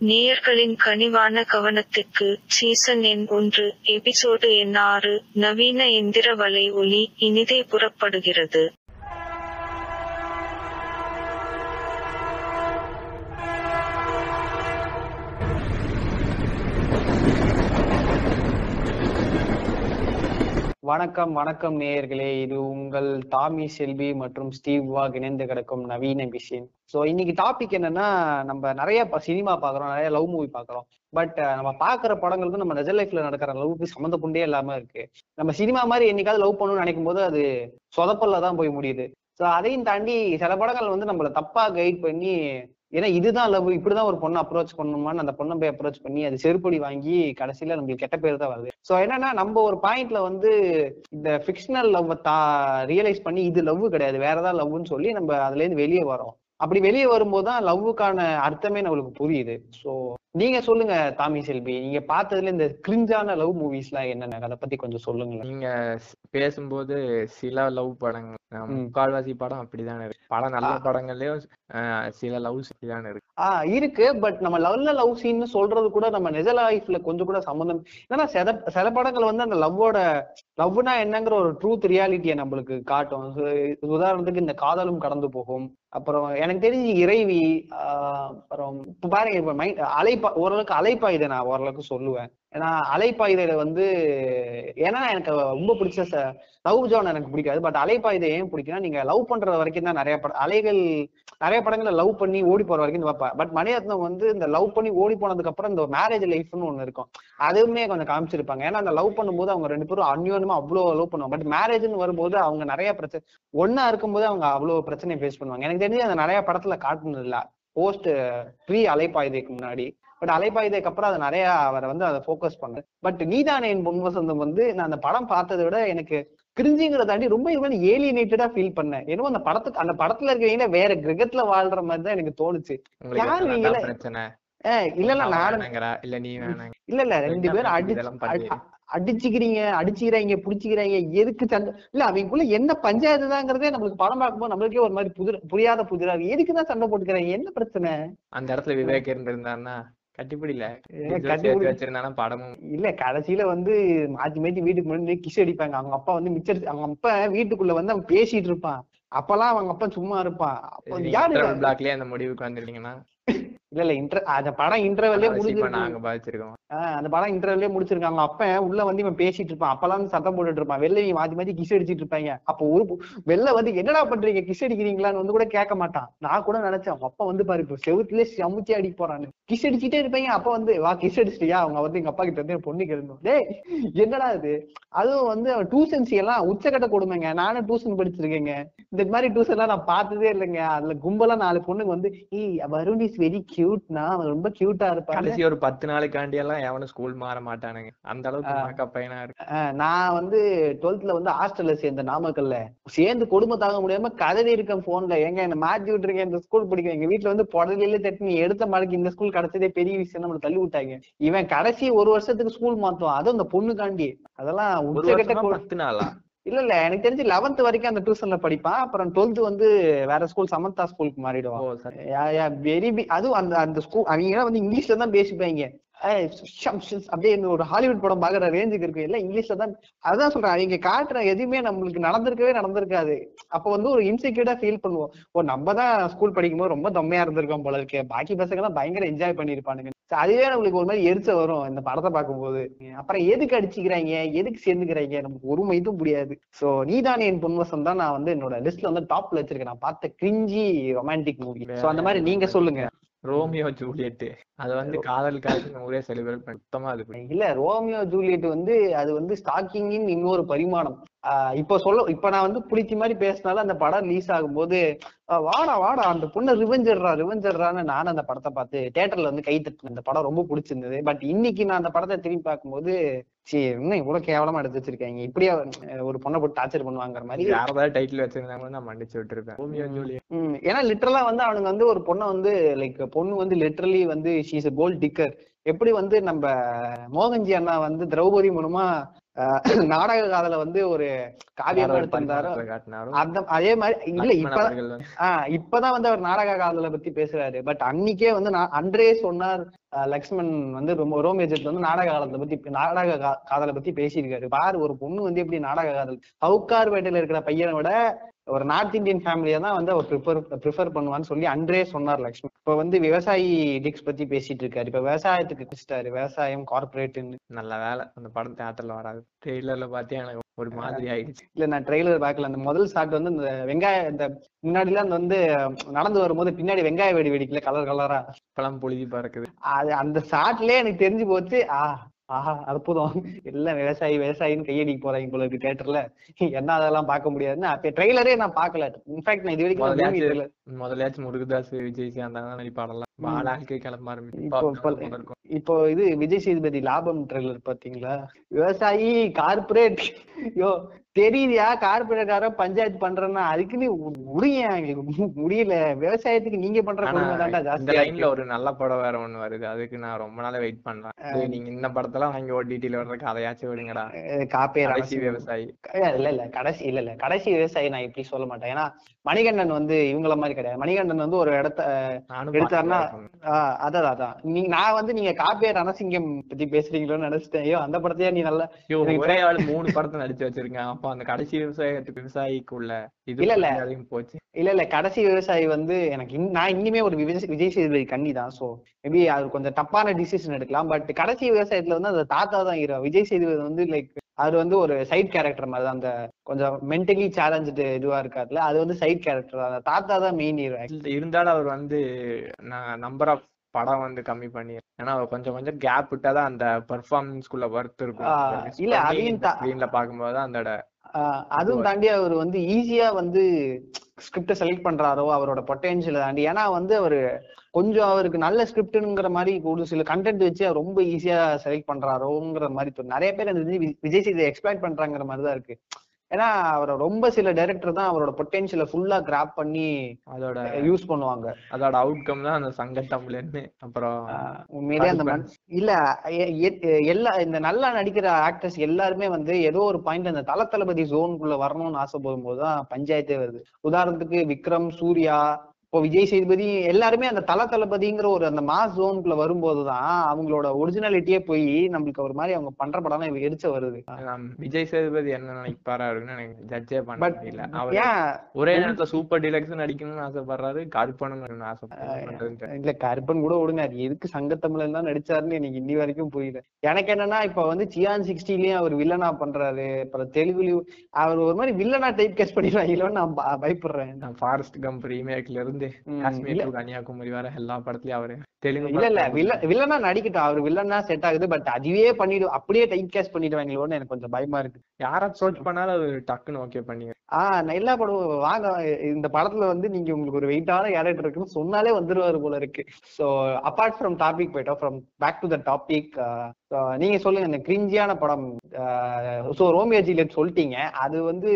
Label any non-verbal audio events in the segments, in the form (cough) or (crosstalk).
நேயர்களின் கனிவான கவனத்திற்கு சீசன் எண் ஒன்று எபிசோடு எண் ஆறு நவீன எந்திர வலை ஒலி இனிதே புறப்படுகிறது. வணக்கம் வணக்கம் நேயர்களே. இது உங்கள் தாமி செல்வி மற்றும் ஸ்டீவ் வாக் இணைந்து கிடக்கும் நவீன மிஷின் ஸோ இன்னைக்கு டாபிக் என்னன்னா நம்ம நிறைய சினிமா பார்க்குறோம் நிறைய லவ் மூவி பார்க்குறோம். பட் நம்ம பார்க்குற படங்களுக்கும் நம்ம நிஜ லைஃப்ல நடக்கிற லவ்க்கு சம்மந்தப்பண்டே இல்லாம இருக்கு. நம்ம சினிமா மாதிரி என்னைக்காவது லவ் பண்ணணும்னு நினைக்கும் போது அது சொதப்பல்ல தான் போய் முடியுது. ஸோ அதையும் தாண்டி சில படங்கள் வந்து நம்மள தப்பா கைட் பண்ணி ஏன்னா இதுதான் லவ் இப்படிதான் ஒரு பொண்ணை அப்ரோச் பண்ணணுமான்னு அந்த பொண்ணை போய் அப்ரோச் பண்ணி அது செருப்படி வாங்கி கடைசியில நம்மளுக்கு கெட்ட பேர் தான் வருது. ஸோ என்னன்னா நம்ம ஒரு பாயிண்ட்ல வந்து இந்த ஃபிக்ஷனல் லவ் தா ரியலைஸ் பண்ணி இது லவ் கிடையாது. வேற ஏதாவது லவ்னு சொல்லி நம்ம அதுல இருந்து வெளியே வரோம் அப்படி வெளியே வரும்போது தான் லவ்வுக்கான அர்த்தமே நம்மளுக்கு புரியுது. ஸோ நீங்க சொல்லுங்க தாமி செல்வி. நீங்க பார்த்ததுல இந்த கிரிஞ்சான லவ் மூவிஸ் எல்லாம் என்னென்ன? அதை பத்தி கொஞ்சம் சொல்லுங்களேன். நீங்க பேசும்போது சில லவ் படங்கள். முக்கால்வாசி படம் அப்படிதானே இருக்கு. பல நல்ல படங்கள்லயும் சில லவ்ஸ் இப்படிதானே இருக்கு. ஆஹ் இருக்கு. பட் நம்ம லவ்ல லவ் சீன் சொல்றது கூட நம்ம நிஜ லைஃப்ல கொஞ்சம் கூட சம்மந்தம் ஏன்னா சில சில படங்கள் வந்து அந்த லவ்வோட லவ்னா என்னங்கிற ஒரு ட்ரூத் ரியாலிட்டியை நம்மளுக்கு காட்டும். உதாரணத்துக்கு இந்த காதலும் கடந்து போகும். அப்புறம் எனக்கு தெரிஞ்சு இறைவி அப்புறம் பாருங்க இப்ப மைண்ட் அலைப்பா ஓரளவுக்கு அலைப்பாயுதை நான் ஓரளவுக்கு சொல்லுவேன். ஏன்னா அலைப்பாயுதையில வந்து ஏன்னா எனக்கு ரொம்ப பிடிச்ச லவ் ஜோன் எனக்கு பிடிக்காது. பட் அலைப்பாயுதை ஏன் பிடிக்கும்னா நீங்க லவ் பண்ற வரைக்கும் தான் நிறைய படம் அலைகள் நிறைய படங்களை லவ் பண்ணி ஓடி போற வரைக்கும் பார்ப்பேன் பட் மணிரத்னம் வந்து இந்த லவ் பண்ணி ஓடி போனதுக்கு அப்புறம் இந்த மேரேஜ் லைஃப்னு ஒண்ணு இருக்கும். அதுவுமே கொஞ்சம் காமிச்சிருப்பாங்க. ஏன்னா அந்த லவ் பண்ணும்போது அவங்க ரெண்டு பேரும் அந்யோன்யமா அவ்வளவு லவ் பண்ணுவாங்க. பட் மேரேஜ்னு வரும்போது அவங்க நிறைய பிரச்சனை ஒன்னா இருக்கும்போது அவங்க அவ்வளவு பிரச்சனையை ஃபேஸ் பண்ணுவாங்க. எனக்கு தெரிஞ்சு அந்த நிறைய படத்துல காட்டுனது இல்ல. போஸ்ட் ப்ரீ அலைப்பாயுதைக்கு முன்னாடி. பட் அலைப்பாயுதைக்கு அப்புறம் அதை நிறைய அவரை வந்து அதை ஃபோக்கஸ் பண்ணேன் பட் நீதானே என் பொன்வசந்தம் வந்து நான் அந்த படம் பார்த்ததை விட எனக்கு கிரிஞ்சிங்கிறத தாண்டி ரொம்ப மாதிரி ஏலியனேட்டடா ஃபீல் பண்ணேன். ஏன்னா அந்த படத்துக்கு அந்த படத்துல இருக்கிறவங்க வேற கிரகத்துல வாழ்ற மாதிரி தான் எனக்கு தோணுச்சு. யாரு ஏய், இல்ல இல்ல நானும் இல்ல நீ இல்ல இல்ல ரெண்டு பேரும் பண்ணி அடிச்சு பண்ணி? அடிச்சுக்கிறீங்க அடிச்சுக்கிறாங்க புடிச்சுக்கிறாங்க எதுக்கு சண்டை? இல்ல அவங்களுக்குள்ள என்ன பஞ்சாயத்து தாங்கிறதே நம்மளுக்கு படம் பார்க்கும்போது நம்மளுக்கே ஒரு மாதிரி புதிர் புரியாத புதிரா இருக்கு. எதுக்கு தான் சண்டை போட்டுக்கிறாங்க? என்ன பிரச்சனை? அந்த இடத்துல விவேக் இருந்திருந்தாருன்னா கட்டிப்பிடில வச்சிருந்தானா படமும்? இல்ல கடைசியில வந்து மாத்தி மாத்தி வீட்டுக்கு முன்னாடி கிஸ் அடிப்பாங்க. அவங்க அப்பா வந்து மிச்சர் அவங்க அப்பா வீட்டுக்குள்ள வந்து அவன் பேசிட்டு இருப்பான். அப்பெல்லாம் அவங்க அப்பா சும்மா இருப்பான். யாரு பிளாக்லயே அந்த முடிவுக்கு வந்திருக்கீங்கன்னா இல்ல இல்ல இன்டர் அந்த படம் இன்டர்வெல்லே இப்ப முடிஞ்சிருக்கு. நாங்க பாதிச்சிருக்கோம். ஆஹ் அந்த படம் இன்டர்வெல்லே முடிச்சிருக்காங்க அப்ப உள்ள வந்து இவன் பேசிட்டு இருப்பான். அப்பெல்லாம் சத்தம் போட்டுட்டு இருப்பான். வெளில இவன் மாத்தி மாத்தி கிஸ் அடிச்சிட்டு இருப்பாங்க. அப்ப ஒரு வெளில வந்து என்னடா பண்றீங்க? கிஸ் அடிக்கிறீங்களான்னு வந்து கூட கேட்க மாட்டான். நான் கூட நினைச்சேன். அப்பா வந்து பாரு இப்போ செவுத்துலயே சமுச்சி அடிக்க போறான்னு கிஸ் அடிச்சுட்டே இருப்பாங்க. அப்ப வந்து வா கிஸ் அடிச்சிட்டியா? அவங்க வந்து எங்க அப்பா கிட்ட இருந்து பொண்ணு கேட்கணும் டேய் என்னடா இது? அதுவும் வந்து டியூஷன்ஸ் எல்லாம் உச்சக்கட்ட கொடுமைங்க. நானும் டியூஷன் படிச்சிருக்கேங்க. இந்த மாதிரி டியூஷன் எல்லாம் நான் பார்த்ததே இல்லைங்க. அதுல கும்பலா நாலு பொண்ணுங்க வந்து ஏய் வருண் இஸ் வெரி கியூட்னா அவன் ரொம்ப கியூட்டா இருப்பான் கடைசி ஒரு பத்து நாளுக்காண்டி எல்லாம் எவனும் ஸ்கூல் மாற மாட்டானுங்க. அந்த அளவுக்கு பையனா இருக்கு நான் வந்து டுவெல்த்ல வந்து ஹாஸ்டல்ல சேர்ந்த நாமக்கல்ல. சேர்ந்து கொடுமை தாங்க முடியாம கதறி இருக்கேன் போன்ல எங்க என்ன மாத்தி விட்டுருக்கேன் இந்த ஸ்கூல் படிக்கிறேன் எங்க வீட்டுல வந்து புடலையில தட்டி நீ எடுத்த மாடிக்கு இந்த ஸ்கூல் கிடைச்சதே பெரிய விஷயம் நம்மள தள்ளி விட்டாங்க. இவன் கடைசி ஒரு வருஷத்துக்கு ஸ்கூல் மாத்துவான். அதுவும் அந்த பொண்ணுக்காண்டி. அதெல்லாம் உச்சகட்ட பத்து நாளா? இல்ல இல்ல. எனக்கு தெரிஞ்சு லெவன்த் வரைக்கும் அந்த டியூஷன்ல படிப்பான். அப்புறம் டுவெல்த் வந்து வேற ஸ்கூல் சமந்தா ஸ்கூலுக்கு மாறிடுவான். வெரி அதுவும் அந்த அந்த ஸ்கூல் அவங்க வந்து இங்கிலீஷ்ல தான் பேசிப்பாங்க. அப்படியே ஒரு ஹாலிவுட் படம் பாக்குற ரேஞ்சுக்கு இருக்கு. எல்லாம் இங்கிலீஷ்ல தான் அதான் சொல்றேன். இங்க காட்டுற எதுவுமே நம்மளுக்கு நடந்திருக்கவே நடந்திருக்காது. அப்ப வந்து ஒரு இன்செக்யூர்டா ஃபீல் பண்ணுவோம். ஓ நம்ம தான் ஸ்கூல் படிக்கும்போது ரொம்ப தம்மையா இருந்திருக்கோம் போல இருக்கு. பாக்கி பசங்க எல்லாம் பயங்கர என்ஜாய் பண்ணிருப்பானுங்க அதுவே நம்மளுக்கு ஒரு மாதிரி எரிச்ச வரும் இந்த படத்தை பார்க்கும்போது. அப்புறம் எதுக்கு அடிச்சுக்கிறாங்க? எதுக்கு சேர்ந்துக்கிறாங்க? நமக்கு ஒரு மைதும் முடியாது சோ நீதானே என் பொன்வசம் தான் நான் வந்து என்னோட லிஸ்ட்ல வந்து டாப்ல வச்சிருக்கேன். நான் பார்த்த கிரிஞ்சி ரொமான்டிக் மூவி சோ அந்த மாதிரி நீங்க சொல்லுங்க. ரோமியோ ஜூலியட் அது வந்து காதலுக்காக ஊரே செலிப்ரேட் பண்ணி சுத்தமா அது. இல்ல ரோமியோ ஜூலியட் வந்து அது வந்து ஸ்டாக்கிங்கின் இன்னொரு பரிமாணம். ஆஹ் இப்போ சொல்ல இப்ப நான் வந்து புளிச்சி மாதிரி பேசினாலும் அந்த படம் ரிலீஸ் ஆகும்போது வாடா வாடா அந்த பொண்ணை ரிவெஞ்சர்ரா ரிவெஞ்சர்ரான்னு நான் அந்த படத்தை பார்த்து தியேட்டர்ல வந்து கை தட்டினேன் அந்த படம் ரொம்ப பிடிச்சிருந்தது. பட் இன்னைக்கு நான் அந்த படத்தை திரும்பி பார்க்கும்போது சரி இன்னும் இவ்வளவு கேவலமா எடுத்து வச்சிருக்காங்க. இப்படியே ஒரு பொண்ணை போட்டு டார்ச்சர் பண்ணுவாங்கிற மாதிரி. யாராவது டைட்டில் வச்சிருந்தாங்க நான் மன்னிச்சு விட்டுருப்பேன். ஏன்னா லிட்டரலா வந்து அவனுங்க வந்து ஒரு பொண்ணை வந்து லைக் பொண்ணு வந்து லிட்டரலி வந்து ஷீஸ் கோல்ட் டிக்கர் எப்படி வந்து நம்ம மோகன்ஜி அண்ணா வந்து திரௌபதி மூலமா (coughs) நாடக காதல வந்து ஒரு காவியமா வேற எடுத்திருந்தாரோ அந்த அதே மாதிரி இல்ல இப்ப ஆஹ் இப்பதான் வந்து அவர் நாடக காதலை பத்தி பேசுறாரு. பட் அன்னைக்கே வந்து நான் அன்றே சொன்னார் லக்ஷ்மண் வந்து ரொம்ப ரோமேஜெட் வந்து நாடக காலத்தை பத்தி நாடக கா- காதலை பத்தி பேசியிருக்காரு. பாரு ஒரு பொண்ணு வந்து எப்படி நாடக காதல் சவுக்கார்பேட்டையில இருக்கிற பையனை விட ஒரு நார்த் இந்தியன் ஃபேமிலியை தான் வந்து அவர் ப்ரிஃபர் ப்ரிஃபர் பண்ணுவான்னு சொல்லி அன்றே சொன்னார் லக்ஷ்மண். இப்ப வந்து விவசாயி டிக்ஸ் பத்தி பேசிட்டு இருக்காரு இப்ப விவசாயத்துக்கு குடிச்சிட்டாரு விவசாயம் கார்பரேட்னு நல்ல வேலை. அந்த படம் தேட்டர்ல வராது. ட்ரெய்லர்ல பாத்தியா எனக்கு ஒரு மாதிரி ஆயிடுச்சு. இல்ல நான் ட்ரெய்லர் பார்க்கல. அந்த முதல் ஷாட் வந்து இந்த வெங்காய இந்த முன்னாடி எல்லாம் அந்த வந்து நடந்து வரும்போது பின்னாடி வெங்காய வெடி வெடிக்கல கலர் கலரா இப்பெல்லாம் புழுதி பறக்குது. அது அந்த ஷாட்லயே எனக்கு தெரிஞ்சு போச்சு. ஆ ஆஹா அற்புதம். எல்லாம் விவசாயி விவசாயின்னு கையடிக்க போறாங்க போல இருக்கு தியேட்டர்ல என்ன அதெல்லாம் பார்க்க முடியாதுன்னு அப்ப ட்ரெய்லரே நான் பார்க்கல. இன்ஃபேக்ட் நான் இது வரைக்கும் முதலையாச்சும் முருகதாஸ் விஜய் சேர்ந்தாங்க நடிப்பாடலாம் இப்போ இது விஜய் சேதுபதி லாபம் ட்ரெய்லர் பாத்தீங்களா விவசாயி கார்பரேட் யோ தெரியுதியா? கார்பரேட்டாரோ பஞ்சாயத்து பண்றேன்னா அதுக்குன்னு முடிய முடியல. விவசாயத்துக்கு நீங்க பண்ற இந்த லைன்ல. ஒரு நல்ல படம் வேற ஒண்ணு வருது. அதுக்கு நான் ரொம்ப நாளா வெயிட் பண்றேன். நீங்க இந்த படத்தெல்லாம் வாங்கி ஓடிடில வர்ற கதையாச்சும் விடுங்கடா. காப்பே கடைசி. விவசாயி. இல்ல இல்ல. கடைசி இல்ல இல்ல. கடைசி விவசாயி நான் இப்படி சொல்ல மாட்டேன். ஏன்னா மணிகண்டன் வந்து இவங்கள மாதிரி கிடையாது. மணிகண்டன் வந்து ஒரு இடத்த எடுத்தாருன்னா அதான் அதான். நீங்க நான் வந்து நீங்க காப்பிய ரணசிங்கம் பத்தி பேசுறீங்களோன்னு நினைச்சிட்டேன். ஐயோ அந்த படத்தையா நீ நல்லா ஒரே ஆள் மூணு படத்தை நடிச்சு வச்சிருக்கேன். அப்ப அந்த கடைசி விவசாயத்துக்கு விவசாயிக்குள்ள இது இல்ல, இல்ல. போச்சு. இல்ல இல்ல. கடைசி விவசாயி வந்து எனக்கு நான் இன்னுமே ஒரு விஜய் விஜய் சேதுபதி கண்ணி தான் சோ மேபி அது கொஞ்சம் தப்பான டிசிஷன் எடுக்கலாம். பட் கடைசி விவசாயத்துல வந்து அந்த தாத்தா தான் ஹீரோ விஜய் சேதுபதி வந்து லைக் அது வந்து ஒரு சைட் கேரக்டர் மாதிரி தான். அந்த கொஞ்சம் மென்டலி சேலஞ்சு இதுவா இருக்காதுல அது வந்து சைட் கேரக்டர் அந்த தாத்தா தான் மெயின் ஹீரோ இருந்தாலும் அவர் வந்து நான் நம்பர் ஆஃப் படம் வந்து கம்மி பண்ணி ஏன்னா அவர் கொஞ்சம் கொஞ்சம் கேப் விட்டாதான் அந்த பெர்ஃபார்மன்ஸ்குள்ள ஒர்த் இருக்கும். இல்ல, அதையும் ஸ்கிரீன்ல பாக்கும்போது ஆஹ் அதுவும் தாண்டி அவர் வந்து ஈஸியா வந்து ஸ்கிரிப்ட செலக்ட் பண்றாரோ அவரோட பொட்டென்ஷியலை தாண்டி. ஏன்னா வந்து அவரு கொஞ்சம் அவருக்கு நல்ல ஸ்கிரிப்ட்ங்கிற மாதிரி ஒரு சில கண்டென்ட் வச்சு ரொம்ப ஈஸியா செலக்ட் பண்றாரோங்கிற மாதிரி. நிறைய பேர் அந்த விஜய் சேதுவை எக்ஸ்பிளைட் பண்றாங்கிற மாதிரி தான் இருக்கு. ஏன்னா அவரை ரொம்ப சில டைரக்டர் தான் அவரோட பொட்டென்ஷியலை ஃபுல்லா கிராப் பண்ணி அதோட யூஸ் பண்ணுவாங்க. அதோட அவுட்கம் தான் அந்த சங்கத்தமிழன்னு அப்புறம் ஆஹ் உண்மையிலேயே அந்த இல்ல எல்லா இந்த நல்லா நடிக்கிற ஆக்டர்ஸ் எல்லாருமே வந்து ஏதோ ஒரு பாயிண்ட் அந்த தல தளபதி ஜோனுக்குள்ள வரணும்னு ஆசைப்படும் போதுதான் பஞ்சாயத்தே வருது. உதாரணத்துக்கு விக்ரம் சூர்யா இப்போ விஜய் சேதுபதி எல்லாருமே அந்த தல தளபதிங்கிற ஒரு அந்த மாஸ் ஜோனுக்குள்ள வரும்போதுதான் அவங்களோட ஒரிஜினாலிட்டியே போய் நம்மளுக்கு ஒரு மாதிரி அவங்க பண்ற படம் எரிச்ச வருது. விஜய் சேதுபதி என்ன நினைப்பாரா இருக்குன்னு எனக்கு ஜட்ஜே பண்ண முடியல. அவர் ஒரே நேரத்துல சூப்பர் டிலக்ஸ் நடிக்கணும்னு ஆசைப்படுறாரு. கருப்பணும்னு ஆசைப்படுறாரு. இல்ல கருப்பன் கூட விடுங்க அது எதுக்கு சங்கத்தமிழன் தான் நடிச்சாருன்னு எனக்கு இன்னி வரைக்கும் புரியல. எனக்கு என்னன்னா இப்ப வந்து சியான் சிக்ஸ்டிலயும் அவர் வில்லனா பண்றாரு. அப்புறம் தெலுங்குலயும் அவர் ஒரு மாதிரி வில்லனா டைப் கேஸ் பண்ணிடுவாங்களோன்னு நான் பயப்படுறேன். ஃபாரஸ்ட் கம்ப் ரீமேக்ல இருந்து ம், காஷ்மீர் கன்னியாகுமரி வர எல்லா படத்துலயும் அவரு. தெலுங்கு இல்ல இல்ல. வில்ல வில்லனா நடிக்கட்டும். அவர் வில்லனா செட் ஆகுது. பட் அதுவே பண்ணிடு அப்படியே டைப் கேஸ் பண்ணிடுவாங்களோன்னு எனக்கு கொஞ்சம் பயமா இருக்கு. யாரை அப்ரோச் பண்ணாலும் அது டக்குன்னு ஓகே பண்ணி ஆஹ் நான் எல்லா படமும் வாங்க இந்த படத்துல வந்து நீங்க உங்களுக்கு ஒரு வெயிட்டான கேரக்டர் இருக்குன்னு சொன்னாலே வந்துருவாரு போல இருக்கு. சோ அபார்ட் ஃப்ரம் டாபிக் போயிட்டோம். From back to the topic நீங்க சொல்லுங்க. இந்த கிரிஞ்சியான படம் சோ ரோமியோ ஜூலியட் சொல்லிட்டீங்க. அது வந்து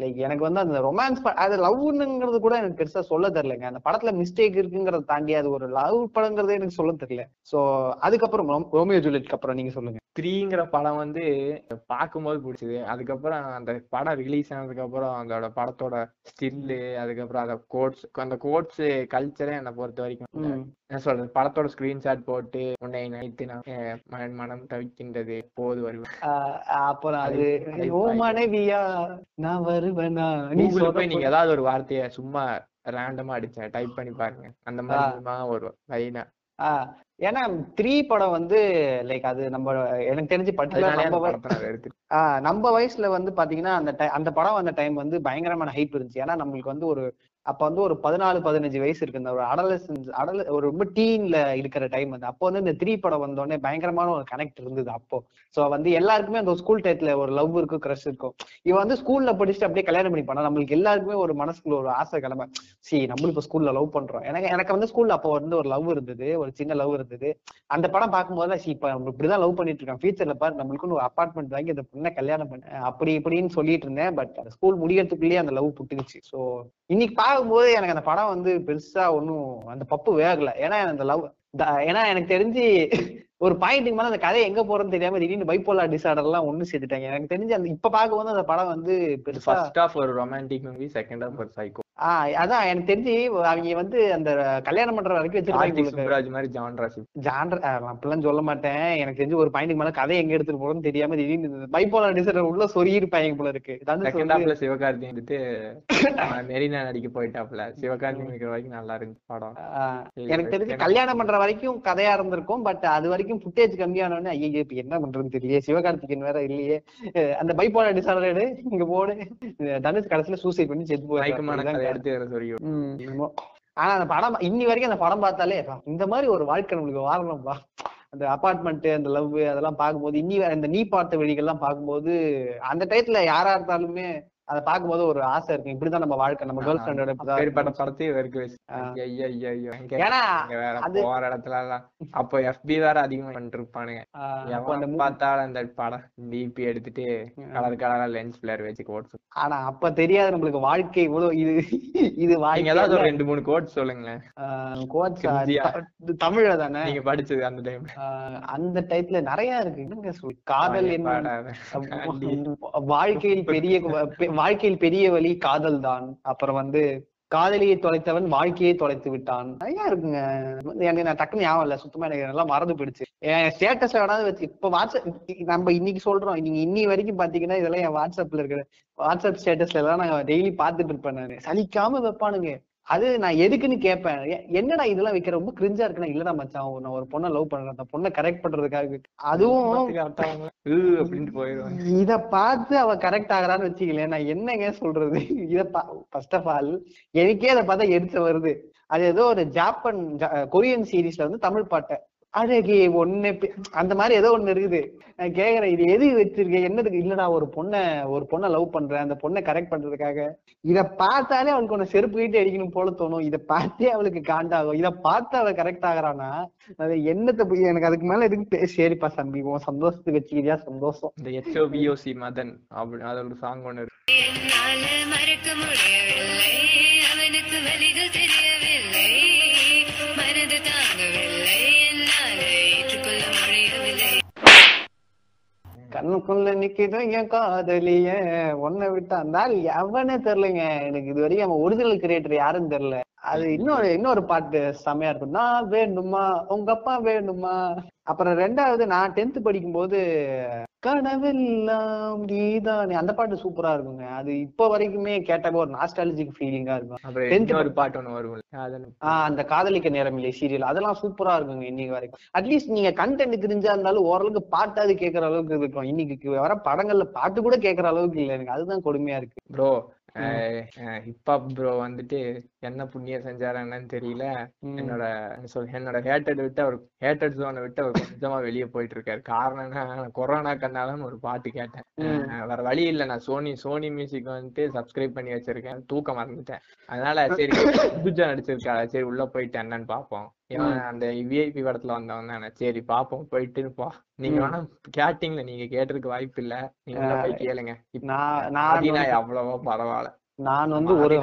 லைக் எனக்கு வந்து அந்த ரொமான்ஸ் அது லவ்னுங்கிறது கூட எனக்கு பெருசா சொல்ல தெரியலங்க. அந்த படத்துல மிஸ்டேக் இருக்குங்கிறத தாண்டி அது ஒரு லவ் படங்கிறதே எனக்கு சொல்ல தெரியல. சோ அதுக்கப்புறம் ரோம்- ரோமியோ ஜூலியட்க்கு அப்புறம் நீங்க சொல்லுங்க. த்ரீங்கிற படம் வந்து பார்க்கும்போது பிடிச்சது. அதுக்கப்புறம் அந்த படம் ரிலீஸ் ஆனதுக்கு அப்புறம் அதோட படத்தோட ஸ்டில்லு அதுக்கப்புறம் அந்த கோட்ஸ் அந்த கோட்ஸ் கல்ச்சரே என்னை பொறுத்த வரைக்கும். என்ன சொல்றது படத்தோட ஸ்கிரீன்ஷாட் போட்டு உன்னை நினைத்து நான் மனம் தவிக்கின்றது போது வருவேன். அப்புறம் அது ஓ கூகுள்ல போய் சொல்ற நீங்க ஏதாவது ஒரு வார்த்தைய சும்மா ரேண்டமா அடிச்சேன் டைப் பண்ணி பாருங்க. அந்த. மாதிரி ஒரு லைனா ஆஹ் ஏன்னா த்ரீ படம் வந்து லைக் அது நம்ம எனக்கு தெரிஞ்சு பர்டிகுலர் நம்ம வயசுல வந்து பாத்தீங்கன்னா அந்த அந்த படம் வந்த டைம் வந்து பயங்கரமான ஹைப் இருந்துச்சு. ஏன்னா நம்மளுக்கு வந்து ஒரு அப்ப வந்து ஒரு பதினாலு பதினஞ்சு வயசு இருக்கு. இந்த ஒரு அடலசன்ஸ் அடல ஒரு ரொம்ப டீன்ல இருக்கிற டைம் வந்து. அப்போ வந்து இந்த த்ரீ படம் வந்தோடனே பயங்கரமான ஒரு கனெக்ட் இருந்தது அப்போ. சோ வந்து எல்லாருக்குமே அந்த ஸ்கூல் டைத்துல ஒரு லவ் இருக்கும் க்ரஷ் இருக்கும். இவன் வந்து ஸ்கூல்ல படிச்சுட்டு அப்படியே கல்யாணம் பண்ணி பண்ணா நம்மளுக்கு எல்லாருக்குமே ஒரு மனசுக்குள்ள ஒரு ஆசை கிளம்ப. சி நம்மளும் இப்ப ஸ்கூல்ல லவ் பண்றோம். எனக்கு எனக்கு வந்து ஸ்கூல்ல அப்போ வந்து ஒரு லவ் இருந்தது ஒரு சின்ன லவ் இருந்தது. அந்த படம் பார்க்கும்போது சி இப்ப நம்ம இப்படிதான் லவ் பண்ணிட்டு இருக்கான் ஃபியூச்சர்ல பாரு நம்மளுக்குன்னு ஒரு அப்பார்ட்மெண்ட் வாங்கி அந்த பொண்ணை கல்யாணம் பண்ண அப்படி இப்படின்னு சொல்லிட்டு இருந்தேன். பட் ஸ்கூல் முடியறதுக்குள்ளேயே அந்த லவ் புட்டுக்குச்சு. சோ இன்னைக்கு பார்க்கும்போது எனக்கு அந்த படம் வந்து பெருசா ஒன்றும் அந்த பப்பு வேகல. ஏன்னா அந்த லவ் ஏன்னா எனக்கு தெரிஞ்சு ஒரு பாயிண்ட்டுக்கு மேல அந்த கதை எங்க போறதுன்னு தெரியாம திடீர்னு பைப்போலா டிசார்டர் எல்லாம் ஒண்ணு சேர்த்துட்டாங்க. எனக்கு தெரிஞ்சு அந்த இப்ப பார்க்கும்போது அந்த படம் வந்து பெருசா ஃபர்ஸ்ட் ஆஃப் ஒரு ரொமான்டிக் மூவி செகண்ட் ஆஃப் ஒரு சைக்கோ ஆஹ் அதான் எனக்கு தெரிஞ்சு அவங்க வந்து அந்த கல்யாணம் பண்ற வரைக்கும் வச்சிருக்காங்க மாதிரி ஜான்ர நான் அப்படிலாம் சொல்ல மாட்டேன். எனக்கு தெரிஞ்சு ஒரு பாயிண்ட்டுக்கு மேல கதை எங்க எடுத்துட்டு போறோம்னு தெரியாம திடீர்னு பைப்போலா டிசார்டர் உள்ள சொருகிருப்பாங்க போல இருக்கு. செகண்ட் ஹாஃப்ல சிவகார்த்தி அஹ் மெரினா நடிக்க போயிட்டாப்ல. சிவகார்த்தி இருக்கிற வரைக்கும் நல்லா இருந்துச்சு படம். எனக்கு தெரிஞ்சு கல்யாணம் பண்ற வரைக்கும் கதையா இருந்திருக்கும். பட் அது வரைக்கும் ஃபுட்டேஜ் கம்மியானோடனே ஐயோ இப்ப என்ன பண்றதுன்னு தெரியலையே. சிவகார்த்திகேயன் வேற இல்லையே. அந்த பைப்போலா டிசார்டர் இங்க போடு. தனுஷ் கடைசியில சூசைட் பண்ணி செத்து மயக்கமான கதை போயிருக்கு எடுத்து வேற சொல்லி. ஆனா அந்த படம் இன்னி வரைக்கும் அந்த படம் பார்த்தாலே இந்த மாதிரி ஒரு வாழ்க்கை நம்மளுக்கு வாழணும்பா அந்த அபார்ட்மெண்ட் அந்த லவ் அதெல்லாம் பார்க்கும்போது இன்னி வரை இந்த நீ பார்த்த வழிகள்லாம் பார்க்கும்போது அந்த டயத்துல யாரா இருந்தாலுமே அதை பார்க்கும்போது ஒரு ஆசை இருக்கும். இப்படிதான் நம்ம வாழ்க்கை. நம்ம கேர்ள் ஃப்ரெண்டோட இப்படிதான். படத்தையும் வெறுக்க வச்சு. ஏன்னா அது- போற இடத்துல எல்லாம் அப்போ எஃபி வேற அதிகமா பண்ணிட்டு இருப்பானுங்க பார்த்தாலும் அந்த படம் டிபி எடுத்துட்டு கலர் கலரா லென்ஸ் பிளேயர் வச்சு கோட்ஸ் ஆனா அப்ப தெரியாது நம்மளுக்கு வாழ்க்கை இவ்வளவு இது இது வாழ்க்கை ஏதாவது ஒரு ரெண்டு மூணு கோட் சொல்லுங்களேன். கிஞ்சியா? தமிழ்ல தானே? நீங்க படிச்சது அந்த ஆஹ் அந்த டைப்ல நிறைய இருக்கு. காதல். வாழ்க்கையில் பெரிய வாழ்க்கையில் பெரிய வழி காதல் தான் அப்புறம் வந்து காதலியை தொலைத்தவன் வாழ்க்கையை தொலைத்து விட்டான். நிறையா இருக்குங்க. எனக்கு நான் டக்குன்னு ஞாபகம் இல்ல. சுத்தமா எனக்கு நல்லா மறந்து போயிடுச்சு. என் ஸ்டேட்டஸ் வேணாலும் வச்சு இப்ப வாட்ஸ்அப் நம்ம இன்னைக்கு சொல்றோம். நீங்க இன்னி வரைக்கும் பாத்தீங்கன்னா இதெல்லாம் என் வாட்ஸ்அப்ல இருக்கிற வாட்ஸ்அப் ஸ்டேட்டஸ்ல எல்லாம் நான் டெய்லி பாத்துட்டு இருப்பேன் நான். சலிக்காம வைப்பானுங்க. அது நான் எதுக்குன்னு கேட்பேன் என்னடா இதெல்லாம் வைக்கிற? ரொம்ப கிரிஞ்சா இருக்குன்னா இல்லடா மச்சான் நான் ஒரு பொண்ணை லவ் பண்றேன். அந்த பொண்ணை கரெக்ட் பண்றதுக்காக அதுவும் இத பார்த்து அவ கரெக்ட் ஆகுறான்னு வச்சுக்கலேன். நான் என்னங்க சொல்றது? இத ஃபர்ஸ்ட் ஆஃப் ஆல் எனக்கே அதை பார்த்தா எடுத்து வருது. அது ஏதோ ஒரு ஜாப்பன் கொரியன் சீரீஸ்ல வந்து தமிழ் பாட்டை அழகே ஒண்ணு பே- அந்த மாதிரி ஏதோ ஒண்ணு இருக்குது. நான் கேக்குறேன் இது எது வச்சிருக்கேன் என்னதுக்கு? இல்லடா ஒரு பொண்ணை ஒரு பொண்ணை லவ் பண்றேன். அந்த பொண்ணை கரெக்ட் பண்றதுக்காக. இத பார்த்தாலே அவளுக்கு ஒண்ணு செருப்பு கிட்ட அடிக்கணும் போல தோணும். இத பார்த்தே அவளுக்கு காண்டாகும். இத பார்த்து அவ கரெக்ட் ஆகுறானா அது என்னத்தை போய் எனக்கு அதுக்கு மேல எதுக்கு சரிப்பா தம்பி உன் சந்தோஷத்துக்கு வச்சுக்கிறியா? சந்தோஷம். இந்த எச்ஓபிஓசி மதன் அப்படி அது ஒரு சாங் ஒண்ணு இருக்கு. கண்ணுக்குள்ள நிக்குது என் காதலிய? ஒன்ன விட்டா அந்த ஆள் எவனே தெரியலங்க. எனக்கு இது வரைக்கும் அவன் ஒரிஜினல் கிரியேட்டர் யாருன்னு தெரியல. அது இன்னொரு இன்னொரு பாட்டு செமையா இருக்கும். நான் வேணுமா? உங்க அப்பா வேணுமா? அப்புறம் ரெண்டாவது நான் டென்த் படிக்கும்போது கனவெல்லாம் நீதானே. அந்த பாட்டு சூப்பரா இருக்குங்க. அது இப்ப வரைக்குமே கேட்டாக்க ஒரு நாஸ்டாலஜிக் ஃபீலிங்கா இருக்கும். Tenth இன்னொரு பாட்டு ஒண்ணு வரும் அந்த காதலிக்க நேரமில்லை சீரியல் அதெல்லாம் சூப்பரா இருக்குங்க இன்னைக்கு வரைக்கும். அட்லீஸ்ட் நீங்க கண்டென்ட் தெரிஞ்சா இருந்தாலும் ஓரளவுக்கு பாட்டாவது கேட்கற அளவுக்கு இருக்கும். இன்னைக்கு வர படங்கள்ல பாட்டு கூட கேட்கற அளவுக்கு இல்ல எனக்கு. அதுதான் கொடுமையா இருக்கு. ப்ரோ ஹிப்ஹாப் ப்ரோ வந்துட்டு என்ன புண்ணியம் செஞ்சாரா என்னன்னு தெரியல. என்னோட என்ன சொல் என்னோட ஹேட்டட் விட்டு அவர் ஹேட்டட் ஜோனை விட்டு அவர் கொஞ்சமா வெளியே போயிட்டு இருக்காரு காரணம் என்ன? கொரோனா கண்ணாலன்னு ஒரு பாட்டு கேட்டேன். வேற வழி இல்ல. நான் சோனி சோனி மியூசிக் வந்துட்டு சப்ஸ்கிரைப் பண்ணி வச்சிருக்கேன். தூக்கம் மறந்துட்டேன். அதனால சரி புதுஜா நடிச்சிருக்கா. சரி உள்ள போயிட்டு என்னன்னு பாப்போம். அந்த விஐபி படத்துல வந்தவன் தானே. சரி பாப்போம். போயிட்டு பா. நீங்க. வேணா கேட்டீங்களா. நீங்க கேட்டிருக்க வாய்ப்பு இல்ல. நீங்க போய் கேளுங்க. நான் எவ்வளவோ பரவாயில்ல. நான் வந்து ஒரு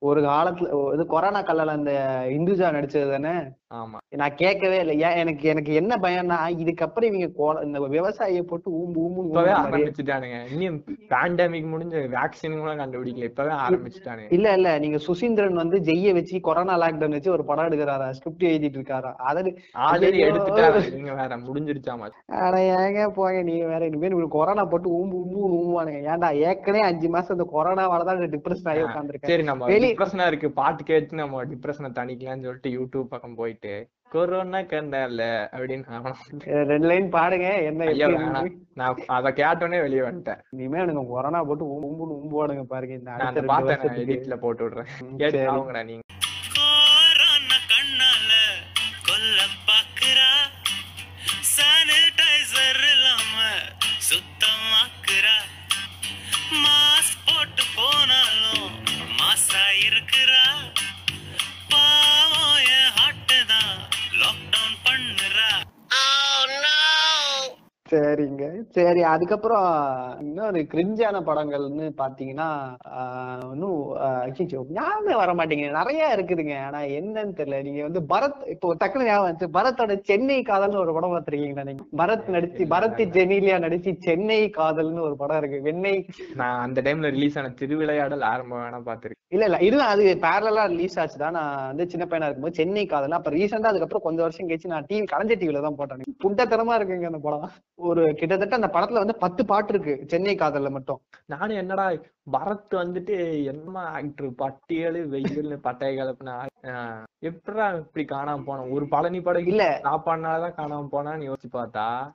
ஒரு காலத்துல இது கொரோனா கல்லால அந்த இந்துஜா நடிச்சது தானே? ஆமா. நான் கேட்கவே இல்லை. ஏன் எனக்கு எனக்கு என்ன பயம்னா இதுக்கப்புறம் இவங்க இந்த விவசாயியை போட்டு ஊம்பு ஊம்பு ஆரம்பிச்சுட்டானுங்க. இன்னும் பேண்டமிக் முடிஞ்ச வேக்சின் கூட கண்டுபிடிக்கல. இப்பவே ஆரம்பிச்சுட்டானுங்க. இல்ல இல்ல. நீங்க சுசீந்திரன் வந்து ஜெய்ய வச்சு கொரோனா லாக்டவுன் வச்சு ஒரு படம் எடுக்கிறாரா? ஸ்கிரிப்ட் எழுதிட்டு இருக்காரா? அதாவது ஆல்ரெடி ஐயையோ. எடுத்துட்டாங்க. நீங்க வேற முடிஞ்சிருச்சாமா அட ஏங்க போங்க. நீங்க வேற இனிமேல் கொரோனா போட்டு ஊம்பு ஊம்பு ஊம்புவானுங்க. ஏன்டா ஏற்கனவே அஞ்சு மாசம் இந்த கொரோனாவால தான் டிப்ரெஷன் ஆகி உட்காந்துருக்கேன் சரி நம்ம டிப்ரெஷனா இருக்கு பாட்டு கேட்டு நம்ம டிப்ரெஷனை தணிக்கலாம்னு சொல்லிட்டு யூடியூப் பக்கம் போயிட்டு கொரோனா கண்டல அப்படின்னு ரெண்டு லைன் பாடுங்க என்ன? நான் அத கேட்டோடனே வெளியே வந்துட்டேன் இனிமே எனக்கு கொரோனா போட்டு ஊம்பு ஊம்புன்னு ஊம்புவானுங்க பாருங்க இந்த அடுத்த பாட்டை எடிட்ல போட்டு விடுறேன் கேட்டு நீங்க சரிங்க. சரி அதுக்கப்புறம் இன்னொரு கிரிஞ்சான படங்கள்னு பாத்தீங்கன்னா இன்னும் ஞாபகம் வர மாட்டேங்குது. நிறைய இருக்குதுங்க. ஆனா என்னன்னு தெரியல. நீங்க வந்து பரத் இப்போ டக்குனு ஞாபகம் வந்துச்சு. பரத்தோட சென்னை காதல்னு ஒரு படம் பார்த்திருக்கீங்களா நீங்க? பரத் நடிச்சு பரத் ஜெனிலியா நடிச்சு சென்னை காதல்னு ஒரு படம் இருக்கு. வெண்ணெய் நான் அந்த டைம்ல ரிலீஸ் ஆன திருவிளையாடல் ஆரம்பம் வேணா பாத்திருக்கேன். இல்ல இல்ல. இது அது பேரலா ரிலீஸ் ஆச்சு தான் நான் வந்து சின்ன பையனா இருக்கும்போது சென்னை காதல். அப்ப ரீசெண்டா அதுக்கப்புறம் கொஞ்சம் வருஷம் கழிச்சு நான் டிவி கலைஞர் டிவில தான் போட்டேன். புண்டத்தனமா இருக்குங்க அந்த படம். ஒரு கிட்டத்தட்ட அந்த படத்துல வந்து பத்து பாட்டு இருக்கு சென்னை காதல்ல மட்டும். நானும் என்னடா பரத் வந்துட்டு என்னமா ஆக்டர் பட்டியலு வெயில்னு பட்டைய கலப்புனா? எப்படா இப்படி காணாம போனோம் ஒரு பழனி படம் இல்ல. சாப்பாடுனாலதான் காணாம போனான்னு யோசிச்சு பார்த்தா?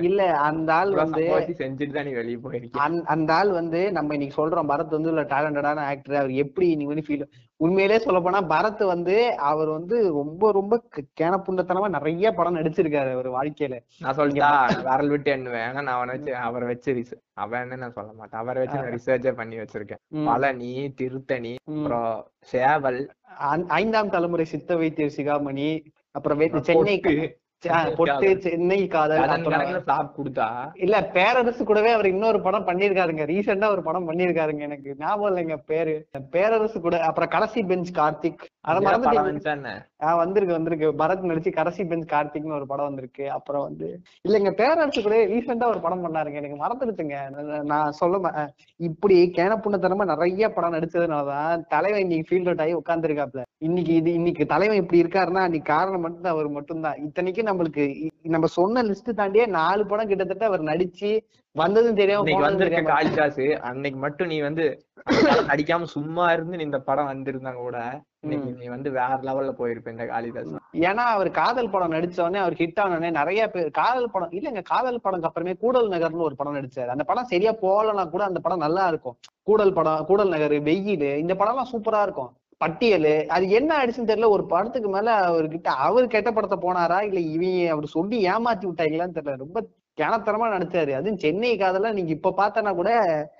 இல்ல அந்த ஆள் வந்து செஞ்சுட்டு அந்த- ஆள் வந்து நம்ம இன்னைக்கு சொல்றோம் பரத் வந்து டேலண்டடான ஆக்டர் அவர் எப்படி நீங்க வந்து ஃபீல் உண்மையிலே சொல்ல போனா பரத் வந்து அவர் வந்து ரொம்ப ரொம்ப க- கேனப்புண்டத்தனமா நிறைய படம் நடிச்சிருக்காரு அவர் வாழ்க்கையில. நான் சொல்லிட்டா விரல் விட்டு எண்ணுவேன். ஆனா நான் அவனை வச்சு அவரை வச்சு அவன்னு நான் சொல்ல மாட்டேன். அவரை வச்சு நான் ரிசர்ச்சே பண்ணி வச்சிருக்கேன். பழனி திருத்தணி. அப்புறம் சேவல். ஐந்தாம் தலைமுறை சித்த வைத்தியர் சிகாமணி அப்புறம் வே- சென்னை பொட்டு, சென்னை காதல் கொடுத்தா? இல்ல பேரரசு கூடவே அவர் இன்னொரு படம் பண்ணிருக்காருங்க ரீசெண்டா ஒரு படம் பண்ணிருக்காருங்க எனக்கு. ஞாபகம் இல்லைங்க பேரு. பேரரசு கூட அப்புறம் கடைசி பெஞ்ச் கார்த்திக். அத இதெல்லாம் ஆஹ் வந்திருக்கு வந்திருக்கு. பரத் நடிச்சு கடைசி பெஞ்ச் கார்த்திக்னு ஒரு படம் வந்திருக்கு. அப்புறம் வந்து இல்லைங்க பேரரசு கூட ரீசெண்டா ஒரு படம் பண்ணாருங்க. எனக்கு மறந்துடுச்சுங்க. நான் சொல்ல இப்படி கேனப்புண்ணத்தனமா நிறைய படம் நடிச்சதுனாலதான் தலைவன் இன்னைக்கு ஃபீல்ட் அவுட் ஆகி உட்கார்ந்துருக்காப்ல. இன்னைக்கு இது இன்னைக்கு தலைவன் இப்படி இருக்காருன்னா அன்னைக்கு காரணம் மட்டும் அவர் மட்டும்தான். இத்தனைக்கும் நம்மளுக்கு நம்ம சொன்ன லிஸ்ட் தாண்டியே நாலு படம் கிட்டத்தட்ட அவர் நடிச்சு வந்ததும் தெரியாம வந்திருக்க காளிதாஸ் அன்னைக்கு மட்டும் நீ வந்து நடிக்காம சும்மா இருந்து நீ இந்த படம் வந்திருந்தாங்க கூட இன்னைக்கு நீ வந்து வேற லெவல்ல போயிருப்ப இந்த காளிதாஸ். ஏன்னா அவர் காதல் படம் நடிச்ச உடனே அவர் ஹிட் ஆனோடனே நிறைய பேர் காதல் படம் இல்லங்க காதல் படம்க்கு அப்புறமே கூடல் நகர்னு ஒரு படம் நடிச்சாரு. அந்த படம் சரியா போகலன்னா கூட அந்த படம் நல்லா இருக்கும். கூடல் படம் கூடல் நகர் வெயில் இந்த படம்லாம் சூப்பரா இருக்கும். பட்டியலு அது என்ன ஆயிடுச்சுன்னு தெரியல ஒரு படத்துக்கு மேல அவர்கிட்ட அவர் கெட்ட படத்தை போனாரா இல்ல இவங்க அவர் சொல்லி ஏமாத்தி விட்டாங்களான்னு தெரியல. ரொம்ப கேனத்தனமா நடிச்சாரு. அதுவும் சென்னை காதெல்லாம் நீங்க இப்ப பார்த்தனா கூட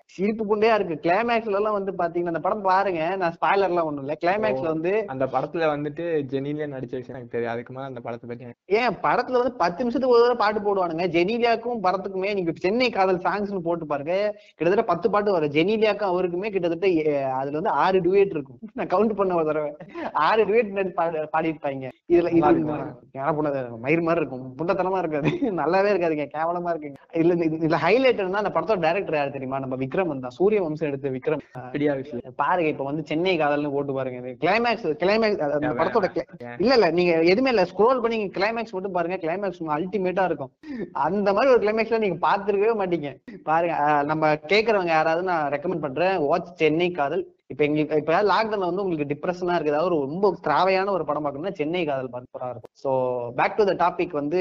சிரிப்பு கொண்டே இருக்கு. கிளைமேக்ஸ்ல எல்லாம் வந்து பாத்தீங்கன்னா அந்த படம் பாருங்க. நான் ஸ்பாய்லர் எல்லாம் ஒண்ணும் இல்ல. கிளைமேக்ஸ்ல வந்து அந்த படத்துல வந்துட்டு ஜெனிலியா நடிச்ச விஷயம் எனக்கு தெரியும். அதுக்கு மேல அந்த படத்தை பத்தி ஏன் படத்துல வந்து பத்து நிமிஷத்துக்கு ஒரு தடவை பாட்டு போடுவானுங்க. ஜெனீலியாக்கும் படத்துக்குமே நீங்க சென்னை காதல் சாங்ஸ்னு போட்டு பாருங்க. கிட்டத்தட்ட பத்து பாட்டு வரும். ஜெனீலியாக்கும் அவருக்குமே கிட்டத்தட்ட அதுல வந்து ஆறு டுவேட் இருக்கும். நான் கவுண்ட் பண்ண ஒரு தடவை. ஆறு டுவேட் பாடிருப்பாங்க இதுல இது மயிர் மாதிரி இருக்கும். புண்டத்தனமா இருக்காது. (laughs) நல்லாவே இருக்காதுங்க. கேவலமா இருக்குங்க. இது- இதுல ஹைலைட் அந்த படத்தோட டைரக்டர் யாரு தெரியுமா? நம்ம விக்ரம் தான் சூரிய வம்சம் எடுத்த விக்ரம். பாருங்க இப்ப வந்து சென்னை காதல்னு போட்டு பாருங்க. கிளைமேக்ஸ் கிளைமேக்ஸ் படத்தோட? இல்ல இல்ல நீங்க எதுவுமே இல்ல. ஸ்க்ரோல் பண்ணி கிளைமேக்ஸ் மட்டும் பாருங்க. கிளைமேக்ஸ் அல்டிமேட்டா இருக்கும். அந்த மாதிரி ஒரு கிளைமேக்ஸ்ல நீங்க பாத்துருக்கவே மாட்டீங்க. பாருங்க நம்ம கேக்குறவங்க யாராவது நான் ரெக்கமெண்ட் பண்றேன். வாட்ச் சென்னை காதல். இப்ப எங்களுக்கு இப்ப லாக்டவுன்ல வந்து உங்களுக்கு டிப்ரெஷனா இருக்கு ஏதாவது ஒரு ரொம்ப திராவையான ஒரு படம் பார்க்கணும்னா சென்னை காதல் சூப்பரா இருக்கும். So back to the topic வந்து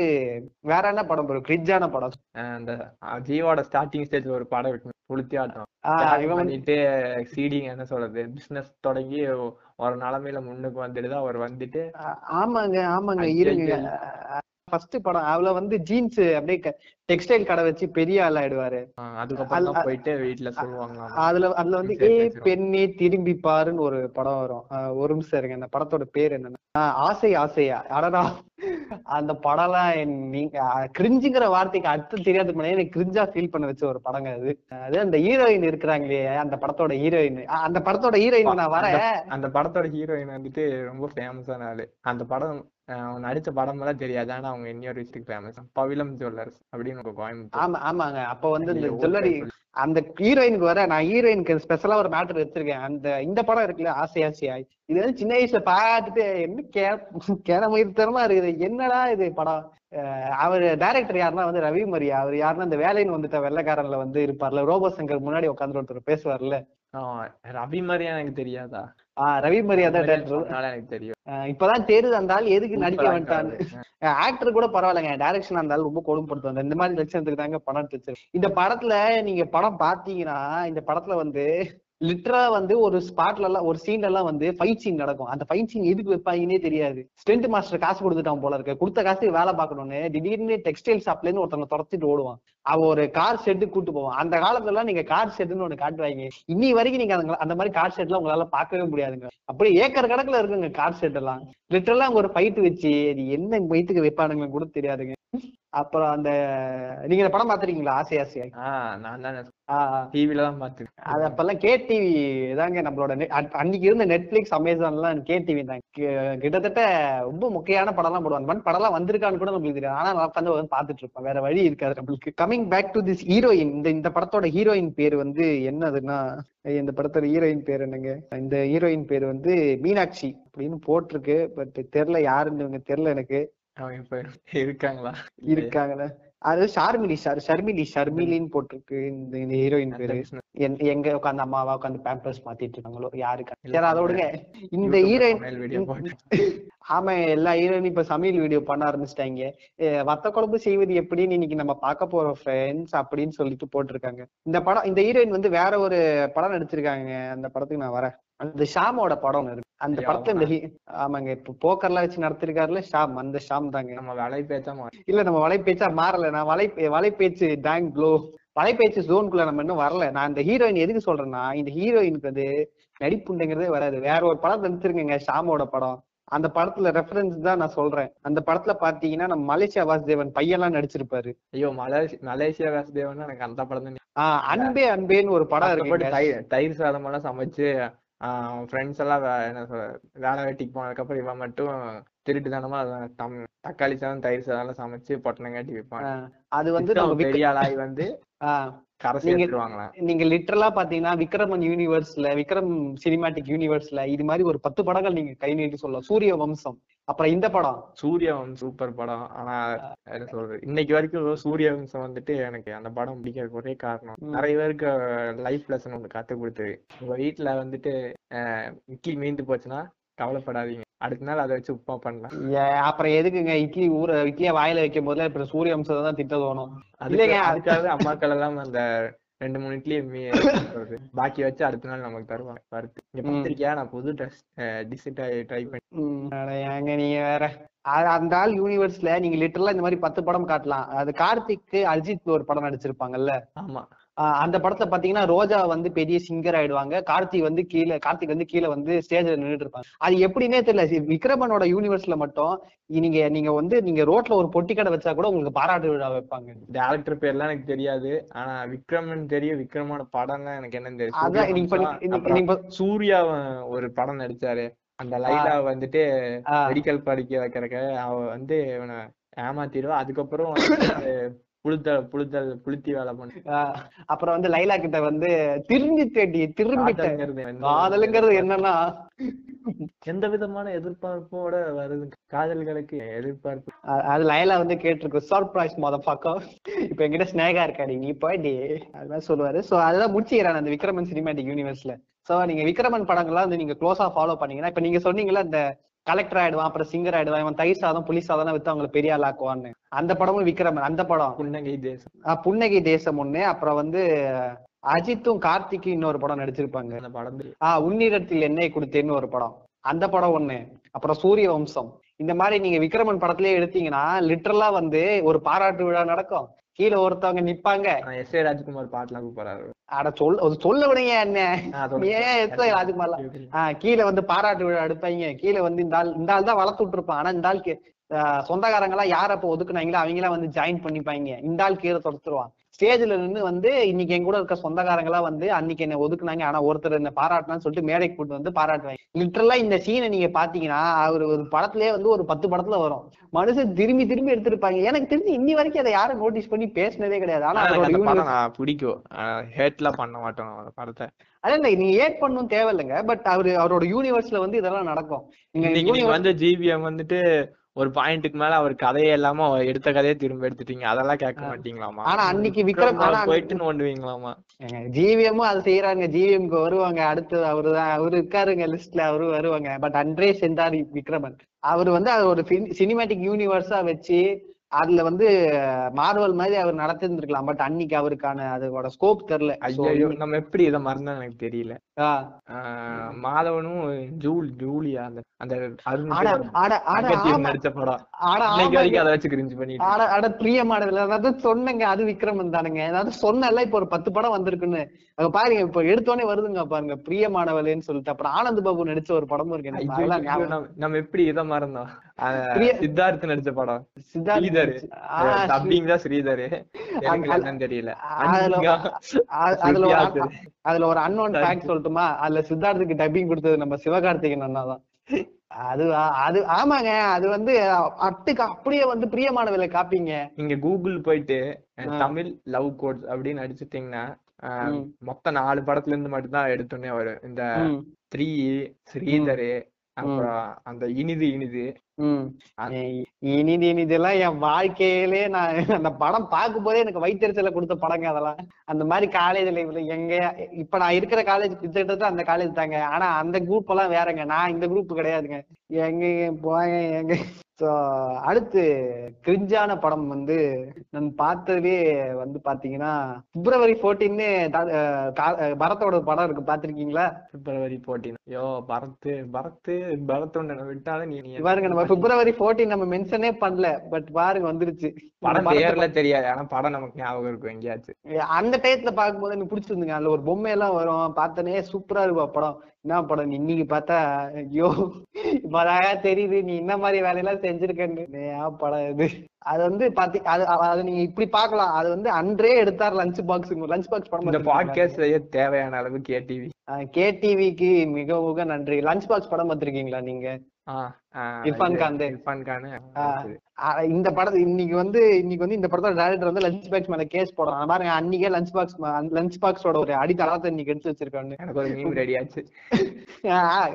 வேற என்ன படம் ஒரு கிரிட்ஜான படம். அந்த அஹ் ஜீவாவோட ஸ்டார்டிங் ஸ்டேஜ்ல ஒரு படம் இருக்கு. புளுத்தி ஆட்டம் பண்ணிட்டு சீடிங் என்ன சொல்றது பிசினஸ் தொடங்கி ஒரு நிலைமையில முன்னுக்கு வந்துட்டு அவர் வந்துட்டு ஆமாங்க ஆமாங்க. இருங்க. ஃபர்ஸ்ட் படம் அதுல வந்து ஜீன்ஸ் அப்படியே டெக்ஸ்டைல் கடை வச்சு பெரிய ஆள் ஆயிடுவாரு. அதுக்கப்புறம் போயிட்டு வீட்டுல சொல்லுவாங்க அதுல அதுல வந்து ஏ. பெண்ணே திரும்பி பாருன்னு ஒரு படம் வரும். ஒரு நிமிஷம் இருங்க அந்த படத்தோட பேர் என்னன்னா. ஆசை ஆசையா அடடா. அந்த படம்லாம் நீங்க கிரிஞ்சுங்கிற வார்த்தைக்கு அர்த்தம் தெரியாத எனக்கு கிரிஞ்சா ஃபீல் பண்ண வச்ச ஒரு படங்க அது. அது அந்த ஹீரோயின் இருக்கிறாங்களே அந்த படத்தோட ஹீரோயின் அந்த படத்தோட ஹீரோயின் நான் வரேன். அந்த படத்தோட ஹீரோயின் வந்துட்டு ரொம்ப ஃபேமஸான ஆளு. அந்த படம் நடிச்ச படம் எல்லாம் தெரியாது. ஆனா அவங்க இன்னொரு விஷயத்துக்கு ஃபேமஸ் பவிலம் ஜுவல்லர்ஸ் அப்படின்னு கோயம்புத்தூர் ஆமா ஆமாங்க. அப்ப வந்து இந்த ஜுவல்லரி. அந்த ஹீரோயினுக்கு வர நான் ஹீரோயினுக்கு ஸ்பெஷலா ஒரு மேட்டர் வச்சிருக்கேன் அந்த இந்த படம் இருக்குல்ல ஆசை ஆசையாய் இது வந்து சின்ன வயசுல பார்த்துட்டு என்ன கே கேனமயிர்த்தனமா இருக்குது. என்னடா இது படம்? அவர் டைரக்டர் யாருன்னா வந்து ரவி மரியா அவர் யாருன்னா இந்த வேலைன்னு வந்துட்ட வெள்ளக்காரன்ல வந்து இருப்பார்ல. ரோபோ சங்கர் முன்னாடி உட்காந்து ஒருத்தர் பேசுவார்ல. ரவி மாதிரியா எனக்கு தெரியாதா? ஆஹ் ரவி மரியா தான் டேரக்டர் எனக்கு தெரியும். இப்பதான் தெரியுது அந்த ஆள் எதுக்கு நடிக்க actor. ஆக்டர் கூட பரவாயில்லைங்க. டைரக்ஷன் அந்த ஆள் ரொம்ப கொடுமைப்படுத்துவாங்க. இந்த மாதிரி லட்சணத்துக்கு தாங்க படம் எடுத்து வச்சிருக்கு இந்த படத்துல நீங்க படம் பாத்தீங்கன்னா இந்த படத்துல வந்து லிட்டரா வந்து ஒரு ஸ்பாட்ல எல்லாம் ஒரு சீன்ல எல்லாம் வந்து ஃபைட் சீன் நடக்கும். அந்த ஃபைட் சீன் எதுக்கு வைப்பாங்கன்னே தெரியாது. ஸ்டென்ட் மாஸ்டர் காசு கொடுத்துட்டான் போல இருக்கு. கொடுத்த காசுக்கு வேலை பார்க்கணும்னு திடீர்னு டெக்ஸ்டைல் ஷாப்ல இருந்து ஒருத்தவங்க துரத்திட்டு ஓடுவான். அவன் ஒரு கார் ஷெட்டு கூட்டு போவான். அந்த காலத்துல எல்லாம் நீங்க கார் ஷெட்னு ஒண்ணு காட்டுவாங்க இன்னி வரைக்கும் நீங்க அந்த- மாதிரி கார் ஷெட்லாம் உங்களால பார்க்கவே முடியாதுங்க. அப்படியே ஏக்கர் கணக்குல இருக்குங்க கார் ஷெட் எல்லாம். லிட்டரலா அங்க ஒரு ஃபைட் வச்சு என்ன வயிற்றுக்கு வைப்பானுங்க கூட தெரியாதுங்க. அப்புறம் அந்த நீங்க படம் பாத்திருக்கீங்களா ஆசை ஆசையா நான் தான் டிவில தான் பாத்துருக்கேன் அது அப்பெல்லாம் கே டிவி தாங்க நம்மளோட அன்னைக்கு இருந்த நெட்ஃபிளிக்ஸ் அமேசான்லாம் கே டிவி தான். கிட்டத்தட்ட ரொம்ப முக்கியமான படம்லாம் போடுவாங்க. பட் படம்லாம் வந்திருக்கான்னு கூட நம்மளுக்கு தெரியாது. ஆனா நான் உட்காந்து வந்து பாத்துட்டு இருப்பேன். வேற வழி இருக்காது நம்மளுக்கு. Coming back to this heroine இந்த இந்த படத்தோட ஹீரோயின் பேர் வந்து என்னதுன்னா இந்த படத்தோட ஹீரோயின் பேர் என்னங்க? இந்த ஹீரோயின் பேர் வந்து மீனாட்சி அப்படின்னு போட்டிருக்கு. பட் தெரியல யாருன்னு தெரியல எனக்கு. அவங்க இப்ப இருக்காங்களா? இருக்காங்கல்ல அது ஷார்மிலி ஷர் ஷர்மிலி ஷர்மிலின்னு போட்டிருக்கு இந்த இந்த ஹீரோயின் பேரு. எங்க உட்காந்து அம்மாவா உட்காந்து பேம்பர்ஸ் மாத்திட்டு இருக்காங்களோ யாருக்கு? சரி அதை விடுங்க. இந்த ஹீரோயின் (laughs) ஆமா எல்லா ஹீரோயினும் இப்ப சமையல் வீடியோ பண்ண ஆரம்பிச்சிட்டாங்க. வத்த குழம்பு செய்வது எப்படின்னு இன்னைக்கு நம்ம பார்க்க போறோம் ஃப்ரெண்ட்ஸ் அப்படின்னு சொல்லிட்டு போட்டிருக்காங்க. இந்த படம் இந்த ஹீரோயின் வந்து வேற ஒரு படம் நடிச்சிருக்காங்க. அந்த படத்துக்கு நான் வரேன். அந்த ஷாமோட படம் இருக்கு. அந்த படத்துல இந்த ஆமாங்க இப்ப போக்கர்லாம் வச்சு நடத்திருக்காருல ஷாம் அந்த ஷாம் தாங்க நம்ம வேலை பேச்சா மாறி இல்ல நம்ம வலைப்பேச்சா மாறல. நான் வலை வலைப்பேச்சு டேங் ப்ளோ. வலைப்பேச்சு ஜோனுக்குள்ள நம்ம இன்னும் வரல. நான் இந்த ஹீரோயின் எதுக்கு சொல்றேன்னா இந்த ஹீரோயினுக்கு வந்து நடிப்புண்டுங்கிறதே வராது. வேற ஒரு படம் நடிச்சிருக்கேங்க ஷாமோட படம். அந்த படத்துல ரெஃபரன்ஸ் தான் நான் சொல்றேன். அந்த படத்துல பாத்தீங்கன்னா நம்ம மலேசியா வாசுதேவன் பையன்லாம் நடிச்சிருப்பாரு. ஐயோ மலேசி மலேசியா வாசுதேவன் எனக்கு அந்த படம் தான் அன்பே அன்பேன்னு ஒரு படம் இருக்கு தயிர் சாதம் எல்லாம் சமைச்சு ஃப்ரெண்ட்ஸ் எல்லாம் வே- என்ன சொல்ற வேலை வேட்டிக்கு போனதுக்கு அப்புறம் இவன் மட்டும் திருட்டுத்தனமா அத தம் தக்காளி சாதம் தயிர் சாதம் எல்லாம் சமைச்சு பொட்டனங்காட்டி வைப்பான். அது வந்து பெரிய ஆளாகி வந்து நீங்க- நீங்க லிட்டரலா பாத்தீங்கன்னா விக்ரமன் யூனிவர்ஸ்ல விக்ரம் சினிமாட்டிக் யூனிவர்ஸ்ல இது மாதிரி ஒரு பத்து படங்கள் நீங்க கை நீட்டி சொல்லலாம். சூரிய வம்சம் அப்புறம் இந்த படம். சூர்யா வம்சம் சூப்பர் படம். ஆனா என்ன சொல்றது? இன்னைக்கு வரைக்கும் சூர்ய வம்சம் வந்துட்டு எனக்கு அந்த படம் பிடிக்கிறதுக்கு ஒரே காரணம். நிறைய பேருக்கு லைஃப் லெசன் ஒன்று கத்து கொடுத்தது. உங்க வீட்டுல வந்துட்டு இட்லி மீந்து போச்சுன்னா கவலைப்படாதீங்க. அடுத்த நாள் அதை வச்சு உப்புமா பண்ணலாம். அப்புறம் எதுக்குங்க? இட்லி ஊற இட்லிய வாயில வைக்கும் போதுல இப்ப சூரிய வம்சத்தை தான் திட்ட தோணும். இல்லைங்க. அதுக்காக அம்மாக்கள் எல்லாம் அந்த ரெண்டு மூணு இட்லி பாக்கி வச்சு அடுத்த நாள் நமக்கு தருவாங்க வறுத்து. இங்க. பத்திரிக்கையா நான் புது ட்ரெஸ் டிஷ் ட்ரை பண்ணி ஏங்க நீங்க வேற. அந்த ஆள் யூனிவர்ஸ்ல நீங்க லிட்டரலா இந்த மாதிரி பத்து படம் காட்டலாம். அது கார்த்திக் அஜித் ஒரு படம் நடிச்சிருப்பாங்கல்ல? ஆமா. அந்த படத்துல பாத்தீங்கன்னா ரோஜா வந்து பெரிய சிங்கர் ஆயிடுவாங்க. கார்த்திக் வந்து கீழே கார்த்திக் வந்து கீழே வந்து ஸ்டேஜ்ல நின்னுட்டு இருப்பாங்க. அது எப்படின்னே தெரியல. விக்ரமனோட யூனிவர்ஸ்ல மட்டும் நீங்க நீங்க வந்து நீங்க ரோட்ல ஒரு பொட்டி கடை வச்சா கூட உங்களுக்கு பாராட்டு விழா வைப்பாங்க. டேரக்டர் பேர்லாம் எனக்கு தெரியாது. ஆனா விக்ரமன் தெரியும். விக்ரமோட படம் தான் எனக்கு என்னன்னு தெரியும். சூரிய ஒரு படம் நடிச்சாரு. அந்த லைலா வந்துட்டு மெடிக்கல் படிக்க வைக்கிறக்க அவ வந்து இவனை ஏமாத்திடுவா. அதுக்கப்புறம் (coughs) வந்து புழுத்தல் புளுத்தி வேலை பண்ணு அப்புறம் வந்து லைலா கிட்ட வந்து திரும்பி தேடி திரும்பிட்ட காதல்ங்கிறது என்னன்னா எந்த விதமான எதிர்பார்ப்போட வருது? காதல்களுக்கு எதிர்பார்ப்பு. அது லைலா வந்து கேட்டிருக்கு சர்ப்ரைஸ் மொத பக்கம் இப்ப என்கிட்ட ஸ்னேகா இருக்காடி நீ போயிடி அதுதான் சொல்லுவாரு. சோ அதுதான் முடிச்சுக்கிறான் அந்த விக்ரமன் சினிமேட்டிக் யூனிவர்ஸ்ல சோ நீங்க விக்ரமன் படங்கள்லாம் வந்து நீங்க க்ளோஸா ஃபாலோ பண்ணீங்கன்னா இப்ப நீங்க சொன்னீங்கல்ல இந்த கலெக்டர் ஆயிடுவான் அப்புறம் சிங்கர் ஆயிடுவான் இவன் தயிர் சாதம் புலி சாதம் வித்து அவங்களை பெரிய ஆளாக்குவான்னு. அந்த படமும் விக்ரமன் அந்த படம். புன்னகை தேசம். ஆஹ் புன்னகை தேசம் ஒண்ணு அப்புறம் வந்து அஜித்தும் கார்த்திக்கும் இன்னொரு படம் நடிச்சிருப்பாங்க. அந்த படம். ஆஹ் உன்னிடத்தில் எண்ணெய் கொடுத்தேன்னு ஒரு படம். அந்த படம் ஒண்ணு. அப்புறம் சூரிய வம்சம். இந்த மாதிரி நீங்க விக்ரமன் படத்திலேயே எடுத்தீங்கன்னா லிட்டரலா வந்து ஒரு பாராட்டு விழா நடக்கும். கீழே ஒருத்தவங்க நிப்பாங்க. எஸ் ஏ ராஜ்குமார் பாட்டுலாம் கூப்பிடுறாரு. அட சொல் அது சொல்ல விடுங்க என்ன. ஏன் எத்தனை அதுக்கு மேல ஆஹ் கீழே வந்து பாராட்டு விழா எடுப்பாங்க. கீழே வந்து இந்த ஆள் இந்த ஆள் தான் வளர்த்து விட்டுருப்பான். ஆனா இந்த ஆள் சொந்தக்காரங்க எல்லாம் யார் அப்ப ஒதுக்குனாங்களோ அவங்க எல்லாம் வந்து ஜாயின் பண்ணிப்பாங்க. இந்த ஆள் கீழே தொடுத்துருவான். ஸ்டேஜ்ல நின்னு வந்து இன்னைக்கு என் கூட இருக்க சொந்தக்காரங்க எல்லாம் வந்து அன்னைக்கு என்ன ஒதுக்குனாங்க. ஆனா ஒருத்தர் என்ன பாராட்டினான்னு சொல்லிட்டு மேடைக்கு கூட்டு வந்து பாராட்டுவாங்க. லிட்டரலா இந்த சீனை நீங்க பாத்தீங்கன்னா அவர் ஒரு படத்திலேயே வந்து ஒரு பத்து படத்துல வரும். மனுஷன் திரும்பி திரும்பி எடுத்திருப்பாங்க. எனக்கு தெரிஞ்சு இன்னி வரைக்கும் அதை யாரும் நோட்டீஸ் பண்ணி பேசினதே கிடையாது. ஆனா பிடிக்கும். ஹேட்லாம் பண்ண மாட்டோம் படத்தை. அதே இல்லை நீங்க ஏட் பண்ணணும் தேவையில்லைங்க. பட் அவரு அவரோட யூனிவர்ஸ்ல வந்து இதெல்லாம் நடக்கும். நீங்க வந்து ஜிவிஎம் வந்துட்டு ஒரு பாயிண்ட்டுக்கு மேல அவர் கதையை எல்லாம எடுத்த கதையை திரும்ப எடுத்துட்டீங்க. அதெல்லாம் கேட்க மாட்டீங்களாமா? ஆனா அன்னைக்கு விக்ரம் போயிட்டு நோண்டுவீங்களாமா ஜிவிஎம்மும் அது செய்யறாங்க ஜிவிஎம்க்கு வருவாங்க. அடுத்து அவருதான். அவரு இருக்காருங்க லிஸ்ட்ல அவரு வருவாங்க. பட் அன்றே சென்றார் விக்ரமன். அவர் வந்து அது ஒரு சினிமேட்டிக் யூனிவர்ஸா வச்சு அதுல வந்து மார்வல் மாதிரி அவர் நடத்திருந்திருக்கலாம். பட் அன்னைக்கு அவருக்கான அதோட ஸ்கோப் தெரியல. ஐயோ நம்ம எப்படி இதை மறந்தா எனக்கு தெரியல. மாதவனும் ஜூல் ஜூலியா அந்த அந்த. நடிச்ச படம். அதை வச்சு கிரிஞ்சு பண்ணிட்டு ஆட ஆட பிரியமானதுல அதாவது சொன்னங்க அது விக்ரமன் தானுங்க. அதாவது சொன்னல இப்ப ஒரு பத்து படம் வந்திருக்குன்னு. அங்க பாருங்க இப்ப எடுத்தோடனே வருதுங்க பாருங்க. பிரியமானவளேன்னு சொல்லிட்டு. அப்புறம் ஆனந்த் பாபு நடிச்ச ஒரு படமும் இருக்கு. நம்ம- எப்படி இதை மறந்தோம்? சித்தார்த் நடிச்ச படம். ஸ்ரீதர். டப்பிங் தான் ஸ்ரீதர். தெரியல. அதுல ஒரு அன்னோன் ஃபேக்ட் சொல்லட்டுமா? அதுல சித்தார்த்துக்கு டப்பிங் கொடுத்தது நம்ம சிவகார்த்திகேயன் அண்ணா தான். அது அது ஆமாங்க. அது வந்து அட்டுக்கு அப்படியே வந்து பிரியமானவில காப்பீங்க. நீங்க கூகுள் போயிட்டு. தமிழ் லவ் கோட்ஸ் அப்படின்னு அடிச்சிட்டீங்கன்னா அஹ், ம். மொத்தம் நாலு படத்துல இருந்து மட்டும் தான் எடுத்தோன்னே வரும். இந்த த்ரீ ஸ்ரீதர் அப்புறம் அந்த இனிது இனிது. இனிது இனிதெல்லாம் என் வாழ்க்கையிலே நான் (laughs) அந்த படம் பார்க்கும் போதே எனக்கு வயிற்றுச்சல கொடுத்த படங்க அதெல்லாம். அந்த மாதிரி காலேஜ் லைஃப்ல எங்க இப்ப நான் இருக்கிற காலேஜ் கிட்டத்தட்ட அந்த காலேஜ் தாங்க. ஆனா அந்த குரூப் எல்லாம் வேறங்க. நான் இந்த குரூப் கிடையாதுங்க. எங்க போங்க எங்க ஸோ அடுத்து கிரிஞ்சான படம் வந்து நான் பார்த்ததுலயே வந்து பாத்தீங்கன்னா பிப்ரவரி ஃபோர்டீன்னு பரத்தோட படம் இருக்கு. பாத்திருக்கீங்களா பிப்ரவரி போர்டீன் ஐயோ பரத் பரத் பரத் ஒண்ணு விட்டாலும் நீ பாருங்க நம்ம பிப்ரவரி ஃபோர்டீன் நம்ம மென்ஷனே பண்ணல. பட் பாருங்க வந்துருச்சு. படம் பேர்ல தெரியாது. ஆனா படம் நமக்கு ஞாபகம் இருக்கும் எங்கேயாச்சும். அந்த டயத்துல பார்க்கும்போது எனக்கு பிடிச்சிருந்துங்க. அதுல ஒரு பொம்மை எல்லாம் வரும். பார்த்தனே சூப்பரா இருக்கும் படம் என்ன படம்? இன்னைக்கு பார்த்தா ஐயோ இப்பதான் தெரியுது. நீ இந்த மாதிரி வேலையெல்லாம் செஞ்சிருக்கேன்னு. படம் இது. அது வந்து பாத்தி அது அது நீங்க இப்படி பார்க்கலாம். அது வந்து அன்றே எடுத்தார் லஞ்ச் பாக்ஸ் லஞ்ச் பாக்ஸ் படம் இந்த பாட்காஸ்ட்லயே தேவையான அளவு கேடிவி கேடிவிக்கு மிக மிக நன்றி. லஞ்ச் பாக்ஸ் படம் பார்த்திருக்கீங்களா நீங்க? இர்ஃபான் கான். அ- இந்த படத்தை இன்னைக்கு வந்து இன்னைக்கு வந்து இந்த படத்தோட டேரக்டர் வந்து லஞ்ச் பாக்ஸ் மேல கேஸ் போடுறான். பாருங்க அன்னைக்கே லஞ்ச் பாக்ஸ் லஞ்ச் பாக்ஸோட ஒரு அடித்தளத்தை இன்னைக்கு எடுத்து வச்சிருக்கான்னு எனக்கு ஒரு மீம் ரெடி ஆச்சு.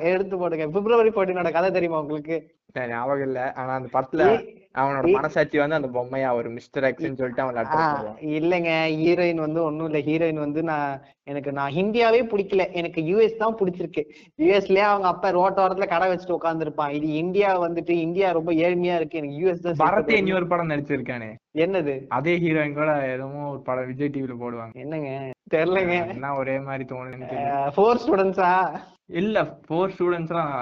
எடுத்து போடுங்க. பிப்ரவரி ஃபோர்டீனோட கதை தெரியுமா உங்களுக்கு? ஞாபகம் இல்ல. ஆனா அந்த படத்துல அவனோட மனசாட்சி வந்து அந்த பொம்மையா ஒரு மிஸ்டர் எக்ஸ்ன்னு சொல்லிட்டு அவன் இல்லைங்க ஹீரோயின் வந்து ஒண்ணும் இல்ல. ஹீரோயின் வந்து நான் எனக்கு நான் இந்தியாவே பிடிக்கல. எனக்கு யூஎஸ் தான் பிடிச்சிருக்கு. யூஎஸ்லயே அவங்க அப்பா ரோட்டோரத்துல கடை வச்சுட்டு உட்காந்துருப்பான் இது இந்தியா வந்துட்டு இந்தியா ரொம்ப ஏழ்மையா இருக்கு. எனக்கு யூஎஸ் தான் பரத் இனி ஒரு படம் நடிச்சிருக்கானே. என்னது? அதே ஹீரோயின் கூட ஏதோ ஒரு படம் விஜய் டிவில போடுவாங்க. என்னங்க? தெரியலங்க. எல்லாம் ஒரே மாதிரி தோணுது தெரியல. ஃபோர் ஸ்டூடெண்ட்ஸா இல்ல ஃபோர் ஸ்டூடெண்ட்ஸ்லாம்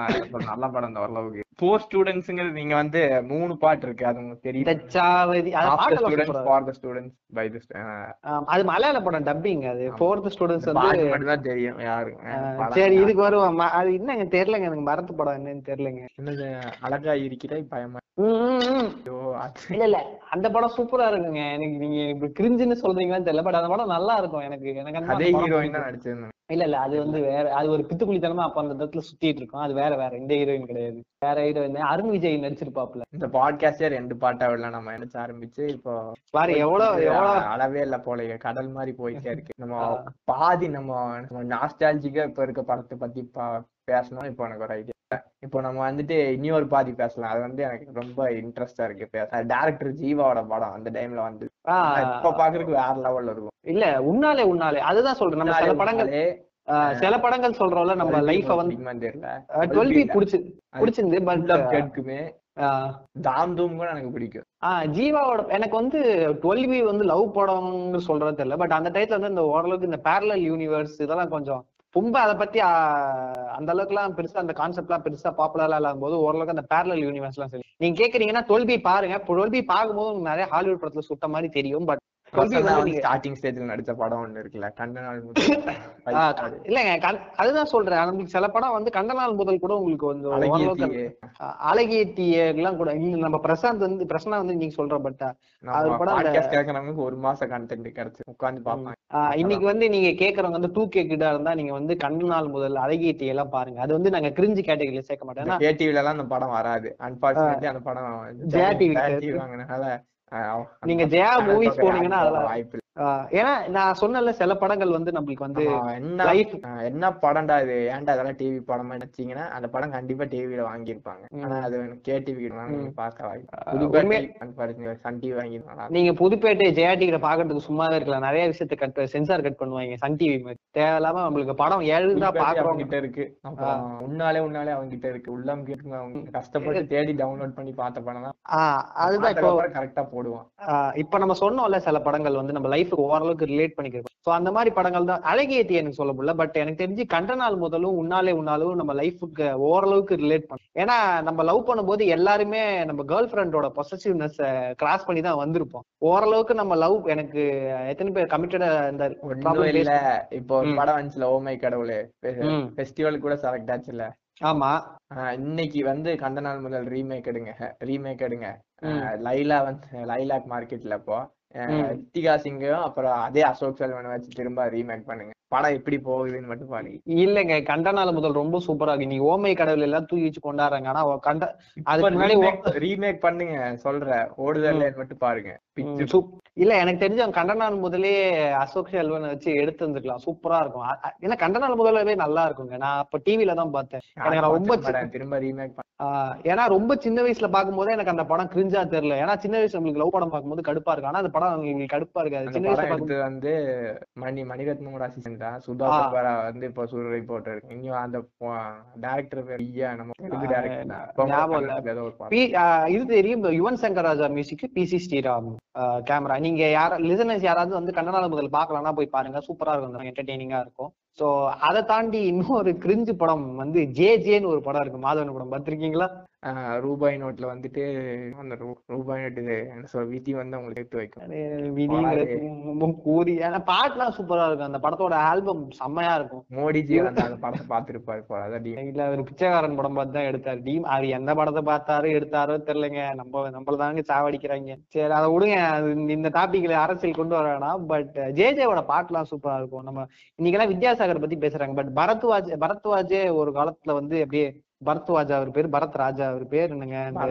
நல்ல படம் தான் ஓரளவுக்கு. ஃபோர் ஸ்டூடெண்ட்ஸ்ங்கிறது நீங்க வந்து மூணு பாட்டு இருக்கு. அது உங்களுக்கு தெரியும். தச்சாவதி அது students for the students by the அது மலையாள படம் டப்பிங் அது. ஃபோர்த் ஸ்டூடெண்ட்ஸ் வந்து மட்டும் தான் தெரியும் யாரு. சரி இதுக்கு வருவோம். அது என்னங்க? தெரியலங்க எனக்கு. மரத்து படம் என்னன்னு தெரியலங்க. என்னது? அழகா இருக்கிற பயமா. இல்ல இல்ல. அந்த படம் சூப்பரா இருக்குங்க. எனக்கு நீங்க இப்படி கிரிஞ்சுன்னு சொல்றீங்களான்னு தெரியல. பட் அந்த படம் நல்லா இருக்கும் எனக்கு. எனக்கு அதே ஹீரோயின் தான் பிடிக்கும். நடிச்சிருந்தாங்க இல்ல இல்ல. அது வந்து வேற அது ஒரு பித்துக்குளித்தனமா அப்ப அந்த இடத்துல சுத்திட்டு இருக்கும். அது வேற வேற. இந்த ஹீரோயின் கிடையாது. வேற ஹீரோயின் அருண் விஜய் நடிச்சிருப்பாப்ல இந்த பாட்காஸ்டே ரெண்டு பாட்டா விடல நம்ம நினைச்சு ஆரம்பிச்சு இப்போ பாரு எவ்வளவு எவ்வளவு அளவே இல்ல போல கடல் மாதிரி போயிட்டே இருக்கு. (laughs) நம்ம பாதி நம்ம நாஸ்டாலஜிக்கா இப்ப இருக்க படத்தை பத்தி பேசணும். இப்போ எனக்கு ஒரு ஐடியா இப்போ நம்ம வந்துட்டு இனி ஒரு பாதி பேசலாம். அது வந்து எனக்கு ரொம்ப இன்ட்ரெஸ்டா இருக்கு. பேச டேரக்டர் ஜீவாவோட படம். அந்த டைம்ல வந்து இப்ப பாக்குறதுக்கு வேற லெவல்ல இருக்கும். இல்ல உன்னாலே உன்னாலே. அதுதான் சொல்றேன். நம்ம சில படங்கள் சில படங்கள் சொல்றோம்ல நம்ம லைஃப வந்து டுவெல் பி பிடிச்சு பிடிச்சிருந்து பட் கேட்குமே தாம் தூம் கூட எனக்கு பிடிக்கும். ஆஹ் ஜீவாவோட எனக்கு வந்து டுவெல் பி வந்து லவ் படம்னு சொல்றது தெரியல பட் அந்த டைத்துல வந்து இந்த ஓரளவுக்கு இந்த பேரலல் யூனிவர்ஸ் இதெல்லாம் கொஞ்சம் ரொம்ப அதை பத்தி அந்த அளவுக்கு எல்லாம் பெருசா அந்த கான்செப்ட் எல்லாம் பெருசா பாப்புலரா இல்லாத போது ஓரளவுக்கு அந்த பேரலல் யூனிவர்ஸ் எல்லாம் சரி. நீங்க கேக்குறீங்கன்னா டுவெல் பி பாருங்க. டுவெல் பி பார்க்கும்போது நிறைய ஹாலிவுட் படத்துல சுட்ட மாதிரி தெரியும் பட் ஸ்டார்டிங் ஸ்டேஜ்ல நடிச்ச படம் ஒண்ணு இருக்குல்ல கண்ட நாள் ஆஹ், முதல் (laughs) இல்லைங்க அதுதான் சொல்றேன். உங்களுக்கு சில படம் வந்து கண்ட நாள் முதல் கூட உங்களுக்கு வந்து அழகிய ஓரளவுக்கு தீயே. அஹ், அழகிய தீய எல்லாம் கூட நம்ம பிரசாந்த் வந்து பிரசன்னா வந்து நீங்க சொல்ற பட் அது படம் கேட்கறவங்களுக்கு ஒரு மாசம் கண்டென்ட் கிடைச்சு உட்கார்ந்து பார்ப்பாங்க. இன்னைக்கு வந்து நீங்க கேக்குறவங்க வந்து டூ கே கிட்டா இருந்தா நீங்க வந்து கண்டு நாள் முதல் அழகிய தீ எல்லாம் பாருங்க. அது வந்து நாங்க கிரிஞ்சு கேட்டகரியில சேர்க்க மாட்டோம். ஏன்னா கேடிவில எல்லாம் அந்த படம் வராது. அன்பார்ச்சுனேட்லி அந்த படம் ஜெயா TV நீங்க ஜெயா மூவிஸ் போனீங்கன்னா அதெல்லாம் வாய்ப்பு ஏன்னா நான் சொன்னல சில படங்கள் வந்து நம்மளுக்கு வந்து என்ன என்ன படம்டா இது? ஏன்டா அதெல்லாம் டிவி படமா நினைச்சீங்கன்னா அந்த படம் கண்டிப்பா டிவில வாங்கியிருப்பாங்க. ஆனா அது கேடிவி பார்க்க வாய்ப்பு உண்மை- புதுப்பேட்டை சன் டிவி வாங்கிருக்காங்க நீங்க புதுப்பேட்டை ஜெயா டிவில பாக்குறதுக்கு சும்மாவே இருக்கலாம். நிறைய விஷயத்த கட் சென்சார் கட் பண்ணுவாங்க சன் டிவி தேவையில்லாம நம்மளுக்கு படம் எழுதா பாக்குறோம் கிட்ட இருக்கு. உன்னாலே உன்னாலே அவங்க கிட்ட இருக்கு. உள்ளம் கேட்டு அவங்க கஷ்டப்பட்டு தேடி டவுன்லோட் பண்ணி பார்த்த படம் தான். அதுதான் இப்போ கரெக்டா போடுவான். இப்ப நம்ம சொன்னோம்ல சில படங்கள் வந்து நம்ம லைஃபுக்கு ஓரளவுக்கு ரிலேட் பண்ணிக்கிறோம் சோ அந்த மாதிரி படங்கள் தான் அழகிய தீ எனக்கு சொல்ல முடியல. பட் எனக்கு தெரிஞ்சு கண்ட நாள் முதலும் உன்னாலே உன்னாலும் நம்ம லைஃபுக்கு ஓரளவுக்கு ரிலேட் பண்ணும் ஏன்னா நம்ம லவ் பண்ணும்போது எல்லாருமே நம்ம கேர்ள் ஃப்ரெண்டோட பொசசிவ்னஸ் கிராஸ் பண்ணி தான் வந்திருப்போம். ஓரளவுக்கு நம்ம லவ் எனக்கு எத்தனை பேர் கமிட்டடா face- இப்போ. படம் வந்துச்சுல ஓமை கடவுளே. ம். ஃபெஸ்டிவல் கூட செலக்ட் ஆச்சுல. ஆமா. இன்னைக்கு வந்து கந்த நாள் முதல் ரீமேக் எடுங்க. ரீமேக் எடுங்க. லைலா வந்து லைலாக் மார்க்கெட்ல இப்போ. ரித்திகா சிங்கும் அப்புறம் அதே அசோக் செல்வனை வச்சு திரும்ப ரீமேக் பண்ணுங்க. படம் எப்படி போகுதுன்னு மட்டும் பாருங்க. இல்லைங்க கண்டனால முதல் ரொம்ப சூப்பரா இருக்கு. நீ ஓமை கடவுள் எல்லாம் தூக்கி வச்சு கொண்டாடுறாங்க. ஆனா கண்ட அதுக்கு முன்னாடி ரீமேக் பண்ணுங்க சொல்ற. ஓடுதல்ல மட்டும் பாருங்க. இல்ல எனக்கு தெரிஞ்ச அவன் கண்டனால் முதலே அசோக் செல்வனை வச்சு எடுத்து வந்துருக்கலாம் சூப்பரா இருக்கும். ஏன்னா கண்டனால் முதலவே நல்லா இருக்குங்க. நான் அப்ப டிவில தான் பார்த்தேன். எனக்கு ரொம்ப திரும்ப ரீமேக் ஏன்னா ரொம்ப சின்ன வயசுல பார்க்கும்போதே எனக்கு அந்த படம் கிரிஞ்சா தெரியல. ஏன்னா சின்ன வயசுல உங்களுக்கு லவ் படம் பார்க்கும்போது கடுப்பா இருக்கு ஆனா அந்த படம் உங்களுக்கு கடுப்பா இருக்காது. சின்ன வயசுல வந்து மணி மணிரத்னமோட அசிஸ்டன்ட் தான். சுதா. சர்வரா வந்து இப்போ சூரிய ரிப்போர்ட்டர் இன்னும் அந்த டேரக்டர் பேர் ஐயா நம்ம இது தெரியும். Yuvan Shankar Raja music PC Sriram camera நீங்க யார லிசனர்ஸ் யாராவது வந்து கண்ணனால முதல் பார்க்கலாம்னா போய் பாருங்க. சூப்பரா இருக்கும். என்டர்டெய்னிங்கா இருக்கும். சோ அதை தாண்டி இன்னொரு கிரிஞ்சு படம் வந்து ஜே ஜேன்னு ஒரு படம் இருக்கு. மாதவன் படம் பார்த்திருக்கீங்களா? ரூபாய் நோட்ல வந்துட்டு அந்த ரூபாய் நோட்டு இது என்ன சொல்ற விதி வந்து அவங்களுக்கு எடுத்து வைக்கும். அது விதிங்கிறது ரொம்ப கூதி ஆனா பாட்டுலாம் சூப்பரா இருக்கும். அந்த படத்தோட ஆல்பம் செம்மையா இருக்கும். மோடிஜி அந்த படத்தை பார்த்திருப்பாரு இப்போ அதான் இல்ல அவர் பிச்சைக்காரன் படம் பார்த்து தான் எடுத்தாரு. டீம் அவர் எந்த படத்தை பார்த்தாரோ எடுத்தாரோ தெரியலங்க. நம்ம நம்மள தாங்க சாவடிக்கிறாங்க. சரி அதை விடுங்க. அது இந்த டாபிக்ல அரசியல் கொண்டு வர வேணாம் பட் ஜேஜேவோட பாட்டுலாம் சூப்பரா இருக்கும். நம்ம இன்னைக்கெல்லாம் வித்யாசாகர் பத்தி பேசுறாங்க. பட் பரத்வாஜ் பரத்வாஜே ஒரு காலத்துல வந்து அப்படியே பரத்வாஜா அவர் பேர் பரத் ராஜா அவர் பேர் என்னங்க இந்த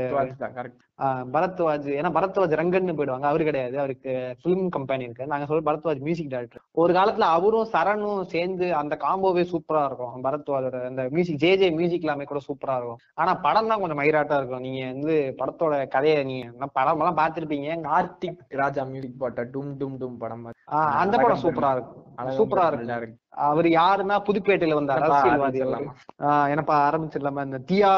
பரத்வாஜ் ஏன்னா பரத்வாஜ் ரங்கன்னு போயிடுவாங்க. அவரு கிடையாது. அவருக்கு பிலிம் கம்பெனி இருக்கு. நாங்க சொல்ற பரத்வாஜ் மியூசிக் டைரக்டர் ஒரு காலத்துல அவரும் சரணும் சேர்ந்து அந்த காம்போவே சூப்பரா இருக்கும். பரத்வாஜோட அந்த மியூசிக் ஜே ஜே மியூசிக் எல்லாமே கூட சூப்பரா இருக்கும். ஆனா படம் தான் கொஞ்சம் மயிராட்டா இருக்கும். நீங்க வந்து படத்தோட கதையை நீங்க படம் எல்லாம் பார்த்திருப்பீங்க? கார்த்திக் ராஜா மியூசிக் போட்ட டும் டும் டும் படம் அந்த படம் சூப்பரா இருக்கும். சூப்பரா இருக்கும். அவர் யாருன்னா புதுப்பேட்டையில வந்த அரசியல்வாதி? ஆஹ் என்னப்பா ஆரம்பிச்சிடலாமா? இந்த தீயா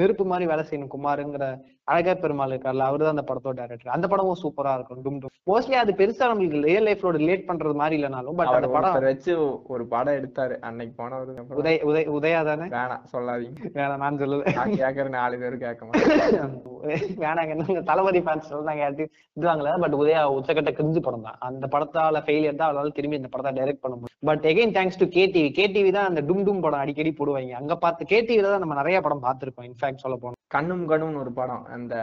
நெருப்பு மாதிரி வேலை செய்யணும் குமாருங்கிற அழகா பெருமாள் இருக்கார்ல அவருதான் அந்த படத்தோட டைரக்டர் அந்த படமும் சூப்பரா இருக்கும். டும் டும். மோஸ்ட்லி அது பெருசா நம்மளுக்கு ரியல் லைஃப்ல ரிலேட் பண்றது மாதிரி இல்லைனாலும் பட் அவர் அந்த படம் வச்சு ஒரு படம் எடுத்தாரு. அன்னைக்கு போனவரு உதய உதய உதயா தானே? வேணாம் சொல்லாதீங்க. வேணாம் நான் சொல்லல. நான் கேக்குற நாலு பேரும் கேட்க மாட்டேன் (laughs) வேணாங்க என்னங்க தளபதி ஃபேன்ஸ் சொல்றாங்க யார்ட்டையும் இதுவாங்கல பட் உதயா உச்சக்கட்ட கிரிஞ்சு படம் தான். அந்த படத்தால ஃபெயிலியர் தான் அவரால் திரும்பி இந்த படத்தை டைரக்ட் பண்ண முடியும். But again thanks to KTV KTV தான் அந்த டும் டும் படம் அடிக்கடி போடுவாங்க. அங்க பார்த்து கேடிவில தான் நம்ம நிறைய படம் பார்த்திருக்கோம் இன்ஃபேக்ட் சொல்ல போனோம் கண்ணும் கண்ணும்னு ஒரு படம். அந்த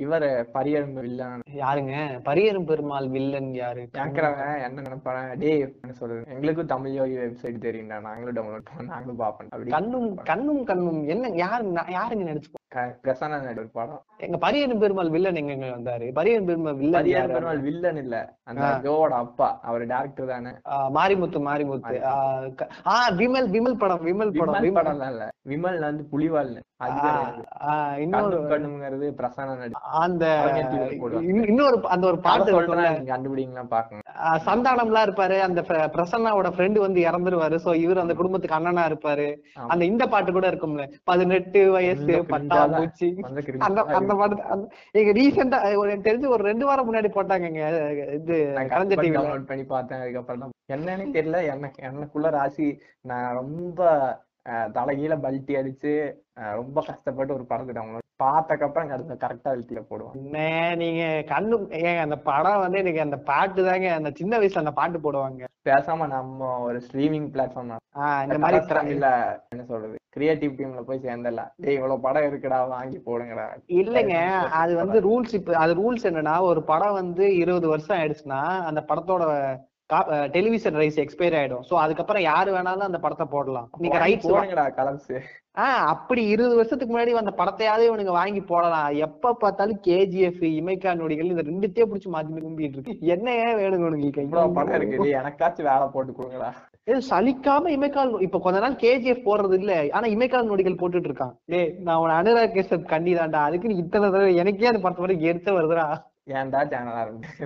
இவரு பரியரும் வில்லன். யாருங்க? பரியரும் பெருமாள் வில்லன் யாரு? கேக்குறவன் என்ன நினைப்பான் டேய் என்ன சொல்றது? எங்களுக்கும் தமிழ் யோகி வெப்சைட் தெரியும்டா. நாங்களும் டவுன்லோட் பண்ணோம் நாங்களும் பார்ப்போம் அப்படி கண்ணும் கண்ணும் கண்ணும். என்ன யாரு யாருங்க நடிச்சு க- பிரசன்னா நாயுடு ஒரு படம். எங்க பரியரும் பெருமாள் வில்லன் எங்க வந்தாரு? பரியரும் பெருமாள் வில்லன் பரியரும் யாரு? பெருமாள் வில்லன் இல்ல. அந்த. ஜோவோட அப்பா. அவர் டேரக்டர் தானே. மாரிமுத்து மாரிமுத்து. ஆஹ் விமல் விமல் படம் விமல் படம் விமல் படம் இல்ல. விமல் வந்து. ஆஹ் இன்னொரு கண்ணுங்கிறது பிரசன்னா நாயுடு அந்த இன்னொரு அந்த ஒரு பாட்டு பாக்கணும் ஆஹ் சந்தானம்லாம் இருப்பாரு. அந்த பிர- பிரசன்னாவோட ஃப்ரெண்டு வந்து இறந்துருவாரு. சோ இவர் அந்த குடும்பத்துக்கு அண்ணனா இருப்பாரு. அந்த இந்த பாட்டு கூட இருக்கும்ல. பதினெட்டு வயசு இந்த பட்டாம்பூச்சி. அந்த அந்த அந்த பாட்டு அந்த எங்க ரீசெண்டா எனக்கு தெரிஞ்சு ஒரு ரெண்டு வாரம் முன்னாடி போட்டாங்கங்க இது கலைஞர் டவுன்லோட் பண்ணி பார்த்தேன். அதுக்கப்புறம் என்னன்னு தெரியல. எனக்கு எனக்குள்ள ராசி நான் ரொம்ப தலைகீழ பல்ட்டி அடிச்சு ரொம்ப கஷ்டப்பட்டு ஒரு படத்தை டவுன்லோட் பார்த்தக்கப்புறம் அடுத்த கரெக்டா அழுத்தில போடுவேன். நீங்க கண்ணு ஏங்க அந்த படம் வந்து எனக்கு அந்த பாட்டு தாங்க அந்த சின்ன வயசுல அந்த பாட்டு போடுவாங்க. பேசாம நம்ம ஒரு ஸ்ட்ரீமிங் பிளாட்ஃபார்ம் இந்த மாதிரி இல்ல என்ன சொல்றது? கிரியேட்டிவ் டீம்ல போய் சேர்ந்தல டேய் இவ்வளவு படம் இருக்குடா வாங்கி போடுங்கடா. இல்லைங்க அது வந்து ரூல்ஸ் இப்ப அது ரூல்ஸ் என்னன்னா ஒரு படம் வந்து இருபது வருஷம் ஆயிடுச்சுன்னா அந்த படத்தோட டெலிவிஷன் ரைட்ஸ் எக்ஸ்பயர் ஆயிடும். சோ அதுக்கப்புறம் யாரு வேணாலும் அந்த படத்தை போடலாம். நீங்க ரைட்ஸ் போடுங்கடா கலர்ஸ் ஆஹ் அப்படி இருபது வருஷத்துக்கு முன்னாடி அந்த படத்தையாவது இவனுங்க வாங்கி போடலாம். எப்ப பார்த்தாலும் கேஜிஎஃப் இமைக்கா நொடிகள் இந்த ரெண்டுத்தையே பிடிச்சி மாத்தி கும்பிட்டு இருக்கு. என்ன ஏன் வேணுங்க இவ்வளவு படம் உனக்கு இருக்குது எனக்காச்சும் வேலை போட்டு கொடுங்கடா. ஏய், சலிக்காம இமைக்கால் இப்ப கொஞ்ச நாள் கேஜிஎஃப் போடுறது இல்ல. ஆனா இமைக்கால் நொடிகள் போட்டுட்டு இருக்கான். டேய் நான் உன அனுராக் கேசப் கண்டி தான்டா அதுக்கு இத்தனை தடவை எனக்கே அந்த படத்தை வரைக்கும் எரிச்ச வருதுடா. ஏன்டா சேனல் ஆரம்பிச்சு.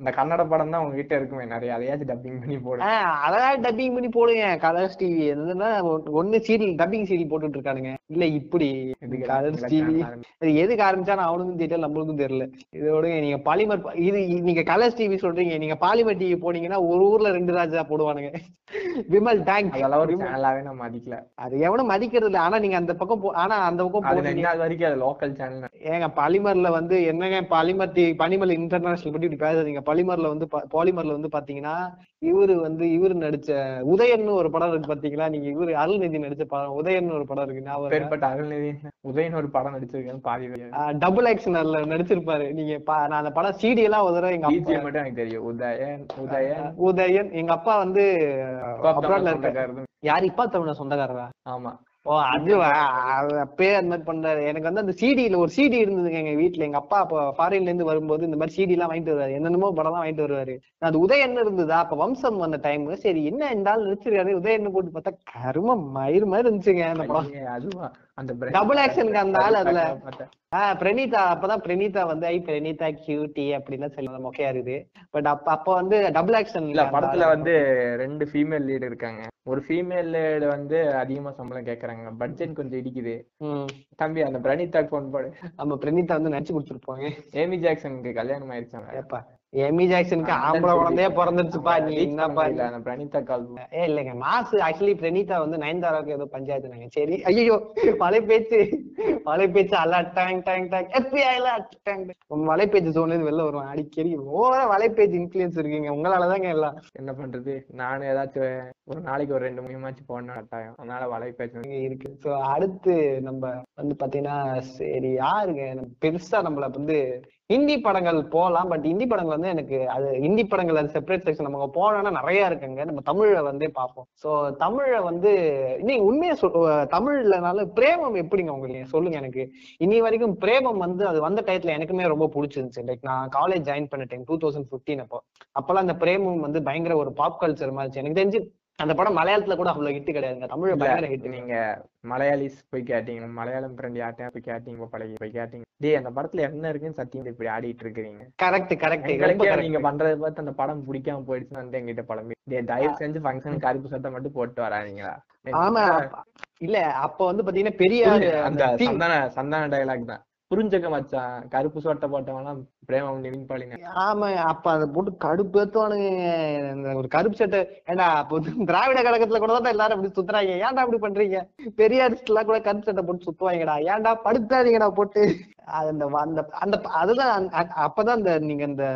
இந்த கன்னட படம் தான் உங்ககிட்ட இருக்குமே நிறைய. அதையாச்சும் டப்பிங் பண்ணி போடு. அதான் டப்பிங் பண்ணி போடுங்க. கலர்ஸ் டிவி என்னதுன்னா ஒண்ணு சீரியல் டப்பிங் சீரியல் போட்டுட்டு இருக்கானுங்க. இல்ல இப்படி. கலர்ஸ் டிவி இது எதுக்கு ஆரம்பிச்சாலும் அவனுக்கும் தெரியல நம்மளுக்கும் தெரியல. இதோட நீங்க பாலிமர் இது நீங்க கலர்ஸ் டிவி சொல்றீங்க. நீங்க பாலிமர் டிவி போனீங்கன்னா ஒரு ஊர்ல ரெண்டு ராஜா போடுவானுங்க. விமல் அதெல்லாம் ஒரு சேனலாவே நான் மதிக்கல. அது எவனும் மதிக்கிறது இல்ல. ஆனா நீங்க அந்த பக்கம் ஆனா அந்த பக்கம் அது வரைக்கும் அது லோக்கல் சேனல் ஏங்க பாலிமர்ல வந்து வந்து என்னங்க பாலிமர் டி பனிமல் இன்டர்நேஷனல் பத்தி இப்படி பேசாதீங்க. பாலிமர்ல வந்து பாலிமர்ல வந்து பாத்தீங்கன்னா இவரு வந்து இவரு நடிச்ச உதயன்னு ஒரு படம் இருக்கு பாத்தீங்களா? நீங்க இவரு அருள்நிதி நடிச்ச படம் உதயன்னு ஒரு படம் இருக்கு ஞாபகம் அருள்நிதி உதயன் ஒரு படம் நடிச்சிருக்கேன் பாதி டபுள் ஆக்ஷனர்ல நடிச்சிருப்பாரு. நீங்க நான் அந்த படம் சிடி எல்லாம் ஒரு தடவை எங்க அப்பா மட்டும் எனக்கு தெரியும். உதயன் உதயன். உதயன் எங்க அப்பா வந்து abroad ல இருக்க சொந்தக்காரர். யார் இப்பா தமிழ சொந்தக்காரரா? ஆமா. ஓ அது அப்பயே அந்த மாதிரி பண்றாரு. எனக்கு வந்து அந்த சிடில ஒரு சிடி இருந்ததுங்க எங்க வீட்ல. எங்க அப்பா அப்ப ஃபாரின்ல இருந்து வரும்போது இந்த மாதிரி சிடி எல்லாம் வாங்கிட்டு வருவாரு. என்னென்னமோ படம் எல்லாம் வாங்கிட்டு வருவாரு. அது உதயன் இருந்ததா? அப்ப வம்சம் வந்த டைம் சரி என்ன இந்த ஆள் நடிச்சிருக்காரு? உதயன் போட்டு பார்த்தா கரும மயிறு மாதிரி இருந்துச்சுங்க அந்த படம். அதுவா? அந்த Double action க்கு அந்த ஆளு அதுல. ஆஹ் பிரணீதா அப்பதான் பிரணீதா வந்து ஐ பிரணீதா கியூட்டி அப்படின்லாம் சொல்லி மொக்கையா இருக்குது. பட் அப்ப அப்ப வந்து டபுள் ஆக்ஷன் இல்ல படத்துல வந்து ரெண்டு ஃபீமேல் லீடு இருக்காங்க. ஒரு ஃபீமேல் லீடு வந்து அதிகமா சம்பளம் கேக்குறாங்க. பட்ஜெட் கொஞ்சம் இடிக்குது. தம்பி அந்த பிரணீதாக்கு ஃபோன் போடு. நம்ம பிரணீதா வந்து நடிச்சு கொடுத்துருப்பாங்க ஏமி ஜாக்சனுக்கு கல்யாணம் ஆயிடுச்சாங்க ஏப்பா. எமி ஜாக்சனுக்கு ஆம்பளை குழந்தையே பிறந்துருச்சுப்பா நீ என்னப்பா இல்ல பிரணீதா கால் ஏ இல்லைங்க. மாசு ஆக்சுவலி பிரணீதா வந்து நயன்தாராவுக்கு ஏதோ பஞ்சாயத்துனாங்க சரி ஐயோ மலை பேச்சு மலை பேச்சு அல்ல டேங். டேங் டேங் ல டேங் மலை பேச்சு ஜோன்ல இருந்து வெளில வருவான். அடிக்கடி ஓவரா வலை பேச்சு இன்ஃபுளுன்ஸ் இருக்குங்க. உங்களாலதாங்க எல்லாம். என்ன பண்றது? நானும் ஏதாச்சும் ஒரு நாளைக்கு ஒரு ரெண்டு மூணாச்சும் போடணும் கட்டாயம். அதனால வலை பேச்சு இருக்கு. சோ அடுத்து நம்ம வந்து பாத்தீங்கன்னா சரி யாருங்க? பெருசா நம்மள வந்து ஹிந்தி படங்கள் போகலாம் பட் ஹிந்தி படங்கள் வந்து எனக்கு அது ஹிந்தி படங்கள் அது செப்பரேட் செக்ஷன் நம்ம போனோம்னா நிறைய இருக்குங்க. நம்ம தமிழை வந்து பார்ப்போம். ஸோ தமிழை வந்து இன்னைக்கு உண்மையை சொல் தமிழ்லனால பிரேமம் எப்படிங்க உங்களுக்கு? சொல்லுங்க எனக்கு. இனி வரைக்கும் பிரேமம் வந்து அது வந்த டயத்துல எனக்குமே ரொம்ப பிடிச்சிருந்துச்சு. லைக் நான் காலேஜ் ஜாயின் பண்ண டைம் டூ தௌசண்ட் ஃபிஃப்டீன் அப்போ. அப்பெல்லாம் அந்த பிரேமம் வந்து பயங்கர ஒரு பாப் கல்ச்சர் மாதிரி இருந்துச்சு. எனக்கு தெரிஞ்சு அந்த படம் மலையாளத்துல கூட அவ்வளவு ஹிட் கிடையாதுங்க தமிழ்ல பயங்கர ஹிட் நீங்க மலையாளிஸ் போய் கேட்டீங்க மலையாளம் ஃப்ரெண்ட் யார்ட்டையா போய் கேட்டீங்க பழகி போய் கேட்டீங்க. டேய் அந்த படத்துல என்ன இருக்குன்னு சத்தியம் இப்படி ஆடிட்டு இருக்கிறீங்க. Correct correct. நீங்க பண்றதை பார்த்து அந்த படம் பிடிக்காம போயிடுச்சுன்னு வந்து எங்கிட்ட பழம்பி டேய் தயவு செஞ்சு ஃபங்க்ஷன் கருப்பு சட்டை மட்டும் போட்டு வராதீங்களா? ஆமா. இல்ல அப்ப வந்து பாத்தீங்கன்னா பெரியார் அந்த சந்தான சந்தான டயலாக் தான். புரிஞ்சக்க மச்சான். கருப்பு சட்டை போட்டவன்லாம் நிவின் பாலிங்க ஆமா அப்ப அதை போட்டு கடுப்பேத்துவானுங்க இந்த ஒரு கருப்பு சட்டை ஏண்டா அப்ப திராவிட கழகத்துல கூட தான் எல்லாரும் அப்படி சுத்துறாங்க. ஏன்டா அப்படி பண்றீங்க? பெரியாரிஸ்ட் எல்லாம் கூட கருப்பு சட்டை போட்டு சுத்துவாங்கடா. ஏன்டா படுத்தாதீங்கடா போட்டு. அந்த அந்த அந்த அதுதான் அப்பதான் அந்த நீங்க அந்த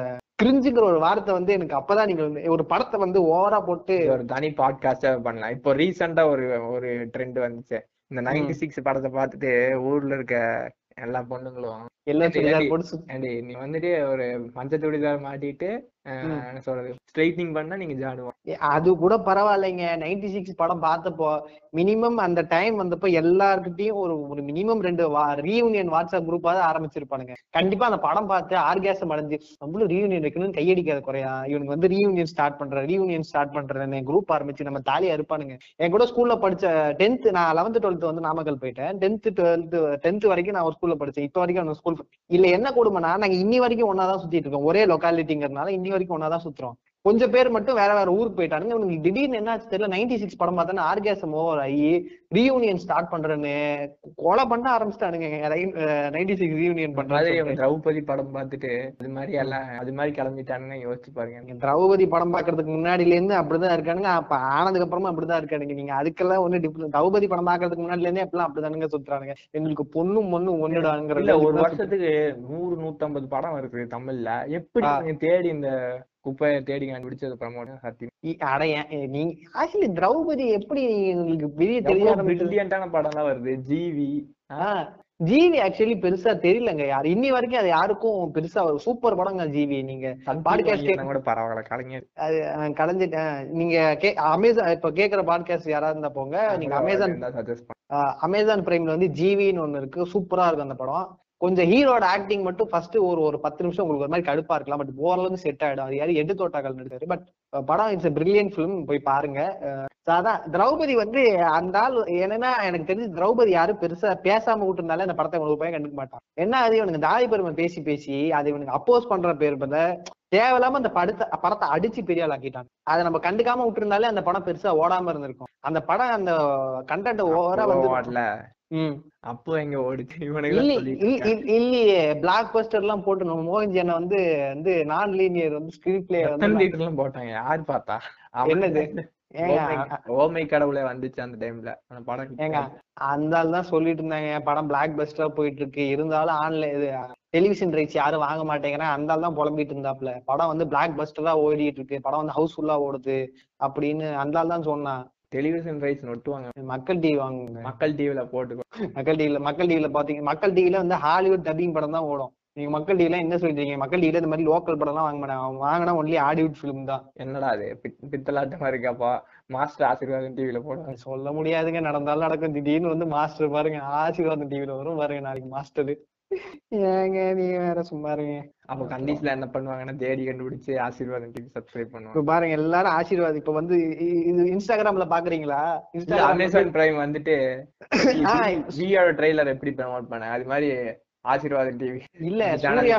கிரிஞ்சுங்கிற ஒரு வார்த்தை வந்து எனக்கு அப்பதான் நீங்க வந்து ஒரு படத்தை வந்து ஓவரா போட்டு ஒரு தனி பாட்காஸ்டா பண்ணலாம். இப்போ ரீசெண்டா ஒரு ஒரு ட்ரெண்ட் வந்துச்சு. இந்த நைன்டி சிக்ஸ் படத்தை பார்த்துட்டு ஊர்ல இருக்க எல்லா பொண்ணுங்களும் எல்லாம் சுடிதார் போட்டு நீ வந்துட்டு ஒரு மஞ்சள் மாட்டிட்டு என்ன சொல்றது ஸ்ட்ரைட்னிங் பண்ணா நீங்க ஜாடுவோம் அது கூட பரவாயில்லைங்க. நைன்டி சிக்ஸ் படம் பார்த்தப்போ மினிமம் அந்த டைம் வந்தப்போ எல்லார்கிட்டயும் ஒரு ஒரு மினிமம் ரெண்டு ரீயூனியன் வாட்ஸ்அப் குரூப்பாவது ஆரம்பிச்சிருப்பானுங்க. கண்டிப்பா அந்த படம் பார்த்து ஆர்கேசம் அடைஞ்சு நம்மளும் ரீயூனியன் வைக்கணும்னு கையடிக்காத குறையா இவனுக்கு வந்து ரீயூனியன் ஸ்டார்ட் பண்ற ரீயூனியன் ஸ்டார்ட் பண்றேன்னு குரூப் ஆரம்பிச்சு நம்ம தாலியா இருப்பானுங்க என் கூட ஸ்கூல்ல படிச்ச டென்த் நான் லெவன்த் டுவெல்த் வந்து நாமக்கல் போயிட்டேன். டென்த் டுவெல்த் டென்த் வரைக்கும் நான் ஒரு ஸ்கூல்ல படிச்சேன். இப்போ வரைக்கும் அந்த ஸ்கூல் இல்ல என்ன கொடுமைனா நாங்க இன்னி வரைக்கும் ஒன்னாதான் சுத்திட்டு இருக்கோம். ஒரே லொக்காலிட்டிங்கிறதுனால இன்னி வரைக்கும் ஒன்னாதான் சுத்துறோம். கொஞ்சம் பேர் மட்டும் வேற வேற ஊருக்கு போயிட்டானுங்க. இவனுக்கு திடீர்னு என்ன ஆச்சு தெரியல நைன்டி சிக்ஸ் படம் பார்த்தா ஆர்கேசம் ஓவர் ஆகி ரீயூனியன் ஸ்டார்ட் பண்றேன்னு கொலை பண்ண ஆரம்பிச்சிட்டானுங்க. நைன்டி சிக்ஸ் ரீயூனியன் பண்றாங்க திரௌபதி படம் பார்த்துட்டு அது மாதிரி எல்லாம் அது மாதிரி கிளம்பிட்டானுன்னு யோசிச்சு பாருங்க. திரௌபதி படம் பாக்குறதுக்கு முன்னாடில இருந்து அப்படிதான் இருக்கானுங்க. அப்ப ஆனதுக்கு அப்புறமா அப்படிதான் இருக்கானுங்க. நீங்க அதுக்கெல்லாம் ஒண்ணு டிஃபரன்ஸ் திரௌபதி படம் பாக்குறதுக்கு முன்னாடில இருந்தே அப்படிலாம் அப்படிதானுங்க சுத்துறானுங்க. எங்களுக்கு பொண்ணும் பொண்ணும் ஒண்ணுடாங்கிற ஒரு வருஷத்துக்கு நூறு நூத்தம்பது படம் வருது தமிழ்ல. எப்படி தேடி இந்த குப்பையை தேடி கண்டுபிடிச்சது ப்ரமோட் சத்தியம் இ- அட ஏன், ஏ, நீங்க ஆக்சுவலி திரௌபதி எப்படி உங்களுக்கு பெரிய தெரிய ஆரம்பிச்சது பிரில்லியன்டான படம் எல்லாம் வருது. ஜிவி. ஜிவி ஆக்சுவலி பெருசா தெரியலங்க யார். இன்னி வரைக்கும் அது யாருக்கும் பெருசா ஒரு சூப்பர் படங்க ஜிவி. நீங்க கேக்க- கூட பரவாயில்ல கலைஞர். அது கலைஞ்சிட்டேன் நீங்க கே அமேசான் இப்ப கேக்குற பாட்காஸ்ட் யாராவது இருந்தா போங்க. நீங்க அமேசான் அமேசான் பிரைம்ல வந்து ஜிவின்னு ஒண்ணு இருக்கு. சூப்பரா இருக்கும் அந்த படம். கொஞ்சம் ஹீரோட ஆக்டிங் மட்டும் ஃபர்ஸ்ட் ஒரு ஒரு பத்து நிமிஷம் உங்களுக்கு ஒரு மாதிரி கடுப்பா இருக்கலாம். பட் ஓரளவுக்கு செட் ஆயிடும். அது யாரும் எட்டு தோட்டாக்கள் நடிச்சாரு. பட் படம் இட்ஸ் பிரில்லியன் ஃபிலிம் போய் பாருங்க. அதான். திரௌபதி வந்து அந்த ஆள் என்னன்னா எனக்கு தெரிஞ்சு திரௌபதி யாரும் பெருசா பேசாம விட்டுருந்தாலே அந்த படத்தை உங்களுக்கு பையன் கண்டுக்க மாட்டான். என்ன அது இவனுக்கு தாய் பெருமை பேசி பேசி அது இவனுக்கு அப்போஸ் பண்ற பேர் பதில தேவையில்லாம அந்த படத்தை படத்தை அடிச்சு பெரிய ஆள் ஆக்கிட்டாங்க. அதை நம்ம கண்டுக்காம விட்டுருந்தாலே அந்த படம் பெருசா ஓடாம இருந்திருக்கும். அந்த படம் அந்த கண்டென்ட் ஓவரா வந்து அப்போ எங்க ஓடுச்சு இவனுக்கு இல்ல- இல்ல- இல்லையே பிளாக் பஸ்டர் எல்லாம் போட்டு மோகன்ஜி அண்ணன் வந்து வந்து நான் லீனியர் வந்து ஸ்கிரீன் பிளே எல்லாம் போட்டாங்க? யார் பார்த்தா? என்னது? ஓமை கடவுளே வந்துச்சு அந்த டைம்ல படம் ஏங்க. அந்த ஆள் தான் சொல்லிட்டு இருந்தாங்க. படம் பிளாக் பஸ்டரா போயிட்டு இருக்கு இருந்தாலும் ஆன்லைன் இது டெலிவிஷன் ரைட்ஸ் யாரும் வாங்க மாட்டேங்கிறேன் அந்த ஆள் தான் புலம்பிட்டு இருந்தாப்ல. படம் வந்து பிளாக் பஸ்டரா ஓடிட்டு இருக்கு. படம் வந்து ஹவுஸ்ஃபுல்லா ஓடுது. அப்படின்னு அந்த ஆள் தான் சொன்னான். டெலிவிஷன் ரைட்ஸ் நொட்டுவாங்க. மக்கள் டிவி வாங்குங்க. மக்கள் டிவில போட்டு மக்கள் டிவில மக்கள் டிவில பாத்தீங்க மக்கள் டிவில வந்து ஹாலிவுட் டப்பிங் படம் தான் ஓடும். நீங்க மக்கள் டிவில என்ன சொல்றீங்க மக்கள் டிவில இந்த மாதிரி லோக்கல் படம் எல்லாம் வாங்க மாட்டாங்க. வாங்கினா ஒன்லி ஹாலிவுட் ஃபிலிம் தான். என்னடா அது? பித்- பித்தலாட்டமா இருக்காப்பா. மாஸ்டர் ஆசீர்வாதம் டிவில போடுவாங்க. சொல்ல முடியாதுங்க. நடந்தாலும் நடக்கும். திடீர்னு வந்து மாஸ்டர் பாருங்க. ஆசீர்வாதம் டிவில வரும் பாருங்க. நாளைக்கு மாஸ்டர் ஏங்க நீங்க வேற சும்மா இருங்க அப்ப கண்டிஷன்ல என்ன பண்ணுவாங்கன்னா தேடி கண்டுபிடிச்சு ஆசீர்வாதம் டிவி சப்ஸ்கிரைப் பண்ணுவாங்க. இப்ப பாருங்க எல்லாரும் ஆசீர்வாத். இப்ப வந்து இது இன்ஸ்டாகிராம்ல பாக்குறீங்களா? அமேசான் பிரைம் வந்துட்டு (laughs) ஆ, வியோட ட்ரெய்லர் எப்படி ப்ரமோட் பண்ண? அது மாதிரி ஆசீர்வாதம் டிவி இல்ல (laughs) சூர்யா.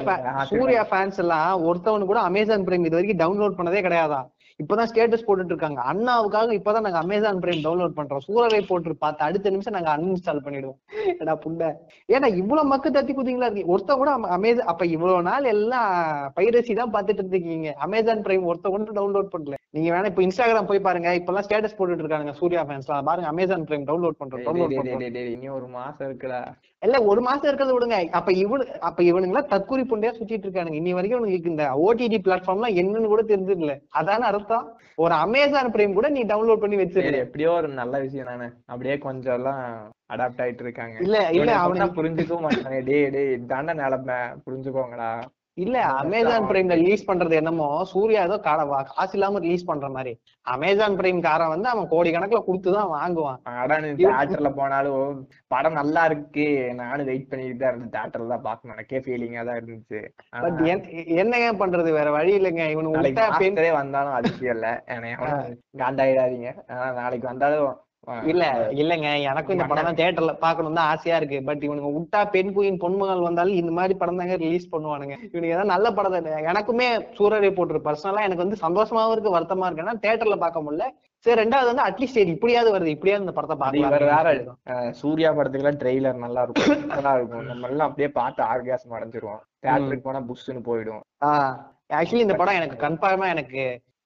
சூர்யா ஃபேன்ஸ் எல்லாம் ஒருத்தவனு கூட அமேசான் பிரைம் இது வரைக்கும் டவுன்லோட் பண்ணதே கிடையாதா இப்பதான் ஸ்டேட்டஸ் போட்டுட்டு இருக்காங்க அண்ணாவுக்காக இப்பதான் நாங்க அமேசான் பிரைம் டவுன்லோட் பண்றோம். சூரரை போட்டு பார்த்து அடுத்த நிமிஷம் நாங்க அன்இன்ஸ்டால் பண்ணிடுவோம். ஏடா புண்ட. ஏன்னா இவ்வளவு மக்கு தத்தி குதிங்களா இருக்கு ஒருத்த கூட அமேசான் அப்ப இவ்வளவு நாள் எல்லாம் பைரசி தான் பாத்துட்டு இருந்திருக்கீங்க. அமேசான் பிரைம் ஒருத்த கூட டவுன்லோட் பண்ணல. நீங்க வேணா இப்ப இன்ஸ்டாகிராம் போய் பாருங்க. இப்பெல்லாம் ஸ்டேட்டஸ் போட்டுட்டு இருக்காங்க சூர்யா ஃபேன்ஸ் பாருங்க அமேசான் பிரைம் டவுன்லோட் பண்றோம் டவுன்லோட் டேய், பண்றோம். டேய், டேய், இனி ஒரு மாசம் இருக்குடா. இல்ல ஒரு மாசம் இருக்கிறத விடுங்க. அப்ப இவனு அப்ப இவனுங்களா தற்கூரி புண்டையா சுத்திட்டு இருக்கானுங்க. இன்னி வரைக்கும் உனக்கு இந்த ஓடிடி பிளாட்ஃபார்ம்லாம் என்னன்னு கூட தெரிஞ்சதில்ல அதான அர்த்தம்? ஒரு அமேசான் பிரைம் கூட நீ டவுன்லோட் பண்ணி சரி வச்சிருக்க எப்படியோ ஒரு நல்ல விஷயம் தானே. அப்படியே கொஞ்சம் எல்லாம் அடாப்ட் ஆயிட்டு இருக்காங்க. இல்ல இல்ல சொன்னா புரிஞ்சுக்கவும் மாட்டாங்க டேய் டேய் இதாண்டா நிலைமை. புரிஞ்சுக்கோங்கடா. இல்ல அமேசான் பிரைம்ல ரிலீஸ் பண்றது என்னமோ சூர்யா ஏதோ காசு இல்லாம ரிலீஸ் பண்ற மாதிரி. அமேசான் பிரைம் காரன் வந்து அவன் கோடி கணக்குல கொடுத்துதான் வாங்குவான். அடா நீ தியேட்டர்ல போனாலும் படம் நல்லா இருக்கு. நானும் வெயிட் பண்ணிட்டு தான் இருந்தேன். தியேட்டர்ல தான் பார்க்கணும். எனக்கே ஃபீலிங்கா தான் இருந்துச்சு. பட் என்னங்க பண்றது? வேற வழி இல்லைங்க. இவனு வந்தாலும் அதிசயம் இல்ல. என்னை காண்டாயிடாதீங்க. ஆனா நாளைக்கு வந்தாலும் இல்ல இல்லங்க. எனக்கும் இந்த படம் தான் தியேட்டர்ல பாக்கணும் தான் ஆசையா இருக்கு. பட் இவனுங்க விட்டா பெண் குயின் பொன்மகள் வந்தாலும் இந்த மாதிரி படம் தாங்க ரிலீஸ் பண்ணுவானுங்க. இவனுக்கு ஏதாவது நல்ல படத்தை எனக்குமே சூரரை போட்டு பர்சனலா எனக்கு வந்து சந்தோஷமாவும் இருக்கு வருத்தமா இருக்கு. ஏன்னா தியேட்டர்ல பார்க்க முடியல. சரி ரெண்டாவது வந்து அட்லீஸ்ட் சரி இப்படியாவது வருது. இப்படியாவது இந்த படத்தை இவர் வேற சூர்யா படத்துக்குலாம் ட்ரெய்லர் நல்லா இருக்கும். நல்லா இருக்கும். நம்ம எல்லாம் அப்படியே பார்த்து ஆர்காசம் அடைஞ்சிருவோம். தியேட்டருக்கு போனா புஷ்னு போயிடும். ஆக்சுவலி இந்த படம் எனக்கு கன்ஃபார்மா எனக்கு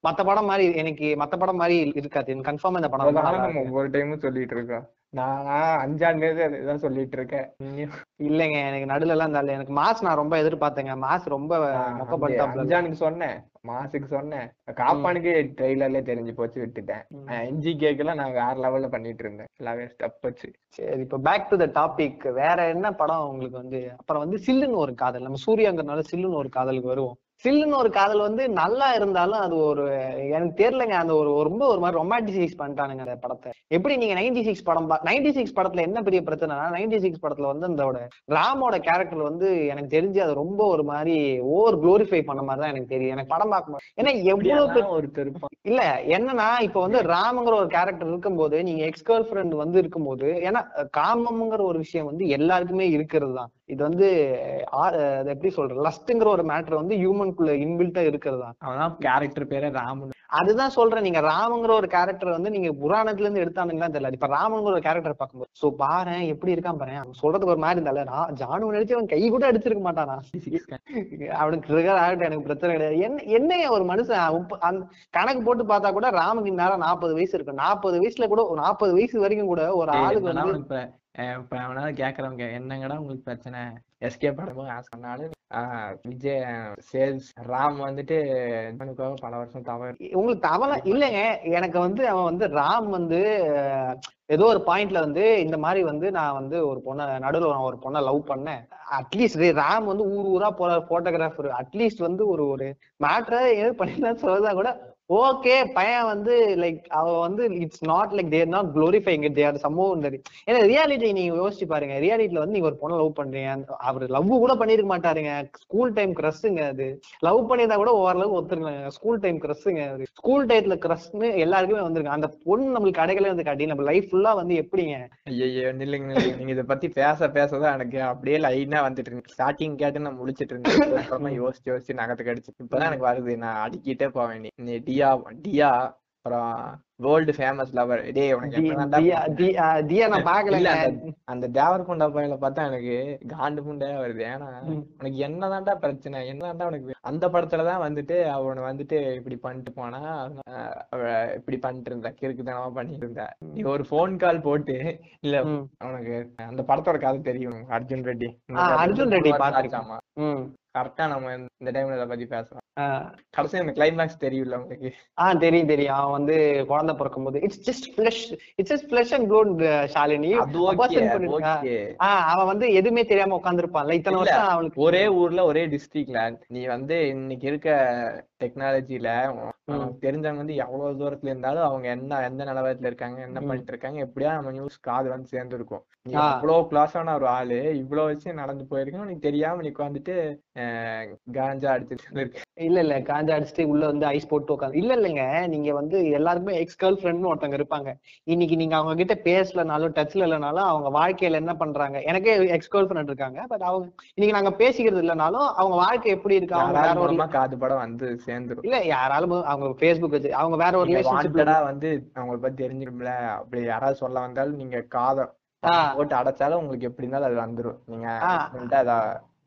மத்த படம் மாதிரி எனக்கு மத்த படம் மாதிரி இருக்காது. கன்ஃபார்மா இந்த படம். ஒவ்வொரு டைமும் சொல்லிட்டு இருக்கோம். நான் அஞ்சாண்டு அதுதான் சொல்லிட்டு இருக்கேன். இல்லைங்க எனக்கு நடுல எல்லாம் இந்த எனக்கு மாஸ் நான் ரொம்ப எதிர்பார்த்தேங்க. மாஸ் ரொம்ப அஞ்சானுக்கு சொன்னேன். மாசுக்கு சொன்னேன். காப்பானுக்கு ட்ரெய்லர்ல தெரிஞ்சு போச்சு விட்டுட்டேன். என்ஜி கேக்கெல்லாம் நான் வேற லெவல்ல பண்ணிட்டு இருந்தேன். எல்லாமே ஸ்டெப் வச்சு சரி இப்ப பேக் டு த டாபிக் வேற என்ன படம் உங்களுக்கு வந்து அப்புறம் வந்து சில்லுன்னு ஒரு காதல். நம்ம சூர்யாங்கிறனால சில்லுன்னு ஒரு காதலுக்கு வருவோம். சில்லுன்னு ஒரு காதல் வந்து நல்லா இருந்தாலும் அது ஒரு எனக்கு தெரியலங்க. அந்த ஒரு ரொம்ப ஒரு மாதிரி ரொமான்டிசைஸ் பண்ணிட்டானுங்க அந்த படத்தை. எப்படி நீங்க நைன்டி சிக்ஸ் படம் நைன்டி சிக்ஸ் படத்துல என்ன பெரிய பிரச்சனைனா நைன்டி சிக்ஸ் படத்துல வந்து அந்த ராமோட கேரக்டர் வந்து எனக்கு தெரிஞ்சு அது ரொம்ப ஒரு மாதிரி ஓவர் குளோரிஃபை பண்ண மாதிரி தான் எனக்கு தெரியும். எனக்கு படம் பார்க்கும்போது ஏன்னா எவ்வளவு பெரிய ஒரு திருப்பம். இல்ல என்னன்னா இப்ப வந்து ராமங்கிற ஒரு கேரக்டர் இருக்கும்போது நீங்க எக்ஸ் கேர்ள் ஃப்ரெண்ட் வந்து இருக்கும்போது ஏன்னா காமம்ங்கிற ஒரு விஷயம் வந்து எல்லாருக்குமே இருக்கிறது தான். இது வந்து எப்படி சொல்றது? லஸ்ட்ங்கிற ஒரு மேட்டர் வந்து ஹியூமனுக்குள்ள இன்பில்ட்டா இருக்கிறதா அவன் கேரக்டர் பேரே ராமன். அதுதான் சொல்றேன். நீங்க ராமங்கிற ஒரு கேரக்டர் வந்து நீங்க புராணத்துல இருந்து எடுத்தானுங்களா தெரியல. இப்ப ராமங்கிற ஒரு கேரக்டர் பார்க்கும்போது சோ பாரு எப்படி இருக்கான் பாரு அவன் சொல்றதுக்கு ஒரு மாதிரி இருந்தால நான் ஜானு நினைச்சு அவன் கை கூட அடிச்சிருக்க மாட்டானா அவனுக்கு ட்ரிகர் ஆகட்டும் எனக்கு பிரச்சனை கிடையாது. என்ன என்னைய ஒரு மனுஷன் கணக்கு போட்டு பார்த்தா கூட ராமுக்கு நேரம் நாற்பது வயசு இருக்கு நாற்பது வயசுல கூட ஒரு நாற்பது வயசு வரைக்கும் கூட ஒரு ஆளுக்கு வந்து இப்ப அவனால கேக்குறவங்க என்னங்கடா உங்களுக்கு பிரச்சனை? எஸ்கே படமும் சொன்னாலும் விஜய் சேல்ஸ் ராம் வந்துட்டு பல வருஷம் தவறு. உங்களுக்கு தவளை இல்லைங்க. எனக்கு வந்து அவன் வந்து ராம் வந்து ஏதோ ஒரு பாயிண்ட்ல வந்து இந்த மாதிரி வந்து நான் வந்து ஒரு பொண்ணை நடுவில் ஒரு பொண்ணை லவ் பண்ணேன். அட்லீஸ்ட் ராம் வந்து ஊர் ஊரா போற போட்டோகிராஃபர் அட்லீஸ்ட் வந்து ஒரு ஒரு மேட்ரை எது பண்ணினா சொல்லதா கூட ஓகே பையன் வந்து லைக் அவ வந்து it's not like they're not glorifying it there சம்பவம் ஏன்னா ரியாலிட்டி நீங்க யோசிச்சு பாருங்க ரியாலிட்டில வந்து நீங்க ஒரு பொண்ணை லவ் பண்றீங்க அவர் லவ் கூட பண்ணிருக்க மாட்டாருங்க. ஸ்கூல் டைம் கிரஸ்ஸுங்க அது. லவ் பண்ணியிருந்தா கூட ஓரளவுக்கு ஒத்துருங்க ஸ்கூல் டைம் கிரஸ்ஸுங்க அது. ஸ்கூல் டைத்துல கிரஸ்னு எல்லாருக்குமே வந்துருங்க. அந்த பொண்ணு நம்மளுக்கு கடைகளே வந்து கட்டி நம்ம லைஃப் ஃபுல்லா வந்து எப்படிங்க? ஐயோ நில்லுங்க நீங்க இதை பத்தி பேச பேசதான் எனக்கு அப்படியே லைனா வந்துட்டு இருக்கு. ஸ்டார்டிங் கேட்டு நான் முடிச்சிட்டு இருந்தேன். யோசிச்சு யோசிச்சு நகத்துக்கு அடிச்சு. இப்பதான் எனக்கு வருது. நான் அடிக்கிட்டே போவேன். நீ- டியா டியா அப்புறம் வேர்ல்டு ஃபேமஸ் லவர் டேய் உனக்கு தியா தியா நான் பாக்கலங்க அந்த அந்த தேவர்கொண்டா பையல பார்த்தா எனக்கு காண்டு புண்டையா வருது ஏன்னா. உனக்கு என்னதான்டா பிரச்சனை என்னதான்டா உனக்கு அந்த படத்துலதான் வந்துட்டு அவனை வந்துட்டு இப்படி பண்ணிட்டு போனா இப்படி பண்ணிட்டு இருந்தா கிறுக்குத்தனமா பண்ணிட்டு இருந்தா நீ ஒரு ஃபோன் கால் போட்டு இல்ல. உனக்கு அந்த படத்தோட கதை தெரியும் அர்ஜுன் ரெட்டி அர்ஜுன் ரெட்டி பார்த்திருக்கேன். ஆமா ம். கரெக்டா நம்ம இந்த டைம்ல இதை பத்தி பேசலாம். கடைசி அந்த கிளைமேக்ஸ் தெரியும்ல உங்களுக்கு? ஆ தெரியும் தெரியும். அவன் வந்து குழந்தை பிறக்கும் போது it's just flesh it's just flesh and clone Shalini ஆ. அவன் வந்து எதுவுமே தெரியாம உட்கார்ந்திருப்பான்ல. இத்தனை வருஷம் அவனுக்கு ஒரே ஊர்ல ஒரே டிஸ்ட்ரிக்ட்ல நீ வந்து இன்னைக்கு இருக்க டெக்னாலஜில தெரிஞ்சவங்க வந்து எவ்வளவு தூரத்துல இருந்தாலும் அவங்க என்ன எந்த நிலவரத்துல இருக்காங்க என்ன. பண்ணிட்டு இருக்காங்க எப்படியா நம்ம நியூஸ் காது வந்து சேர்ந்துருக்கும். நீ. இவ்வளவு கிளாஸான ஒரு ஆளு இவ்வளவு வச்சு நடந்து போயிருக்கோம் நீ தெரியாம நீ உட்காந்துட்டு காஞ்சா அடிச்சிட்டு இருக்க இல்ல இல்ல. காஞ்சா அடிச்சுட்டு உள்ள வந்து ஐஸ் போட்டு உட்காந்து இல்ல இல்லைங்க. நீங்க வந்து எல்லாருக்குமே எக்ஸ் கேர்ள் ஃப்ரெண்ட்னு ஒருத்தவங்க இருப்பாங்க. இன்னைக்கு நீங்க அவங்க கிட்ட பேசலனாலும் டச்ல இல்லைனாலும் அவங்க வாழ்க்கையில என்ன பண்றாங்க? எனக்கே எக்ஸ் கேர்ள் ஃப்ரெண்ட் இருக்காங்க. பட் அவங்க இன்னைக்கு நாங்க பேசிக்கிறது இல்லைனாலும் அவங்க வாழ்க்கை எப்படி இருக்கு? அவங்க வேற ஒரு காது படம் வந்து சேர்ந்துரும். இல்ல யாராலும் அவங்க ஃபேஸ்புக் வச்சு அவங்க வேற ஒரு ரிலேஷன்ஷிப்ல வாண்டடா வந்து அவங்கள பத்தி தெரிஞ்சுக்கணும்ல. அப்படி யாராவது சொல்ல வந்தாலும் நீங்க காதை. போட்டு அடைச்சாலும் உங்களுக்கு எப்படி இருந்தாலும் அது வந்துரும். நீங்க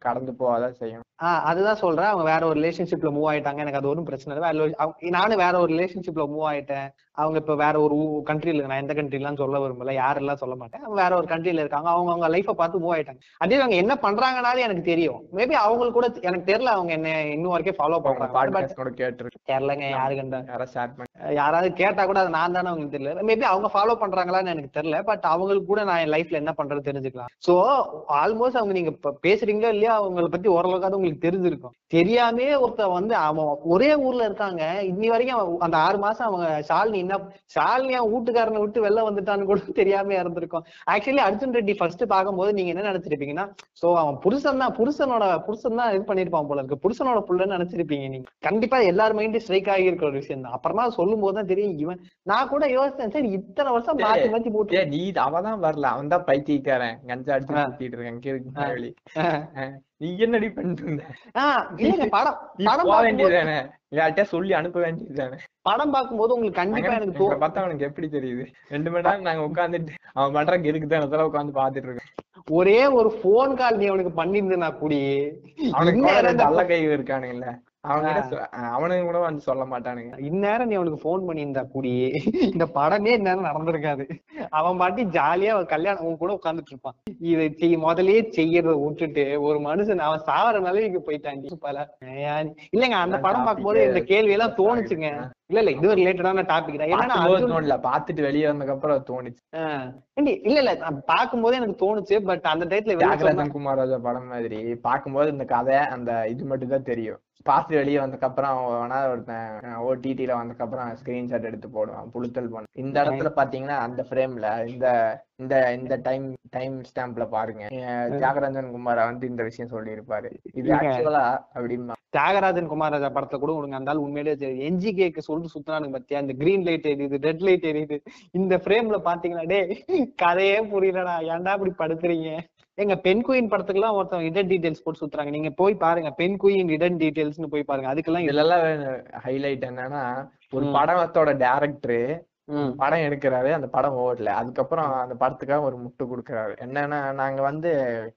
கடந்து போகாதான் செய்யும். ஆஹ் அதுதான் சொல்றேன். அவங்க வேற ஒரு ரிலேஷன்ஷிப்ல மூவ் ஆயிட்டாங்க. எனக்கு அது ஒன்றும் பிரச்சனை இல்லை. நானும் வேற ஒரு ரிலேஷன்ஷிப்ல மூவ் ஆயிட்டேன். அவங்க இப்ப வேற ஒரு கண்ட்ரில நான் எந்த கண்ட்ரிலாம் சொல்ல விரும்பல யாரெல்லாம் சொல்ல மாட்டேன் அவங்க வேற ஒரு கண்ட்ரில இருக்காங்க அவங்க அவங்க லைஃபை பார்த்து மூவ் ஆயிட்டாங்க. அதே அவங்க என்ன பண்றாங்கனாலும் எனக்கு தெரியும். மேபி அவங்களுக்கு கூட எனக்கு தெரியல அவங்க என்ன இன்னும் வரைக்கும் ஃபாலோ பண்றாங்க தெரியலங்க யாரு கண்டா யாராவது கேட்டா கூட அது நான் தானே அவங்களுக்கு தெரியல. மேபி அவங்க ஃபாலோ பண்றாங்களான்னு எனக்கு தெரியல பட் அவங்களுக்கு கூட நான் என் லைஃப்ல என்ன பண்றது தெரிஞ்சுக்கலாம். சோ ஆல்மோஸ்ட் அவங்க நீங்க பேசுறீங்களோ இல்லையா அவங்கள பத்தி ஓரளவுக்காவது உங்களுக்கு தெரிஞ்சிருக்கும். தெரியாமே ஒருத்தன் வந்து அவன் ஒரே ஊர்ல இருக்காங்க இன்னி வரைக்கும் அந்த ஆறு மாசம் அவங்க ஷாலினி என்ன ஷாலினி அவன் வீட்டுக்காரனை விட்டு வெளில வந்துட்டான்னு கூட (laughs) தெரியாம இருந்திருக்கும் ஆக்சுவலி அர்ஜுன் ரெட்டி ஃபர்ஸ்ட் பார்க்கும்போது நீங்க என்ன நினைச்சிருப்பீங்கன்னா சோ அவன் புருஷன் தான் புருஷனோட புருஷன் தான் இது பண்ணிருப்பான் போல இருக்கு. புருஷனோட புள்ளன்னு நினைச்சிருப்பீங்க நீங்க. கண்டிப்பா எல்லார் மைண்டும் ஸ்ட்ரைக் ஆகி இருக்கிற ஒரு விஷயம் தான். அப்புறமா சொல்லும் போது தான் தெரியும் இவன் நான் கூட யோசிச்சேன் சரி இத்தனை வருஷம் மாத்தி மாத்தி போட்டு நீ அவதான் வரல. அவன் தான் பைத்தியக்காரன். கஞ்சா அடிச்சு. சுத்திட்டு இருக்கான். நீ என்னடி பண்ணிட்டு இருந்த படம் படம் வேண்டியதுதானே? யார்கிட்டயா சொல்லி அனுப்ப வேண்டியதுதானே? படம் பார்க்கும்போது உங்களுக்கு கண்டிப்பா எனக்கு எங்களை தோ- பார்த்தா அவனுக்கு எப்படி தெரியுது? ரெண்டு மணி நேரம் நாங்க உட்காந்துட்டு அவன் பண்ற கிறுக்குத்தனத்துல உட்காந்து பாத்துட்டு இருக்கோம். ஒரே ஒரு போன் கால் நீ அவனுக்கு பண்ணிருந்தா கூடி அவனுக்கு அல்ல கை இருக்கானுங்கல்ல. அவனுங்க அவனுங்க கூட வந்து சொல்ல மாட்டானுங்க. இந்நேரம் நீ அவனுக்கு போன் பண்ணியிருந்தா கூடி. இந்த படமே இந்நேரம் நடந்திருக்காது. அவன் பாட்டி ஜாலியா கல்யாணம் உன் கூட உட்கார்ந்துட்டு இருப்பான். இதை செய் முதல்லயே செய்யறத விட்டுட்டு ஒரு மனுஷன் அவன் சாவர நிலைக்கு போயிட்டாண்டி. பல இல்லங்க அந்த படம் பார்க்கும்போது இந்த கேள்வி எல்லாம். தோணுச்சுங்க. இல்ல இல்ல இது ஒரு ரிலேட்டடான டாபிக் தான். அர்ஜுன் தோணல. பாத்துட்டு வெளியே வந்ததுக்கு அப்புறம் தோணுச்சு. இல்ல இல்ல நான் பார்க்கும்போதே எனக்கு தோணுச்சு பட் அந்த சொன்னா- தியாகராஜன் குமாராஜா படம் மாதிரி பார்க்கும்போது இந்த கதை அந்த இது மட்டும் தான் தெரியும். பார்த்து வெளியே வந்ததுக்கு அப்புறம் அவன் வேணா ஒருத்தன் ஓடிடில வந்ததுக்கு அப்புறம் ஸ்கிரீன்ஷாட் எடுத்து போடுவான் புழுத்தல் பண்ண. இந்த இடத்துல பாத்தீங்கன்னா அந்த ஃப்ரேம்ல இந்த இந்த இந்த டைம் டைம் ஸ்டாம்ப்ல பாருங்க. தியாகராஜன் குமாரா வந்து இந்த விஷயம் சொல்லி இருப்பாரு இது. ஆக்சுவலா அப்படிமா? தியாகராஜன் குமாரராஜா படத்தை கூட உனக்கு அந்த உண்மையிலேயே என்ஜி கேக்கு சொல்லிட்டு சுத்தினானுங்க பத்தியா? இந்த கிரீன் லைட் எரியுது ரெட் லைட் எரியுது. இந்த ஃப்ரேம்ல பாத்தீங்கன்னா டே கதையே புரியலடா. ஏன்டா இப்படி படுத்துறீங்க எங்க பெண் குயின் படத்துக்குலாம் ஒருத்தவங்க இடன் டீடைல்ஸ் போட்டு சுத்துறாங்க நீங்க போய் பாருங்க பெண் குயின் இடன் டீடைல்ஸ்னு போய் பாருங்க அதுக்கெல்லாம் இதுல எல்லாம் ஹைலைட் என்னன்னா ஒரு. படத்தோட டேரக்டர். படம் எடுக்கிறாரு அந்த படம் ஓடல. அதுக்கப்புறம் அந்த படத்துக்காக ஒரு முட்டு கொடுக்குறாரு. என்னன்னா நாங்க வந்து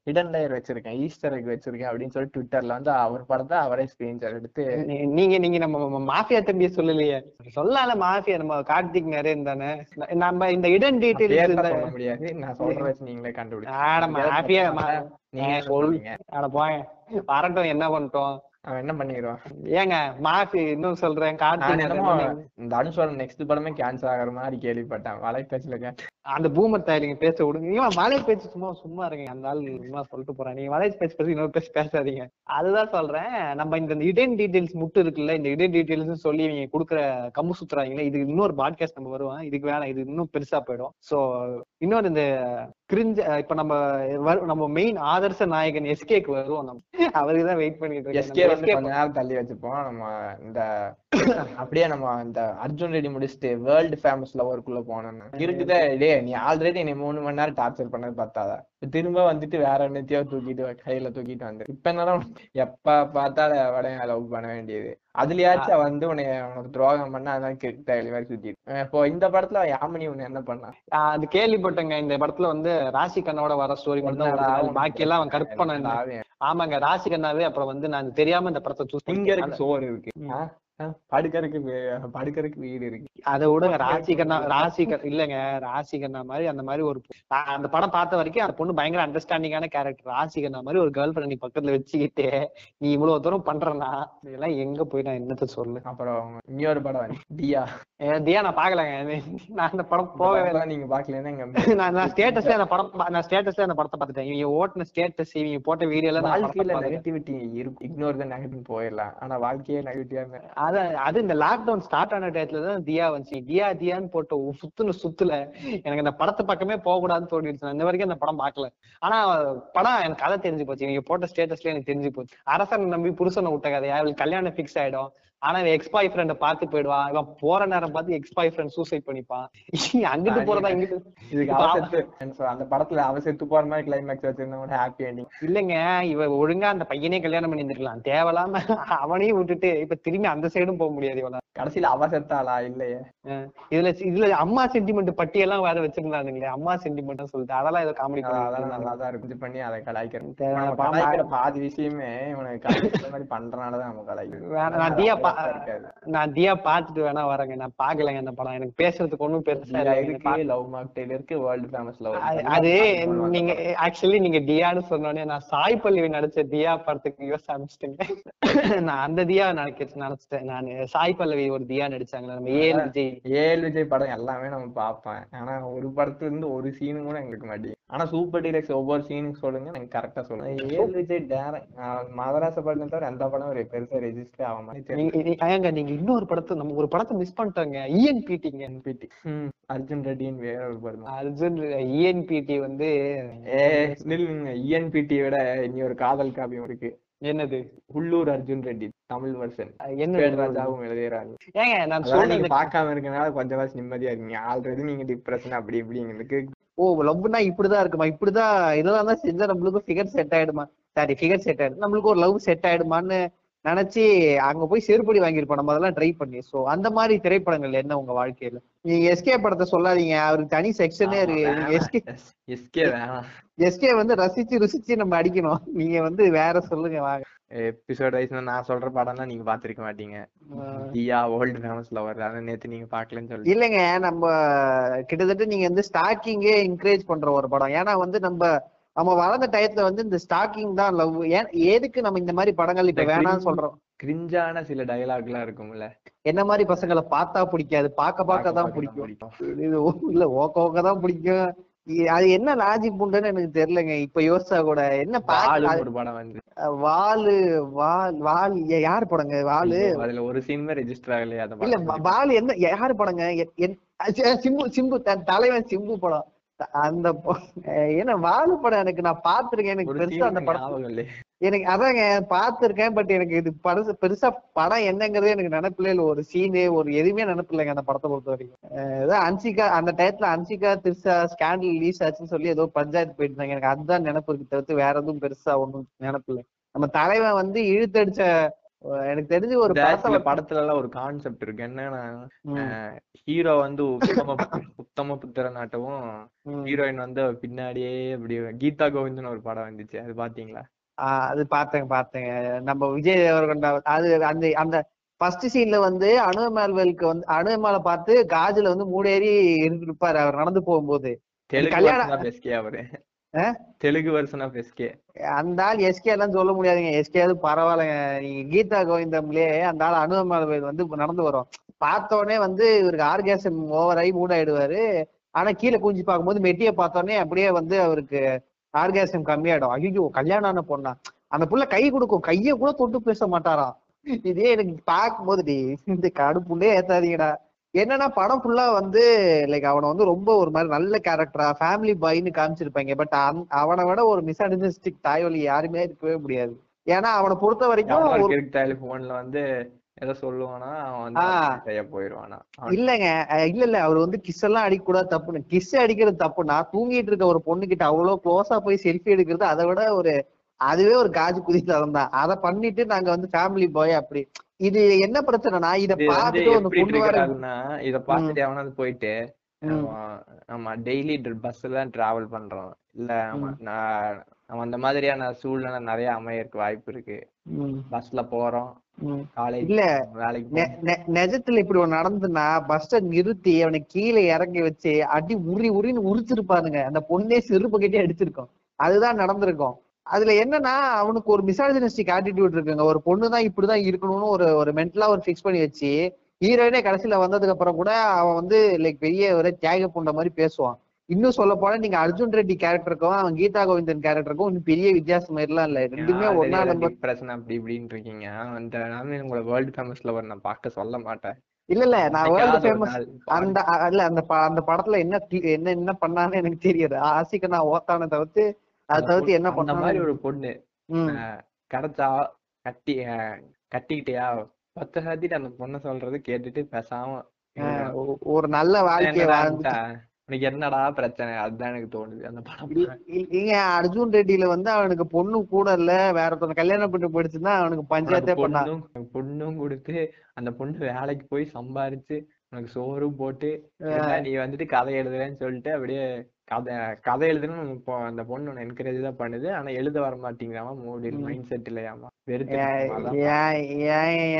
ஹிடன் லேயர் வச்சிருக்கேன் ஈஸ்டர் எக் வச்சிருக்கேன் அப்படின்னு சொல்லி ட்விட்டர்ல வந்து அவர் படத்தை அவரே ஸ்கிரீன்ஷாட் எடுத்து நீங்க நீங்க நம்ம மாஃபியா தம்பிய சொல்லலையே. சொல்லல மாஃபியா நம்ம கார்த்திக் நிறைய தானே. நம்ம இந்த இடன் தான் சொல்ல முடியாது. நான் சொல்ற நீங்களே கண்டுபிடிச்சு ஆட மாஃபியா நீங்க ஆ, சொல் சொல். அட போங்க. வரட்டும் என்ன பண்ணிட்டோம்? அவன் என்ன பண்ணிடுவான்? ஏங்க மாஃபி இன்னும் சொல்றேன் இந்த அனுஸ்வரன் நெக்ஸ்ட் படமே கேன்சல் ஆகுற மாதிரி கேள்விப்பட்டேன். வலைப்பேச்சுல கேட்டேன் அந்த பூமர் தாய் பேச விடுங்க இவன் மலை பேச்சு சும்மா சும்மா இருங்க. அந்த ஆள் சும்மா சொல்லிட்டு போறான். நீங்க மலை பேச்சு பத்தி இன்னொரு பேச்சு பேசாதீங்க. அதுதான் சொல்றேன். நம்ம இந்த இடன் டீடைல்ஸ் முட்டு இருக்குல்ல இந்த இடன் டீடைல்ஸ் சொல்லி இவங்க கொடுக்குற கம்பு சுத்துறாங்களே இது இன்னொரு பாட்காஸ்ட் நம்ம வருவோம் இதுக்கு வேணாம் இது இன்னும் பெருசா போயிடும். சோ இன்னொரு இந்த கிரிஞ்ச இப்ப நம்ம நம்ம மெயின் ஆதர்ச நாயகன் எஸ்கேக்கு வருவோம் நம்ம. அவருக்கு தான் வெயிட் பண்ணிட்டு நேரம் தள்ளி வச்சுப்போம். நம்ம இந்த அப்படியே நம்ம இந்த அர்ஜுன் ரெடி முடிச்சுட்டு வேர்ல்டு ஃபேமஸ் லவருக்குள்ள போனோம்னு இருக்குதே டே நீ ஆல்ரெடி நீ மூணு மணி நேரம் டார்ச்சர் பண்ணது பார்த்தாதா திரும்ப வந்துட்டு வேற என்னத்தையோ தூக்கிட்டு கையில தூக்கிட்டு வந்து. இப்ப என்னடா எப்ப பார்த்தாலும் அவளையும் லவ் பண்ண வேண்டியது. அதுலயாச்சும் வந்து உன்னை உனக்கு துரோகம் பண்ண அதான் கெட்ட மாதிரி சுத்திட்டு இப்போ இந்த படத்துல யாமினி உன்னை என்ன பண்ணா? அது கேள்விப்பட்டேங்க. இந்த படத்துல வந்து ராசி கண்ணோட வர ஸ்டோரி மட்டும் பாக்கி எல்லாம் அவன்? கற்பனை? ஆமாங்க ராசி கண்ணாவே. அப்புறம் வந்து நான் தெரியாம இந்த படத்தை சூஸ் இங்க இருக்கு சோறு இருக்கு? படுக்கறதுக்கு வீ- படுக்கறதுக்கு வீடு இருக்கு. அதை விடுங்க ராசி கண்ணா ராசி கண்ணா இல்லங்க ராசி கண்ணா மாதிரி அந்த மாதிரி ஒரு அந்த படம் பார்த்த வரைக்கும் அந்த பொண்ணு பயங்கர அண்டர்ஸ்டாண்டிங்கான கேரக்டர் ராசி கண்ணா மாதிரி ஒரு கேர்ள் ஃபிரெண்ட் நீ பக்கத்துல வச்சுக்கிட்டு நீ இவ்வளவு தூரம் பண்றனா? இதெல்லாம் எங்க போய் நான் என்னத்த சொல்லு? அப்புறம் இன்னொரு படம் தியா. தியா நான் பாக்கலங்க நான் அந்த படம் போகவே படத்தெல்லாம் நீங்க பாக்கலன்னா (laughs) நான் ஸ்டேட்டஸ்ல அந்த படம் நான் ஸ்டேட்டஸ்ல அந்த படத்தை பார்த்துட்டேன். இவங்க ஓட்டின ஸ்டேட்டஸ் இவங்க போட்ட வீடியோல வாழ்க்கையில பார்த்துட்டேன். நெகட்டிவிட்டி இருக்கும் இக்னோர் தான் நெகட்டிவ் போயிடலாம். ஆனா வாழ்க்கையே நெகட்டிவா அது அது இந்த லாக்டவுன் ஸ்டார்ட் ஆன டயத்துல தான் தியா வந்துச்சு. தியா தியான்னு போட்ட ஒரு சுத்துன சுத்துல. எனக்கு அந்த படத்தை பக்கமே போக கூடாதுன்னு தோணிடுச்சு. நான் இந்த வரைக்கும் அந்த படம் பார்க்கல ஆனா படம் எனக்கு கதை தெரிஞ்சு போச்சு. நீங்க போட்ட ஸ்டேட்டஸ்ல எனக்கு தெரிஞ்சு போச்சு. அரசன் நம்பி புருஷனை விட்ட கதையா? அவளுக்கு கல்யாணம் ஃபிக்ஸ் ஆயிடும். ஆனா இவன் எக்ஸ் பாய் ஃப்ரெண்ட பாத்து போயிடுவான். இவன் போற நேரம் பார்த்து எக்ஸ் பாய் ஃப்ரெண்ட் சூசைட் பண்ணிப்பான் அங்கிட்டு போறதா இங்கிட்டு? இதுக்கு அந்த படத்துல அவ செத்து போற மாதிரி கிளைமேக்ஸ் வச்சிருந்தா கூட ஹாப்பி எண்டிங் இல்லைங்க இவ ஒழுங்கா அந்த பையனே கல்யாணம் பண்ணி இருந்திருக்கலாம் தேவையில்லாம அவனையும் விட்டுட்டு இப்ப திரும்பி அந்த சைடும் போக முடியாது இவள கடைசியில அவ செத்தாளா? இல்லையே. இதுல இதுல அம்மா சென்டிமெண்ட் பட்டியெல்லாம் வேற வச்சிருந்தானுங்களே அம்மா சென்டிமெண்ட் சொல்லிட்டு அதெல்லாம் ஏதோ காமெடி அதெல்லாம் நல்லா தான் இருக்கு. பண்ணி அதை கலாய்க்கிறோம் தேவையான நம்ம படம் கலாய்க்கிற பாதி விஷயமே இவனுக்கு மாதிரி பண்றனாலதான் நம்ம கலாய்க்கிறோம். நான் நான் தியா பாத்துட்டு வேணா வரேங்க. நான் பாக்கலைங்க அந்த படம். எனக்கு பேசுறதுக்கு ஒண்ணும் பெருசா. இருக்கு லவ் மாக்டெயில் இருக்கு வேர்ல்டு ஃபேமஸ் லவ் அது- நீங்க ஆக்சுவலி நீங்க தியான்னு சொன்னோடனே நான் சாய் பல்லவி நடிச்ச தியா படத்துக்கு யோசிச்சு அனுப்பிச்சிட்டேங்க நான் அந்த தியா நினைக்க நினைச்சிட்டேன் நான். சாய் பல்லவி ஒரு தியா நடிச்சாங்களே நம்ம ஏஎல் விஜய். ஏழு விஜய் படம் எல்லாமே நம்ம பார்ப்பேன். ஆனா ஒரு படத்துல இருந்து ஒரு சீனு கூட எங்களுக்கு மாட்டேங்குது ஆனா சூப்பர் டீலக்ஸ் ஒவ்வொரு சீனுக்கு சொல்லுங்க எனக்கு கரெக்டா சொல்லுங்க. ஏழு விஜய் டேரக்ட் மதராச படம் தவிர எந்த படம் ஒரு பெருசா ரெஜிஸ்டர் ஆக ஏங்க நீங்க இன்னொரு படத்தை நம்ம ஒரு படத்தை மிஸ் பண்ணிட்டோங்க. இஎன்பிடிங்க NPT. ம், அர்ஜுன் ரெட்டின்னு வேற ஒரு படம். அர்ஜுன் இஎன்பிடி வந்து ஏ நில்லுங்க. இஎன்பிடி விட இனி ஒரு காதல் காவியம் இருக்கு. என்னது? உள்ளூர் அர்ஜுன் ரெட்டி தமிழ் வருஷன். என்ன ராஜாவும் எழுதுறாங்க ஏங்க நான் சொல்றேன் பார்க்காம இருக்கனால கொஞ்சம் நிம்மதியா இருக்கீங்க. ஆல்ரெடி நீங்க டிப்ரெஷன் அப்படி இப்படிங்களுக்கு ஓ லவ்னா இப்படிதான் இருக்குமா? இப்படிதான் இதெல்லாம் தான் செஞ்சா நம்மளுக்கு ஃபிகர் செட் ஆயிடுமா? சாரி ஃபிகர் செட் ஆயிடும் நம்மளுக்கு ஒரு லவ் செட் ஆயிடுமான்னு நினைச்சு அங்க போய் செருப்படி வாங்கியிருப்போம் நம்ம அதெல்லாம் ட்ரை பண்ணி. சோ அந்த மாதிரி திரைப்படங்கள் என்ன உங்க வாழ்க்கையில? நீங்க எஸ்கே படத்தை சொல்லாதீங்க. அவருக்கு தனி செக்ஷனே இருக்கு. எஸ்கே எஸ்கே எஸ்கே வந்து ரசிச்சு ருசிச்சு நம்ம அடிக்கணும். நீங்க வந்து வேற சொல்லுங்க வாங்க. எபிசோட் வைஸ் நான் சொல்ற படம்னா நீங்க பாத்திருக்க மாட்டீங்க. தியா வேர்ல்டு ஃபேமஸ்ல வருது அதை நேத்து நீங்க பாக்கலன்னு சொல்லி இல்லைங்க நம்ம கிட்டத்தட்ட நீங்க வந்து ஸ்டாக்கிங்கே என்கரேஜ் பண்ற ஒரு படம். ஏன்னா வந்து நம்ம நம்ம வளர்ந்த டயத்துல வந்து இந்த ஸ்டாக்கிங் தான் லவ் ஏன் எதுக்கு நம்ம இந்த மாதிரி படங்கள் இப்ப வேணாம்னு சொல்றோம். கிரிஞ்சான சில டயலாக் எல்லாம் இருக்கும்ல. என்ன மாதிரி பசங்களை பார்த்தா பிடிக்காது பார்க்க பார்க்க தான் பிடிக்கும். இது இல்ல ஓக்க ஓக்க தான் பிடிக்கும். அது என்ன லாஜிக் புண்டுன்னு எனக்கு தெரியலங்க. இப்ப யோசிச்சா கூட என்ன வாலு ஒரு படம் வந்து. வாலு வால் வால் யார் படங்க? வாலு அதுல ஒரு சீனுமே ரெஜிஸ்டர் ஆகலையா இல்ல வாலு என்ன யாரு படங்க? சிம்பு சிம்பு தன் தலைவன் சிம்பு படம். அந்த என்ன வாலு படம் எனக்கு நான் பாத்திருக்கேன் எனக்கு பெருசா அந்த படம். எனக்கு அதாங்க பாத்திருக்கேன் பட் எனக்கு இது படசு பெருசா படம் என்னங்கிறதே எனக்கு நினைப்பில்ல இல்ல. ஒரு சீனு ஒரு எதுவுமே நினைப்பில்லைங்க அந்த படத்தை பொறுத்த வரைக்கும். ஏதோ அன்சிகா அந்த டயத்துல அன்சிகா திருசா ஸ்கேண்டல் ரிலீஸ் ஆச்சுன்னு சொல்லி ஏதோ பஞ்சாயத்து போயிட்டு இருந்தாங்க எனக்கு அதுதான் நினைப்பு இருக்கு தவிர்த்து வேற எதுவும் பெருசா ஒண்ணும் நினைப்பில்லை. நம்ம தலைவன் வந்து இழுத்தடிச்ச எனக்கு தெரிஞ்சு ஒரு படத்துல எல்லாம் ஒரு கான்செப்ட் இருக்கு. என்னன்னா ஹீரோ வந்து உத்தம (laughs) உத்தம புத்திரனாட்டவும் ம். ஹீரோயின் வந்து பின்னாடியே இப்படி கீதா கோவிந்தன் ஒரு படம் வந்துச்சு. அது பாத்தீங்களா? ஆஹ் அது பார்த்தேங்க பார்த்தேங்க நம்ம விஜய் தேவரகொண்டா அது அந்த அந்த ஃபர்ஸ்ட் சீன்ல வந்து அனுமேல்வெலுக்கு வந்து அனுமேல பார்த்து காஜுல வந்து மூடேறி இருப்பாரு அவர் நடந்து போகும்போது. கல்யாணம் அவரு? தெலுங்கு வருஷன் ஆஃப் எஸ்கே அந்த ஆள் எஸ்கே எல்லாம் சொல்ல முடியாதுங்க. எஸ்கே அது பரவாயில்லைங்க. நீங்க கீதா கோவிந்தம்லயே அந்த ஆள் அனுமேல்வேல் வந்து நடந்து வரும். பார்த்த உடனே வந்து இவருக்கு ஆர்கேசம் ஓவர் ஆகி மூடாயிடுவாரு. ஆனா கீழே குஞ்சு பார்க்கும்போது மெட்டியை பார்த்த உடனே அப்படியே வந்து அவருக்கு ஆர்காசம் கம்மியாயிடும். ஐயோ கல்யாணம் ஆன பொண்ணா? அந்த புள்ள கை கொடுக்கும். கைய கூட தொட்டு பேச மாட்டாராம். இதே எனக்கு பார்க்கும்போது டி இந்த கடுப்புண்டே ஏத்தாதீங்கடா. என்னன்னா படம் ஃபுல்லா வந்து லைக் அவனை வந்து ரொம்ப ஒரு மாதிரி நல்ல கேரக்டரா ஃபேமிலி பாய்னு காமிச்சிருப்பாங்க. பட் அவனை விட ஒரு மிஸ்அண்டர்ஸ்டிக் தாய்வழி யாருமே இருக்கவே முடியாது. ஏன்னா அவனை பொறுத்த வரைக்கும் வந்து ஏதோ சொல்லுவானா அவன் இல்லங்க. இல்ல இல்ல. அவர் வந்து கிஸ் எல்லாம் அடிக்க கூடாது தப்புன்னு கிஸ் அடிக்கிறது தப்புனா தூங்கிட்டு இருக்க ஒரு பொண்ணு கிட்ட அவ்வளவு க்ளோஸா போய் செல்ஃபி எடுக்கிறது அதை விட ஒரு அதுவே ஒரு காஜு குதித்தரம் தான் அதை பண்ணிட்டு நாங்க வந்து ஃபேமிலி பாய் அப்படி. இது என்ன பிரச்சனைனா இத பார்த்துட்டு ஒரு பொண்ணு இத பார்த்துட்டு எவனாவது போயிட்டு ம். அவன் நம்ம டெய்லி பஸ்ல தான் டிராவல் பண்றோம். இல்ல அவன் அந்த மாதிரியான சூழ்நிலை நிறைய அமையறதுக்கு வாய்ப்பு இருக்கு. பஸ்ல போறோம். இல்ல நிஜத்துல இப்படி ஒண்ணு நடந்துன்னா பஸ்ஸ நிறுத்தி அவனை கீழே இறங்கி வச்சு அடி உரி உரின்னு உரிச்சிருப்பானுங்க. அந்த பொண்ணே செருப்பு கட்டி அடிச்சிருக்கும். அதுதான் நடந்திருக்கும். அதுல என்னன்னா அவனுக்கு ஒரு மிசாஜினிஸ்டிக் ஆட்டிடியூட் இருக்குங்க. ஒரு பொண்ணு தான் இப்படிதான் இருக்கணும்னு ஒரு ஒரு மென்டலா ஒரு ஃபிக்ஸ் பண்ணி வச்சு ஹீரோயினே கடைசியில வந்ததுக்கு அப்புறம் கூட அவன் வந்து லைக் பெரிய ஒரு தியாக புண்ட மாதிரி பேசுவான். இன்னும் சொல்ல போனா நீங்க அர்ஜுன் ரெட்டி கேரக்டருக்கும் அவன் கீதா கோவிந்தன் கேரக்டருக்கும் இன்னும் பெரிய வித்தியாசம் எல்லாம் இல்ல. ரெண்டுமே ஒன்னா நம்பர் டிப்ரெஷன் அப்படி இப்படின்னு இருக்கீங்க? அந்த நான் உங்களை வேர்ல்டு ஃபேமஸ்ல வர நான் பார்க்க சொல்ல மாட்டேன். இல்ல இல்ல நான் வேர்ல்டு ஒரு ஃபேமஸ் நாள் அந்த இல்ல அந்த அந்த படத்துல என்ன என்ன என்ன பண்ணான்னு எனக்கு தெரியாது. ஆசிக்க நான் ஓத்தான தவிர்த்து அதை தவிர்த்து என்ன பொண்ணு- மாதிரி ஒரு பொண்ணு கிடைச்சா கட்டி கட்டிக்கிட்டியா? பத்து சாத்திட்டு அந்த பொண்ணை சொல்றது கேட்டுட்டு பேசாம ஒரு நல்ல வாழ்க்கைய என்னடா வாழ்ந்து இந்த- உனக்கு என்னடா பிரச்சனை? அதுதான் எனக்கு தோணுது அந்த படம் இங்க அர்ஜுன் ரெட்டியில வந்து அவனுக்கு பொண்ணு கூட இல்ல வேற ஒருத்தனை கல்யாணம் பண்ணி போயிடுச்சுன்னா அவனுக்கு பஞ்சாயத்தே பண்ணான் பொண்ணும் பொண்ணும் கொடுத்து அந்த பொண்ணு வேலைக்கு போய் சம்பாரிச்சு உனக்கு சோறும் போட்டு நீ வந்துட்டு கதை எழுதுறேன்னு சொல்லிட்டு அப்படியே கதை கதை எழுதுன்னு இப்போ அந்த பொண்ணு என்கரேஜ் தான் பண்ணுது. ஆனா எழுத வர மாட்டேங்கிறாமா? மூடி. மைண்ட் செட் இல்லையாமா? வெறுத்து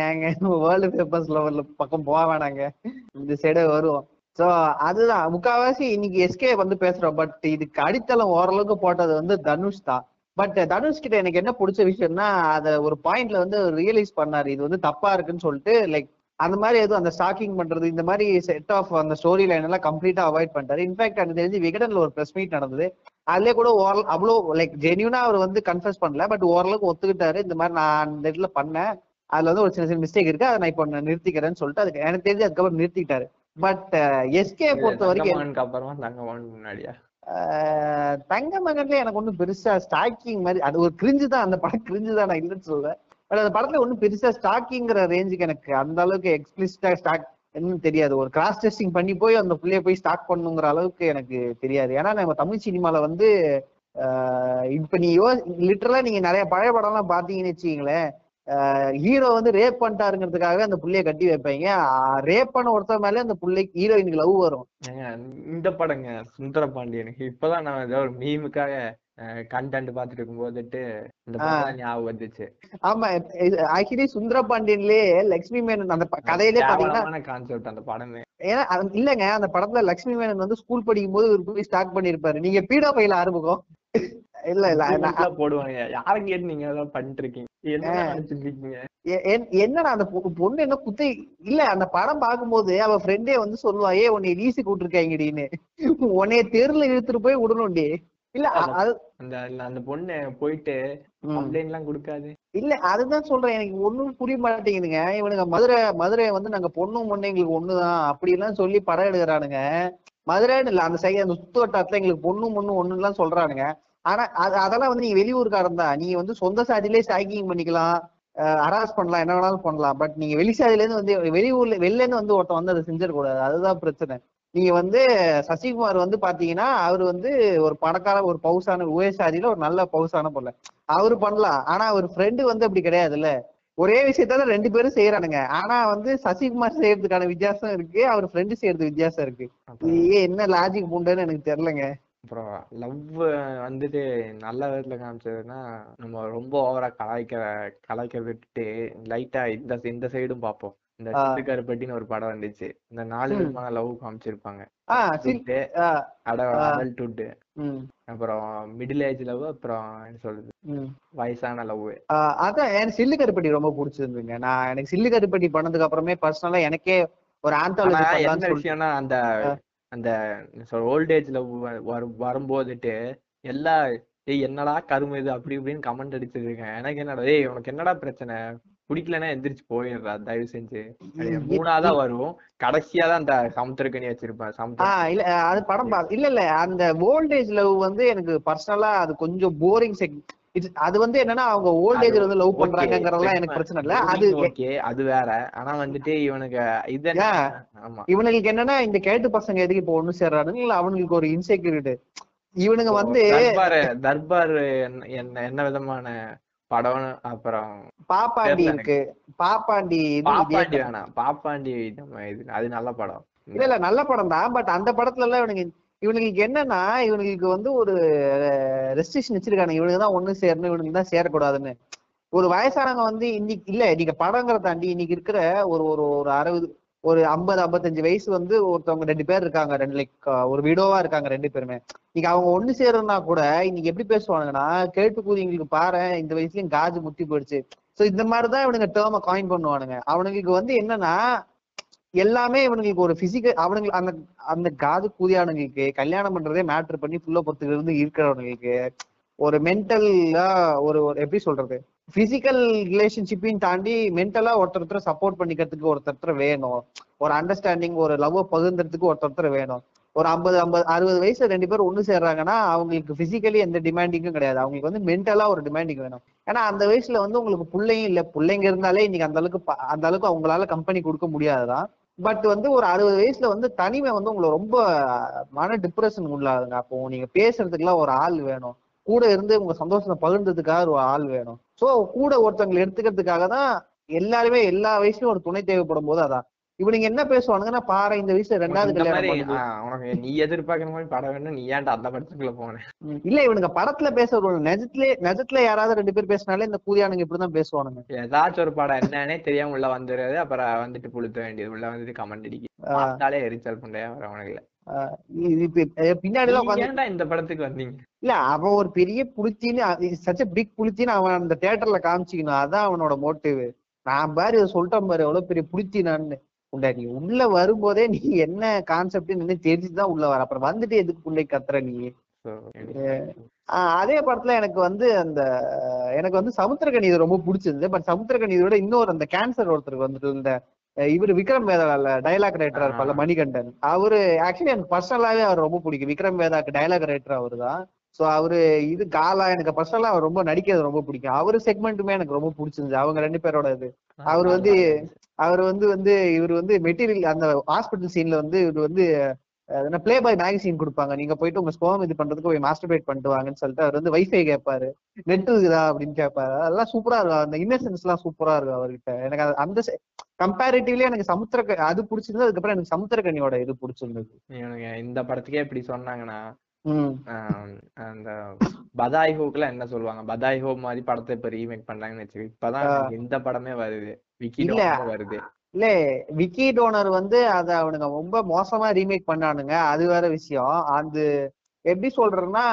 ஏங்க வேர்ல்டு பேப்பர்ஸ் லெவல்ல பக்கம் போக வேணாங்க. இந்த சைடே வருவோம். சோ அதுதான். முக்காவாசி இன்னைக்கு எஸ்கே வந்து பேசுறோம். பட் இதுக்கு அடித்தளம் ஓரளவுக்கு போட்டது வந்து தனுஷ் தான். பட் தனுஷ் கிட்ட எனக்கு என்ன பிடிச்ச விஷயம்னா அத ஒரு பாயிண்ட்ல வந்து ரியலைஸ் பண்ணாரு. இது வந்து தப்பா இருக்குன்னு சொல்லிட்டு லைக் அந்த மாதிரி எதுவும் அந்த ஸ்டாக்கிங் பண்றது இந்த மாதிரி செட் ஆஃப் அந்த ஸ்டோரி லைன் எல்லாம் கம்ப்ளீட்டா அவாய்ட் பண்ணிட்டாரு. இன்ஃபேக்ட் எனக்கு தெரிஞ்சு விகடன்ல ஒரு பிரஸ் மீட் நடந்தது. அதுலயே கூட ஓரளவு அவ்வளோ லைக் ஜென்யூனா அவர் வந்து கன்ஃபர்ஸ் பண்ணல பட் ஓரளவுக்கு ஒத்துக்கிட்டாரு. இந்த மாதிரி நான் அந்த இடத்துல பண்ணேன். அதுல வந்து ஒரு சின்ன சின்ன மிஸ்டேக் இருக்கு. அதை நான் இப்போ நான் நிறுத்திக்கிறேன்னு சொல்லிட்டு அதுக்கு எனக்கு தெரிஞ்சு அதுக்கப்புறம் நிறுத்திக்கிட்டாரு. பட் எஸ்கே பொறுத்த வரைக்கும் அப்புறமா தங்கமான் முன்னாடியா? தங்க மகன்ல எனக்கு ஒண்ணும் பெருசா ஸ்டாக்கிங் மாதிரி அது ஒரு கிரிஞ்சு தான். அந்த படம் கிரிஞ்சு தான் நான் இல்லைன்னு சொல்லுவேன் பட் அந்த படத்துல ஒன்றும் பெருசா ஸ்டாக்கிங்கிற ரேஞ்சுக்கு எனக்கு அந்த அளவுக்கு எக்ஸ்பிளிசிட்டா ஸ்டாக் என்னன்னு தெரியாது. ஒரு கிராஸ் டெஸ்டிங் பண்ணி போய் அந்த புள்ளைய போய் ஸ்டாக் பண்ணுங்கிற அளவுக்கு எனக்கு தெரியாது. ஏன்னா நம்ம தமிழ் சினிமால வந்து இப்ப நீ யோ லிட்டரலா நீங்க நிறைய பழைய படம்லாம் பாத்தீங்கன்னு வச்சுக்கீங்களேன் ஹீரோ வந்து ரேப் பண்ணிட்டாருங்கிறதுக்காக அந்த புள்ளைய கட்டி வைப்பாங்க. ரேப் பண்ண ஒருத்தர் மேல அந்த புள்ளைக்கு ஹீரோயினுக்கு லவ் வரும். இந்த படங்க சுந்தர பாண்டியனுக்கு இப்பதான் நான் ஏதோ ஒரு மீமுக்காக கண்டென்ட் பாத்துட்டு இருக்கும் போதுட்டு இந்த ஞாபகம் வந்துச்சு. ஆமா ஆக்சுவலி சுந்தர பாண்டியன்லயே லட்சுமி மேனன் அந்த கதையிலே பாத்தீங்கன்னா கான்செப்ட் அந்த படமே. ஏன்னா இல்லங்க அந்த படத்துல லட்சுமி மேனன் வந்து ஸ்கூல் படிக்கும் போது இவர் போய் ஸ்டார்ட் பண்ணிருப்பாரு நீங்க பீடா பையில ஆரம்பிக்கும் இல்ல இல்ல போடுவாங்க. யார கேட்டு நீங்க அதெல்லாம் பண்ணிட்டு இருக்கீங்க என்னடா அந்த பொண்ணு என்ன குத்தி இல்ல அந்த படம் பார்க்கும்போது அவ ஃப்ரெண்டே வந்து சொல்லுவா ஏ உன்னை லீசி கூட்டிருக்காங்கடின்னு உன்னைய தெருல இழுத்துட்டு போய் விடணும்டி. இல்ல அந்த அந்த பொண்ணு போயிட்டு. கம்ப்ளைண்ட் எல்லாம் கொடுக்காது. இல்ல அதுதான் சொல்றேன். எனக்கு ஒண்ணும் புரிய மாட்டேங்குதுங்க. இவனுங்க மதுரை மதுரை வந்து நாங்க பொண்ணும் பொண்ணு எங்களுக்கு ஒண்ணுதான். அப்படி எல்லாம் சொல்லி படம் எடுக்கிறானுங்க மதுரைன்னு இல்ல அந்த சைடு அந்த சுத்து வட்டாரத்துல எங்களுக்கு பொண்ணும் பொண்ணு ஒண்ணு எல்லாம் சொல்றானுங்க. ஆனா அது அதெல்லாம் வந்து நீங்க வெளியூர்காரன் தான். நீங்க வந்து சொந்த சாதியிலே ஸ்டாக்கிங் பண்ணிக்கலாம். அராஸ் பண்ணலாம் என்ன வேணாலும் பண்ணலாம். பட் நீங்க வெளி சாதியில இருந்து வந்து வெளியூர்ல வெளில இருந்து வந்து ஒருத்தன் வந்து அதை செஞ்சிடக்கூடாது. அதுதான் பிரச்சனை. நீங்க வந்து சசிகுமார் வந்து பாத்தீங்கன்னா அவர் வந்து ஒரு பணக்கார ஒரு பவுசான உயர் சாதியில ஒரு நல்ல பவுசான பொருள் அவரு பண்ணலாம். ஆனா அவர் ஃப்ரெண்டு வந்து அப்படி கிடையாதுல்ல. ஒரே விஷயத்தான் ரெண்டு பேரும் செய்யறானுங்க ஆனா வந்து சசிகுமார் செய்யறதுக்கான வித்தியாசம் இருக்கு. அவர் ஃப்ரெண்டு செய்யறது வித்தியாசம் இருக்கு. இது என்ன லாஜிக் உண்டுன்னு எனக்கு தெரியலங்க. அப்புறம் லவ் வந்துட்டு நல்ல விதத்துல காமிச்சதுன்னா நம்ம ரொம்ப ஓவரா கலாய்க்க கலாய்க்க விட்டுட்டு லைட்டா இந்த இந்த சைடும் பார்ப்போம். இந்த ஆ. சிட்டுக்கருப்பட்டின்னு ஒரு படம் வந்துச்சு. இந்த நாலு. விதமான லவ் காமிச்சிருப்பாங்க. ஆஹ் சில் துட்டு ஆஹ் அட ஆ. அடல்ட்டுட்டு ம். அப்புறம் மிடில் ஏஜ் லவ் அப்புறம் என்ன சொல்றது? வயசான லவ் அதான் எனக்கு சில்லு கருப்பட்டி ரொம்ப பிடிச்சிருந்துங்க. நான் எனக்கு சில்லு கருப்பட்டி பண்ணதுக்கு அப்புறமே பர்சனலா எனக்கே ஒரு ஆந்தாலஜி விஷயம்னா அந்த. அந்த ஓல்டேஜ் லவ் வரும் வரும்போதுட்டு எல்லா ஏய் என்னடா கரும இது? அப்படி இப்படின்னு கமெண்ட் அடிச்சிருக்கேன். எனக்கு என்னடா ஏய் உனக்கு என்னடா பிரச்சனை? பிடிக்கலன்னா எந்திரிச்சு போயிடுறா தயவு செஞ்சு. மூணாதான் வரும். கடைசியா தான் அந்த சமுத்திரக்கனி வச்சிருப்பேன் இல்ல அது படம் இல்ல இல்ல அந்த ஓல்டேஜ் லவ் வந்து எனக்கு பர்சனலா அது கொஞ்சம் போரிங் செக் அது வந்து என்னன்னா அவங்க ஓல்ட் ஏஜ்ல வந்து லவ் பண்றாங்கங்கறதெல்லாம் எனக்கு பிரச்சனை இல்ல. அது ஓகே அது வேற. ஆனா வந்துட்டு இவனுக்கு இது. ஆமா. இவனுங்களுக்கு என்னன்னா இந்த கேட்டு பசங்க எதுக்கு இப்ப ஒண்ணு சேர்றானுங்க? இல்ல அவனுங்களுக்கு ஒரு இன்செக்யூரிட்டி இவனுங்க வந்து தர்பார் தர்பார் என்ன- என்ன விதமான படம் அப்புறம் பாப்பாண்டி இருக்கு. பாப்பாண்டி இது பாப்பாண்டி வேணாம். பாப்பாண்டி இது அது நல்ல படம். இல்ல இல்ல நல்ல படம் தான். பட் அந்த படத்துல எல்லாம் இவனுங்க இவனுங்களுக்கு என்னன்னா இவனுங்களுக்கு வந்து ஒரு ரெஸ்ட்ரிக்ஷன் வச்சிருக்காங்க இவனுக்கு தான் ஒண்ணு சேரணும் இவனுக்கு தான் சேரக்கூடாதுன்னு. ஒரு வயசானவங்க வந்து இன்னைக்கு இல்ல நீங்க படங்கிற தாண்டி இன்னைக்கு இருக்கிற ஒரு ஒரு ஒரு அறுபது ஒரு ஐம்பது ஐம்பத்தஞ்சு வயசு வந்து ஒருத்தவங்க ரெண்டு பேர் இருக்காங்க ரெண்டு லைக் ஒரு விடோவா இருக்காங்க ரெண்டு பேருமே. இன்னைக்கு அவங்க ஒண்ணு சேரணும்னா கூட இன்னைக்கு எப்படி பேசுவானுங்கன்னா கேட்டு கூதிங்களுக்கு பாரு இந்த வயசுலயும் காஜு முத்தி போயிடுச்சு. சோ இந்த மாதிரிதான் இவனுங்க டேர்ம காயின் பண்ணுவானுங்க. அவனுங்களுக்கு வந்து என்னன்னா எல்லாமே இவனுங்களுக்கு ஒரு பிசிக்கல் அவனுங்க அந்த அந்த காது கூதியானுங்களுக்கு கல்யாணம் பண்றதே மேட்டர் பண்ணி ஃபுல்லா பொறுத்துக்கு இருந்து இருக்கிறவனுங்களுக்கு ஒரு மென்டலா ஒரு எப்படி சொல்றது? பிசிக்கல் ரிலேஷன்ஷிப்பையும் தாண்டி மென்டலா ஒருத்தர் சப்போர்ட் பண்ணிக்கிறதுக்கு ஒருத்தர் வேணும். ஒரு அண்டர்ஸ்டாண்டிங் ஒரு லவ் பகிர்ந்துறதுக்கு ஒருத்தர் வேணும். ஒரு ஐம்பது ஐம்பது அறுபது வயசுல ரெண்டு பேரும் ஒண்ணு சேர்றாங்கன்னா அவங்களுக்கு பிசிக்கலி எந்த டிமாண்டிங்கும் கிடையாது. அவங்களுக்கு வந்து மென்டலா ஒரு டிமாண்டிங் வேணும். ஏன்னா அந்த வயசுல வந்து உங்களுக்கு பிள்ளையும் இல்ல. பிள்ளைங்க இருந்தாலே இன்னைக்கு அந்த அளவுக்கு அந்த அளவுக்கு அவங்களால கம்பெனி கொடுக்க முடியாதுதான். பட் வந்து ஒரு அறுபது வயசுல வந்து தனிமை வந்து உங்களை ரொம்ப மன டிப்ரெஷன் உள்ளாதுங்க அப்போ நீங்க பேசுறதுக்குலாம் ஒரு ஆள் வேணும். கூட இருந்து உங்க சந்தோஷத்தை பகிர்ந்ததுக்காக ஒரு ஆள் வேணும். சோ கூட ஒருத்தவங்களை எடுத்துக்கிறதுக்காக தான் எல்லாருமே எல்லா வயசுலயும் ஒரு துணை தேவைப்படும் போது அதான் இவனுங்க என்ன பேசுவானுங்கன்னா பாரு இந்த வயசுல ரெண்டாவது கல்யாணம் உனக்கு நீ எதிர்பார்க்கிற மாதிரி படம் வேணும் நீ ஏன்டா அந்த படத்துக்குள்ள போன? ம், இல்ல இவனுங்க படத்துல பேசுற நிஜத்துல நிஜத்துல யாராவது ரெண்டு பேர் பேசினாலே இந்த கூதியானுங்க இப்படிதான் பேசுவானுங்க. ஏதாச்சும் ஒரு படம் என்னன்னே தெரியாம உள்ள வந்துடுறது அப்புறம் வந்துட்டு புளுத்த வேண்டியது உள்ள வந்துட்டு கமெண்ட் அடிக்க எரிச்சல் இது இப்ப பின்னாடி எல்லாம் இந்த படத்துக்கு வந்தீங்க? இல்ல அவன் ஒரு பெரிய புளிச்சின்னு சச்ச பிக் அவன் அந்த தியேட்டர்ல காமிச்சிக்கணும் அதான் அவனோட மோட்டிவ் நான் பாரு சொல்லிட்டேன் பாரு எவ்வளவு பெரிய புளிச்சி நான் உண்டா நீ உள்ள வரும்போதே நீ என்ன கான்செப்ட் என்ன தெரிஞ்சுதான் உள்ள வர. அப்புறம் வந்துட்டு எதுக்கு புள்ளை கத்துற நீ? அதே படத்துல எனக்கு வந்து அந்த எனக்கு வந்து சமுத்திரகனி இது ரொம்ப பிடிச்சிருந்தது. பட் சமுத்திரகனி விட இன்னொரு அந்த கேன்சர் ஒருத்தருக்கு வந்துட்டு இந்த இவரு விக்ரம் வேதால டைலாக் ரைட்டரா இருப்பார்ல. மணிகண்டன். அவரு ஆக்சுவலி எனக்கு பர்சனலாவே அவர் ரொம்ப பிடிக்கும். விக்ரம் வேதாக்கு டைலாக் ரைட்டர் அவரு தான் சோ அவரு இது காலா எனக்கு பர்சனலா அவர் ரொம்ப நடிக்கிறது ரொம்ப பிடிக்கும். அவரு செக்மெண்ட்டுமே எனக்கு ரொம்ப பிடிச்சிருந்துச்சு. அவங்க ரெண்டு பேரோட இது. அவர் வந்து அவர் வந்து வந்து இவர் வந்து மெட்டீரியல் அந்த ஹாஸ்பிட்டல் சீன்ல வந்து இவர் வந்து பிளே பாய் மேகசின் கொடுப்பாங்க. நீங்க போயிட்டு உங்க ஸ்போம் இது பண்றதுக்கு போய் மாஸ்டர்பேட் பண்ணிட்டு வாங்கன்னு சொல்லிட்டு அவர் வந்து வைஃபை கேட்பாரு நெட் இருக்குதா அப்படின்னு கேட்பாரு அதெல்லாம் சூப்பரா இருக்கும். அந்த இன்னசென்ஸ் எல்லாம் சூப்பரா இருக்கும் அவர்கிட்ட. எனக்கு அந்த கம்பேரிட்டிவ்லி எனக்கு சமுத்திர அது பிடிச்சிருந்தது. அதுக்கப்புறம் எனக்கு சமுத்திரக்கனியோட இது பிடிச்சிருந்தது. இந்த படத்துக்கே இப்படி சொன்னாங்கன்னா அந்த பதாய் ஹோக்குல என்ன சொல்லுவாங்க? பதாய் ஹோ மாதிரி படத்தை இப்ப ரீமேக் பண்றாங்கன்னு வச்சுக்க. இப்பதான் இந்த படமே வருது. விக்கி வருது. இல்ல விக்கி டோனர் வந்து அத அவனுங்க ரொம்ப மோசமா ரீமேக் பண்ணானுங்க. அது வேற விஷயம். அது எப்படி சொல்றேன்னா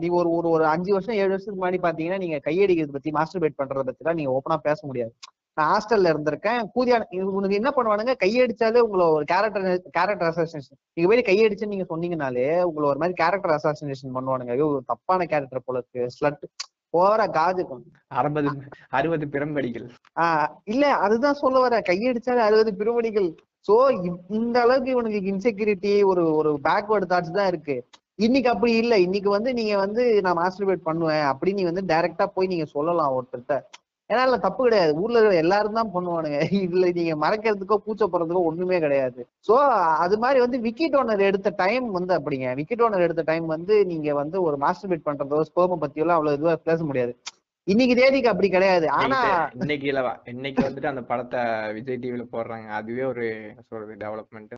நீ ஒரு ஒரு ஒரு அஞ்சு வருஷம் ஏழு வருஷத்துக்கு முன்னாடி பாத்தீங்கன்னா நீங்க கையடிக்கிறது பத்தி மாஸ்டர் பேட் பண்றத பத்தி எல்லாம் நீங்க ஓப்பனா பேச முடியாது. நான் ஹாஸ்டல்ல இருந்திருக்கேன். கூதியான உனக்கு என்ன பண்ணுவானுங்க? கையடிச்சாலே உங்களை ஒரு கேரக்டர் கேரக்டர் அசாசினேஷன் நீங்க போய் கையடிச்சுன்னு நீங்க சொன்னீங்கனாலே உங்களை ஒரு மாதிரி கேரக்டர் அசாசினேஷன் பண்ணுவானுங்க. ஐயோ ஒரு தப்பான கேரக்டர் போல இருக்கு. ஸ்லட் போற காஜுக்கும் அறுபது அறுபது பிரம்படிகள். ஆஹ் இல்ல அதுதான் சொல்ல வர கையடிச்சாலே அறுபது பிரிமணிகள் சோ இந்த அளவுக்கு இவனுக்கு இன்செக்யூரிட்டி ஒரு ஒரு பேக்வேர்டு தாட்ஸ் தான் இருக்கு. இன்னைக்கு அப்படி இல்ல. இன்னைக்கு வந்து நீங்க வந்து நான் மாஸ்டர்பேட் பண்ணுவேன் அப்படி நீ வந்து டைரக்டா போய் நீங்க சொல்லலாம் ஒருத்தர்கிட்ட ஏன்னா இல்ல தப்பு கிடையாது. ஊர்ல இருக்கிற எல்லாரும் தான் பண்ணுவானுங்க. (laughs) இதுல நீங்க மறைக்கிறதுக்கோ பூச்சப்படுறதுக்கோ ஒண்ணுமே கிடையாது. சோ அது மாதிரி வந்து விக்கெட் ஓனர் எடுத்த டைம் வந்து அப்படிங்க. விக்கெட் ஓனர் எடுத்த டைம் வந்து நீங்க வந்து ஒரு மாஸ்டர்பேட் பண்றதோ ஸ்போம பத்தியெல்லாம் அவ்வளவு இதுவா பேச முடியாது. இன்னைக்கு தேதிக்கு அப்படி கிடையாது. ஆனா இன்னைக்கு இல்லவா இன்னைக்கு வந்துட்டு அந்த படத்தை விஜய் டிவில போடுறாங்க. அதுவே ஒரு சொல்றது டெவலப்மெண்ட்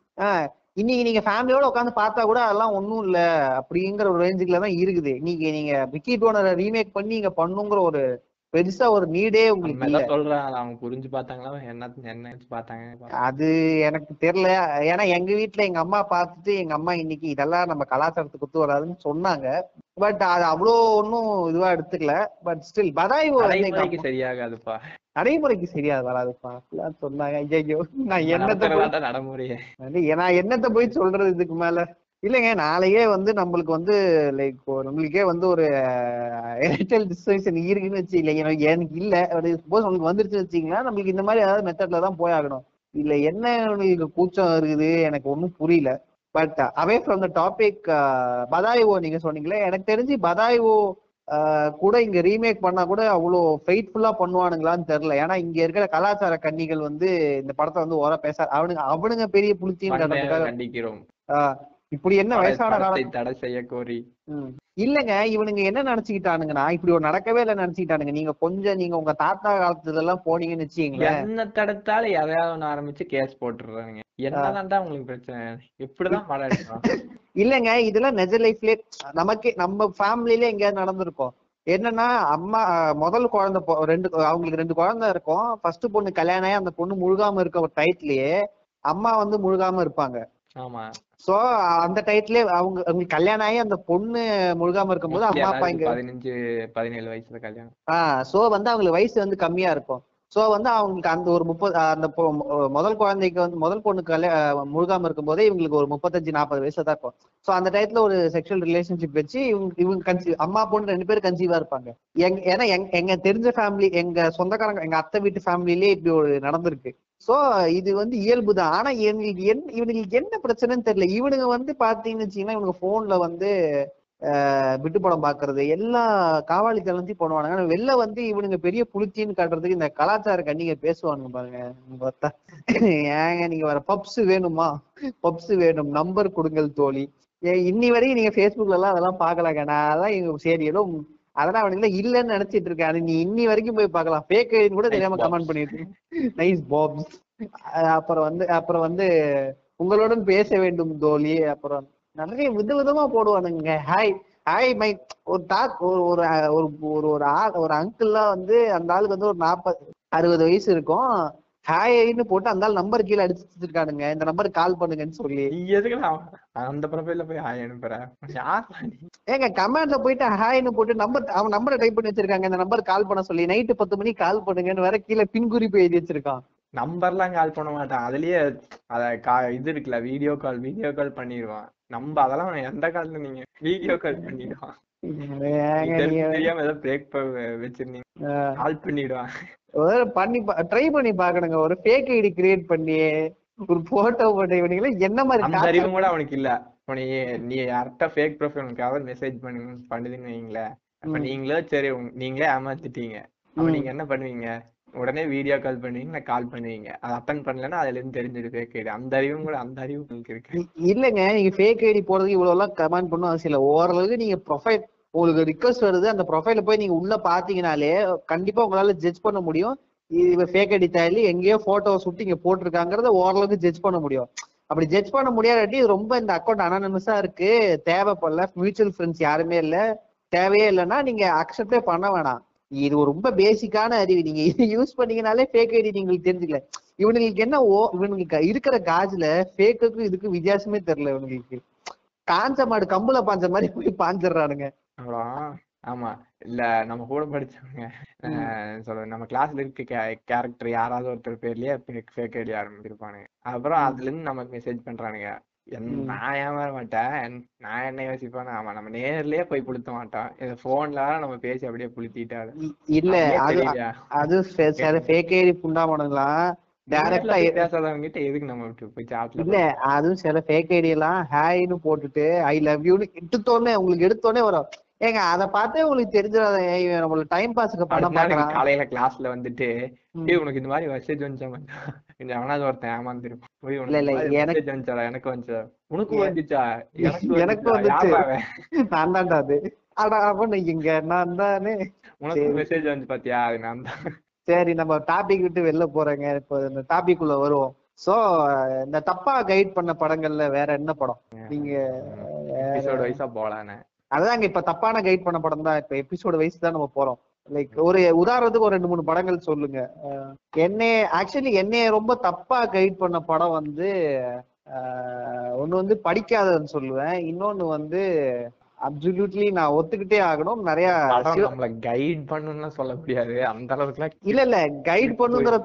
இன்னைக்கு நீங்க ஃபேமிலியோட உட்காந்து பார்த்தா கூட அதெல்லாம் ஒண்ணும் இல்ல அப்படிங்கிற ஒரு ரேஞ்சுக்குல தான் இருக்குது. இன்னைக்கு நீங்க விக்கி டோனரை ரீமேக் பண்ணி இங்க பண்ணுங்கிற ஒரு பெருசா ஒரு நீடே உங்களுக்கு இல்ல. சொல்றாங்க அவங்க புரிஞ்சு பார்த்தாங்களா? என்ன என்ன பார்த்தாங்க? அது எனக்கு தெரியல. ஏன்னா எங்க வீட்ல எங்க அம்மா பார்த்துட்டு எங்க அம்மா இன்னைக்கு இதெல்லாம் நம்ம கலாச்சாரத்துக்கு ஒத்து வராதுன்னு சொன்னாங்க. பட் அது அவ்வளோ ஒன்றும் இதுவா எடுத்துக்கல. பட் ஸ்டில் பதாய் நடைமுறைக்கு சரியாகாதுப்பா. நடைமுறைக்கு சரியா வராதுப்பா. அப்படிலாம் சொன்னாங்க. ஐயோ நான் என்னத்த நடைமுறையே. நான் என்னத்த போய் சொல்றது இதுக்கு மேல? இல்லைங்க நாளைக்கே வந்து நம்மளுக்கு வந்து லைக் நம்மளுக்கே வந்து ஒரு ஏர்டெல் டிஸ்ட்ரிபியூஷன் இருக்குன்னு வச்சு இல்லை எனக்கு இல்ல. சப்போஸ் உங்களுக்கு வந்துருச்சு வச்சீங்கன்னா நம்மளுக்கு இந்த மாதிரி ஏதாவது மெத்தட்ல தான் போய் ஆகணும். இல்ல என்ன உங்களுக்கு கூச்சம் இருக்குது எனக்கு ஒன்றும் புரியல. But away from the topic பதாய்வோ நீங்க சொன்னீங்களே எனக்கு தெரிஞ்சு பதாய்வோ ஆஹ் கூட இங்க ரீமேக் பண்ணா கூட அவ்வளோ ஃபெய்ட்ஃபுல்லா பண்ணுவானுங்களான்னு தெரியல. ஏன்னா இங்க இருக்கிற கலாச்சார கன்னிகள் வந்து இந்த படத்தை வந்து ஓர பேச அவனுங்க அவனுங்க பெரிய புளித்தின்னு கண்டிக்கிறோம். இப்படி என்ன வயசான காலம் தடை செய்ய கோரி. இல்லங்க இவனுங்க என்ன நினைச்சுக்கிட்டானுங்கன்னா இப்படி ஒரு நடக்கவே இல்லை நினைச்சுக்கிட்டானுங்க. நீங்க கொஞ்சம் நீங்க உங்க தாத்தா காலத்துல எல்லாம் போனீங்கன்னு வச்சுக்கீங்களேன். என்ன தடுத்தாலும் எதையாவது ஒண்ணு ஆரம்பிச்சு கேஸ் போட்டுறானுங்க என்னதான்டா உங்களுக்கு பிரச்சனை? படம் எடுக்கிறோம் (laughs) இல்லங்க இதெல்லாம் நிஜ லைஃப்லயே நமக்கே நம்ம ஃபேமிலில எங்கேயாவது நடந்திருக்கும். என்னன்னா அம்மா முதல் குழந்தை ரெண்டு அவங்களுக்கு ரெண்டு குழந்தை இருக்கும். ஃபர்ஸ்ட் பொண்ணு கல்யாணம் அந்த பொண்ணு முழுகாம இருக்க ஒரு டைட்லயே அம்மா வந்து முழுகாம இருப்பாங்க. ஆமா. சோ அந்த டைட்லயே அவங்க அவங்களுக்கு கல்யாணம் ஆகி அந்த பொண்ணு முழுகாம இருக்கும்போது அம்மா அப்பா இங்க பதினஞ்சு பதினேழு வயசுல கல்யாணம். ஆஹ் சோ வந்து அவங்களுக்கு வயசு வந்து கம்மியா இருக்கும். சோ வந்து அவங்களுக்கு அந்த ஒரு முப்பது அந்த முதல் குழந்தைக்கு வந்து முதல் பொண்ணுக்கு முழுகாம இருக்கும்போதே இவங்களுக்கு ஒரு முப்பத்தஞ்சு நாற்பது வயசு தான் இருக்கும். சோ அந்த டயத்துல ஒரு செக்ஷுவல் ரிலேஷன்ஷிப் வச்சு இவங்க இவங்க கன்சீவ் அம்மா பொண்ணு ரெண்டு பேரும் கன்சீவா இருப்பாங்க. எங்க ஏன்னா எங்க எங்க தெரிஞ்ச ஃபேமிலி எங்க சொந்தக்காரங்க எங்க அத்தை வீட்டு ஃபேமிலிலேயே இப்படி ஒரு நடந்திருக்கு. சோ இது வந்து இயல்பு தான். ஆனா இவங்களுக்கு என்ன இவனுங்களுக்கு என்ன பிரச்சனைன்னு தெரியல. இவனுங்க வந்து பாத்தீங்கன்னு வச்சீங்கன்னா இவனுங்க போன்ல வந்து ஆஹ் விட்டு படம் பாக்குறது எல்லா காவாலி தளர்ந்து பண்ணுவானுங்க ஆனா வெளில வந்து இவனுங்க பெரிய புளிச்சின்னு காட்டுறதுக்கு இந்த கலாச்சார கண்ணிங்க பேசுவானுங்க பாருங்க. பார்த்தா. ஏங்க நீங்க வர பப்ஸ் வேணுமா? பப்ஸ் வேணும். நம்பர் கொடுங்கள் தோழி. இன்னி வரையும் நீங்க பேஸ்புக்ல எல்லாம் அதெல்லாம் பாக்கலாங்க நான் அதான் இவங்க சரி ஏதோ அதெல்லாம் அவனுக்கு இல்லைன்னு நினைச்சிட்டு இருக்கேன். அது நீ இன்னி வரைக்கும் போய் பார்க்கலாம். ஃபேக் ஐடின்னு கூட தெரியாம கமெண்ட் பண்ணிட்டு நைஸ் பாப்ஸ் அப்புறம் வந்து அப்புறம் வந்து உங்களுடன் பேச வேண்டும் தோழி. அப்புறம் நிறைய விதவிதமா போடுவானுங்க. ஹாய் ஹாய் மை ஒரு டாக் ஒரு ஒரு ஒரு ஒரு ஒரு ஆள் ஒரு அங்கிள்லாம் வந்து அந்த ஆளுக்கு வந்து ஒரு நாற்பது அறுபது வயசு இருக்கும். ஹாய்னு போட்டு அந்த நம்பர் கீழே அடிச்சு வச்சிருக்கானுங்க. இந்த நம்பருக்கு கால் பண்ணுங்கன்னு சொல்லி. எதுக்கு அந்த ப்ரொஃபைல்ல போய் ஹாய் அனுப்புற? ஏங்க கமெண்ட்ல போயிட்டு ஹாய்னு போட்டு நம்பர் அவன் நம்பரை டைப் பண்ணி வச்சிருக்காங்க. இந்த நம்பர் கால் பண்ண சொல்லி நைட்டு பத்து மணிக்கு கால் பண்ணுங்கன்னு வேற கீழே பின்குறிப்பு எழுதி வச்சிருக்கான். நம்பர்லாம் கால் பண்ண மாட்டான். அதுலயே அத இது இருக்குல்ல வீடியோ கால் வீடியோ கால் பண்ணிடுவான். நம்ம அதெல்லாம் எந்த கால்ல நீங்க வீடியோ கால் பண்ணிடுவான்? ட்ரை பண்ணி பாக்கணுங்க. ஒரு ஃபேக் ஐடி கிரியேட் பண்ணி ஒரு போட்டோ போட்டு இவனுங்கள என்ன மாதிரி அறிவும் கூட அவனுக்கு இல்ல. இப்ப நீ யார்கிட்ட ஃபேக் ப்ரொஃபைலுக்காக மெசேஜ் பண்ணுங்க பண்ணுதுன்னு வைங்களேன். அப்ப. நீங்களே சரி நீங்களே ஏமாத்திட்டீங்க. அப்ப. நீங்க என்ன பண்ணுவீங்க? உடனே வீடியோ கால் பண்ணுவீங்க இல்ல கால் பண்ணுவீங்க அது அட்டன் பண்ணலன்னா அதுல இருந்து தெரிஞ்சிடு ஃபேக் ஐடி அந்த அறிவும் கூட அந்த அறிவு உங்களுக்கு இருக்கு. இல்லங்க. நீங்க ஃபேக் ஐடி போடுறதுக்கு இவ்வளவு எல்லாம் கமெண்ட் பண்ணும் அவசியம் இல்ல. ஓரளவுக்கு நீங்க ப்ரொஃபைல் உங்களுக்கு ரிக்வஸ்ட் வருது அந்த ப்ரொஃபைல போய் நீங்க உள்ள பாத்தீங்கனாலே கண்டிப்பா உங்களால ஜட்ஜ் பண்ண முடியும். இது ஃபேக் ஐடி தேடி எங்கேயோ போட்டோ சுட்டி இங்க போட்டிருக்காங்கறத ஓரளவுக்கு ஜட்ஜ் பண்ண முடியும். அப்படி ஜட்ஜ் பண்ண முடியாதாட்டி ரொம்ப இந்த அக்கௌண்ட் அனானமஸா இருக்கு. தேவைப்படல. மியூச்சுவல் ஃப்ரெண்ட்ஸ் யாருமே இல்ல. தேவையே இல்லைன்னா நீங்க அக்செப்டே பண்ண வேணாம். இது ரொம்ப பேசிக்கான அறிவு. நீங்க இது யூஸ் பண்ணீங்கனாலே ஃபேக் ஐடி நீங்களுக்கு தெரிஞ்சுக்கல. இவனுங்களுக்கு என்ன ஓ இவனுங்களுக்கு இருக்கிற காஜுல ஃபேக்குக்கும் இதுக்கு வித்தியாசமே தெரியல இவனுங்களுக்கு. காஞ்ச மாடு கம்புல பாஞ்ச மாதிரி போய் பாஞ்சிடுறானுங்க. ஆமா. இல்ல நம்ம கூட படிச்சவங்க சொல்ல நம்ம கிளாஸ்ல இருக்க கேரக்டர் யாராவது ஒருத்தர் பேர்லயே ஃபேக் ஐடி ஆரம்பிச்சிருப்பானுங்க. அப்புறம் அதுல இருந்து நமக்கு மெசேஜ் பண்றானுங்க. நான் ஏமாற மாட்டேன். நான் என்ன யோசிப்பேன். ஆமா நம்ம நேர்லயே போய் புளுத்த மாட்டோம் இது போன்ல நம்ம பேசி அப்படியே புளுத்திட்டாரு. இ- இல்ல. அது அது ஃபேக் ஐடி புண்டாமனுங்களாம் டைரக்டா பேசாதவங்க கிட்ட எதுக்கு நம்ம விட்டு போய் சாட்ல இல்ல அதுவும் சில ஃபேக் ஐடி எல்லாம் ஹாய்னு போட்டுட்டு ஐ லவ் யூன்னு எடுத்தோடனே உங்களுக்கு எடுத்தோடனே வரும். ஏங்க அத பார்த்தே உங்களுக்கு தெரிஞ்சிடாத நம்மள டைம் பாஸ்க்கு நாள் பாக்குறான் காலையில கிளாஸ்ல வந்துட்டு. ஏய் உனக்கு இந்த மாதிரி மெசேஜ் வந்துச்சா மச்சான்? கொஞ்சம் அவனாவது ஒருத்தன் ஏமாந்துருப்பான் போய் இல்ல, இல்ல, இந்த எனக்கு- மெசேஜ் வந்துச்சாடா எனக்கு வந்துச்சா? உனக்கு வந்துச்சா? எனக்கு வந்துச்சா? வந்துச்சு. நான் தான்டா அது. அடா அவன் இங்க நான் தானே உனக்கு. மெசேஜ் வந்து பாத்தியா? அது நான் தான் சரி நம்ம டாபிக் விட்டு வெளில போறேங்க. இப்போ இந்த டாபிக் உள்ள வருவோம். சோ இந்த தப்பா கைட் பண்ண படங்கள்ல வேற என்ன படம்? நீங்க எபிசோட் வைஸா போலானே அதாங்க இப்ப தப்பான கைட் பண்ண படம் தான். இப்ப எபிசோடு வைஸ் தான் நம்ம போறோம். லைக் ஒரு உதாரணத்துக்கு ஒரு ரெண்டு மூணு படங்கள் சொல்லுங்க. அஹ் என்னைய ஆக்சுவலி என்னைய ரொம்ப தப்பா கைட் பண்ண படம் வந்து ஒண்ணு வந்து படிக்காததுன்னு சொல்லுவேன். இன்னொன்னு வந்து அப்சல்யூட்லி நான் ஒத்துக்கிட்டே ஆகணும். நிறைய நம்மள கைட் பண்ணணும்லாம் சொல்ல முடியாது. அந்த அளவுக்குலாம் இல்ல இல்ல கைட் பண்ணுங்கிற.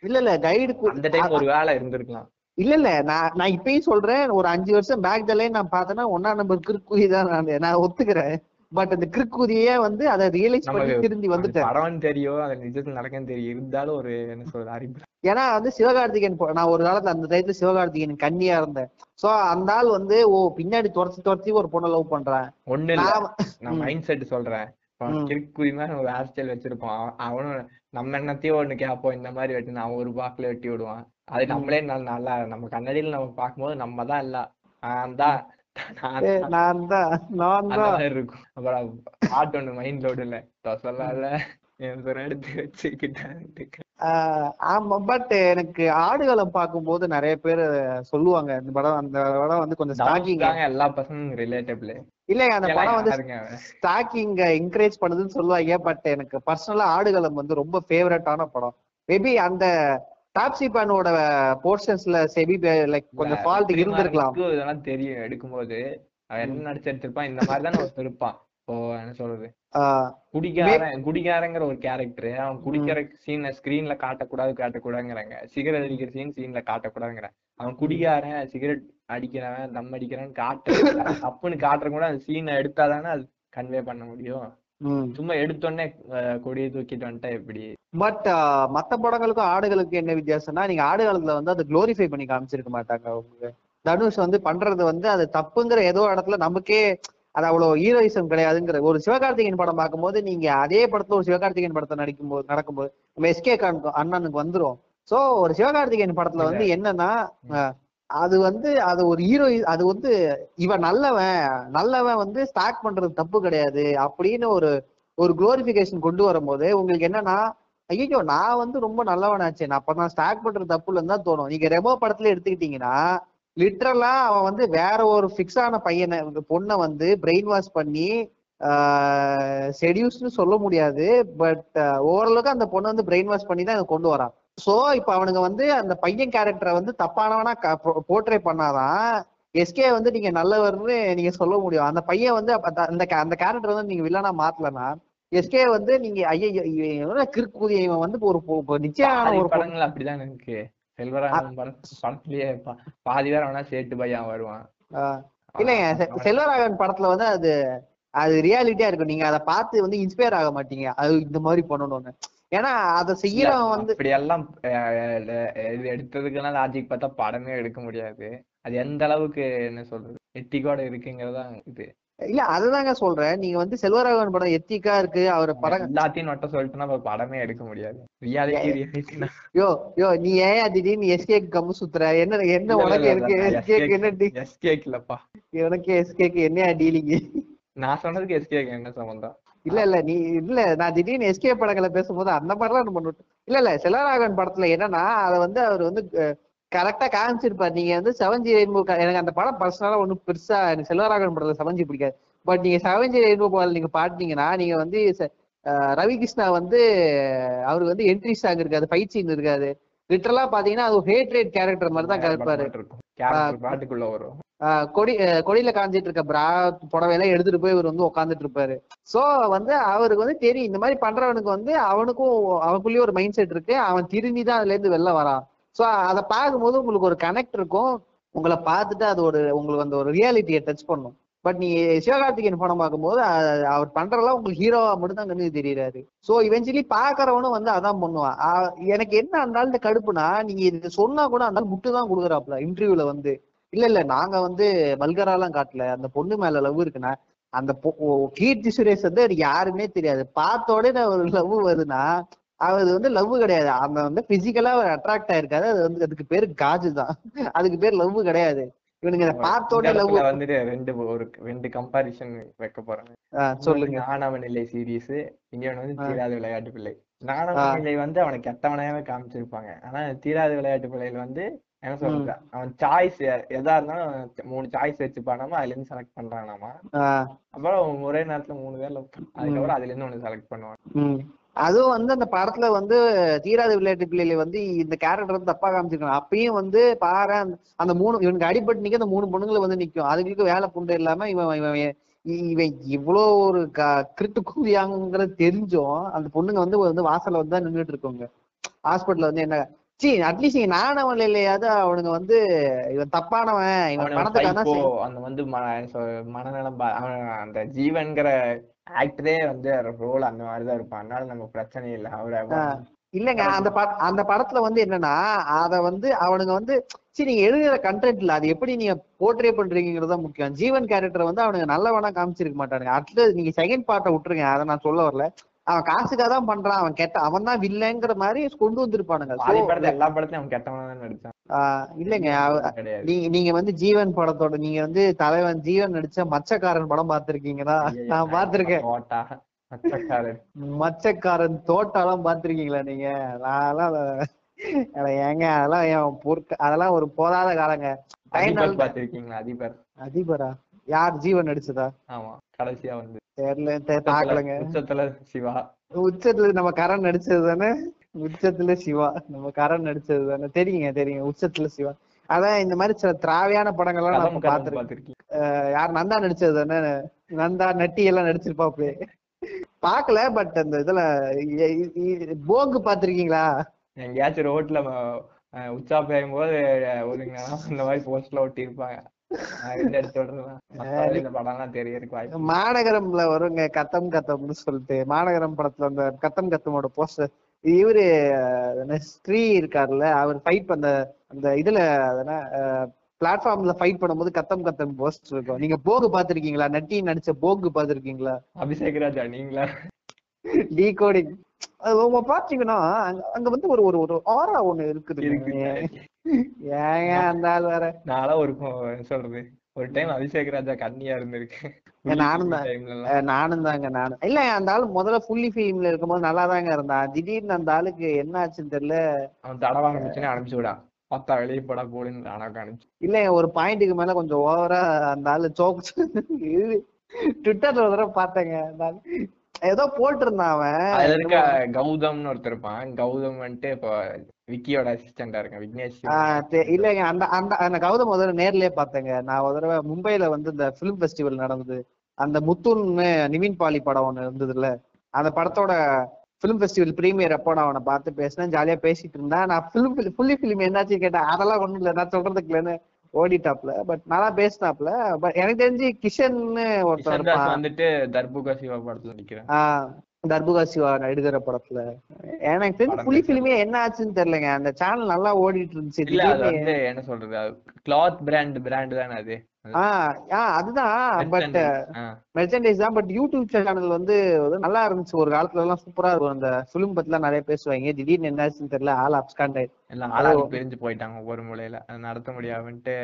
இல்ல இல்ல கைடு அந்த டைம் ஒரு வேலை இருந்திருக்கலாம். இல்ல இல்ல. நான் நான் இப்பயும் சொல்றேன். ஒரு அஞ்சு வருஷம் பேக் தலே நான் பார்த்தேன்னா ஒன்னா நம்பர் கிறுக்குதி தான் நான் நான் ஒத்துக்கிறேன். பட் அந்த கிறுக்குதியே வந்து அதை ரியலைஸ் பண்ணி திருந்தி வந்துட்டேன். படம் தெரியும் அது நிஜத்துல நடக்கும் தெரியும். இருந்தாலும் ஒரு என்ன சொல்றது அறிவு. ஏன்னா வந்து சிவகார்த்திகேயன் நான் ஒரு காலத்துல அந்த டயத்துல சிவகார்த்திகேயன் கன்னியா இருந்தேன். சோ அந்த ஆள் வந்து ஓ பின்னாடி துரத்தி துரத்தி ஒரு பொண்ணை லவ் பண்றேன். ஒண்ணு இல்ல. நான். மைண்ட் செட் சொல்றேன். ம். கிறுக்குதி மாதிரி ஒரு ஹேர் ஸ்டைல் வச்சிருப்பான். அவன் அவனும் நம்ம என்னத்தையும் ஒண்ணு கேட்போம். இந்த மாதிரி வெட்டினா அவன் ஒரு பாக்குல வெட்டி விடுவான். அது. நம்மளே நல்ல நல்லா நம்ம கண்ணாடியில நம்ம பார்க்கும்போது நம்ம தான் இல்ல நான் தான். நான் தான் நான் தான். இருக்கும். அப்புறம் பாட்டு ஒண்ணு மைண்ட் லோடு இல்ல சொல்லாத எடுத்து வச்சுக்கிட்டேன் ஆமா பட் எனக்கு ஆடுகளம் பார்க்கும்போது நிறைய பேர் சொல்லுவாங்க இந்த படம் அந்த படம் வந்து கொஞ்சம் ஸ்டாக்கிங் எல்லா பசங்களும் ரிலேட்டபிள் இல்லைங்க அந்த படம் வந்து? ஸ்டாக்கிங் என்கரேஜ் பண்ணுதுன்னு சொல்லுவாங்க பட் எனக்கு பர்சனலா ஆடுகளம் வந்து ரொம்ப ஃபேவரட்டான படம். மேபி அந்த டாப்ஸி பானோட போர்ஷன்ஸ்ல செபி லைக் கொஞ்சம் ஃபால்ட்? இருந்திருக்கலாம். இதெல்லாம் தெரியும் எடுக்கும்போது. அவன் என்ன நடிச்சு எடுத்திருப்பான் இந்த மாதிரி தானே ஒருத்தன் இருப்பான். இப்போ என்ன சொல்றது? ஆஹ் குடிகாரன் குடிகாரங்கிற ஒரு கேரக்டர் அவன் குடிக்கிற சீனை ஸ்கிரீன்ல காட்டக்கூடாது காட்டக்கூடாதுங்கிறாங்க. சிகரெட் அடிக்கிற சீன் சீன்ல காட்டக்கூடாதுங்கிறாங்க அவன் குடிகாரன் சிகரெட் அடிக்கிறவன் தம் அடிக்கிறவன் காட்ட தப்புன்னு காட்டுற கூட அந்த சீனை எடுத்தாதானே அது கன்வே பண்ண முடியும். சும்மா எடுத்தோடனே கொடியை தூக்கிட்டு வந்துட்டா எப்படி? பட் மத்த படங்களுக்கும் ஆடுகளுக்கும் என்ன வித்தியாசம்னா நீங்க ஆடுகளத்துல வந்து அதை குளோரிஃபை பண்ணி காமிச்சிருக்க மாட்டாங்க அவங்க. தனுஷ் வந்து பண்றது வந்து அது தப்புங்கிற ஏதோ இடத்துல நமக்கே அது அவ்வளவு ஹீரோயிசம் கிடையாதுங்கிற ஒரு சிவகார்த்திகேயன் படம் பார்க்கும்போது நீங்க அதே படத்துல ஒரு சிவகார்த்திகேயன் படத்தை நடிக்கும்போது நடக்கும்போது நம்ம எஸ்கே அண்ணனுக்கு வந்துரும். சோ ஒரு சிவகார்த்திகேயன் படத்துல வந்து என்னன்னா அது வந்து அது ஒரு ஹீரோ அது வந்து இவன் நல்லவன் நல்லவன் வந்து ஸ்டாக் பண்றது தப்பு கிடையாது அப்படின்னு ஒரு ஒரு குளோரிபிகேஷன் கொண்டு வரும்போது உங்களுக்கு என்னன்னா ஐயோ நான் வந்து ரொம்ப நல்லவனாச்சு நான் அப்ப நான் ஸ்டாக் பண்றது தப்பு இல்லைன்னு தான் தோணும். நீங்க ரெமோ படத்துல எடுத்துக்கிட்டீங்கன்னா லிட்ரலா அவன் வந்து வேற ஒரு ஃபிக்ஸ் ஆன பையனை பொண்ணை வந்து பிரெயின் வாஷ் பண்ணி செடியூஸ்னு சொல்ல முடியாது பட் ஓரளவுக்கு அந்த பொண்ணை வந்து பிரெயின் வாஷ் பண்ணி தான் கொண்டு வரான். சோ இப்ப அவனுங்க வந்து அந்த பையன் கேரக்டரை வந்து தப்பானவனா போர்ட்ரே பண்ணாதான் எஸ்கே வந்து நீங்க நல்லவர்னு நீங்க சொல்ல முடியும். அந்த பையன் வந்து அந்த- அந்த கேரக்டர் வந்து நீங்க வில்லனா மாத்தலனா எஸ்கே வந்து நீங்க ஐயோ கிறுக்குதி இவன் வந்து ஒரு நிச்சயமான ஒரு படங்கள் அப்படிதான் இருக்கு. செல்வராகவன் படத்துலயே பாதி பேர் அவனா சேட்டு பையன் வருவான். இல்லைங்க செல்வராகவன் படத்துல வந்து அது அது ரியாலிட்டியா இருக்கும். நீங்க அதை பார்த்து வந்து இன்ஸ்பயர் ஆக மாட்டீங்க. அது இந்த மாதிரி பண்ணணும்னு. ஏன்னா அதை செய்யறவன் வந்து அப்படி எல்லாம் எடுத்ததுக்கெல்லாம் லாஜிக் பார்த்தா படமே எடுக்க முடியாது. அது எந்த அளவுக்கு என்ன சொல்றது? எத்திக்கோட இருக்குங்கிறதா இது. இல்ல அதுதாங்க சொல்றேன். நீங்க வந்து செல்வராகவன் படம் எத்திக்கா இருக்கு அவர் படம் எல்லாத்தையும் நொட்ட சொல்லிட்டுனா படமே எடுக்க முடியாது. யோ யோ நீ ஏன் திடீர்னு எஸ்கே கம்மு சுத்துற? என்ன என்ன உனக்கு இருக்கு? எஸ்கேக்கு என்ன டி- எஸ்கேக் இல்லப்பா உனக்கு எஸ்கேக்கு என்ன டீலிங் நான் சொன்னதுக்கு எஸ்கேக் என்ன சம்பந்தம்? இல்ல இல்ல நீ இல்ல நான் திடீர்னு எஸ்கே படங்களை பேசும்போது அந்த மாதிரிலாம் நம்ம நோட்- இல்ல இல்ல செல்வராகவன் படத்துல என்னன்னா அதை வந்து அவர் வந்து கரெக்டா காமிச்சிருப்பாரு. நீங்க வந்து செவன்ஜி ரெயின்போ எனக்கு அந்த படம் பர்சனலா ஒண்ணும் பெருசா எனக்கு செல்வராகவன் படத்துல செவன்ஜி பிடிக்காது. பட் நீங்க செவன்ஜி ரெயின்போ பால் நீங்க பாத்தீங்கன்னா நீங்க வந்து ரவி கிருஷ்ணா வந்து அவருக்கு வந்து என்ட்ரி சாங் இருக்காது ஃபைட் சீன் இருக்காது. லிட்டரலா பாத்தீங்கன்னா அது ஹேட் ரேட் கேரக்டர் மாதிரி தான் கருப்பாரு பாட்டுக்குள்ள வரும். கொடி கொடியில காஞ்சிட்டு இருக்க பிரா புடவையெல்லாம் எடுத்துட்டு போய் இவர் வந்து உட்காந்துட்டு இருப்பாரு சோ வந்து அவருக்கு வந்து தெரியும் இந்த மாதிரி பண்றவனுக்கு வந்து அவனுக்கும் அவனுக்குள்ளேயே ஒரு மைண்ட் செட் இருக்கு அவன் திரும்பி தான் அதுல இருந்து வெளில வரான். சோ அதை பார்க்கும்போது உங்களுக்கு ஒரு கனெக்ட் இருக்கும். உங்களை பார்த்துட்டு அது ஒரு உங்களுக்கு அந்த ஒரு ரியாலிட்டியை டச் பண்ணும். பட் நீ சிவகார்த்திகேயன் படம் பார்க்கும்போது அவர் பண்றதெல்லாம் உங்களுக்கு ஹீரோவா மட்டும் தான் கண்ணுக்கு தெரியறாரு. சோ இவென்ச்சுவலி பாக்குறவனும் வந்து அதான் பண்ணுவான். எனக்கு என்ன அந்த ஆள்கிட்ட கடுப்புனா நீங்க இது சொன்னா கூட அந்த முட்டு தான் கொடுக்குறாப்ல இன்டர்வியூல வந்து. இல்ல இல்ல. நாங்க வந்து வல்கராலாம் காட்டல. அந்த பொண்ணு மேல லவ் இருக்குன்னா அந்த கீர்த்தி சுரேஷ் வந்து எனக்கு யாருமே தெரியாது. பார்த்த உடனே ஒரு லவ் வருதுன்னா அது வந்து லவ் கிடையாது. அந்த வந்து பிசிக்கலா அட்ராக்ட் ஆயிருக்காது. அது வந்து அதுக்கு பேரு காஜு தான். அதுக்கு பேர் லவ் கிடையாது. இவனுங்க இதை பார்த்த இந்த உடனே லவ் வந்துட்டு ரெண்டு ஒரு ரெண்டு கம்பாரிசன் வைக்க போறேன் சொல்லுங்க. நாணவன் இல்லை சீரீஸ் இன்னொன்னு வந்து. தீராத விளையாட்டு பிள்ளை. இல்லை வந்து அவனை கெட்டவனையாவே காமிச்சிருப்பாங்க. ஆனா தீராத விளையாட்டு பிள்ளையில வந்து என்ன சொல்றது? அவன் சாய்ஸ் எதா இருந்தாலும் மூணு சாய்ஸ் வச்சுப்பானாமா அதுல இருந்து செலக்ட் பண்றானாமா? அப்புறம் ஒரே நேரத்துல மூணு பேர்ல அதுக்கப்புறம் அதுல இருந்து ஒண்ணு செலக்ட் பண்ணுவான். அதுவும் வந்து அந்த படத்துல வந்து தீராத விளையாட்டு பிள்ளையில வந்து இந்த கேரக்டர் வந்து தப்பா காமிச்சிருக்காங்க அப்பயும் வந்து பாரு அந்த- மூணு இவனுக்கு அடிபட்டு நிக்க அந்த மூணு பொண்ணுங்களை வந்து நிக்கும். அதுங்களுக்கு வேலை புண்டு இல்லாம இவன் இவன் இவன் இவ்வளோ ஒரு கிருட்டு கூதியாங்கிறது தெரிஞ்சும் அந்த பொண்ணுங்க வந்து வந்து வாசல்ல வந்து தான் நின்றுட்டு இருக்குங்க. ஹாஸ்பிட்டல்ல வந்து என்ன சி அட்லீஸ்ட் நீங்க நானவன் இல்லையாவது அவனுங்க வந்து இவன் தப்பானவன் இவன் பணத்துக்காக அந்த வந்து மனநலம் அந்த ஜீவன்கிற ஆக்டரே வந்து ரோல் அந்த மாதிரிதான் இருப்பான். அதனால நம்ம பிரச்சனை இல்லை. அவரை. இல்லங்க. அந்த அந்த படத்துல வந்து என்னன்னா அத வந்து அவனுங்க வந்து சரி நீங்க எழுதுற கண்டென்ட் இல்ல. அது எப்படி நீங்க போர்ட்ரே பண்றீங்கிறது தான் முக்கியம். ஜீவன் கேரக்டர் வந்து அவனுங்க நல்லவனா காமிச்சிருக்க மாட்டானுங்க. அட்லீஸ்ட் நீங்க செகண்ட் பார்ட்டை விட்டுருங்க. அதை நான் சொல்ல வரல. அவன் காசுக்காக தான் பண்றான். அவன் கெட்ட அவன் தான் வில்லங்கிற மாதிரி கொண்டு வந்திருப்பானுங்க. எல்லா படத்தையும் அவன் கெட்டவனா நடிச்சான். இல்லைங்க. நீங்க வந்து ஜீவன் படத்தோட நீங்க வந்து தலைவன் ஜீவன் நடிச்ச மச்சக்காரன் படம் பார்த்திருக்கீங்களா? நான் பார்த்திருக்கேன். மச்சக்காரன். தோட்டாலாம் பார்த்திருக்கீங்களா நீங்க? அட ஏங்க அதெல்லாம் என் பொருட்க அதெல்லாம் ஒரு போதாத காலங்க. பாத்திருக்கீங்களா அதிபர். அதிபரா? யார் ஜீவன் நடிச்சதா? ஆமா கடைசியா வந்து. தெரியல தெ- பாக்கலங்க உச்சத்துல சிவா. உச்சத்துல நம்ம கரண் நடிச்சது தானே? உச்சத்துல சிவா. நம்ம கரண் நடிச்சது தானே? தெரியுங்க தெரியுங்க. உச்சத்துல சிவா. அதான் இந்த மாதிரி சில திராவியான படங்கள்லாம் நம்ம பாத்துருக்கோம் பாத்திருக்கீங்க யார் நந்தா நடிச்சது தானே? நந்தா நட்டி எல்லாம் நடிச்சிருப்பாப்லே பாக்கல பட் அந்த இதுல இ- இ- இ- போகு பாத்திருக்கீங்களா எங்கேயாச்சும் ரோட்ல உச்சா பெய்யும் போது ஒருங்க இந்த மாதிரி போஸ்ட்ல ஒட்டி இருப்பாங்க மாநகரம்ல வருங்க கத்தம் கத்தம்னு சொல்லிட்டு. மாநகரம் படத்துல அந்த கத்தம் கத்தமோட போஸ்டர் இவரு ஸ்ரீ இருக்காருல்ல அவர் ஃபைட் பண்ண அந்த இதுல பிளாட்ஃபார்ம்ல ஃபைட் பண்ணும்போது கத்தம் கத்தம் போஸ்டர் இருக்கும். நீங்க போகு பாத்திருக்கீங்களா நட்டி நடிச்ச போகு பாத்திருக்கீங்களா அபிஷேக் ராஜா நீங்களா? டீகோடிங் அது உங்க பாத்தீங்கன்னா அங்க வந்து ஒரு ஒரு ஆரா ஒண்ணு இருக்குது இருக்கு ஏங்க அந்த ஆள் வேற? நான்லாம் ஒரு சொல்றது? ஒரு டைம் அபிஷேக் ராஜா கண்ணியா இருந்திருக்கேன் நானும் தான். நானும் தாங்க நானும். இல்ல அந்த ஆள் முதல்ல ஃபுல்லி ஃபிலிம்ல இருக்கும்போது நல்லா தாங்க இருந்தான். திடீர்னு அந்த ஆளுக்கு என்ன ஆச்சுன்னு தெரியல. அவன் தடவை ஆரம்பிச்சுன்னு அனுப்பிச்சு விடா. பார்த்தா வெளியே போடா போடுன்னு அணக்கு அனுப்பிச்சு. இல்ல ஒரு பாயிண்ட்டுக்கு மேல கொஞ்சம் ஓவரா அந்த ஆளு சோக் (laughs) இது ட்விட்டர்ல ஒரு தடவை பார்த்தேங்க. ஏதோ போட்டிருந்தான் அவன். அதுல இருக்க கௌதம்னு ஒருத்தர் இருப்பான். கௌதம் வந்துட்டு இப்போ விக்கியோட அசிஸ்டண்டா இருக்கான். விக்னேஷ் இல்லைங்க. அந்த அந்த அந்த கௌதம் ஒரு தடவை நேர்லயே பார்த்தேங்க. நான் ஒரு தடவை மும்பைல வந்து இந்த ஃபிலிம் ஃபெஸ்டிவல் நடந்தது. அந்த முத்துன்னு நிவின் பாலி படம் ஒண்ணு இருந்ததுல்ல. அந்த படத்தோட ஃபிலிம் ஃபெஸ்டிவல் ப்ரீமியர் அப்போ நான் அவனை பார்த்து பேசினேன். ஜாலியா பேசிட்டு இருந்தேன். நான் ஃபிலிம் ஃபுல்லி ஃபிலிம் என்னாச்சு கேட்டேன். அதெல்லாம் ஒண்ணும் இல்லை. நான் சொல்றதுக்கு இல்லைன்னு ஓடிட்டாப்ல பட் நல்லா பேசினாப்ல. பட் எனக்கு தெரிஞ்சு கிஷன்னு கிஷன் இருப்பான். வந்துட்டு தர்புகா சிவா படத்துல நிக்கிறேன் தர்புகா சிவா எடுக்கிற படத்துல. எனக்கு தெரிஞ்சு புலி. ஃபிலிமே என்ன ஆச்சுன்னு தெரியலங்க. அந்த சேனல் நல்லா ஓடிட்டு இருந்துச்சு என்ன சொல்றது கிளாத் பிராண்ட் பிராண்ட் தானே அது. அதுதான். பட் மெர்ச்சன்டைஸ் தான். பட் யூடியூப் சேனல் வந்து நல்லா இருந்துச்சு. ஒரு காலத்துல எல்லாம் சூப்பரா இருக்கும். அந்த ஃபிலிம் பத்திலாம் நிறைய பேசுவாங்க. திடீர்னு என்னாச்சுன்னு தெரியல. ஆள் அப்ஸ்காண்ட் எல்லாம் ஆளாளு பிரிஞ்சு போயிட்டாங்க ஒவ்வொரு மூலையில. நடத்த முடியாமன்ட்டு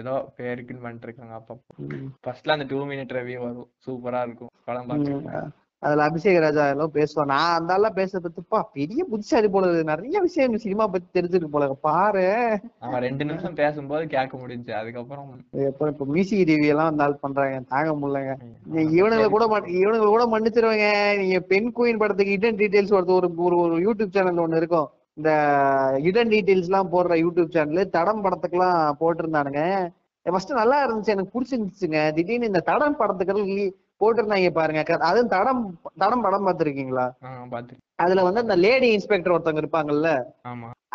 ஏதோ பேருக்குன்னு பண்ணிட்டு இருக்காங்க அப்பப்போ. ஃபர்ஸ்ட்ல அந்த டூ மினிட் ரிவ்யூ வரும். சூப்பரா இருக்கும். படம் பார்த்து அதுல அபிஷேக் ராஜா எல்லாம் பேசுவான். நான் அந்த ஆள்லாம் பேச பத்துப்பா பெரிய புத்திசாலி போல. நிறைய விஷயம் சினிமா பத்தி தெரிஞ்சிருக்கு போல. பாரு. அவன் ரெண்டு நிமிஷம் பேசும்போது கேட்க முடிஞ்சு அதுக்கப்புறம் எப்ப இப்ப மியூசிக் ரிவ்யூ எல்லாம் அந்த ஆள் பண்றாங்க. தாங்க முடியலங்க. இவனுங்களை கூட இவனுங்களை கூட மன்னிச்சிருவாங்க. நீங்க பெண் குயின் படத்துக்கு இடன் டீடைல்ஸ் ஒரு ஒரு யூடியூப் சேனல் ஒண்ணு இருக்கும். இந்த இடன் டீடைல்ஸ் எல்லாம் போடுற யூடியூப் சேனல் தடம் படத்துக்குலாம் போட்டிருந்தானுங்க. ஃபர்ஸ்ட் நல்லா இருந்துச்சு. எனக்கு பிடிச்சிருந்துச்சுங்க. திடீர்னு இந்த தடம் படத்துக்கு போட்டிருந்தாங்க பாருங்க. அதுவும் தடம் தடம் படம் பார்த்திருக்கீங்களா? பாத்து அதுல வந்து அந்த லேடி இன்ஸ்பெக்டர் ஒருத்தவங்க இருப்பாங்கல்ல?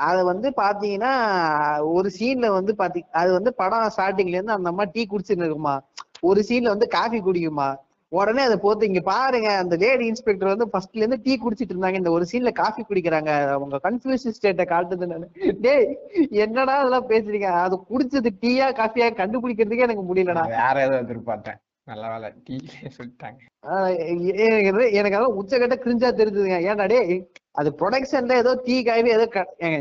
அது வந்து பாத்தீங்கன்னா ஒரு சீன்ல வந்து பாத்தி அது வந்து படம் ஸ்டார்டிங்ல இருந்து அந்த அம்மா டீ குடிச்சுட்டு இருக்குமா? ஒரு சீன்ல வந்து காஃபி குடிக்குமா? உடனே அதை போட்டு இங்க பாருங்க அந்த லேடி இன்ஸ்பெக்டர் வந்து ஃபர்ஸ்ட்ல இருந்து டீ குடிச்சிட்டு இருந்தாங்க. இந்த ஒரு சீன்ல காஃபி குடிக்கிறாங்க. அவங்க கன்ஃபியூஷன் ஸ்டேட்டை காட்டுது நானு. டேய் என்னடா அதெல்லாம் பேசுறீங்க? அது குடிச்சது டீயா காஃபியா? கண்டுபிடிக்கிறதுக்கே எனக்கு முடியலடா. வேற ஏதோ எதிர்பார்த்தேன். நல்ல வேலை. டீ சொல்லிட்டாங்க. எனக்கு அதெல்லாம் உச்சக்கட்ட கிரிஞ்சா தெரிஞ்சுதுங்க. ஏன்டா டேய் அது ப்ரொடக்ஷன்ல ஏதோ டீ காய்வி ஏதோ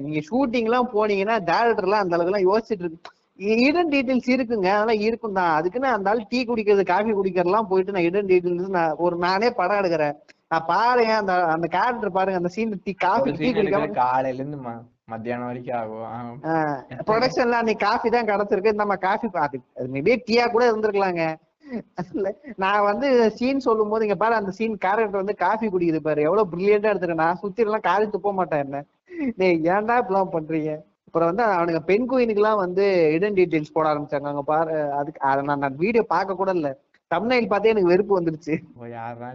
நீங்க ஷூட்டிங் எல்லாம் போனீங்கன்னா டேரக்டர் எல்லாம் அந்த அளவுக்கு எல்லாம் யோசிச்சுட்டு இருக்கு. இடன் டீடைல்ஸ் இருக்குங்க. அதெல்லாம் இருக்கும் தான். அதுக்குன்னு அந்த ஆள் டீ குடிக்கிறது காஃபி குடிக்கிறதுலாம் போயிட்டு நான் இடன் டீடைல்ஸ் நான் ஒரு நானே படம் எடுக்கிறேன். நான் பாருங்க அந்த அந்த கேரக்டர் பாருங்க அந்த சீன் டீ காஃபி டீ குடிக்காம காலையில இருந்து மத்தியானம் வரைக்கும் ஆகும். ப்ரொடக்ஷன்ல அன்னைக்கு காஃபி தான் கிடைச்சிருக்கு. நம்ம காஃபி அது மேபி டீயா கூட இருந்திருக்கலாங்க. நான் வந்து சீன் சொல்லும் போது இங்க பாரு அந்த சீன் கேரக்டர் வந்து காஃபி குடிக்குது பாரு. எவ்வளவு பிரில்லியண்டா எடுத்துருக்கேன் நான் சுத்தி எல்லாம் காலி துப்ப மாட்டேன் என்ன? டேய் ஏன்டா இப்பெல்லாம் பண்றீங்க? அப்புறம் வந்து அவனுங்க பெண் குயினுக்குலாம் வந்து இடன் டீடைல்ஸ் போட ஆரம்பிச்சாங்க. அங்க பாரு அதுக்கு அதை நான் நான் வீடியோ பார்க்க கூட இல்ல. தம்னைல் பார்த்தே எனக்கு வெறுப்பு வந்துருச்சு.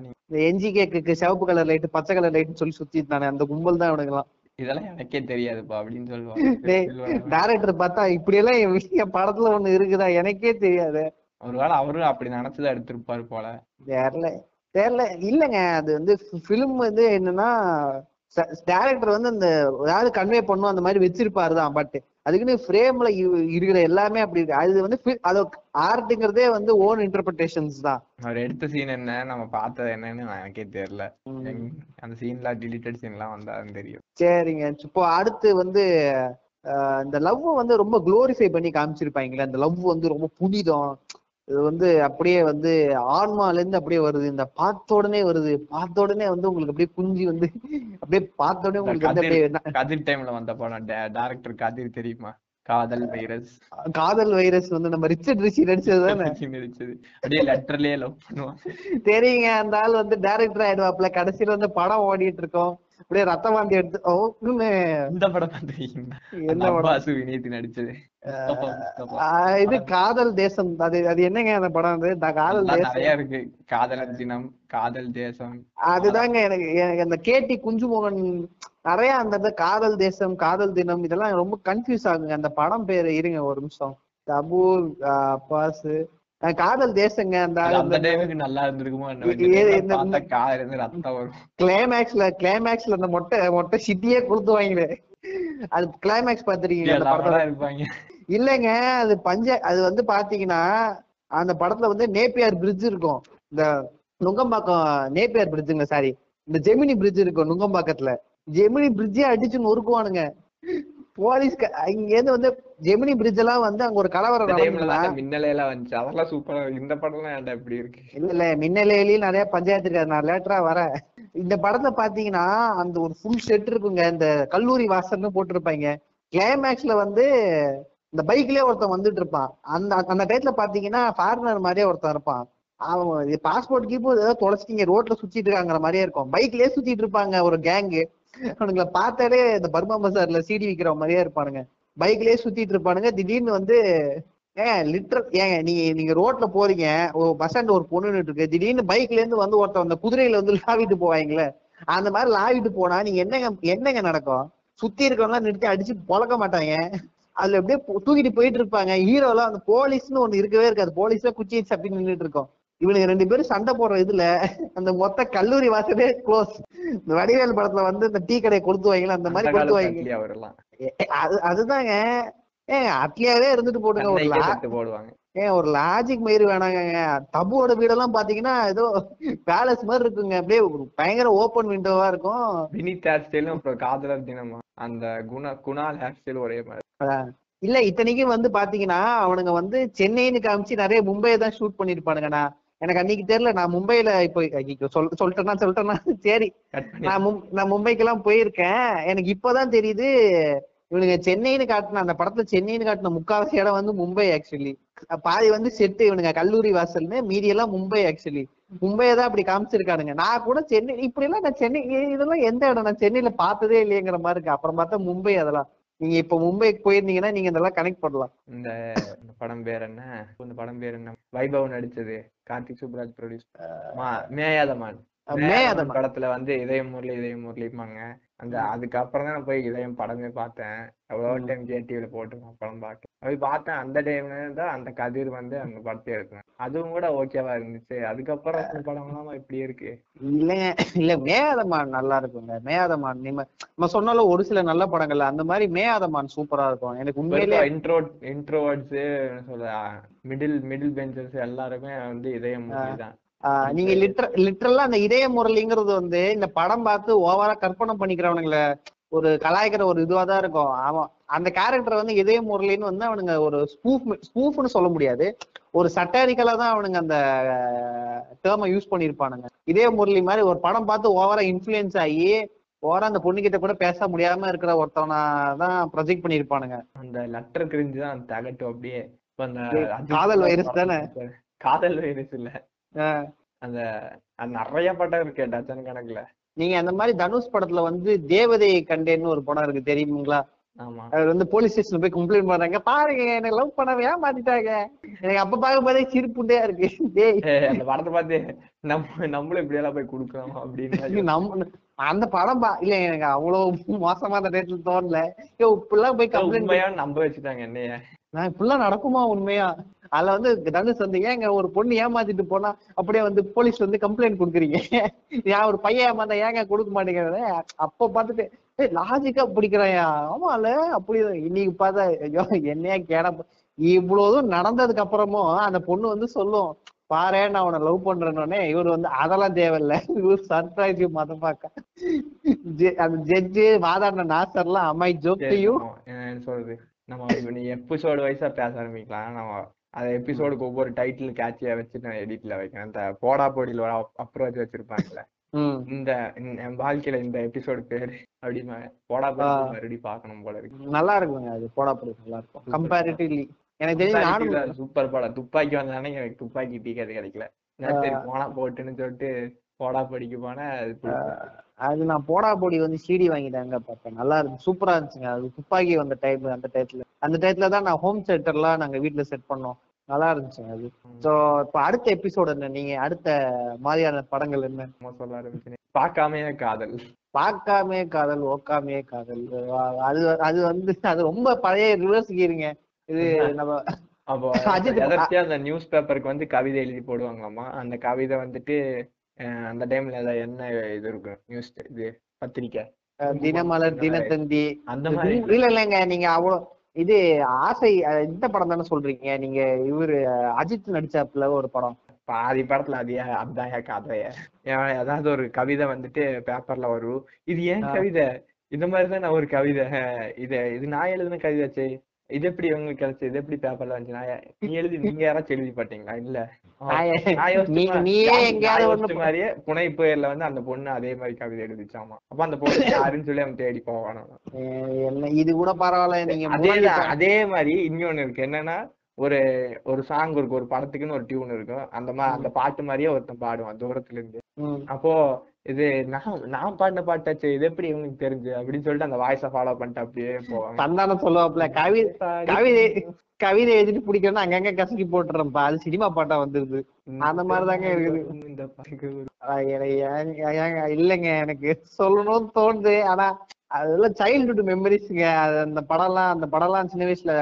நீ? இந்த என்ஜி கேக்கு சிவப்பு கலர் லைட் பச்சை கலர் லைட்னு சொல்லி சுத்திட்டு தானே அந்த கும்பல் தான் அவனுங்கலாம் இதெல்லாம் எனக்கே தெரியாதுப்பா அப்படின்னு சொல்லுவாங்க. டேரக்டர் பார்த்தா இப்படி எல்லாம் என் படத்துல ஒண்ணு இருக்குதா? எனக்கே தெரியாது. ஒருவேளை அவரும் அப்படி நினைச்சுதான் எடுத்திருப்பாரு போல. தெரியல தெரியல இல்லங்க அது வந்து ஃபிலிம் வந்து என்னன்னா டேரக்டர் வந்து அந்த ஏதாவது கன்வே பண்ணும் அந்த மாதிரி வச்சிருப்பாரு தான் பட் அதுக்குன்னு ஃப்ரேம்ல இருக்கிற எல்லாமே அப்படி இருக்கு. அது வந்து அது ஆர்ட்ங்கிறதே வந்து ஓன் இன்டர்பிரேஷன்ஸ் தான். அவர் எடுத்த சீன் என்ன நம்ம பார்த்தது என்னன்னு எனக்கே தெரியல அந்த சீன்ல டிலீட்டட் சீன்லாம் வந்தாருன்னு தெரியும். சரிங்க. இப்போ அடுத்து வந்து இந்த லவ் வந்து ரொம்ப குளோரிஃபை பண்ணி காமிச்சிருப்பாங்களே அந்த லவ் வந்து ரொம்ப புனிதம். இது வந்து அப்படியே வந்து ஆன்மால இருந்து அப்படியே வருது. இந்த பார்த்த உடனே வருது. பார்த்த உடனே வந்து உங்களுக்கு அப்படியே குஞ்சு வந்து அப்படியே பார்த்த உடனே உங்களுக்கு வந்து அப்படியே கதிர் டைம்ல வந்த படம். டைரக்டர் கதிர் தெரியுமா? காதல் வைரஸ் காதல் வைரஸ் வந்து நம்ம ரிச்சர்ட் ரிஷி நடிச்சது தானே? நடிச்சது. அப்படியே லெட்டர்லயே லவ் பண்ணுவான். தெரியுங்க. அந்த ஆள் வந்து டைரக்டர் ஆயிடுவாப்ல கடைசியில வந்து படம் ஓடிட்டு இருக்கோம். அப்படியே ரத்த வாந்தி எடுத்து ஓ இன்னுமே இந்த படம் என்ன படம்? வினீத் நடிச்சது. இது காதல் தேசம். அது அது என்னங்க அந்த படம் வந்து இந்த காதல் தேசம். நிறைய இருக்கு. காதலர் தினம் காதல் தேசம். அதுதாங்க எனக்கு எனக்கு அந்த கேடி குஞ்சுமோகன் நிறைய அந்த காதல் தேசம் காதல் தினம் இதெல்லாம் ரொம்ப கன்ஃபியூஸ் ஆகுங்க. அந்த படம் பேரு இருங்க ஒரு நிமிஷம். தபு அப்பாஸ் காதல் தேசங்க அந்த அந்த டைமுக்கு நல்லா இருந்திருக்குமோ இந்த- இருந்து ரத்தம் வரும். கிளைமேக்ஸ்ல கிளைமேக்ஸ்ல அந்த மொட்டை மொட்டை சிட்டியே கொடுத்துவாங்களே அது கிளைமேக்ஸ் பாத்திருக்கீங்க அந்த படத்துல? எல்லாரும் இருப்பாங்க. இல்லைங்க அது பஞ்ச அது வந்து பாத்தீங்கன்னா அந்த படத்துல வந்து நேப்பியார் பிரிட்ஜ் இருக்கும். இந்த நுங்கம்பாக்கம் நேப்பியார் பிரிட்ஜுங்க சாரி இந்த ஜெமினி பிரிட்ஜ் இருக்கும் நுங்கம்பாக்கத்துல. ஜெமினி பிரிட்ஜே அடிச்சு நொறுக்குவானுங்க. போலீஸ் இங்க இருந்து வந்து ஜெமினி பிரிட்ஜ் எல்லாம் வந்து அங்க ஒரு கலவரம் மின்னலே எல்லாம் வந்துச்சு. அதெல்லாம் சூப்பரா இந்த படம்லாம் ஏன்டா இப்படி இருக்கு? இல்ல இல்ல. மின்னலையிலயும் நிறைய பஞ்சாயத்து இருக்காது. நான் லேட்டரா வரேன். இந்த படத்துல பாத்தீங்கன்னா அந்த ஒரு ஃபுல் செட் இருக்குங்க. இந்த கல்லூரி வாசல்னு போட்டிருப்பாங்க. கிளைமேக்ஸ்ல வந்து இந்த பைக்லயே ஒருத்தன் வந்துட்டு இருப்பான். அந்த அந்த டயத்துல பாத்தீங்கன்னா ஃபாரினர் மாதிரியே ஒருத்தன் இருப்பான். அவன் பாஸ்போர்ட் கீப்போ ஏதோ தொலைச்சிட்டீங்க. ரோட்ல சுத்திட்டு இருக்காங்கிற மாதிரியே இருக்கும். பைக்லயே சுத்திட்டு இருப்பாங்க ஒரு கேங்கு அவனுங்களை பார்த்தாலே இந்த பர்மா பசார்ல சீடி விக்கிற மாதிரியே இருப்பானுங்க. பைக்லயே சுத்திட்டு இருப்பானுங்க. திடீர்னு வந்து ஏன் லிட்டர் ஏங்க நீங்க நீங்க ரோட்ல போறீங்க. ஒரு பஸ் ஸ்டாண்ட் ஒரு பொண்ணு இருக்கு. திடீர்னு பைக்ல இருந்து வந்து ஒருத்தன் அந்த குதிரையில வந்து லாவிட்டு போவாங்களே அந்த மாதிரி லாவிட்டு போனா நீங்க என்னங்க என்னங்க நடக்கும்? சுத்தி இருக்கவங்க நிறுத்தி அடிச்சு பொழக்க மாட்டாங்க அதுல அப்படியே தூக்கிட்டு போயிட்டு இருப்பாங்க. ஹீரோலாம் அந்த போலீஸ்னு ஒண்ணு இருக்கவே இருக்காது. போலீஸா குச்சி அப்படின்னு நின்றுட்டு இருக்கோம். இவனுங்க ரெண்டு பேரும் சண்டை போடுற இதுல அந்த மொத்த கல்லூரி வாசலே க்ளோஸ் இந்த வடிவேல் படத்துல வந்து இந்த டீ கடையை கொடுத்து வைங்களா அந்த மாதிரி கொடுத்து வைங்க. அது அதுதாங்க. ஏங்க அட்லியாவே இருந்துட்டு போடுங்க ஒரு போடுவாங்க. ஏன் ஒரு லாஜிக் மயிறு வேணாங்க தபுவோட வீடெல்லாம் பாத்தீங்கன்னா ஏதோ பேலஸ் மாதிரி இருக்குங்க. அப்படியே பயங்கர ஓப்பன் விண்டோவா இருக்கும். வினித் ஹேர் ஸ்டைலும் அப்புறம் காதலர் தினமா. அந்த குண குணால் ஹேர் ஸ்டைல் ஒரே மாதிரி. இல்ல இத்தனைக்கும் வந்து பாத்தீங்கன்னா அவனுங்க வந்து சென்னைன்னு காமிச்சு நிறைய மும்பையை தான் ஷூட் பண்ணிருப்பானுங்க நான் எனக்கு அன்னைக்கு தெரியல நான் மும்பைல இப்போ சொல் சொல்லிட்டேன்னா சொல்லிட்டேன்னா சரி. நான் மும் நான் மும்பைக்கெல்லாம் போயிருக்கேன். எனக்கு இப்பதான் தெரியுது இவனுங்க சென்னைன்னு காட்டின அந்த படத்துல சென்னைன்னு காட்டின முக்காவாசி இடம் வந்து மும்பை ஆக்சுவலி பாதி வந்து செட்டு இவனுங்க கல்லூரி வாசல்னு மீதி எல்லாம் மும்பை ஆக்சுவலி மும்பையை தான் அப்படி காமிச்சிருக்கானுங்க. நான் கூட சென்னை இப்படி எல்லாம் நான் சென்னை இதெல்லாம் எந்த இடம்? நான் சென்னையில பார்த்ததே இல்லையேங்கிற மாதிரி இருக்கு. அப்புறம் பார்த்தா மும்பை அதெல்லாம். நீங்க இப்ப மும்பைக்கு போயிருந்தீங்கன்னா நீங்க இதெல்லாம் கனெக்ட் பண்ணலாம். இந்த படம் பேர் என்ன? இந்த படம் பேர் என்ன? வைபவ் நடிச்சது. கார்த்திக் சுப்ராஜ் ப்ரொடியூஸ் மேயாதமான். மேயாதமான். படத்துல வந்து இதயம் முரளி இதயம் முரளிப்பாங்க அந்த அதுக்கப்புறம் தான் போய் இதயம் படமே பார்த்தேன். எவ்வளவு டைம் போட்டு நான் படம் பார்த்தேன் அது பார்த்தேன். அந்த டைம்ல தான் அந்த கதிர் வந்து அந்த படத்தை எடுத்தேன். அதுவும் கூட ஓகேவா இருந்துச்சு. அதுக்கப்புறம் இந்த படம்லாம் இப்படி இருக்கு. இல்லைங்க இல்ல மேயாதமான் நல்லா இருக்குங்க. மேயாதமான் நீங்க நம்ம சொன்னாலும் ஒரு சில நல்ல படங்கள்ல அந்த மாதிரி மேயாதமான் சூப்பரா இருக்கும். எனக்கு உண்மையிலே இன்ட்ரோ இன்ட்ரோவர்ட்ஸ் சொல்ல மிடில் மிடில் பெஞ்சர்ஸ் எல்லாருமே வந்து இதயம் தான் நீங்க லிட்டர் லிட்டரலா அந்த இதய முரளிங்கிறது வந்து இந்த படம் பார்த்து ஓவரா கற்பனை பண்ணிக்கிறவனுங்கள ஒரு கலாய்க்கிற ஒரு இதுவா தான் இருக்கும். அவன் அந்த கேரக்டர் வந்து இதய முரளின்னு வந்து அவனுங்க ஒரு ஸ்பூஃப் ஸ்பூஃப்னு சொல்ல முடியாது. ஒரு சட்டாரிக்கலா தான் அவனுங்க அந்த டேர்மை யூஸ் பண்ணிருப்பானுங்க இதய முரளி மாதிரி ஒரு படம் பார்த்து ஓவரா இன்ஃபுளுயன்ஸ் ஆகி ஓவரா அந்த பொண்ணுகிட்ட கூட பேச முடியாம இருக்கிற ஒருத்தவனா தான் ப்ரொஜெக்ட் பண்ணிருப்பானுங்க அந்த லெட்டர் கிரிஞ்சு தான் தகட்டும் அப்படியே. காதல் virus தானே? காதல் வைரஸ் இல்ல. அந்த நிறைய படம் இருக்கு டஜன் கணக்குல. நீங்க அந்த மாதிரி தனுஷ் படத்துல வந்து தேவதையை கண்டேன்னு ஒரு படம் இருக்கு தெரியுங்களா ஆமா. அவர் வந்து போலீஸ் ஸ்டேஷன் போய் கம்ப்ளைண்ட் பண்றாங்க. பாருங்க எனக்கு லவ் பண்ணவே ஏமாத்திட்டாங்க எனக்கு அப்ப பார்க்கும் போதே சிரிப்புண்டே இருக்கு. டேய். அந்த படத்தை பார்த்து நம்ம நம்மளும் இப்படி எல்லாம் போய் கொடுக்கலாம் அப்படின்னு நம்ம அந்த படம் பா இல்ல எனக்கு அவ்வளவு மோசமா அந்த நேரத்துல தோணல. ஐயோ இப்படிலாம் போய் கம்ப்ளைண்ட் நம்ப வச்சுட்டாங்க என்னைய. நான் இப்படிலாம் நடக்குமா உண்மையா? அதுல வந்து தனுஷ் வந்து ஏங்க ஒரு பொண்ணு ஏமாத்திட்டு போனா அப்படியே வந்து போலீஸ் வந்து கம்ப்ளைண்ட் கொடுக்குறீங்க? (laughs) நான் ஒரு பையன் ஏமாந்தா ஏங்க கொடுக்க மாட்டேங்கிறத அப்ப பார்த்துட்டு ஏய் லாஜிக்கா பிடிக்கிறாயா? ஆமால அப்படி இன்னைக்கு பார்த்தா ஐயோ என்னையா கேட இவ்வளவுதும் நடந்ததுக்கு அப்புறமும் அந்த பொண்ணு வந்து சொல்லும் பாரு நான் உன்னை லவ் பண்றேன்னே இவர் வந்து அதெல்லாம் தேவையில்ல. இவர் சர்ப்ரைஸ் மத பார்க்க. அந்த ஜட்ஜு வாதாடின நாசர்லாம் அம்மாய் ஜோக் சொல்றது? நம்ம (laughs) எபிசோடு வைஸா பேச ஆரம்பிக்கலாம். நம்ம அந்த எபிசோடுக்கு ஒவ்வொரு டைட்டில் கேட்சியா வச்சு நான் எடிட்ல வைக்கிறேன். அந்த போடா போடியில் வர அப்ரோச் வச்சிருப்பாங்கல்ல. இந்த இந்த- என் வாழ்க்கையில இந்த எபிசோடு பேரு அப்படின்னு போடா போடி மறுபடியும் பார்க்கணும் போல இருக்கு. நல்லா இருக்குங்க அது போடா போடி நல்லா இருக்கும். கம்பேரிட்டிவ்லி எனக்கு நானும் சூப்பர் படம். துப்பாக்கி வந்தானே எனக்கு துப்பாக்கி டீக்காது கிடைக்கல. சரி போனா போட்டுன்னு சொல்லிட்டு போடா படிக்க போனேன் அது நான் போடா போடி வந்து சிடி வாங்கிட்டாங்க பார்த்தேன் நல்லா இருக்கு சூப்பரா இருந்துச்சுங்க. அது துப்பாக்கி வந்த டைம் அந்த டயத்துல அந்த டயத்துல தான் நான் ஹோம் செட்டர்லாம் நாங்க வீட்ல செட் பண்ணோம். நல்லா இருந்துச்சுங்க அது. சோ இப்ப அடுத்த எபிசோட் என்ன? நீங்க அடுத்த மாதிரியான படங்கள் என்ன? சொல்ல ஆரம்பிச்சேன் பார்க்காமையே காதல். பார்க்காமே காதல் ஓக்காமே காதல். அது அது வந்து அது ரொம்ப பழைய ரிவர்ஸ் கீருங்க இது நம்ம அப்போ (laughs) அந்த நியூஸ் பேப்பருக்கு வந்து கவிதை எழுதி போடுவாங்களாமா? அந்த கவிதை வந்துட்டு அந்த டைம்ல என்ன இது இருக்கும் நியூஸ் இது பத்திரிக்கை? தினமலர் தினத்தந்தி. அந்த மாதிரி. இல்ல இல்லைங்க. நீங்க அவ்வளவு இது ஆசை இந்த படம் தானே சொல்றீங்க. நீங்க இவரு அஜித் நடிச்சாப்புல ஒரு படம். பாதி படத்துல அது அதான் ஏன் கதைய ஏதாவது ஒரு கவிதை வந்துட்டு பேப்பர்ல வரும். இது ஏன் கவிதை? இந்த மாதிரிதான் நான் ஒரு கவிதை. இது இது நான் எழுதின கவிதைச்சே இது எப்படி உங்களுக்கு கிடைச்சு இது எப்படி பேப்பர்ல வந்துச்சு? நான் நீ எழுதி நீங்க யாராச்சும் எழுதி பாத்தீங்களா? இல்ல. (laughs) மாதிரியே புனை புயல்ல வந்து அந்த பொண்ணு அதே மாதிரி கவிதை எழுதிச்சாமா அப்ப அந்த பொண்ணு (laughs) யாருன்னு சொல்லி அவன் தேடி போவானோ. இது கூட பரவாயில்ல நீங்க அதே அதே மாதிரி இன்னொன்னு இருக்கு. என்னன்னா ஒரு ஒரு சாங் இருக்கு ஒரு படத்துக்குன்னு ஒரு டியூன் இருக்கும் அந்த மா அந்த பாட்டு மாதிரியே ஒருத்தன் பாடுவான் தூரத்துல இருந்து. அப்போ இது நான் நான் பாடின பாட்டாச்சு இது எப்படி இவனுக்கு தெரிஞ்சு? அப்படின்னு சொல்லிட்டு அந்த வாய்ஸை ஃபாலோ பண்ணிட்டு அப்படியே போவாங்க. சந்தானம் சொல்லுவாப்புல கவி கவிதை கவிதை எழுதிட்டு பிடிக்கணும் அங்கங்க கசக்கி போட்டுறேன்ப்பா. அது சினிமா பாட்டா வந்துருது. அந்த மாதிரிதாங்க இருக்குது. இல்லைங்க எனக்கு சொல்லணும்னு தோணுது. ஆனா அதெல்லாம் சைல்ட்ஹுட் மெமரிஸ்ங்க அது அந்த படம்லாம் அந்த படம்லாம் சின்ன வயசுல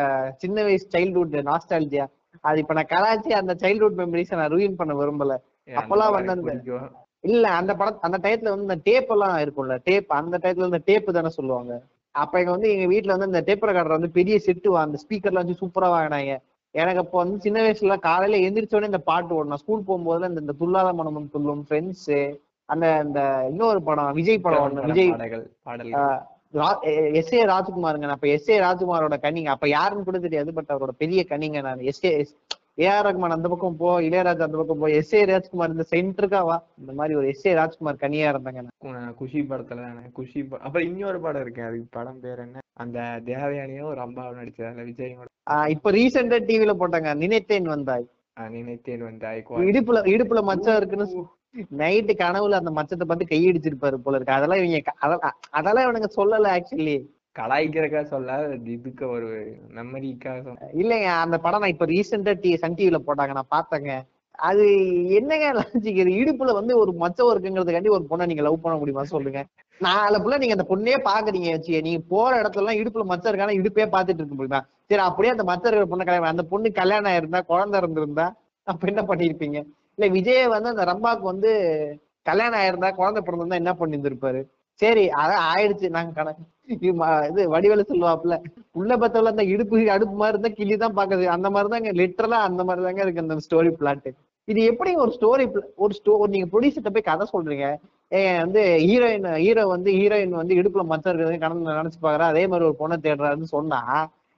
சின்ன வயசு சைல்ட்ஹுட் நாஸ்டாலஜியா அது இப்ப நான் கலாச்சி அந்த சைல்ட்ஹுட் மெமரிஸை நான் ரூயின் பண்ண விரும்பல. அப்பெல்லாம் வந்து அந்த-. இல்ல அந்த படம் அந்த டயத்துல வந்து இந்த டேப் எல்லாம் இருக்கும்ல டேப் அந்த டயத்துல இந்த டேப் தானே சொல்லுவாங்க. அப்ப எங்க வந்து எங்க வீட்ல வந்து இந்த டேப் ரெக்கார்டர் வந்து பெரிய செட்டு அந்த ஸ்பீக்கர்லாம் வச்சு சூப்பரா வாங்கினாங்க. எனக்கு அப்போ வந்து சின்ன வயசுல காலையில எந்திரிச்ச உடனே இந்த பாட்டு ஓடணும். ஸ்கூல் போகும்போது இந்த இந்த துல்லாத மனமும் துள்ளும் ஃப்ரெண்ட்ஸ் அந்த இந்த இன்னொரு படம் விஜய் படம் ஒண்ணு. விஜய் எஸ் ஏ ராஜ்குமாருங்க. அப்ப எஸ் ஏ ராஜ்குமாரோட கனிங்க அப்ப யாருன்னு கூட தெரியாது பட் அவரோட பெரிய கனிங்க நான். எஸ் ஏ ஏஆர் ரஹ்மான் அந்த பக்கம் போ இளையராஜா அந்த பக்கம் போ எஸ் ஏ ராஜ்குமார் இந்த சென்டருக்கா வா. இந்த மாதிரி ஒரு எஸ் ஏ ராஜ்குமார் கனியா இருந்தாங்க குஷி படத்துல குஷி அப்புறம் இன்னொரு படம் இருக்கு அதுக்கு படம் பேர் என்ன? அந்த தேவயானியும் ரம்பாவும் நடிச்சது அதுல விஜயோட. ஆஹ் இப்ப ரீசெண்டா டிவில போட்டாங்க நினைத்தேன் வந்தாய். நினைத்தேன் வந்து ஐகோ இடுப்புல இடுப்புல மச்சம் இருக்குன்னு நைட்டு கனவுல அந்த மச்சத்தை பார்த்து கையடிச்சிருப்பாரு போல இருக்கு. அதெல்லாம் இவங்க அதெல்லாம் இவனுங்க சொல்லல ஆக்சுவலி கலாய்க்கிறக்கா சொல்ல இதுக்கு ஒரு மெமரிக்காக இல்லைங்க அந்த படம் நான் இப்ப ரீசெண்டா டி சன் டிவில போட்டாங்க நான் பார்த்தேங்க. அது என்னங்க லாஜிக் இது? இடுப்புல வந்து ஒரு மச்சம் இருக்குங்கிறதுக்காண்டி ஒரு பொண்ணை நீங்க லவ் பண்ண முடியுமா சொல்லுங்க. நாலு புள்ள நீங்க அந்த பொண்ணே பாக்குறீங்க வச்சு நீங்க போற இடத்துல எல்லாம் இடுப்புல மச்சம் இருக்கான இடுப்பே பாத்துட்டு இருக்க முடியுமா? சரி அப்படியே அந்த மச்சம் இருக்கிற பொண்ணை கல்யாணம் அந்த பொண்ணு கல்யாணம் ஆயிருந்தா குழந்தை இருந்திருந்தா அப்ப என்ன பண்ணிருப்பீங்க இல்ல விஜய் வந்து அந்த ரம்பாக்கு வந்து கல்யாணம் ஆயிருந்தா குழந்தை பிறந்திருந்தா என்ன பண்ணியிருந்திருப்பாரு? சரி அதான் ஆயிடுச்சு நாங்க கணக்கு இது வடிவேல சொல்லுவாப்புல உள்ள பத்தவள அந்த இடுப்பு அடுப்பு மாதிரி இருந்தா கிளி தான் பாக்குது அந்த மாதிரி தாங்க லிட்டரலா அந்த மாதிரி தாங்க இருக்கு அந்த ஸ்டோரி பிளாட் இது எப்படி ஒரு ஸ்டோரி ஒரு ஸ்டோ நீங்க ப்ரொடியூசர்ட்ட போய் கதை சொல்றீங்க? வந்து ஹீரோயின் ஹீரோ வந்து ஹீரோயின் வந்து இடுப்புல மச்சம் இருக்கிறது கடந்து நினைச்சு பாக்குறா. அதே மாதிரி ஒரு பொண்ணை தேடுறாருன்னு சொன்னா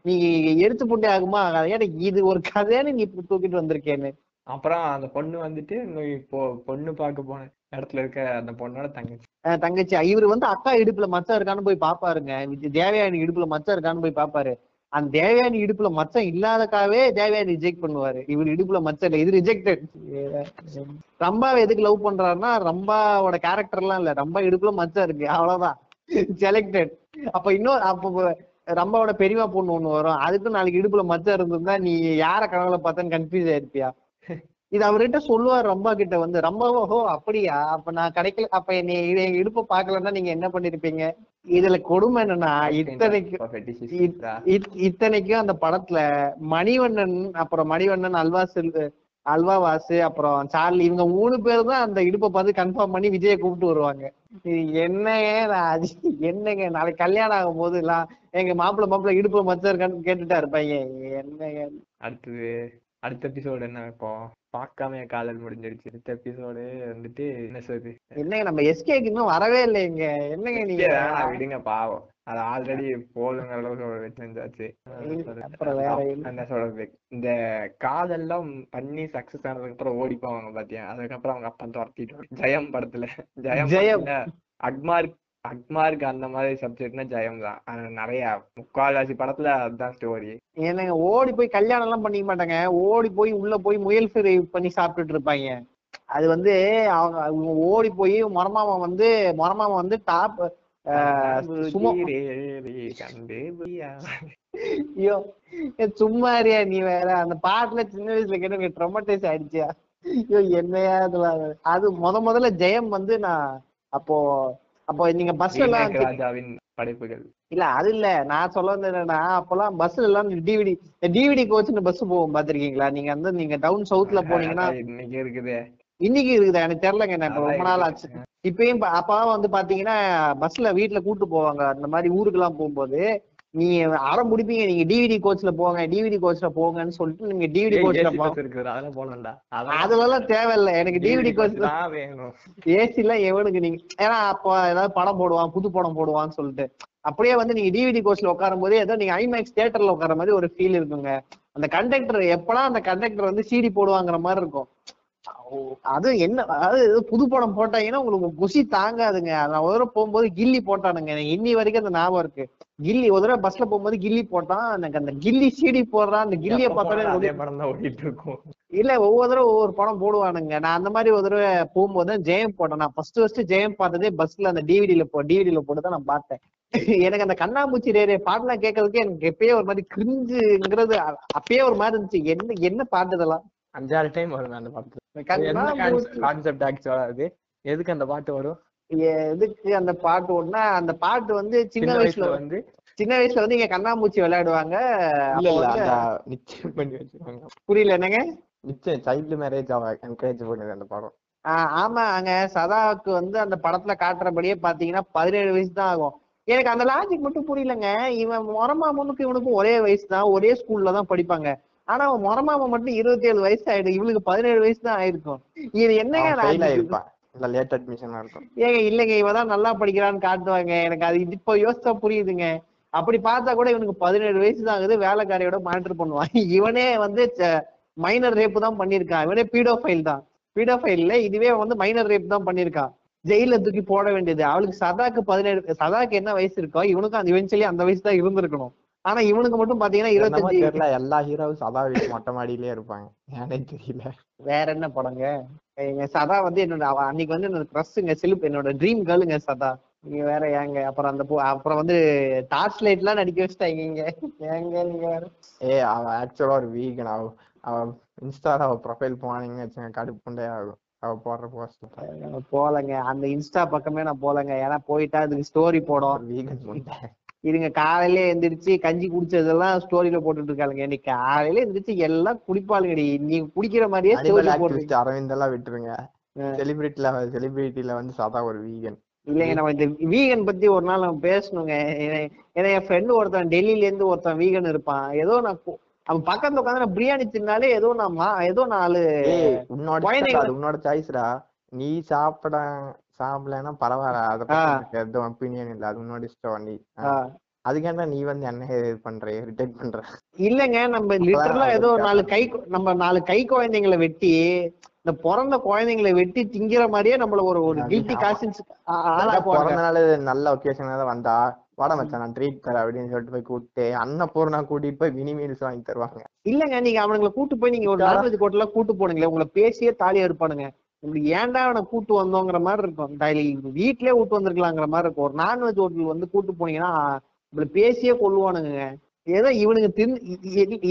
நீங்க எடுத்து போட்டே ஆகுமா ஏன்னா இது ஒரு கதையானு நீ தூக்கிட்டு வந்திருக்கேன்னு. அப்புறம் அந்த பொண்ணு வந்துட்டு இப்போ பொண்ணு பார்க்க போன இடத்துல இருக்க அந்த பொண்ணோட தங்கச்சி. தங்கச்சி. இவர் வந்து அக்கா இடுப்புல மச்சம் இருக்கான்னு போய் பாப்பாருங்க. தேவயானி இடுப்புல மச்சம் இருக்கான்னு போய் பாப்பாரு. அந்த தேவயானி இடுப்புல மச்சம் இல்லாதக்காவே தேவயானி ரிஜெக்ட் பண்ணுவாரு. இவர் இடுப்புல மச்சம் இல்ல. இது ரிஜெக்டட் ரம்பாவை எதுக்கு லவ் பண்றாருன்னா ரம்பாவோட கேரக்டர்லாம் இல்ல. ரம்பா இடுப்புல மச்சம் இருக்கு. அவ்வளவுதான். செலக்டட் அப்ப இன்னொரு அப்ப ரம்பாவோட பெரியவா பொண்ணு ஒண்ணு வரும். அதுக்கும் நாளைக்கு இடுப்புல மச்சம் இருந்திருந்தா நீ யார கனவுல பார்த்தேன்னு கன்ஃபியூஸ் ஆயிருப்பியா? இது அவர்கிட்ட சொல்லுவார் ரம்பா கிட்ட வந்து ரம்பா ஓஹோ அப்படியா? அப்ப நான் கிடைக்கல அப்ப என்னை இடுப்ப பாக்கலன்னா நீங்க என்ன பண்ணிருப்பீங்க? இதுல கொடுமை என்னன்னா இத்தனைக்கு இத்- இத்- இத்தனைக்கும் அந்த படத்துல மணிவண்ணன் அப்புறம் மணிவண்ணன் அல்வா செல் அல்வா வாசு அப்புறம் சார்லி இவங்க மூணு பேர் தான் அந்த இடுப்பை பார்த்து கன்ஃபார்ம் பண்ணி விஜய கூப்பிட்டு வருவாங்க. என்னங்க நான் அது என்னங்க? நாளைக்கு கல்யாணம் ஆகும் போது எல்லாம் எங்க மாப்பிள்ளை மாப்பிள்ளை இடுப்பு இருக்கான்னு கேட்டுட்டா இருப்பாங்க என்னங்க? அடுத்தது அடுத்த எபிசோடு என்ன இப்போ பார்க்காம காதல் முடிஞ்சிருச்சு. அடுத்த எபிசோடு வந்துட்டு என்ன சொல்றது? என்னங்க நம்ம எஸ்கேக்கு இன்னும் வரவே இல்லைங்க என்னங்க நீங்க? விடுங்க பாவம். அது ஆல்ரெடி போதுங்கிற அளவுக்கு ஒரு வச்சிருந்தாச்சு என்ன? சொல்றது? இந்த காதெல்லாம் பண்ணி சக்சஸ் ஆனதுக்கு அப்புறம் ஓடி போவாங்க பாத்தியா? அதுக்கப்புறம் அவங்க அப்பா துரத்திட்டு ஜெயம் படத்துல. ஜெயம் ஜெயம். அக்மார்க் அக்மார்க் அந்த மாதிரி சப்ஜெக்ட்னா ஜெயம் தான். நிறைய முக்கால்வாசி படத்துல அதுதான் ஸ்டோரி என்னங்க ஓடி போய் கல்யாணம் எல்லாம் பண்ணிக்க மாட்டாங்க. ஓடி போய் உள்ள போய் முயல் ஃப்ரை பண்ணி சாப்பிட்டுட்டு இருப்பாங்க. அது வந்து அவங்க ஓடி போய் மொரமாமன் வந்து மொரமாமன் வந்து டாப். ஐயோ சும்மா இருயா நீ வேற. அந்த பாட்டுல சின்ன வயசுல கேட்டு ட்ரமட்டைஸ் ஆயிடுச்சியா. ஐயோ என்னையா இதெல்லாம் அது முத முதல்ல ஜெயம் வந்து நான் அப்போ அப்போ நீங்க பஸ்ல எல்லாம் ராஜாவின் படைப்புகள். இல்ல அது இல்ல. நான் சொல்ல வந்தது என்னன்னா அப்பெல்லாம் பஸ்ல எல்லாம் டிவிடி டிவிடி கோச்னு பஸ் போகும் பாத்திருக்கீங்களா நீங்க வந்து நீங்க டவுன் சவுத்ல போனீங்கன்னா இன்னைக்கு இருக்குது. இன்னைக்கு இருக்குதா? எனக்கு தெரியலங்க நான் ரொம்ப நாள் ஆச்சு. இப்பயும் ப- அப்பலாம் வந்து பாத்தீங்கன்னா பஸ்ல வீட்டுல கூட்டு போவாங்க. அந்த மாதிரி ஊருக்கு எல்லாம் போகும்போது நீங்க அறம் முடிப்பீங்க. நீங்க டிவிடி கோச்ல போங்க டிவிடி கோச்ல போங்கன்னு சொல்லிட்டு நீங்க டிவிடி கோச்ல இருக்குது. அதெல்லாம் அதெல்லாம் தேவையில்ல. எனக்கு டிவிடி கோச் வேணும். ஏசி எல்லாம் எவனுக்கு நீங்க ஏன்னா அப்போ ஏதாவது படம் போடுவான் புது படம் போடுவான்னு சொல்லிட்டு. அப்படியே வந்து நீங்க டிவிடி கோச்ல உட்காரும் போது ஏதோ நீங்க ஐமேக்ஸ் தியேட்டர்ல உட்கார மாதிரி ஒரு ஃபீல் இருக்குங்க. அந்த கண்டக்டர் எப்பலாம் அந்த கண்டக்டர் வந்து சிடி போடுவாங்கிற மாதிரி இருக்கும். அது என்ன அதாவது புது படம் போட்டாங்கன்னா உங்களுக்கு குஷி தாங்காதுங்க. நான் ஒரு தடவை போகும்போது கில்லி போட்டானுங்க. இன்னி வரைக்கும் அந்த ஞாபகம் இருக்கு. கில்லி ஒரு தடவை பஸ்ல போகும்போது கில்லி போட்டான். எனக்கு அந்த கில்லி சிடி போடுறான். அந்த கில்லிய பார்த்தாலே படம் தான் ஓடிட்டு இருக்கும். இல்ல ஒவ்வொரு தடவை ஒவ்வொரு படம் போடுவானுங்க. நான் அந்த மாதிரி ஒரு தடவை போகும்போது தான் ஜெயம் போட்டேன். நான் ஃபர்ஸ்ட் ஃபர்ஸ்ட் ஜெயம் பார்த்ததே பஸ்ல அந்த டிவிடில போ டிவிடில போட்டு தான் நான் பார்த்தேன். எனக்கு அந்த கண்ணாமூச்சி ரேரே பாட்டுலாம் கேட்கறதுக்கு எனக்கு எப்பயே ஒரு மாதிரி கிரிஞ்சுங்கிறது அப்பயே ஒரு மாதிரி இருந்துச்சு. என்ன என்ன பாட்டு இதெல்லாம்? அஞ்சாறு டைம் வரும் அந்த கண்ணாமூச்சி கான்செப்ட் ஆக்சுவலா அது எதுக்கு அந்த பாட்டு வரும்? எதுக்கு அந்த பாட்டு ஓடுனா அந்த பாட்டு வந்து சின்ன வயசுல வந்து சின்ன வயசுல வந்து இங்க கண்ணாமூச்சி விளையாடுவாங்க. நிச்சயம் பண்ணி வச்சிருக்காங்க புரியல என்னங்க? நிச்சயம் சைல்டு மேரேஜ் அவ என்கரேஜ் பண்ணுது அந்த படம். ஆஹ் ஆமாங்க. சதாவுக்கு வந்து அந்த படத்துல காட்டுறபடியே பாத்தீங்கன்னா பதினேழு வயசு தான் ஆகும். எனக்கு அந்த லாஜிக் மட்டும் புரியலங்க. இவன் மொரமாமனுக்கு இவனுக்கும் ஒரே வயசு தான். ஒரே ஸ்கூல்ல தான் படிப்பாங்க. ஆனா அவன் மொரமாமன் மட்டும் இருபத்தி ஏழு வயசு ஆயிடும் இவளுக்கு பதினேழு வயசு தான் ஆயிருக்கும். இது என்னங்க? ஆயிருப்பான் இல்ல லேட் அட்மிஷனா இருக்கும். ஏங்க இல்லைங்க இவன் தான் நல்லா படிக்கிறான்னு காட்டுவாங்க. எனக்கு அது இப்போ யோசிச்சா புரியுதுங்க. அப்படி பார்த்தா கூட இவனுக்கு பதினேழு வயசு தான் ஆகுது. வேலைக்காரியோட மானிட்டர் பண்ணுவான். (laughs) இவனே வந்து மைனர் ரேப் தான் பண்ணியிருக்கான். இவனே பீடோஃபைல் தான். பீடோஃபைல்ல இதுவே வந்து மைனர் ரேப் தான் பண்ணியிருக்கான். ஜெயில தூக்கி போட வேண்டியது. அவளுக்கு சதாக்கு பதினேழு சதாக்கு என்ன வயசு இருக்கோ இவனுக்கும் அந்த இவென்ச்சுவலி அந்த வயசு தான் இருந்திருக்கணும். ஆனா இவனுக்கு மட்டும் பாத்தீங்கன்னா இருபத்தஞ்சு தெரியல. எல்லா ஹீரோவும் சதா வீட்டு மொட்டை மாடியிலே இருப்பாங்க. ஏனே தெரியல. வேற என்ன படங்க? எங்க சதா வந்து என்னோட அன்னைக்கு வந்து என்னோட க்ரஸ்ங்க சிலுப்பு என்னோட ட்ரீம் கேர்ளுங்க சதா. நீங்க வேற ஏங்க அப்புறம் அந்த அப்புறம் வந்து டார்ச் லைட் எல்லாம் நடிக்க வச்சுட்டாங்க இங்க ஏங்க நீங்க வேற? ஏ அவ ஆக்சுவலா ஒரு வீகன் அவ அவ இன்ஸ்டால அவ ப்ரொஃபைல் போனீங்கன்னு வச்சுங்க கடுப்புண்டே ஆகும் அவ போடுற போஸ்ட் போலங்க அந்த இன்ஸ்டா பக்கமே நான் போலங்க ஏன்னா போயிட்டா அதுக்கு ஸ்டோரி போடும். வீகன் முண்டை இதுங்க காலையில எந்திரிச்சு கஞ்சி குடிச்சதெல்லாம் ஸ்டோரியில போட்டுட்டு இருக்காளுங்க. இன்னைக்கு காலையில எந்திரிச்சு எல்லாம் குடிப்பாளுங்கடி. நீங்க குடிக்கிற மாதிரியே ஸ்டோரி ஆக்டிவிஸ்ட் அரவிந்த் எல்லாம் விட்டுருங்க. செலிபிரிட்டில செலிபிரிட்டில வந்து சதா ஒரு வீகன் இல்லைங்க நம்ம இந்த வீகன் பத்தி ஒரு நாள் நம்ம பேசணுங்க. ஏன்னா- என் ஃப்ரெண்டு ஒருத்தன் டெல்லியில இருந்து ஒருத்தன் வீகன் இருப்பான். ஏதோ நான் அவன் பக்கத்துல உட்காந்து நான் பிரியாணி தின்னாலே ஏதோ நான் ஏதோ நாலு உன்னோட சாய்ஸ்டா நீ சாப்பிட சாப்பிடலன்னா பரவாயில்ல. அத பத்தி எதுவும் ஒப்பீனியன் இல்ல. அது உன்னோட இஷ்டம் நீ அதுக்கேண்டா நீ வந்து என்ன இது பண்ற ரிட்டர்ன் பண்ற? இல்லைங்க. நம்ம லிட்டரலா ஏதோ நாலு கை நம்ம நாலு கை குழந்தைங்களை வெட்டி இந்த பிறந்த குழந்தைங்களை வெட்டி திங்கிற மாதிரியே நம்மள ஒரு ஒரு கில்ட்டி. காசின்ஸ் பிறந்த நாள் நல்ல ஒகேஷன் தான் வந்தா? வாட மச்சான் நான் ட்ரீட் தரேன் அப்படின்னு சொல்லிட்டு போய் கூப்பிட்டு அன்னபூர்ணா கூட்டிட்டு போய் மினி மீல்ஸ் வாங்கி தருவாங்க. இல்லங்க. நீங்க அவனுங்களை கூட்டு போய் நீங்க ஒரு? நான்வெஜ் கோட்டெல்லாம் கூட்டு போனீங்களே உங்களை பேசியே தாலி இருப்பானுங்க உங்களுக்கு ஏன்டா அவனை கூட்டு வந்தோங்கிற மாதிரி இருக்கும். டெய்லி வீட்லயே கூட்டு வந்திருக்கலாங்கிற மாதிரி இருக்கும். ஒரு நான்வெஜ் ஹோட்டல் வந்து கூட்டு போனீங்கன்னா உங்களை பேசியே கொள்ளுவானுங்க. ஏதோ இவனுங்க தின்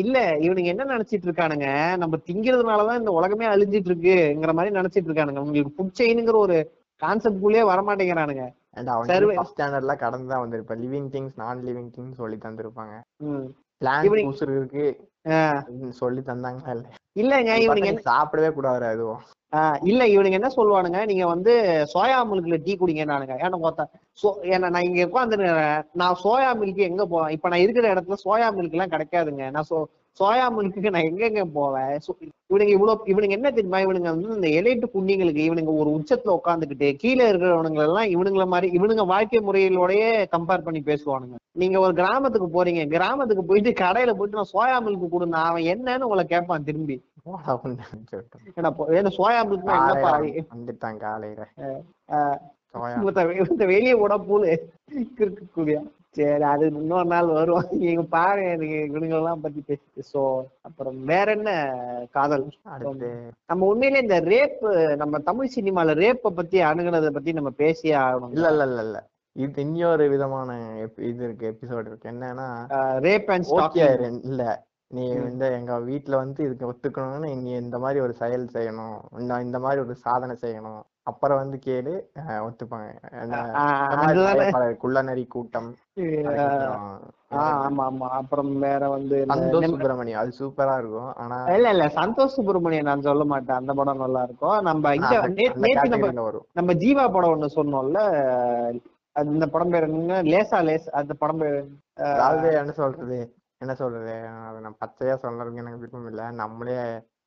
இல்ல இவனுங்க என்ன நினைச்சிட்டு இருக்கானுங்க? நம்ம திங்கிறதுனாலதான் இந்த உலகமே அழிஞ்சிட்டு இருக்குங்கிற மாதிரி நினைச்சிட்டு இருக்கானுங்க. உங்களுக்கு ஃபுட் செயினுங்கிற ஒரு கான்செப்ட் குள்ளேயே வரமாட்டேங்கிறானுங்க அண்ட் அவங்க ஸ்டாண்டர்ட்ல கடந்து தான் வந்திருப்ப. லிவிங் திங்ஸ் நான் லிவிங் திங்ஸ் சொல்லி தந்திருப்பாங்க. பிளான் இருக்கு சொல்லி தந்தாங்களா இல்ல இல்லங்க இவனுங்க சாப்பிடவே கூடாது அதுவும் ஆஹ் இல்ல இவனுங்க என்ன சொல்லுவானுங்க நீங்க வந்து சோயா மில்க்ல டீ குடிங்க நானுங்க ஏன்னா பார்த்தா சோ ஏன்னா நான் இங்க உட்காந்து நான் சோயா மில்க் எங்க போவேன் இப்ப நான் இருக்கிற இடத்துல சோயா மில்க் எல்லாம் கிடைக்காதுங்க. நான் சோ சோயா மில்க்கு நான் எங்கெங்க போவேன்? இவனுங்க இவ்வளவு இவனுங்க என்ன தெரியுமா? இவனுங்க வந்து இந்த எலைட்டு புண்ணிங்களுக்கு இவனுங்க ஒரு உச்சத்துல உட்காந்துக்கிட்டு கீழே இருக்கிறவனுங்க எல்லாம் இவனுங்கள மாதிரி இவனுங்க வாழ்க்கை முறைகளோடயே கம்பேர் பண்ணி பேசுவானுங்க. நீங்க ஒரு கிராமத்துக்கு போறீங்க கிராமத்துக்கு போயிட்டு கடையில போயிட்டு நான் சோயா மில்க் கொடுங்க அவன் என்னன்னு உங்களை கேட்பான் திரும்பி. ஏன்னா சோயா மில்க்னா என்னப்பா? வந்துட்டான் காலையில. வெளியே விட பூலு இருக்கக்கூடிய சரி அது இன்னொரு நாள் வருவோம் (laughs) நீங்க பாருங்க எனக்கு இவனுங்கெல்லாம் பத்தி பேசிட்டு. சோ அப்புறம் வேற என்ன காதல்? நம்ம உண்மையிலே இந்த ரேப் நம்ம தமிழ் சினிமால ரேப்ப பத்தி அணுகுனதை பத்தி நம்ம பேசியே ஆகணும். இல்ல இல்ல இல்ல இல்ல. இது இன்னொரு விதமான இது இருக்கு எபிசோட் இருக்கு. என்னன்னா ரேப் அண்ட் ஸ்டாக்கிங் இல்ல. நீ வந்து எங்க வீட்ல வந்து இதுக்கு ஒத்துக்கணும்னு நீ இந்த மாதிரி ஒரு செயல் செய்யணும். இந்த மாதிரி ஒரு சாதனை செய்யணும். அப்புறம் வந்து கேளு. ஒத்துப்பாங்க. குள்ளநரி கூட்டம் ஆமா ஆமா. அப்புறம் வேற வந்து சந்தோஷ் சுப்பிரமணியம் அது சூப்பரா இருக்கும். ஆனா இல்ல இல்ல. சந்தோஷ் சுப்பிரமணியன் நான் சொல்ல மாட்டேன். அந்த படம் நல்லா இருக்கும். நம்ம இங்க நம்ம ஜீவா படம் ஒண்ணு சொன்னோம்ல. அது இந்த படம் பேர் என்ன? லேசா லேஸ் அந்த படம் பேர் அதாவது என்ன சொல்றது? என்ன சொல்றது? அது நான் பச்சையா சொல்றதுக்கு எனக்கு விருப்பம் இல்ல. நம்மளே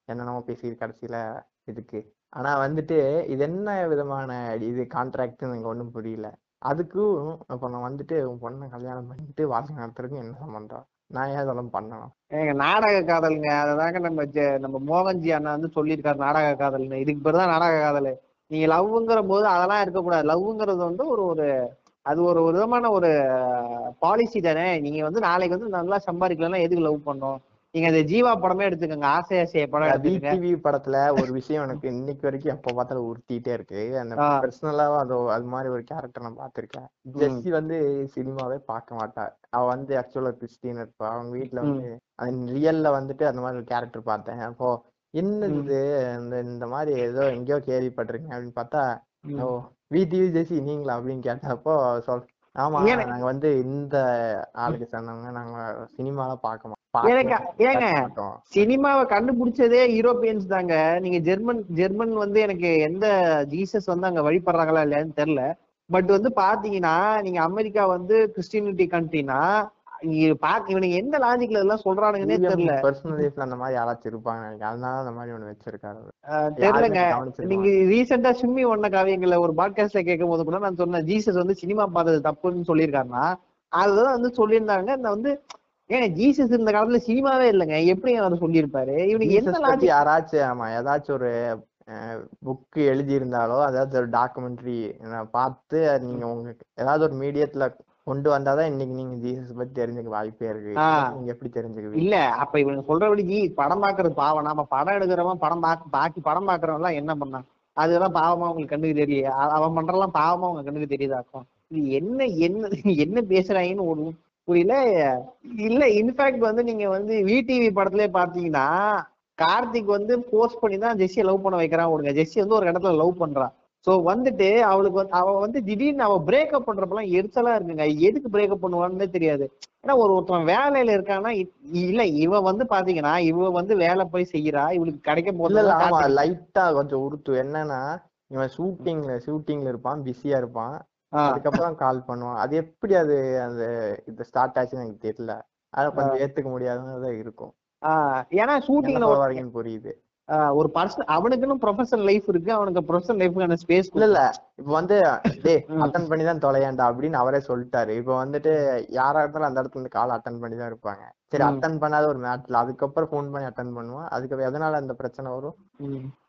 என்னென்னமோ பேசி கடைசியில இதுக்கு. ஆனா வந்துட்டு இது என்ன விதமான இது கான்ட்ராக்ட் எனக்கு ஒண்ணும் புரியல. அதுக்கும் இப்ப நான் வந்துட்டு உன் பொண்ணை கல்யாணம் பண்ணிட்டு வாழ்க்கை நடத்துறதுக்கு என்ன சம்பந்தம்? நான் ஏன் அதெல்லாம் பண்ணணும்? ஏங்க நாடக காதலுங்க. அததாங்க நம்ம ஜெ- நம்ம மோகன்ஜி அண்ணா வந்து சொல்லியிருக்காரு நாடக காதல்னு. இதுக்கு பேர் தான் நாடக காதல். நீங்க லவ்ங்கிற போது அதெல்லாம் இருக்கக்கூடாது. லவ்ங்கிறது வந்து ஒரு ஒரு அது ஒரு ஒரு விதமான ஒரு பாலிசி தானே. நீங்க வந்து நாளைக்கு வந்து நல்லா சம்பாதிக்கலாம் எதுக்கு லவ் பண்ணோம் நீங்க அந்த ஜீவா படமே எடுத்துக்கோங்க. ஆசை ஆசைய படம் டிவி படத்துல ஒரு விஷயம் எனக்கு இன்னைக்கு வரைக்கும் எப்ப பார்த்தாலும் உறுத்திட்டே இருக்கு. அந்த. பர்சனலா அது அது மாதிரி ஒரு கேரக்டர் நான் பார்த்திருக்கேன். ஜெஸ்ஸி வந்து சினிமாவே பார்க்க மாட்டா. அவ வந்து ஆக்சுவலா கிறிஸ்டின் இருப்பா. அவங்க வீட்ல வந்து ரியல்ல வந்துட்டு அந்த மாதிரி ஒரு கேரக்டர் பார்த்தேன். அப்போ என்னது இந்த இந்த மாதிரி ஏதோ எங்கேயோ கேள்விப்பட்டிருக்கேன் அப்படின்னு பார்த்தா. ஓ விடிவி ஜெசி நீங்களா? அப்படின்னு கேட்டப்போ சொல் ஆமா நாங்க வந்து இந்த ஆளுக்கு சேர்ந்தவங்க நாங்க சினிமால பார்க்க மா- எனக்கு பார்க்க ஏங்க சினிமாவை கண்டுபிடிச்சதே யூரோப்பியன்ஸ் தாங்க. நீங்க ஜெர்மன் ஜெர்மன் வந்து எனக்கு எந்த ஜீசஸ் வந்து அங்க வழிபடுறாங்களா இல்லையான்னு தெரியல. பட் வந்து பாத்தீங்கன்னா நீங்க அமெரிக்கா வந்து கிறிஸ்டினிட்டி கண்ட்ரினா இவனுங்க எந்த லாஜிக்ல இதெல்லாம் சொல்றானுங்கன்னே தெரியல. பர்சனல் லைஃப்ல அந்த மாதிரி யாராச்சும் இருப்பாங்க அதனால அந்த மாதிரி ஒண்ணு வச்சிருக்காரு தெரியலங்க. நீங்க ரீசெண்டா சும்மி ஒன்ன காவியங்கள ஒரு பாட்காஸ்ட்ல கேட்கும் போது கூட நான் சொன்னேன் ஜீசஸ் வந்து சினிமா பார்த்தது தப்புன்னு சொல்லியிருக்காருன்னா அதுதான் வந்து சொல்லியிருந்தாங்க. இந்த வந்து ஏங்க ஜீசஸ் இந்த காலத்துல சினிமாவே இல்லைங்க. எப்படி அவர் சொல்லியிருப்பாரு? இவனுக்கு என்ன லாஜிக் யாராச்சும் ஆமா ஏதாச்சும் ஒரு புக் எழுதி இருந்தாலோ அதாவது ஒரு டாக்குமெண்ட்ரி பார்த்து நீங்க உங்க ஏதாவது ஒரு மீடியத்துல கொண்டு வந்தாதான் இன்னைக்கு நீங்க ஜீசஸ் பத்தி தெரிஞ்சுக்க வாய்ப்பே இருக்கு. நீங்க எப்படி தெரிஞ்சுக்குவீங்க? இல்ல அப்ப இவனுக்கு சொல்றபடி ஜி படம் பாக்குறது பாவம். நாம படம் எடுக்கிறவன் படம் பாக்க பாக்கி படம் பாக்குறவன் எல்லாம் என்ன பண்ணான்? அதெல்லாம் பாவமா உங்களுக்கு கண்ணுக்கு தெரியல அவன் பண்றதெல்லாம் பாவமா உங்க கண்ணுக்கு தெரியுதாக்கும் இது என்ன என்ன என்ன பேசுறாங்கன்னு ஒண்ணும் புரியல. இல்ல இன்ஃபேக்ட் வந்து நீங்க வந்து விடிவி படத்திலே பாத்தீங்கன்னா கார்த்திக் வந்து போஸ்ட் பண்ணி தான் ஜெஸ்ஸியை லவ் பண்ண வைக்கிறான் விடுங்க. ஜெஸ்ஸி வந்து ஒரு இடத்துல லவ் பண்றான். சோ வந்துட்டு அவளுக்கு வந்து அவ வந்து திடீர்னு அவ பிரேக்கப் பண்றப்பெல்லாம் எரிச்சலா இருக்குங்க. எதுக்கு பிரேக்கப் பண்ணுவான்னு தெரியாது. ஏன்னா ஒரு ஒருத்தன் வேலையில இருக்கான்னா இல்ல இவ வந்து பாத்தீங்கன்னா இவ வந்து வேலை போய் செய்யறா. இவளுக்கு ஆமா போது லைட்டா கொஞ்சம் உறுத்து என்னன்னா இவன் ஷூட்டிங்ல ஷூட்டிங்ல இருப்பான் பிஸியா இருப்பான். அதுக்கப்புறம் கால் பண்ணுவான் அது எப்படி அது அந்த இது ஸ்டார்ட் ஆச்சுன்னு எனக்கு தெரியல. அதை கொஞ்சம் ஏத்துக்க முடியாததான் இருக்கும். ஏன்னா ஷூட்டிங்ல வரீங்கன்னு புரியுது. ஒரு பர்சன் அவனுக்குன்னு ப்ரொஃபஷனல் லைஃப் இருக்கு. அவனுக்கு ப்ரொஃபஷனல் லைஃப்க்கான ஸ்பேஸ் இல்ல இல்ல. இப்ப வந்து ம். அட்டன் பண்ணி தான் தொலையாண்டா அப்படின்னு அவரே சொல்லிட்டாரு. இப்ப வந்துட்டு யாரா இருந்தாலும் அந்த இடத்துல இருந்து கால் அட்டன் பண்ணி தான் இருப்பாங்க. சரி. அட்டன் பண்ணாத ஒரு மேட்ச்ல அதுக்கப்புறம் ஃபோன் பண்ணி அட்டன் பண்ணுவான் அதுக்கு எதனால அந்த பிரச்சனை வரும்?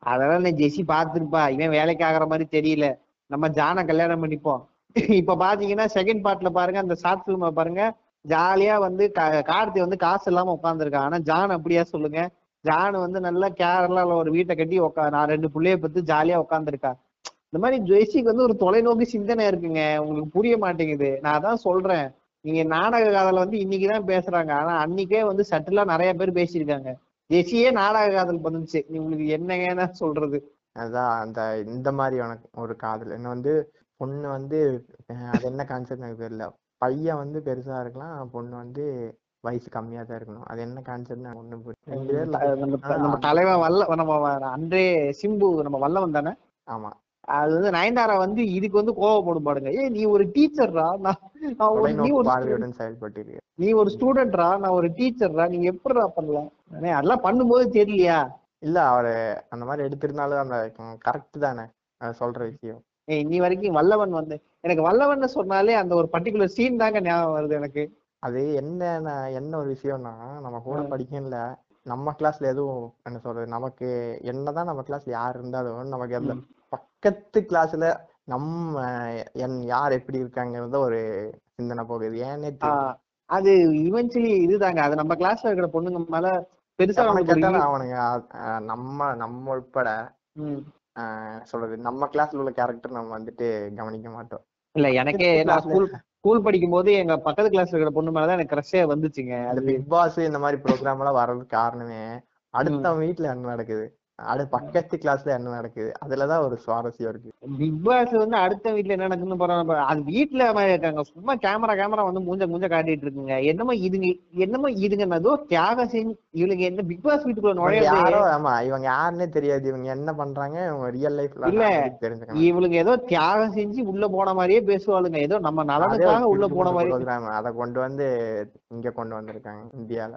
அதெல்லாம் ஜெசி பாத்துருப்பா இவன் வேலைக்கு ஆகுற மாதிரி தெரியல. நம்ம ஜான கல்யாணம் பண்ணிப்போம். இப்ப பாத்தீங்கன்னா செகண்ட் பார்ட்ல பாருங்க அந்த ஷார்ட் பிலிம் பாருங்க. ஜாலியா வந்து கா- கார்த்தி வந்து காசு இல்லாம உட்காந்துருக்கான் ஆனா ஜான் அப்படியா சொல்லுங்க. ஜான் வந்து நல்லா கேரளால ஒரு வீட்டை கட்டி உக்கா நான் ரெண்டு பிள்ளைய பத்து ஜாலியா உட்காந்துருக்கா இந்த மாதிரி ஜெய்சிக்கு வந்து ஒரு தொலைநோக்கு சிந்தனை இருக்குங்க. உங்களுக்கு புரிய மாட்டேங்குது. நான் அதான் சொல்றேன். நீங்க நாடக காதல் வந்து இன்னைக்குதான் பேசுறாங்க. ஆனா அன்னைக்கே வந்து சட்டிலா நிறைய பேர் பேசியிருக்காங்க. ஜெய்சியே நாடக காதல் பண்ணுச்சு. நீ உங்களுக்கு என்னங்க சொல்றது? அதான் அந்த இந்த மாதிரி உனக்கு ஒரு காதல். என்ன வந்து பொண்ணு வந்து அது என்ன கான்செப்ட் எனக்கு தெரியல. பையன் வந்து பெருசா இருக்கலாம் பொண்ணு வந்து வயசு கம்மியா தான் இருக்கணும். அது என்ன கான்செப்ட் ஒண்ணு நம்ம தலைவன் வல்ல நம்ம அன்றே சிம்பு நம்ம வல்லவன் தானே? ஆமா. அது வந்து நயன்தாரா வந்து இதுக்கு வந்து கோவப்படும் பாடுங்க ஏய் நீ ஒரு டீச்சர்ரா நான் செயல்பட்டு நீ ஒரு ஸ்டூடெண்ட்ரா நான் ஒரு டீச்சர்ரா நீங்க எப்படிடா பண்ணலாம்? அதெல்லாம் பண்ணும்போது தெரியலையா? இல்ல அவரு அந்த மாதிரி எடுத்திருந்தாலும் அந்த கரெக்ட் தானே? சொல்ற விஷயம். இன்னி வரைக்கும் வல்லவன் வந்து எனக்கு வல்லவன் சொன்னாலே அந்த ஒரு பர்டிகுலர் சீன் தாங்க ஞாபகம் வருது எனக்கு. அது என்ன என்ன ஒரு விஷயம்னா நம்ம கூட படிக்கல நம்ம கிளாஸ்ல எதுவும் என்ன சொல்றது நமக்கு என்னதான் நம்ம கிளாஸ்ல யார் இருந்தாலும் நமக்கு அந்த பக்கத்து கிளாஸ்ல நம்ம என் யார் எப்படி இருக்காங்கிறத ஒரு சிந்தனை போகுது. ஏன்னே அது இவென்ச்சுவலி இதுதாங்க அது நம்ம கிளாஸ்ல இருக்கிற பொண்ணுங்க மேல பெருசா அவனுங்க நம்ம நம்ம உட்பட சொல்றது நம்ம கிளாஸ்ல உள்ள கேரக்டர் நம்ம வந்துட்டு கவனிக்க மாட்டோம். இல்ல எனக்கே நான் ஸ்கூல் ஸ்கூல் படிக்கும் போது எங்க பக்கத்து கிளாஸ்ல இருக்கிற பொண்ணு மேலதான் எனக்கு க்ரஷே வந்துச்சுங்க. அது பிக் பாஸ் இந்த மாதிரி ப்ரோக்ராம் எல்லாம் வர்றதுக்கு காரணமே அடுத்தவன் வீட்ல என்ன நடக்குது? அடு பக்கத்து கிளாஸ்ல என்ன நடக்குது? அதுலதான் ஒரு சுவாரஸ்யம் இருக்கு. பிக் பாஸ் வந்து அடுத்த வீட்ல என்ன நடக்குன்னு போறாங்க அது வீட்ல மாதிரி இருக்காங்க. சும்மா கேமரா கேமரா வந்து மூஞ்ச மூஞ்ச காட்டிட்டு இருக்குங்க. என்னமோ இதுங்க என்னமோ இதுங்க ஏதோ தியாகம் செஞ்சு இவளுங்க என்ன பிக் பாஸ் வீட்டுக்குள்ள நுழையாது யாரோ ஆமா இவங்க யாருன்னே தெரியாது. இவங்க என்ன பண்றாங்க? இவங்க ரியல் லைஃப்ல இல்ல. இவளுங்க ஏதோ தியாகம் செஞ்சு உள்ள போன மாதிரியே பேசுவாளுங்க. ஏதோ நம்ம நலனுக்காக உள்ள போன மாதிரி அதை கொண்டு வந்து இங்க கொண்டு வந்திருக்காங்க இந்தியால.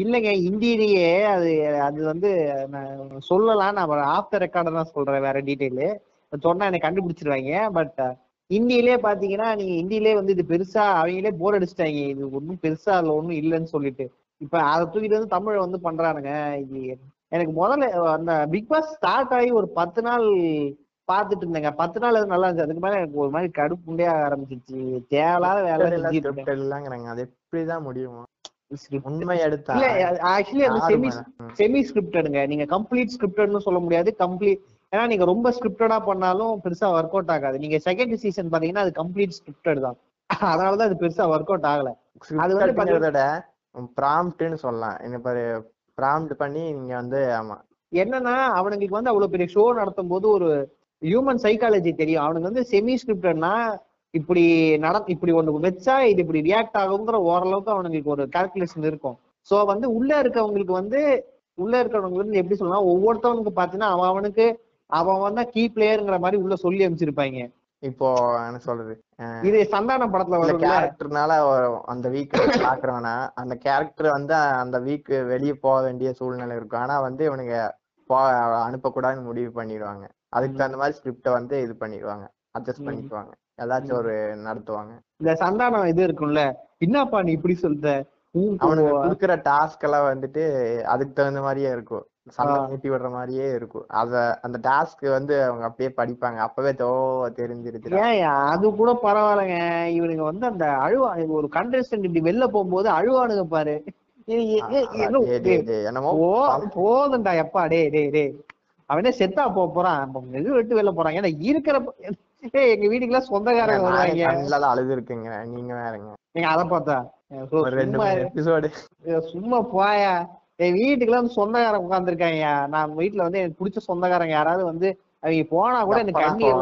இல்லைங்க இந்தியிலேயே அது அது வந்து நான் சொல்லலாம் நான் ஆஃப்டர் ரெக்கார்டு தான் சொல்றேன் வேற டீட்டெயிலு சொன்னா எனக்கு கண்டுபிடிச்சிருவாங்க பட் இந்தியிலே பாத்தீங்கன்னா நீங்க இந்தியிலே வந்து இது பெருசா அவங்களே போர் அடிச்சிட்டாங்க இது ஒன்றும் பெருசா அதுல ஒன்றும் இல்லைன்னு சொல்லிட்டு. இப்ப அதை தூக்கிட்டு வந்து தமிழ் வந்து பண்றானுங்க இது எனக்கு முதல்ல அந்த பிக் பாஸ் ஸ்டார்ட் ஆகி ஒரு பத்து நாள் பார்த்துட்டு இருந்தேங்க. பத்து நாள் அது நல்லா இருந்துச்சு. அதுக்கு மேல எனக்கு ஒரு மாதிரி கடுப்பு உண்டே ஆரம்பிச்சிச்சு தேவையில்லாத வேலை இல்லங்கிறாங்க. அது எப்படிதான் முடியும். உண்மை எடுத்தா ஆக்சுவலி அந்த செமி. செமி ஸ்கிரிப்டடுங்க நீங்க கம்ப்ளீட் ஸ்கிரிப்டட்னு சொல்ல முடியாது. கம்ப்ளீட் ஏன்னா நீங்க ரொம்ப ஸ்கிரிப்டடா பண்ணாலும் பெருசா ஒர்க் அவுட் ஆகாது. நீங்க செகண்ட் சீசன் பாத்தீங்கன்னா அது கம்ப்ளீட் ஸ்கிரிப்டட் தான். அதனாலதான் அது பெருசா ஒர்க் அவுட் ஆகல அது வந்து விட ப்ராம்ப்ட்னு சொல்லலாம். என்ன பாரு ப்ராம்ப்ட் பண்ணி நீங்க வந்து ஆமா. என்னன்னா அவனுங்களுக்கு வந்து அவ்வளவு பெரிய ஷோ நடத்தும் போது ஒரு ஹியூமன் சைக்காலஜி தெரியும். அவனுக்கு வந்து செமி ஸ்கிரிப்டட்னா இப்படி நட இப்படி ஒண்ணு வச்சா இது இப்படி ரியாக்ட் ஆகுங்கிற ஓரளவுக்கு அவனுங்களுக்கு ஒரு கால்குலேஷன் இருக்கும். சோ வந்து உள்ள இருக்கவங்களுக்கு வந்து உள்ள இருக்கிறவங்க வந்து எப்படி சொல்லலாம் ஒவ்வொருத்தவனுக்கு பாத்தீங்கன்னா அவன் அவனுக்கு அவன் வந்து கீ பிளேயருங்கிற மாதிரி உள்ள சொல்லி அமைச்சிருப்பாங்க இப்போ என்ன சொல்றது? இது சந்தானம் படத்துல வரும்ல? கேரக்டர்னால அந்த வீக் பாக்குறவனா அந்த கேரக்டர் வந்து அந்த வீக் வெளியே போக வேண்டிய சூழ்நிலை இருக்கும். ஆனா வந்து இவனுங்க போ அனுப்பக்கூடாதுன்னு முடிவு பண்ணிடுவாங்க. அதுக்கு தகுந்த மாதிரி ஸ்கிரிப்ட வந்து இது பண்ணிடுவாங்க. அட்ஜஸ்ட். பண்ணிக்குவாங்க. ஏதாச்சும் ஒரு நடத்துவாங்க. இந்த சந்தானம் இது இருக்கும்ல என்னப்பா நீ இப்படி சொல்ற? அவனுக்கு குடுக்குற டாஸ்க் எல்லாம் வந்துட்டு அதுக்கு தகுந்த மாதிரியே இருக்கும். சண்டை. மூட்டி விடுற மாதிரியே இருக்கும். அத அந்த டாஸ்க் வந்து அவங்க அப்படியே படிப்பாங்க. அப்பவே தோ தெரிஞ்சிருச்சு ஏன் அது கூட பரவாயில்லைங்க. இவனுங்க வந்து அந்த அழுவா ஒரு கண்டஸ்டன்ட் இப்படி வெளில போகும்போது அழுவானுங்க பாரு. போதும்டா எப்பா. டேய் டேய் டேய். அவனே செத்தா போறான். விட்டு வெளில போறான். ஏன்னா இருக்கிற எங்க வீட்டுக்குலாம் சொந்தக்காரங்க வருவாங்க. கண்ணில அழுது இருக்குங்க நீங்க வேறங்க. நீங்க அதை பார்த்தா. சும்மா போயா. என் வீட்டுக்குலாம் சொந்தக்காரங்க உட்காந்துருக்காங்க நான் வீட்டுல வந்து எனக்கு பிடிச்ச சொந்தக்காரங்க யாராவது வந்து அவங்க போனா கூட எனக்கு கண்ணீர்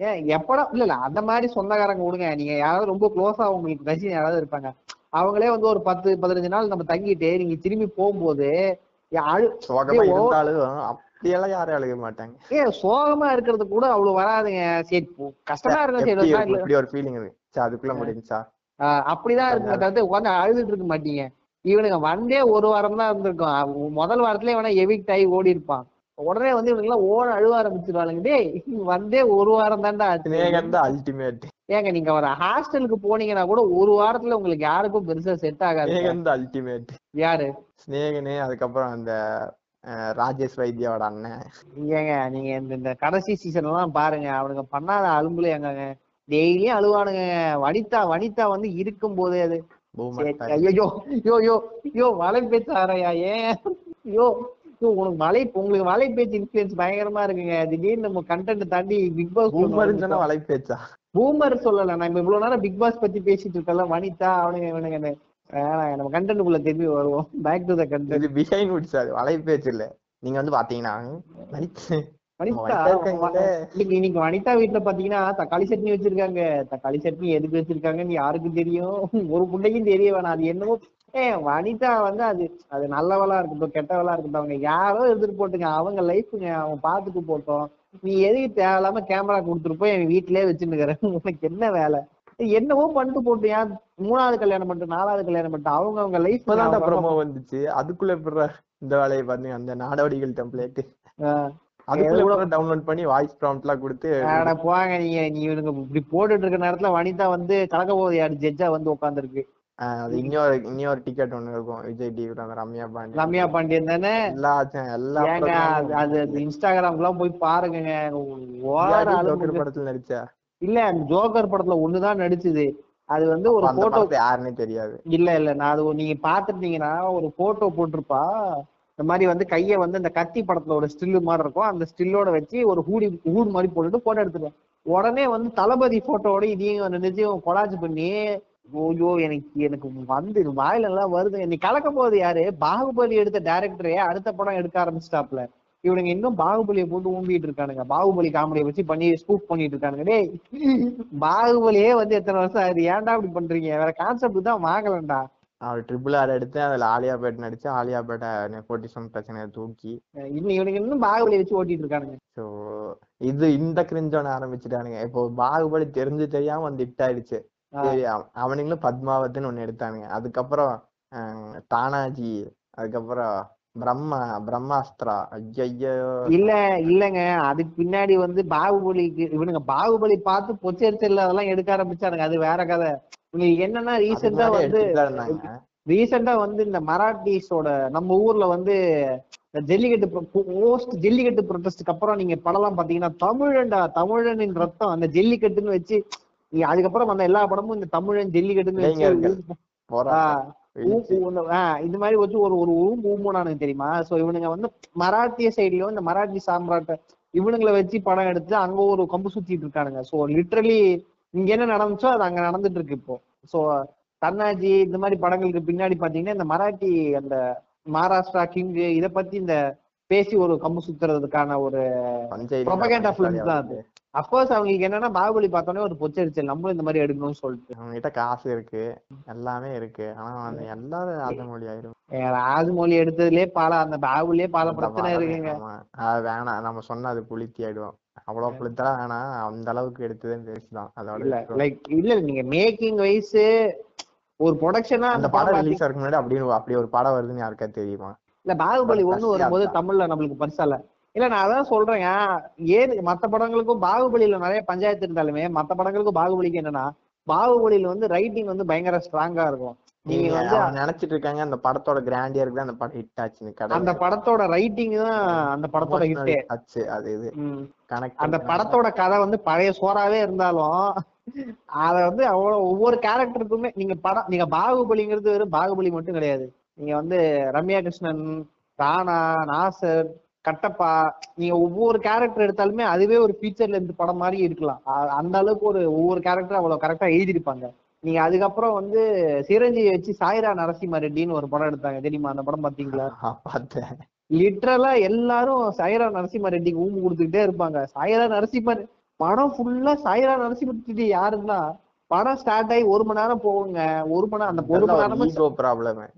ஏன் எப்படா இல்ல இல்ல அந்த மாதிரி சொந்தக்காரங்க விடுங்க. நீங்க யாராவது ரொம்ப க்ளோஸா உங்களுக்கு ரசிகன் யாராவது இருப்பாங்க. அவங்களே வந்து ஒரு பத்து பதினஞ்சு நாள் நம்ம தங்கிட்டு நீங்க திரும்பி போகும்போது அப்படியெல்லாம் யாரும் அழுக மாட்டாங்க. ஏன் சோகமா இருக்கிறது கூட அவ்வளவு வராதுங்க. சரி கஷ்டமா இருந்தா. இப்படி ஒரு ஃபீலிங் இருக்கு. சரி, அதுக்குள்ள முடிஞ்சா அப்படிதான் இருக்குங்க தவிர்த்து உட்காந்து அழுதுட்டு இருக்க மாட்டீங்க. இவனுங்க வந்தே ஒரு வாரம் தான் இருந்திருக்கும். முதல் வாரத்திலே இவனா எவிக்ட் ஆகி ஓடி இருப்பான். உடனே வந்து இவனுங்க எல்லாம் ஓட அழுவ ஆரம்பிச்சிருவாளுங்க. டேய் வந்தே ஒரு வாரம் தான்டா ஆச்சு. தான் அல்டிமேட் ஏங்க நீங்க ஒரு ஹாஸ்டலுக்கு போனீங்கன்னா கூட ஒரு வாரத்துல உங்களுக்கு யாருக்கும் பெருசா செட் ஆகாது அல்டிமேட் யாரு? ஸ்னேகனு அதுக்கப்புறம் அந்த ராஜேஷ் வைத்தியாவோட அண்ணன். ஏங்க நீங்க இந்த இந்த கடைசி சீசன் எல்லாம் பாருங்க. அவனுங்க பண்ணாத அலும்புல எங்கங்க? டெய்லியும் அழுவானுங்க. வனிதா வனிதா வந்து இருக்கும் போதே அது. பூமர் ஐயோ யோ யோ யோ மலை பேச்சு ஆறையா ஏன்? யோ யோ உனக்கு மலை உங்களுக்கு மலை பேச்சு இன்ஃபுளுன்ஸ் பயங்கரமா இருக்குங்க. திடீர்னு நம்ம கண்டென்ட் தாண்டி பிக் பாஸ் சொன்னா வலை பேச்சா பூமர் சொல்லல. நான் இவ்வளவு நேரம் பிக் பாஸ் பத்தி பேசிட்டு இருக்கல வனிதா அவனுங்க இவனுங்க நம்ம கண்டென்ட்டுக்குள்ள திரும்பி வருவோம். பேக் டு த கண்டென்ட் இது பிஹைண்ட் வுட்ஸ் அது வலை பேச்சு இல்ல. நீங்க வந்து பாத்தீங்கன்னா. இன்னைக்கு வனிதா வீட்டுல பாத்தீங்கன்னா தக்காளி சட்னி வச்சிருக்காங்க. தக்காளி சட்னி எதுக்கு வச்சிருக்காங்கன்னு யாருக்கும் தெரியும். ஒரு புண்டைக்கும் தெரிய வேணாம். அது என்னமோ ஏ வனிதா வந்து அது அது நல்லவளா இருக்கட்டும் கெட்டவளா இருக்கட்டும். அவங்க யாரோ எடுத்துட்டு போட்டுங்க. அவங்க லைஃப்ங்க அவன் பாத்துட்டு போட்டோம். நீ எதுக்கு தேவையில்லாம கேமரா கொடுத்துட்டு போய் என் வீட்லயே வச்சுருக்கிற உனக்கு என்ன வேலை? என்னவோ பண்ணிட்டு போட்டு ஏன் மூணாவது கல்யாணம் பண்ணிட்டு நாலாவது கல்யாணம் பண்ணிட்டு அவங்க அவங்க லைஃப் இப்பதான் ப்ரோமோ வந்துச்சு. அதுக்குள்ள எப்படி இந்த வேலையை பாருங்க அந்த நாடோடிகள் டெம்ப்ளேட் அதுக்குள்ள கூட டவுன்லோட் பண்ணி வாய்ஸ் ப்ராம்ப்ட் எல்லாம் கொடுத்து போங்க நீங்க நீ இவனுங்க இப்படி போட்டுட்டு இருக்க நேரத்துல வனிதா வந்து கலக்க போகுது யாரு? ஜட்ஜா வந்து உட்காந்துருக்கு அது இன்னொரு இன்னொரு டிக்கெட் ஒண்ணு இருக்கும் விஜய் டிவி ரம்யா பாண்டி ரம்யா பாண்டியன் தானே? எல்லா எல்லா ஏங்க அது- அது அது இன்ஸ்டாகிராம்க்கு எல்லாம் போய் பாருங்க ஓர அளவு ஜோக்கர் படத்துல நடிச்சா? இல்ல அந்த ஜோக்கர் படத்துல ஒண்ணுதான் நடிச்சுது. அது வந்து ஒரு போட்டோ யாருன்னே தெரியாது. இல்ல இல்ல நான் அது நீங்க பாத்துட்டீங்கன்னா ஒரு போட்டோ போட்டிருப்பா. இந்த மாதிரி வந்து கைய வந்து இந்த கத்தி படத்துல ஒரு ஸ்டில்லு மாதிரி இருக்கும். அந்த ஸ்டில்லோட வச்சு ஒரு ஹூடி ஹூட் மாதிரி போட்டுட்டு போட்டோ எடுத்துருவேன். உடனே வந்து தளபதி போட்டோட இதையும் நினைச்சும் கொலாஜ் பண்ணி ஐயோ எனக்கு எனக்கு வந்து வாயில எல்லாம் வருது. நீ கலக்க போகுது யாரு? பாகுபலி எடுத்த டைரக்டரே அடுத்த படம் எடுக்க ஆரம்பிச்சிட்டாப்ல இவனுங்க இன்னும் பாகுபலியை போட்டு ஊம்பிட்டு இருக்கானுங்க? பாகுபலி காமெடியை வச்சு பண்ணி ஸ்கூப் பண்ணிட்டு இருக்கானுங்க. டேய் பாகுபலியே வந்து எத்தனை வருஷம் ஆகுது? ஏன்டா இப்படி பண்றீங்க? வேற கான்செப்ட் தான் வாங்கலண்டா. அவர் ட்ரிபிள் ஆர் எடுத்து அதுல ஆலியா பேட் நடிச்சு ஆலியா பேட்டை நெப்போட்டிசம் பிரச்சனையை தூக்கி. இன்னும் இவனுங்க இன்னும் பாகுபலி வச்சு ஓட்டிட்டு இருக்கானுங்க. ஸோ இது இந்த கிரிஞ்சோன ஆரம்பிச்சுட்டானுங்க. இப்போ பாகுபலி தெரிஞ்சு தெரியாம வந்து ஹிட் ஆயிடுச்சு. அவனுங்களும் பத்மாவத்துன்னு ஒண்ணு எடுத்தானுங்க. அதுக்கப்புறம் தானாஜி அதுக்கப்புறம் பிரம்மா பிரம்மாஸ்திரா. ஐயோ இல்ல இல்லங்க. அதுக்கு பின்னாடி வந்து பாகுபலிக்கு இவனுங்க பாகுபலி பார்த்து பொச்சரிச்சல் அதெல்லாம் எடுக்க ஆரம்பிச்சானுங்க. அது வேற கதை. இவனுக்கு என்னன்னா ரீசெண்டா வந்து ரீசெண்டா வந்து இந்த மராட்டிஸோட நம்ம ஊர்ல வந்து ஜல்லிக்கட்டு போஸ்ட் ஜல்லிக்கட்டு ப்ரொட்டஸ்டுக்கு அப்புறம் நீங்க படம்லாம் பாத்தீங்கன்னா தமிழன்டா தமிழனின் ரத்தம். அந்த ஜல்லிக்கட்டுன்னு வச்சு நீ அதுக்கப்புறம் வந்த எல்லா படமும் இந்த தமிழன் ஜல்லிக்கட்டுன்னு. வச்சு இந்த- மாதிரி வச்சு ஒரு ஒரு ஊம்பு ஊம்புனானுங்க தெரியுமா? சோ இவனுங்க வந்து மராட்டிய சைட்லயும் இந்த மராட்டி சாம்ராட்ட இவனுங்களை வச்சு படம் எடுத்து அங்க ஒரு கம்பு சுத்திட்டு இருக்கானுங்க. சோ லிட்ரலி இங்க என்ன நடந்துச்சோ அது அங்க நடந்துட்டு இருக்கு இப்போ. சோ தன்னாஜி இந்த மாதிரி படங்களுக்கு பின்னாடி பாத்தீங்கன்னா இந்த மராட்டி அந்த மகாராஷ்டிரா கிங் இத பத்தி இந்த பேசி ஒரு கம்பு சுத்துறதுக்கான ஒரு propaganda films தான் அது. அஃப்கோர்ஸ் அவங்களுக்கு என்னன்னா பாகுபலி பார்த்தோன்னே ஒரு பொச்சரிச்சல். நம்மளும் இந்த மாதிரி எடுக்கணும்னு சொல்லிட்டு. அவங்க கிட்ட காசு இருக்கு. எல்லாமே இருக்கு. ஆனா எல்லாரும் அது மொழி ஆயிரும். ராஜமௌழி எடுத்ததுலயே பல அந்த பாகுலயே பல பிரச்சனை இருக்குங்க. அது வேணாம். நம்ம சொன்னா அது புளித்தி ஆயிடுவோம் அவ்வளவு புளித்தா வேணாம் அந்த அளவுக்கு எடுத்ததுன்னு பேசிதான். அதோட இல்ல. லைக் இல்ல நீங்க மேக்கிங் வைஸ் ஒரு ப்ரொடக்ஷனா அந்த படம் ரிலீஸ் ஆகிறதுக்கு முன்னாடி அப்படி ஒரு படம் வருதுன்னு யாருக்கா தெரியுமா? இல்ல பாகுபலி ஒண்ணு வரும்போது? தமிழ்ல நம்மளுக்கு பரிசால இல்ல நான் அதான் சொல்றேங்க ஏன் மத்த படங்களுக்கும் பாகுபலியில நிறைய பஞ்சாயத்து இருந்தாலுமே மத்த படங்களுக்கும் பாகுபலிக்கு என்னன்னா பாகுபலியில வந்து ரைட்டிங் வந்து பயங்கர ஸ்ட்ராங்கா இருக்கும். நீங்க வந்து நினைச்சிட்டு இருக்காங்க அந்த படத்தோட கிராண்டியருக்கு தான் அந்த படம் ஹிட் ஆச்சுன்னு அந்த படத்தோட ரைட்டிங் தான் அந்த படத்தோட ஹிட்டே ஆச்சு அது இது. அந்த படத்தோட கதை வந்து பழைய சோறாவே இருந்தாலும் அத வந்து அவ்வளவு ஒவ்வொரு கேரக்டருக்குமே நீங்க படம் நீங்க பாகுபலிங்கிறது வெறும் பாகுபலி மட்டும் கிடையாது. நீங்க வந்து ரம்யா கிருஷ்ணன் ராணா நாசர் கட்டப்பா நீங்க ஒவ்வொரு கேரக்டர் எடுத்தாலுமே அதுவே ஒரு ஃபீச்சர்ல இருந்து படம் மாதிரி இருக்கலாம். அந்த அளவுக்கு ஒரு ஒவ்வொரு கேரக்டர் அவ்வளவு கரெக்டா எழுதியிருப்பாங்க. நீங்க அதுக்கப்புறம் வந்து சிரஞ்சீவி வச்சு சாய்ரா நரசிம்ம ரெட்டின்னு ஒரு படம் எடுத்தாங்க. தெரியுமா? அந்த படம் பாத்தீங்களா? பார்த்தேன். லிட்ரலா எல்லாரும் சாய்ரா நரசிம்ம ரெட்டிக்கு ஊம்பு கொடுத்துக்கிட்டே இருப்பாங்க. சாய்ரா நரசிம்ம ரெ- படம் ஃபுல்லா சாய்ரா நரசிம்ம ரெட்டி யாருன்னா படம் ஸ்டார்ட் ஆகி ஒரு மணி நேரம் போகுங்க. ஒரு மணி நேரம் அந்த ஒரு மணி நேரமா ப்ராப்ளம்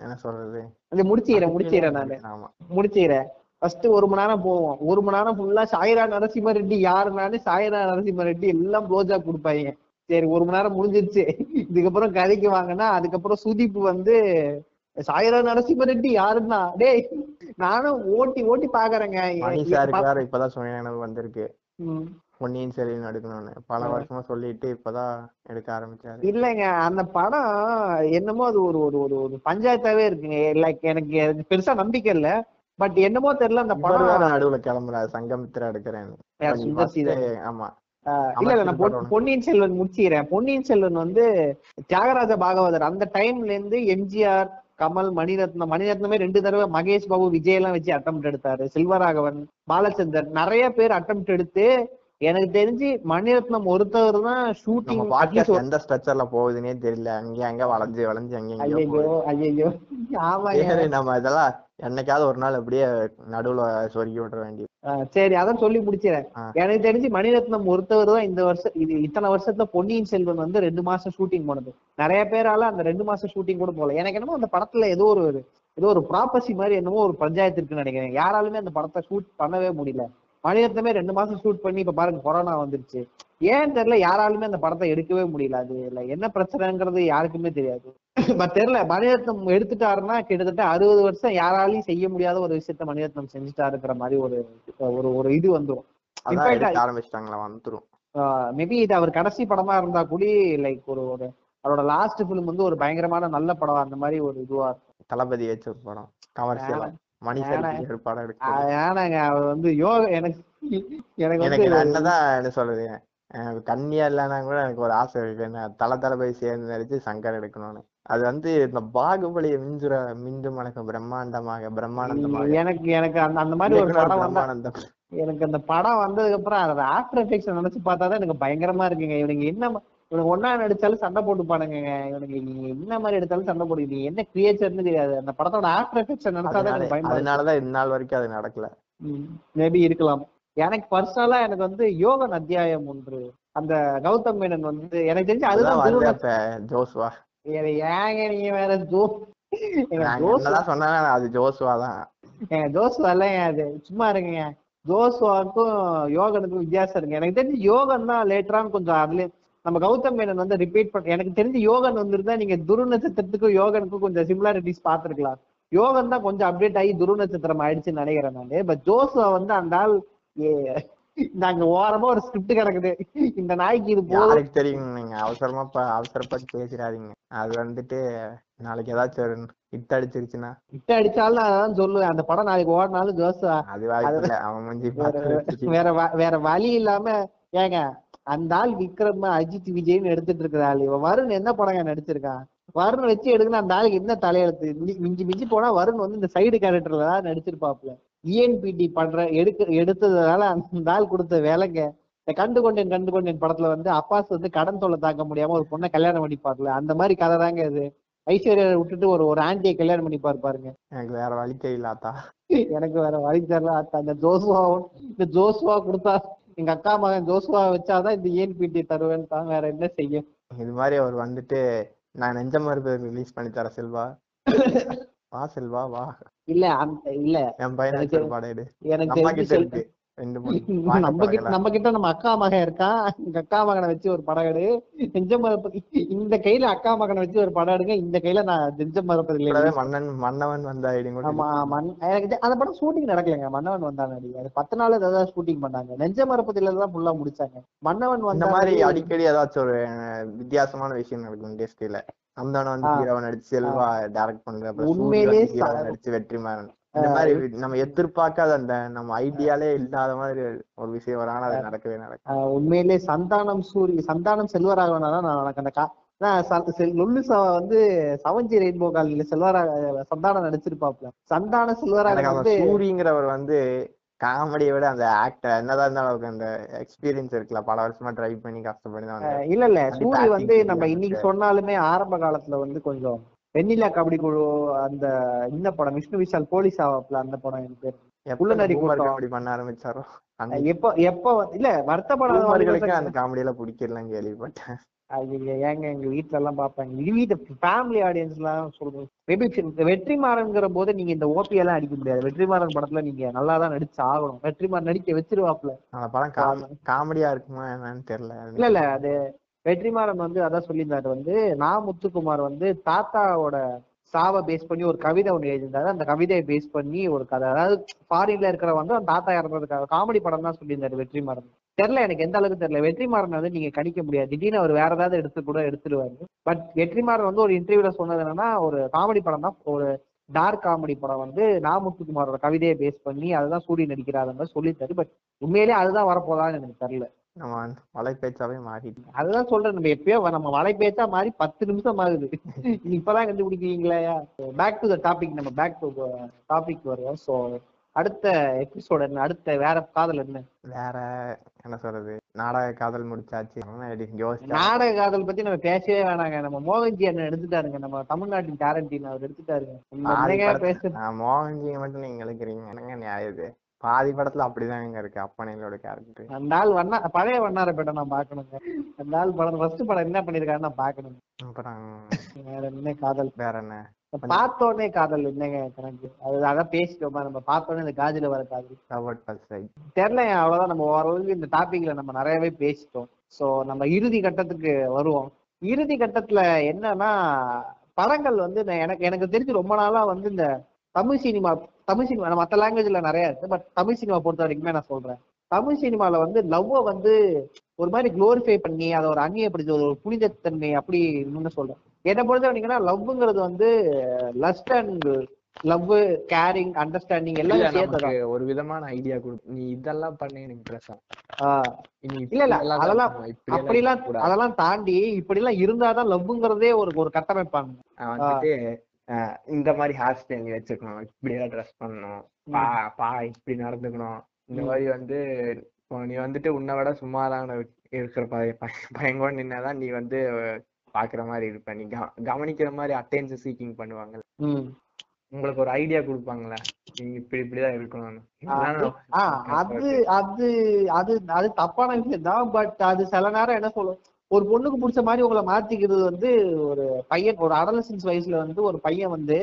என்ன சொல்றது? அது முடிச்சுக்கிறேன் முடிச்சுக்கிறேன் நானு. ஆமா. முடிச்சுக்கிறேன். ஃபர்ஸ்ட் ஒரு மணி நேரம் போவோம். ஒரு மணி நேரம் ஃபுல்லா சாய்ரா நரசிம்ம ரெட்டி யாருனானு சாய்ரா நரசிம்ம ரெட்டி எல்லாம் ப்ளோஜா கொடுப்பாங்க. சரி ஒரு மணி நேரம் முடிஞ்சிருச்சு. இதுக்கப்புறம் கதைக்கு வாங்கினா அதுக்கப்புறம் சுதீப் வந்து சாய்ரா நரசிம்ம ரெட்டி யாருன்னா? டேய் நானும் ஓட்டி ஓட்டி பாக்குறேங்க. இப்பதான் சுயநனவு வந்திருக்கு. பொன்னியின் செல்வன் எடுக்கணும்னு. பல வருஷமா சொல்லிட்டு இப்பதான் எடுக்க ஆரம்பிச்சாரு. இல்லைங்க அந்த படம் என்னமோ அது ஒரு ஒரு ஒரு பஞ்சாயத்தாவே இருக்குங்க. லைக் எனக்கு எனக்கு பெருசா நம்பிக்கை இல்ல. பட் என்னமோ தெரியல அந்த படம் நடுவுல கிளம்புறாரு. சங்கமித்திரா எடுக்கிறேன்னு யார் கொஞ்சம் சுந்தர் சி first, ஆமா. இல்ல இல்ல நான் பொன்னியின் செல்வன் முடிச்சுக்கிறேன். பொன்னியின் செல்வன் வந்து தியாகராஜ பாகவதர். அந்த டைம்ல இருந்து எம்ஜிஆர் கமல் மணிரத்னம் மணிரத்னமே ரெண்டு தடவை மகேஷ் பாபு விஜய் எல்லாம் வச்சு அட்டம் எடுத்தாரு. செல்வராகவன் பாலச்சந்தர் நிறைய பேர் அட்டம் எடுத்து எனக்கு தெரிஞ்சு மணிரத்னம் ஒருத்தவர் தான் ஷூட்டிங் எந்த ஸ்ட்ரக்சர்ல போகுதுன்னே தெரியல. அங்க அங்க வளைஞ்சு வளைஞ்சு அங்க ஐயோ ஐயோ சரி நம்ம இதெல்லாம் என்னைக்காவது ஒரு நாள் அப்படியே நடுவுல சொருகி விட்டுற வேண்டியது. ஆ, சரி அதான் சொல்லி முடிச்சிடறேன். எனக்கு தெரிஞ்சு மணிரத்னம் ஒருத்தவர் தான் இந்த வருஷம் இது இத்தனை வருஷத்துல பொன்னியின் செல்வன் வந்து ரெண்டு மாசம் ஷூட்டிங் போனது. நிறைய பேரால அந்த ரெண்டு மாசம் ஷூட்டிங் கூட போகல. எனக்கு என்னமோ அந்த படத்துல ஏதோ ஒரு ஏதோ ஒரு ப்ராப்பர்சி மாதிரி என்னமோ ஒரு பஞ்சாயத்து இருக்குன்னு நினைக்கிறேன். யாராலுமே அந்த படத்தை ஷூட் பண்ணவே முடியல. மணிரத்னமே ரெண்டு மாசம் ஷூட் பண்ணி இப்ப பாருங்க கொரோனா வந்துருச்சு. ஏன் தெரியல யாராலுமே அந்த படத்தை எடுக்கவே முடியல. அது இல்ல என்ன பிரச்சனைங்கிறது யாருக்குமே தெரியாது. பட் தெரியல மணிரத்னம் எடுத்துட்டாருன்னா கிட்டத்தட்ட அறுபது வருஷம் யாராலையும் செய்ய முடியாத ஒரு விஷயத்த மணிரத்னம் செஞ்சுட்டாருங்கிற மாதிரி ஒரு ஒரு ஒரு இது எடுக்க ஆரம்பிச்சிட்டாங்களா வந்துரும். மேபி இது அவர் கடைசி படமா இருந்தா கூட லைக் ஒரு ஒரு அவரோட லாஸ்ட் ஃபிலிம் வந்து ஒரு பயங்கரமான நல்ல படம் அந்த மாதிரி ஒரு இதுவா இருக்கும். தளபதி வச்ச ஒரு படம் கமர்ஷியலா மணி. சரி ஒரு படம் எடுத்து ஏன்னாங்க அவர் வந்து யோக எனக்கு எனக்கு என்ன சொல்றது? கண்ணியா இல்லைன்னா கூட எனக்கு ஒரு ஆசை இருக்கு. என்ன தல தளபதி சேர்ந்து நடிச்சு சங்கர் எடுக்கணும்னு. அது வந்து இந்த பாகுபலியை மிஞ்சுற மிஞ்சும் எனக்கு பிரம்மாண்டமாக பிரம்மானந்தமாக. எனக்கு எனக்கு அந்த அந்த மாதிரி ஒரு படம் வந்தா பிரம்மானந்தம்? எனக்கு அந்த படம் வந்ததுக்கு அப்புறம் ஆஃப்டர் எஃபெக்ட்ஸ் நினைச்சு பார்த்தா தான் எனக்கு பயங்கரமா இருக்குங்க. இவனுங்க என்ன இவனுக்கு ஒன்னா நடிச்சாலும் சண்டை போட்டுப்பானுங்க. இவனுக்கு என்ன மாதிரி எடுத்தாலும் சண்டை போடுவீங்க நீ என்ன கிரியேச்சர்னு தெரியாது. அந்த படத்தோட ஆஃப்டர் எஃபெக்ட்ஸ் நினைச்சா தான் அதனால எனக்கு பயமா இருக்கு. அதனாலதான் இந்நாள் வரைக்கும் அது நடக்கல. மேபி இருக்கலாம். எனக்கு பர்சனலா எனக்கு வந்து யோகன் அத்தியாயம் ஒன்று. அந்த கௌதம் மேனன் வந்து எனக்கு தெரிஞ்சு அதுதான் ஜோஸ்வா ஏங்க நீங்க வேற ஜோ சொன்னாலும் அது ஜோஸ்வா தான். ஏங்க ஜோஸ் இல்லைங்க அது சும்மா இருங்க. ஜோஸ்வாக்கும் யோகனுக்கும் வித்தியாசம் இருக்கு. எனக்கு தெரிஞ்சு யோகன் தான் லேட்டரான கொஞ்சம் அதுல நம்ம கௌதம் மேனன் வந்து ரிப்பீட் பண்ண எனக்கு தெரிஞ்சு யோகன் வந்திருந்தா நீங்க துரு நட்சத்திரத்துக்கும் யோகனுக்கும் கொஞ்சம் சிமிலாரிட்டிஸ் பார்த்திருக்கலாம். யோகன் தான் கொஞ்சம் அப்டேட் ஆகி துரு நட்சத்திரம் ஆயிடுச்சுன்னு நினைக்கிறேன் நானு. பட் ஜோஸ்வா வந்து அந்த ஆள் நாங்க ஓரமா ஒரு ஸ்கிரிப்ட் கிடக்குது. இந்த நாய்க்கு இது போதும். தெரியும் நீங்க? அவசரமா அவசரப்பட்டு பேசிடாதீங்க. அது வந்துட்டு நாளைக்கு ஏதாச்சும் ஒரு ஹிட் அடிச்சிருச்சுன்னா. இட்ட அடிச்சாலும் நான் அதான் சொல்லுவேன். அந்த படம் நாளைக்கு ஓடினாலும் ஜோஸ்வா அது வாய்ப்பு அவன் வேற வேற வழி இல்லாம ஏங்க அந்த ஆள் விக்ரம் அஜித் விஜய்னு எடுத்துட்டு இருக்கிற ஆள் இவன் வருண் என்ன படங்க நடிச்சிருக்கான் வருண் வச்சு எடுக்கணும் அந்த ஆளுக்கு என்ன தலையெழுத்து? மிஞ்சி மிஞ்சி போனா வருண் வந்து இந்த சைடு கேரக்டர்ல தான் நடிச்சிருப்பாப்ல இஎன்பிடி பண்ற எடுக்க எடுத்ததுனால அந்த ஆள் கொடுத்த வேலைங்க இந்த கண்டு கொண்டேன் கண்டு கொண்டேன் படத்துல வந்து அப்பாஸ் வந்து கடன் தொல்லை தாங்க முடியாம ஒரு பொண்ணை கல்யாணம் பண்ணிப்பார்ல. அந்த மாதிரி கதை தாங்க இது. ஐஸ்வர்யா விட்டுட்டு ஒரு ஒரு ஆண்டியை கல்யாணம் பண்ணிப்பாரு பாருங்க. எனக்கு வேற வழி தெரியலாத்தா எனக்கு வேற வழி தெரியல அத்தா இந்த ஜோசுவா இந்த ஜோசுவா கொடுத்தா எங்க அக்கா மகன் ஜோசுவா வச்சாதான் இந்த ஏன் பீட்டி தருவேன் தான் வேற என்ன செய்ய இது மாதிரி அவர் வந்துட்டு நான் நெஞ்ச மருந்து ரிலீஸ் பண்ணி தரேன் செல்வா. வா செல்வா வா. இல்ல அந்த இல்ல. என் பையனை எடு. எனக்கு கிட்ட இருக்கு (laughs) நம்ம கிட்ட. நம்ம கிட்ட நம்ம அக்கா மகன் இருக்கான் எங்க அக்கா மகனை வச்சு ஒரு படம் எடு. நெஞ்ச மரப்பதி இந்த கையில அக்கா மகனை வச்சு ஒரு படம் எடுங்க. இந்த கையில நான் நெஞ்ச மரப்பதி கூடவே மன்னன் மன்னவன் வந்த ஐடி கூட ஆமா மண் எனக்கு அந்த படம் ஷூட்டிங் நடக்கலைங்க. மன்னவன் வந்தான் நடி அது பத்து நாள் ஏதாவது ஷூட்டிங் பண்ணாங்க. நெஞ்ச மரப்பதில தான் ஃபுல்லா முடிச்சாங்க. மன்னவன் இந்த வந்த மாதிரி அடிக்கடி ஏதாச்சும் ஒரு வித்தியாசமான விஷயம் நடக்கும் இண்டஸ்ட்ரியில அந்தவன் வந்து. ஹீரோவை நடிச்சு செல்வா டைரக்ட் பண்ற உண்மையிலேயே நடிச்சு வெற்றிமாறன். இந்த மாதிரி நம்ம எதிர்பார்க்காத அந்த நம்ம ஐடியாலே இல்லாத மாதிரி ஒரு விஷயம் வரும். ஆனா அது நடக்கவே நடக்கும் உண்மையிலே சந்தானம் சூரி சந்தானம் செல்வராகவனா தான் நான் எனக்கு அந்த லொல்லு சவ வந்து சவஞ்சி ரெயின்போ காலனில செல்வராக சந்தானம் நடிச்சிருப்பாப்ல. சந்தான அந்த வந்து சூரிங்கிறவர் வந்து காமெடியை விட அந்த ஆக்டர் என்னதான் இருந்தாலும் அந்த எக்ஸ்பீரியன்ஸ் இருக்குல்ல. பல வருஷமா ட்ரை பண்ணி கஷ்டப்படி தான் இல்ல இல்ல. சூரி வந்து நம்ம. இன்னைக்கு சொன்னாலுமே ஆரம்ப காலத்துல வந்து கொஞ்சம் வெண்ணிலா கபடி குழு அந்த இந்த படம் விஷ்ணு விஷால் போலீஸ் ஆவாப்ல அந்த படம் எனக்கு பேர். கூட்டம். comedy பண்ண ஆரம்பிச்சாரோ? எப்ப எப்ப இல்ல வருத்தப்படாத boomerகளுக்கு வாலிபர் அந்த காமெடியில பிடிக்கலாம் கேள்விப்பட்டேன். ஐயையோ, ஏங்க எங்க வீட்ல எல்லாம் பாப்பாங்க இது வீட்டு ஃபேமிலி ஆடியன்ஸ் எல்லாம் சொல்றேன் மேபி வெற்றிமாறன்ங்கிற போது நீங்க இந்த ஓபி எல்லாம் அடிக்க முடியாது. வெற்றிமாறன் படத்துல நீங்க நல்லா தான் நடிச்சு ஆகணும். வெற்றிமாறன் நடிக்க வச்சிருவாப்ல அந்த படம் காம காமெடியா இருக்குமா என்னன்னு தெரியல. இல்ல இல்ல அது வெற்றிமாறன் வந்து அதான் சொல்லியிருந்தாரு. வந்து நா முத்துக்குமார் வந்து தாத்தாவோட சாவை பேஸ் பண்ணி ஒரு கவிதை ஒன்று எழுதியிருந்தாரு. அந்த கவிதையை பேஸ் பண்ணி ஒரு கதை. அதாவது ஃபாரின்ல இருக்கிற வந்து அந்த தாத்தா இறந்ததுக்காக காமெடி படம் தான் சொல்லியிருந்தாரு வெற்றிமாறன். தெரியல எனக்கு எந்த அளவுக்கு தெரியல. வெற்றிமாறன் வந்து நீங்க கணிக்க முடியாது. திடீர்னு அவர் வேற ஏதாவது எடுத்து கூட எடுத்துருவாரு. பட் வெற்றிமாறன் வந்து ஒரு இன்டர்வியூல சொன்னது என்னன்னா ஒரு காமெடி படம் தான். ஒரு டார்க் காமெடி படம் வந்து நாமுத்துக்குமாரோட கவிதையை பேஸ் பண்ணி அதுதான் சூரிய நடிக்கிறார் மாதிரி சொல்லித்தாரு பட் உண்மையிலேயே அதுதான் வரப்போதான்னு எனக்கு தெரியல. நம்ம வலைப்பேச்சாவே மாறிட்டு அதுதான் சொல்றேன் நம்ம எப்பயோ நம்ம வலை பேச்சா மாதிரி பத்து நிமிஷம் ஆகுது. நீ இப்பதான் கண்டுபிடிக்கிறீங்களா? பேக் டு த டாபிக் நம்ம பேக் டு டாபிக் வருவோம். ஸோ அடுத்த எபிசோட் என்ன? அடுத்த வேற காதல் என்ன? வேற என்ன சொல்றது? நாடக காதல் முடிச்சாச்சு. நாடக காதல் பத்தி நம்ம பேசவே வேணாங்க. நம்ம மோகன்ஜி அண்ணன் எடுத்துட்டாருங்க. நம்ம தமிழ்நாட்டின் கேரண்டின் அவர் எடுத்துட்டாருங்க. பேச மோகன்ஜியை மட்டும் நீங்க இழுக்கிறீங்க. என்னங்க நியாயம் பாதி படத்துல அப்படிதாங்க இருக்கு அப்பனையோட கேரக்டர் அந்த ஆள் வண்ணா பழைய வண்ணாரப்பேட்டை நான் பாக்கணுங்க அந்த ஆள் படம் ஃபர்ஸ்ட் படம் என்ன பண்ணிருக்காருன்னு நான் பாக்கணும் அப்புறம் வேற என்ன காதல்? வேற என்ன? பார்த்தோன்னே காதல் என்னங்க கணக்கு அது அதான் பேசிட்டோமா நம்ம பார்த்தோன்னே இந்த காஜில வர காதல். தெரியல அவ்வளவுதான். நம்ம ஓரளவுக்கு இந்த டாபிக்ல நம்ம நிறையவே பேசிட்டோம். சோ நம்ம இறுதி கட்டத்துக்கு வருவோம். இறுதி கட்டத்துல என்னன்னா படங்கள் வந்து நான் எனக்கு எனக்கு தெரிஞ்சு ரொம்ப நாளா வந்து இந்த தமிழ் சினிமா தமிழ் சினிமா மற்ற லாங்குவேஜ்ல நிறைய இருக்கு பட் தமிழ் சினிமா பொறுத்த வரைக்குமே நான் சொல்றேன். தமிழ் சினிமால வந்து லவ்வை வந்து ஒரு மாதிரி குளோரிஃபை பண்ணி அதை ஒரு அந்நியப்படுத்தி ஒரு புனிதத்தன்மை அப்படி இன்னும் சொல்றேன். என்னை பொறுத்த வரைக்கும்னா லவ்ங்கிறது வந்து lust and love caring understanding எல்லாம் நமக்கு ஒரு விதமான ஐடியா கொடு நீ இதெல்லாம் பண்ண எனக்கு இனி இல்ல, இல்ல, அதெல்லாம் அப்படிலாம். அதெல்லாம் தாண்டி இப்படி எல்லாம் இருந்தாதான் லவ்ங்கிறதே ஒரு ஒரு கட்டமைப்பாங்க. வந்துட்டு இந்த மாதிரி ஹேர் ஸ்டைல் வச்சுக்கணும். இப்படி எல்லாம் ட்ரெஸ் பண்ணணும். பா பா இப்படி நடந்துக்கணும். இந்த. மாதிரி வந்து நீ வந்துட்டு உன்னை விட சும்மாதான் இருக்கிற பைய- பைய- பையன் கூட நின்னாதான் நீ வந்து பாக்குற மாதிரி இருப்ப. நீ கவ- கவனிக்கிற மாதிரி அட்டென்ஷன் சீக்கிங் பண்ணுவாங்க. உங்களுக்கு ஒரு ஐடியா கொடுப்பாங்கல்ல. நீ இப்படி இப்படிதான் இருக்கணும்னு. அது அது அது அது அது தப்பான விஷயம் தான் பட் அது சில நேரம் என்ன சொல்லும்? ஒரு பொண்ணுக்கு பிடிச்ச மாதிரி உங்களை மாத்திக்கிறது வந்து ஒரு பையன் ஒரு அடலசன்ஸ் வயசுல வந்து ஒரு பையன் வந்து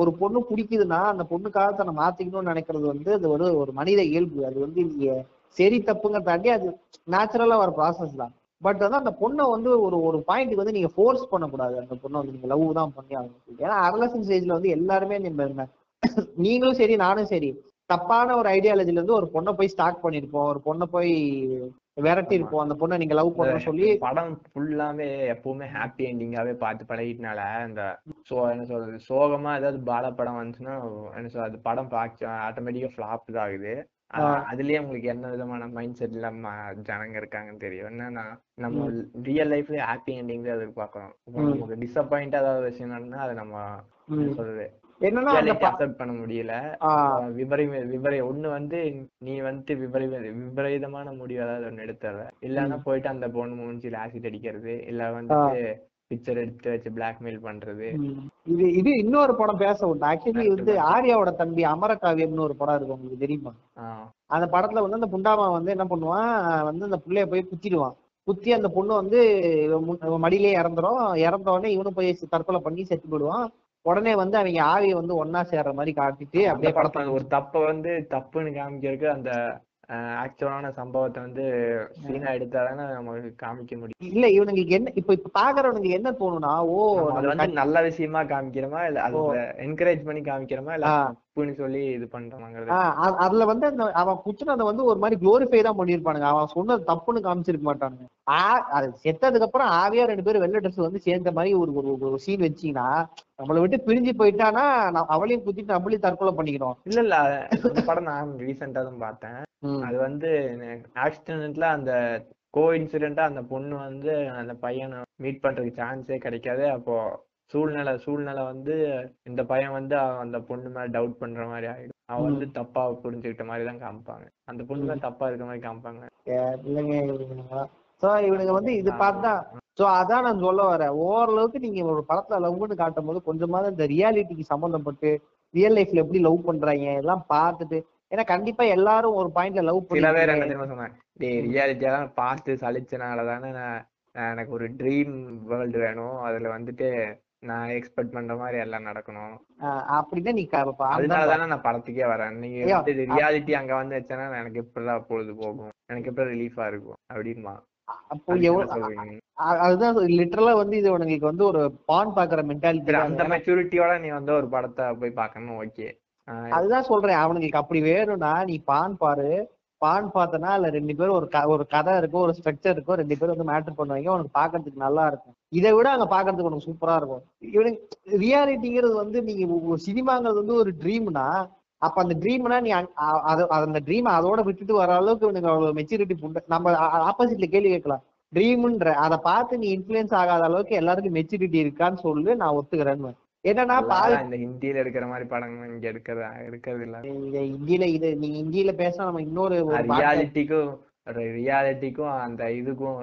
ஒரு பொண்ணு பிடிக்குதுன்னா அந்த பொண்ணுக்காக தன்னை மாத்திக்கணும்னு நினைக்கிறது வந்து அது ஒரு ஒரு மனித இயல்பு. அது வந்து நீங்க சரி தப்புங்க தாண்டி அது நேச்சுரலா வர ப்ராசஸ் தான். பட் வந்து அந்த பொண்ணை வந்து ஒரு ஒரு பாயிண்ட்டுக்கு வந்து நீங்க ஃபோர்ஸ் பண்ணக்கூடாது. அந்த பொண்ணை வந்து நீங்க லவ் தான் பண்ணி ஆகணும். ஏன்னா அடலசன்ஸ் ஏஜ்ல வந்து எல்லாருமே நீங்க நீங்களும் சரி நானும் சரி. தப்பான ஒரு ஐடியாலஜில இருந்து ஒரு பொண்ணை போய் ஸ்டார்ட் பண்ணிருப்போம். ஒரு பொண்ணை போய் விரட்டி இருப்போம் அந்த பொண்ணை நீங்க லவ் பண்ண சொல்லி படம் ஃபுல்லாவே எப்பவுமே ஹாப்பி எண்டிங்காவே பார்த்து பழகிட்டனால இந்த சோ என்ன சொல்றது சோகமா ஏதாவது பால படம் வந்துச்சுன்னா என்ன சொல்றது படம் ஆட்டோமேட்டிக்கா ஃபிளாப் தான் ஆகுது. அதுலயே உங்களுக்கு என்ன விதமான மைண்ட் செட்ல ஜனங்க இருக்காங்கன்னு தெரியும். என்னன்னா நம்ம ரியல் லைஃப்ல ஹாப்பி எண்டிங் தான் எதிர்பார்க்கறோம் இப்போ ம். நமக்கு டிசப்பாயிண்டா ஏதாவது விஷயம் நடந்தா அதை நம்ம சொல்றது என்னன்னா அக்செப்ட் பண்ண முடியல. விபரீத விபரீ ஒண்ணு வந்து நீ வந்துட்டு விபரீத விபரீதமான முடிவு ஏதாவது ஒண்ணு எடுத்துற இல்லன்னா போயிட்டு அந்த பொண்ணு மூஞ்சில ஆசிட் அடிக்கிறது இல்ல வந்துட்டு பிக்சர் எடுத்து வச்சு பிளாக்மெயில் பண்றது. இது இது இன்னொரு படம் பேச விட்டு ஆக்சுவலி வந்து ஆர்யாவோட தம்பி அமரகாவியம்னு ஒரு படம் இருக்கு உங்களுக்கு தெரியுமா? அந்த படத்துல வந்து அந்த புண்டாமா வந்து என்ன பண்ணுவான்? வந்து அந்த புள்ளைய போய் குத்திடுவான். குத்தி அந்த பொண்ணு வந்து இவன் இவன் மடியிலே இறந்துரும். இறந்த உடனே இவனும் போய் தற்கொலை பண்ணி செத்து போயிடுவான். உடனே வந்து அவங்க ஆவியை வந்து ஒன்னா சேர்ற மாதிரி காட்டிட்டு அப்படியே படத்துல படத்தை ஒரு தப்ப வந்து தப்புன்னு காமிக்கிறதுக்கு அந்த ஆக்சுவலான சம்பவத்தை வந்து சீனா எடுத்தாதானே நமக்கு காமிக்க முடியும். இல்ல இவனுங்களுக்கு என்ன இப்ப இப்ப பாக்குறவனுக்கு என்ன தோணும்னா ஓ நம்ம அது நம்ம வந்து நல்ல விஷயமா காமிக்கிறோமா? இல்ல அதுல என்கரேஜ் பண்ணி காமிக்கிறோமா? இல்ல. தப்புன்னு சொல்லி இது அ- அதுல வந்து அந்த அவன் குத்துனதை வந்து ஒரு மாதிரி குளோரிஃபை தான் பண்ணிருப்பானுங்க அவன் சொன்னது தப்புன்னு காமிச்சிருக்க மாட்டானுங்க. ஆ- அது செத்ததுக்கு அப்புறம் ஆவியா ரெண்டு பேரும் வெள்ளை ட்ரெஸ் வந்து சேர்ந்த மாதிரி ஒரு ஒரு சீன் வச்சீங்கன்னா நம்மளை விட்டு பிரிஞ்சு போயிட்டானா அவளையும் குத்திட்டு நம்மளையும் தற்கொலை பண்ணிக்கணும் இல்ல இல்ல படம் நான் ரீசெண்டா தான் பார்த்தேன். அது வந்து ஆக்சிடென்ட்ல அந்த கோ இன்சிடென்ட்டா அந்த பொண்ணு வந்து அந்த பையனை மீட் பண்றதுக்கு சான்ஸே கிடைக்காது. அப்போ சூழ்நிலை சூழ்நிலை வந்து இந்த பையன் வந்து அந்த பொண்ணு மேல டவுட் பண்ற மாதிரி ஆயிடும். அவன் வந்து தப்பா புரிஞ்சுக்கிட்ட மாதிரி தான் காமிப்பாங்க. அந்த பொண்ணு மேல தப்பா இருக்க மாதிரி காமிப்பாங்க. இல்லைங்க சோ இவனுங்க வந்து இது பார்த்தா சோ அதான் நான் சொல்ல வரேன். ஓரளவுக்கு நீங்க ஒரு படத்துல லவ்னு காட்டும் போது கொஞ்சமாவது இந்த ரியாலிட்டிக்கு சம்பந்தப்பட்டு ரியல் லைஃப்ல எப்படி லவ் பண்றாங்க எல்லாம் பார்த்துட்டு ஏன்னா கண்டிப்பா எல்லாரும் ஒரு பாயிண்ட்ல லவ் பண்ணி டேய் ரியாலிட்டியா தான் பார்த்து சலிச்சனால தானே நான் எனக்கு ஒரு ட்ரீம் வேர்ல்டு வேணும். அதுல வந்துட்டு நான் எக்ஸ்பெக்ட் பண்ற மாதிரி எல்லாம் நடக்கணும். அப்படின்னா நீ அதனால தானே நான் படத்துக்கே வரேன். நீங்க ரியாலிட்டி அங்க வந்து வச்சேன்னா எனக்கு எப்படிலாம் பொழுது போகும் எனக்கு எப்படி ரிலீஃபா இருக்கும். அப்படின்மா அப்போ எவ்வளவு அதுதான் லிட்டரலா வந்து இது உனக்கு வந்து ஒரு பான் பாக்குற மென்டாலிட்டி அந்த மெச்சூரிட்டியோட நீ வந்து ஒரு படத்தை போய் பார்க்கணும். ஓகே. அதுதான் சொல்றேன். அவனுங்களுக்கு அப்படி வேணும்னா நீ பான் பாரு. பான் பார்த்தனா இல்ல ரெண்டு பேரும் ஒரு க- ஒரு கதை இருக்கும் ஒரு ஸ்ட்ரக்சர் இருக்கும் ரெண்டு பேரும் வந்து மேட்டர் பண்ணுவாங்க. உனக்கு பாக்குறதுக்கு நல்லா இருக்கும். இதை விட அங்க பாக்குறதுக்கு உனக்கு சூப்பரா இருக்கும். இவனுக்கு ரியாலிட்டிங்கிறது வந்து நீங்க ஒரு சினிமாங்கிறது வந்து ஒரு ட்ரீம்னா அப்ப அந்த ட்ரீம்னா நீ அது அந்த ட்ரீம் அதோட விட்டுட்டு வர அளவுக்கு இவனுக்கு அவ்வளவு மெச்சூரிட்டி நம்ம ஆப்போசிட்ல கேள்வி கேட்கலாம். ட்ரீம்ன்ற அதை பார்த்து நீ இன்ஃபுளுன்ஸ் ஆகாத அளவுக்கு எல்லாருக்கும் மெச்சூரிட்டி இருக்கான்னு சொல்லு நான் ஒத்துக்கிறேன்னு என்னன்னா இந்த ஹிந்தியில எடுக்கிற மாதிரி படங்கள் இங்க எடுக்கிறது எடுக்கிறது இல்ல. இங்க இந்தியில இது நீங்க இந்தியில பேசினா நம்ம இன்னொரு ரியாலிட்டிக்கும் ரியாலிட்டிக்கும் அந்த இதுக்கும்